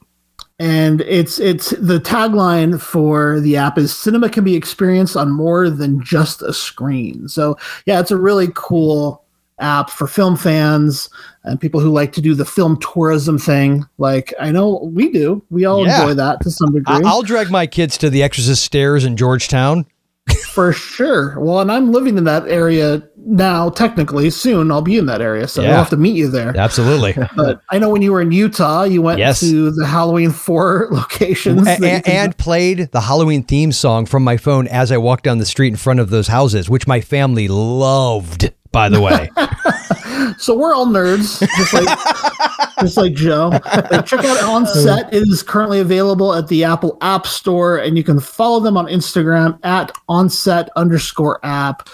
and it's it's the tagline for the app is cinema can be experienced on more than just a screen. So yeah, it's a really cool app for film fans and people who like to do the film tourism thing. Like I know we do. We all Yeah. enjoy that to some degree. I'll drag my kids to the Exorcist stairs in Georgetown. For sure. Well, and I'm living in that area now. Technically, soon I'll be in that area, so Yeah. we'll have to meet you there. Absolutely. But I know when you were in Utah, you went Yes. to the Halloween four locations A- that you a- can- and played the Halloween theme song from my phone as I walked down the street in front of those houses, which my family loved, by the way. so we're all nerds, just like just like Joe. Like, check out On uh, Set. It is currently available at the Apple App Store, and you can follow them on Instagram at onset underscore app.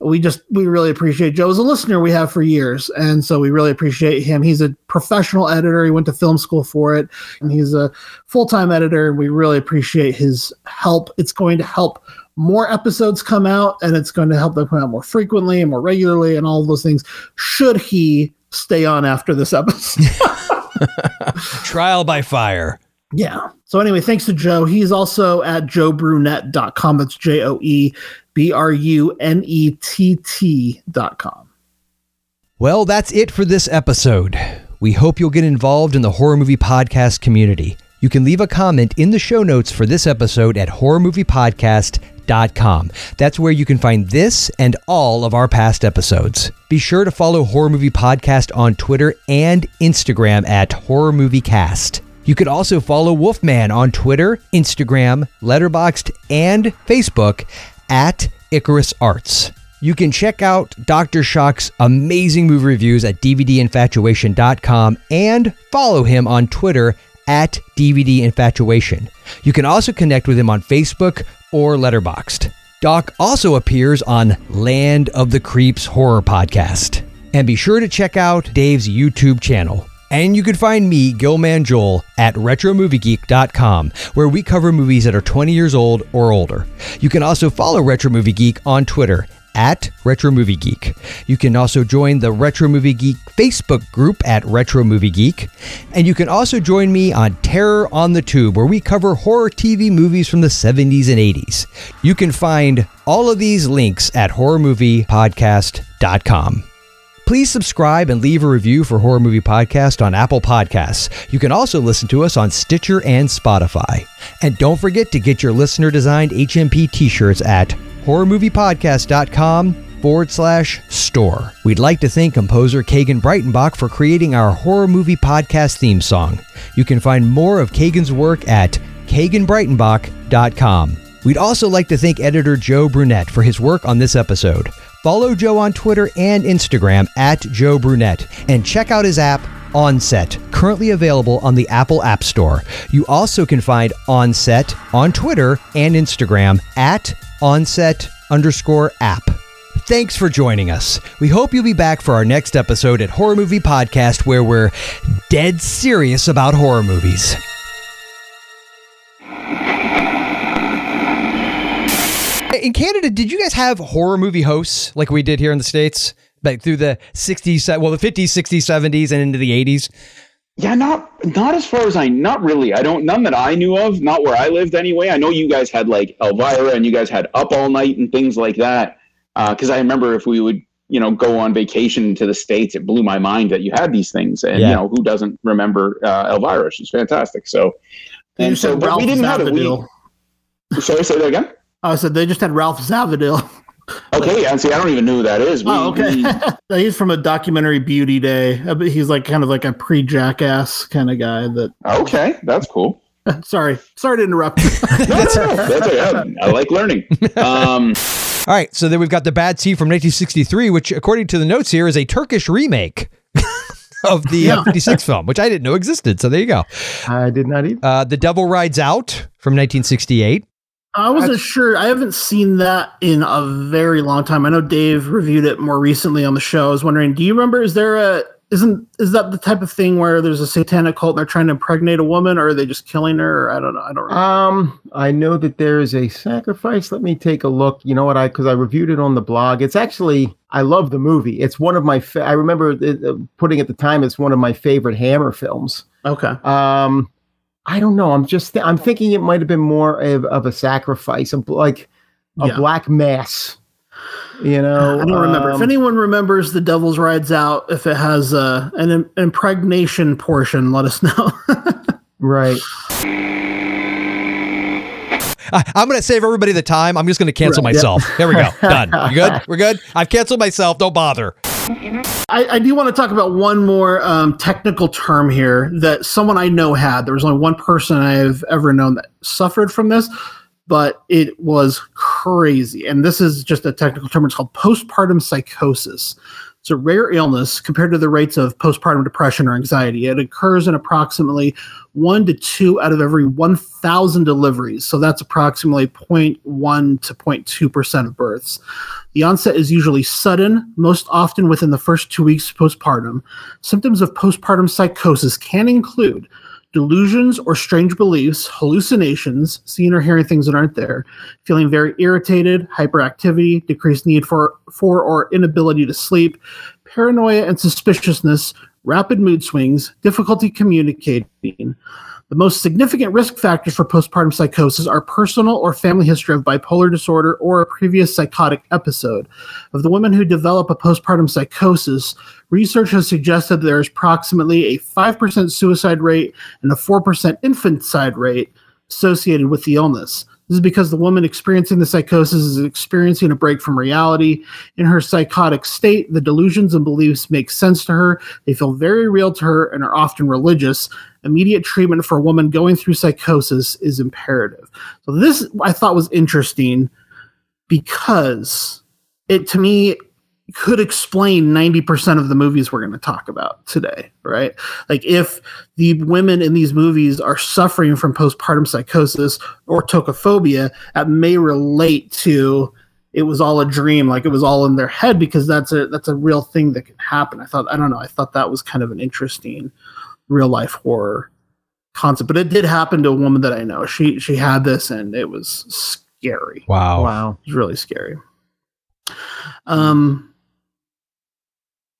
We just we really appreciate Joe as a listener we have for years, and so we really appreciate him. He's a professional editor. He went to film school for it, and he's a full time editor. And we really appreciate his help. It's going to help more episodes come out and it's going to help them come out more frequently and more regularly and all those things should he stay on after this episode Trial by fire. yeah so anyway thanks to joe he's also at joebrunette.com that's E j-o-e-b-r-u-n-e-t-t dot com Well, that's it for this episode. We hope you'll get involved in the horror movie podcast community. You can leave a comment in the show notes for this episode at horrormoviepodcast.com. That's where you can find this and all of our past episodes. Be sure to follow Horror Movie Podcast on Twitter and Instagram at Horror Movie Cast. You could also follow Wolfman on Twitter, Instagram, Letterboxd, and Facebook at Icarus Arts. You can check out Dr. Shock's amazing movie reviews at DVDinfatuation.com and follow him on Twitter at DVD Infatuation. You can also connect with him on Facebook or Letterboxd. Doc also appears on Land of the Creeps Horror Podcast. And be sure to check out Dave's YouTube channel. And you can find me, Gillman Joel, at RetroMovieGeek.com, where we cover movies that are 20 years old or older. You can also follow Retro Movie Geek on Twitter at Retro Movie Geek. You can also join the Retro Movie Geek Facebook group at Retro Movie Geek. And you can also join me on Terror on the Tube, where we cover horror TV movies from the 70s and 80s. You can find all of these links at horrormoviepodcast.com. Please subscribe and leave a review for Horror Movie Podcast on Apple Podcasts. You can also listen to us on Stitcher and Spotify. And don't forget to get your listener designed HMP t shirts at horrormoviepodcast.com forward slash store. We'd like to thank composer Kagan Breitenbach for creating our horror movie podcast theme song. You can find more of Kagan's work at kaganbreitenbach.com. We'd also like to thank editor Joe Brunette for his work on this episode. Follow Joe on Twitter and Instagram at Joe Brunette and check out his app Onset, currently available on the Apple App Store. You also can find Onset on Twitter and Instagram at onset underscore app. Thanks for joining us. We hope you'll be back for our next episode at Horror Movie Podcast, where we're dead serious about horror movies. In Canada, did you guys have horror movie hosts like we did here in the States? Like through the 60s, well, the 50s, 60s, 70s, and into the 80s? Yeah, not not as far as I not really. I don't none that I knew of, not where I lived anyway. I know you guys had like Elvira and you guys had Up All Night and things like that. Because I remember if we would, you know, go on vacation to the states, it blew my mind that you had these things. And Yeah. you know, who doesn't remember uh, Elvira? She's fantastic. So, They and just so but Ralph we didn't have it. We, Zavadil. sorry, say that again. I said they just had Ralph Zavadil. Okay, yeah. See, I don't even know who that is. We, Oh, okay. we- He's from a documentary Beauty Day. Uh, but He's like kind of like a pre-jackass kind of guy. That okay, that's cool. sorry, sorry to interrupt. that's, that's okay. I like learning. Um, All right, so then we've got The Bad Seed from 1963, which, according to the notes here, is a Turkish remake of the uh, 56 film, which I didn't know existed. So there you go. I did not either. Uh, the Devil Rides Out from 1968. I wasn't sure. I haven't seen that in a very long time. I know Dave reviewed it more recently on the show. I was wondering, do you remember? Is there a isn't is that the type of thing where there's a satanic cult and they're trying to impregnate a woman, or are they just killing her? Or I don't know. I don't. Remember. Um, I know that there is a sacrifice. Let me take a look. You know what? I because I reviewed it on the blog. It's actually I love the movie. It's one of my. Fa- I remember it, uh, putting at the time. It's one of my favorite Hammer films. Okay. Um, I don't know. I'm just. I'm thinking it might have been more of, of a sacrifice, of like a Yeah. black mass. You know, I don't remember. if um, anyone remembers the Devil's Rides Out, if it has uh, an im- impregnation portion, let us know. right. I, I'm going to save everybody the time. I'm just going to cancel Right, myself. yeah. There we go. Done. You good? We're good? I've canceled myself. Don't bother. I, I do want to talk about one more um, technical term here that someone I know had. There was only one person I've ever known that suffered from this, but it was crazy. And this is just a technical term. It's called postpartum psychosis. It's a rare illness compared to the rates of postpartum depression or anxiety. It occurs in approximately one to two out of every 1,000 deliveries. So that's approximately 0.1 to 0.2% of births. The onset is usually sudden, most often within the first two weeks postpartum. Symptoms of postpartum psychosis can include delusions or strange beliefs, hallucinations, seeing or hearing things that aren't there, feeling very irritated, hyperactivity, decreased need for, for or inability to sleep, paranoia and suspiciousness, rapid mood swings, difficulty communicating. The most significant risk factors for postpartum psychosis are personal or family history of bipolar disorder or a previous psychotic episode. Of the women who develop a postpartum psychosis, research has suggested there is approximately a 5% suicide rate and a 4% infanticide rate associated with the illness. This is because the woman experiencing the psychosis is experiencing a break from reality. In her psychotic state, the delusions and beliefs make sense to her. They feel very real to her and are often religious. Immediate treatment for a woman going through psychosis is imperative. So, this I thought was interesting because it to me could explain 90% of the movies we're going to talk about today, right? Like if the women in these movies are suffering from postpartum psychosis or tocophobia, that may relate to it was all a dream, like it was all in their head because that's a that's a real thing that can happen. I thought I don't know, I thought that was kind of an interesting real life horror concept, but it did happen to a woman that I know. She she had this and it was scary. Wow. Wow. It was really scary. Um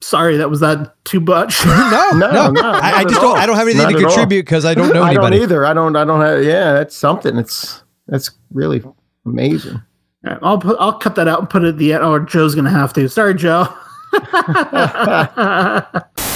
sorry that was that too much no, no, No, no, I, I just don't. all. I don't have anything Not to contribute because I don't know I don't anybody. either. I don't. I don't have. Yeah, that's something. It's that's really amazing. All right, I'll put I'll cut that out and put it at the end. Or Joe's gonna have to. Sorry, Joe.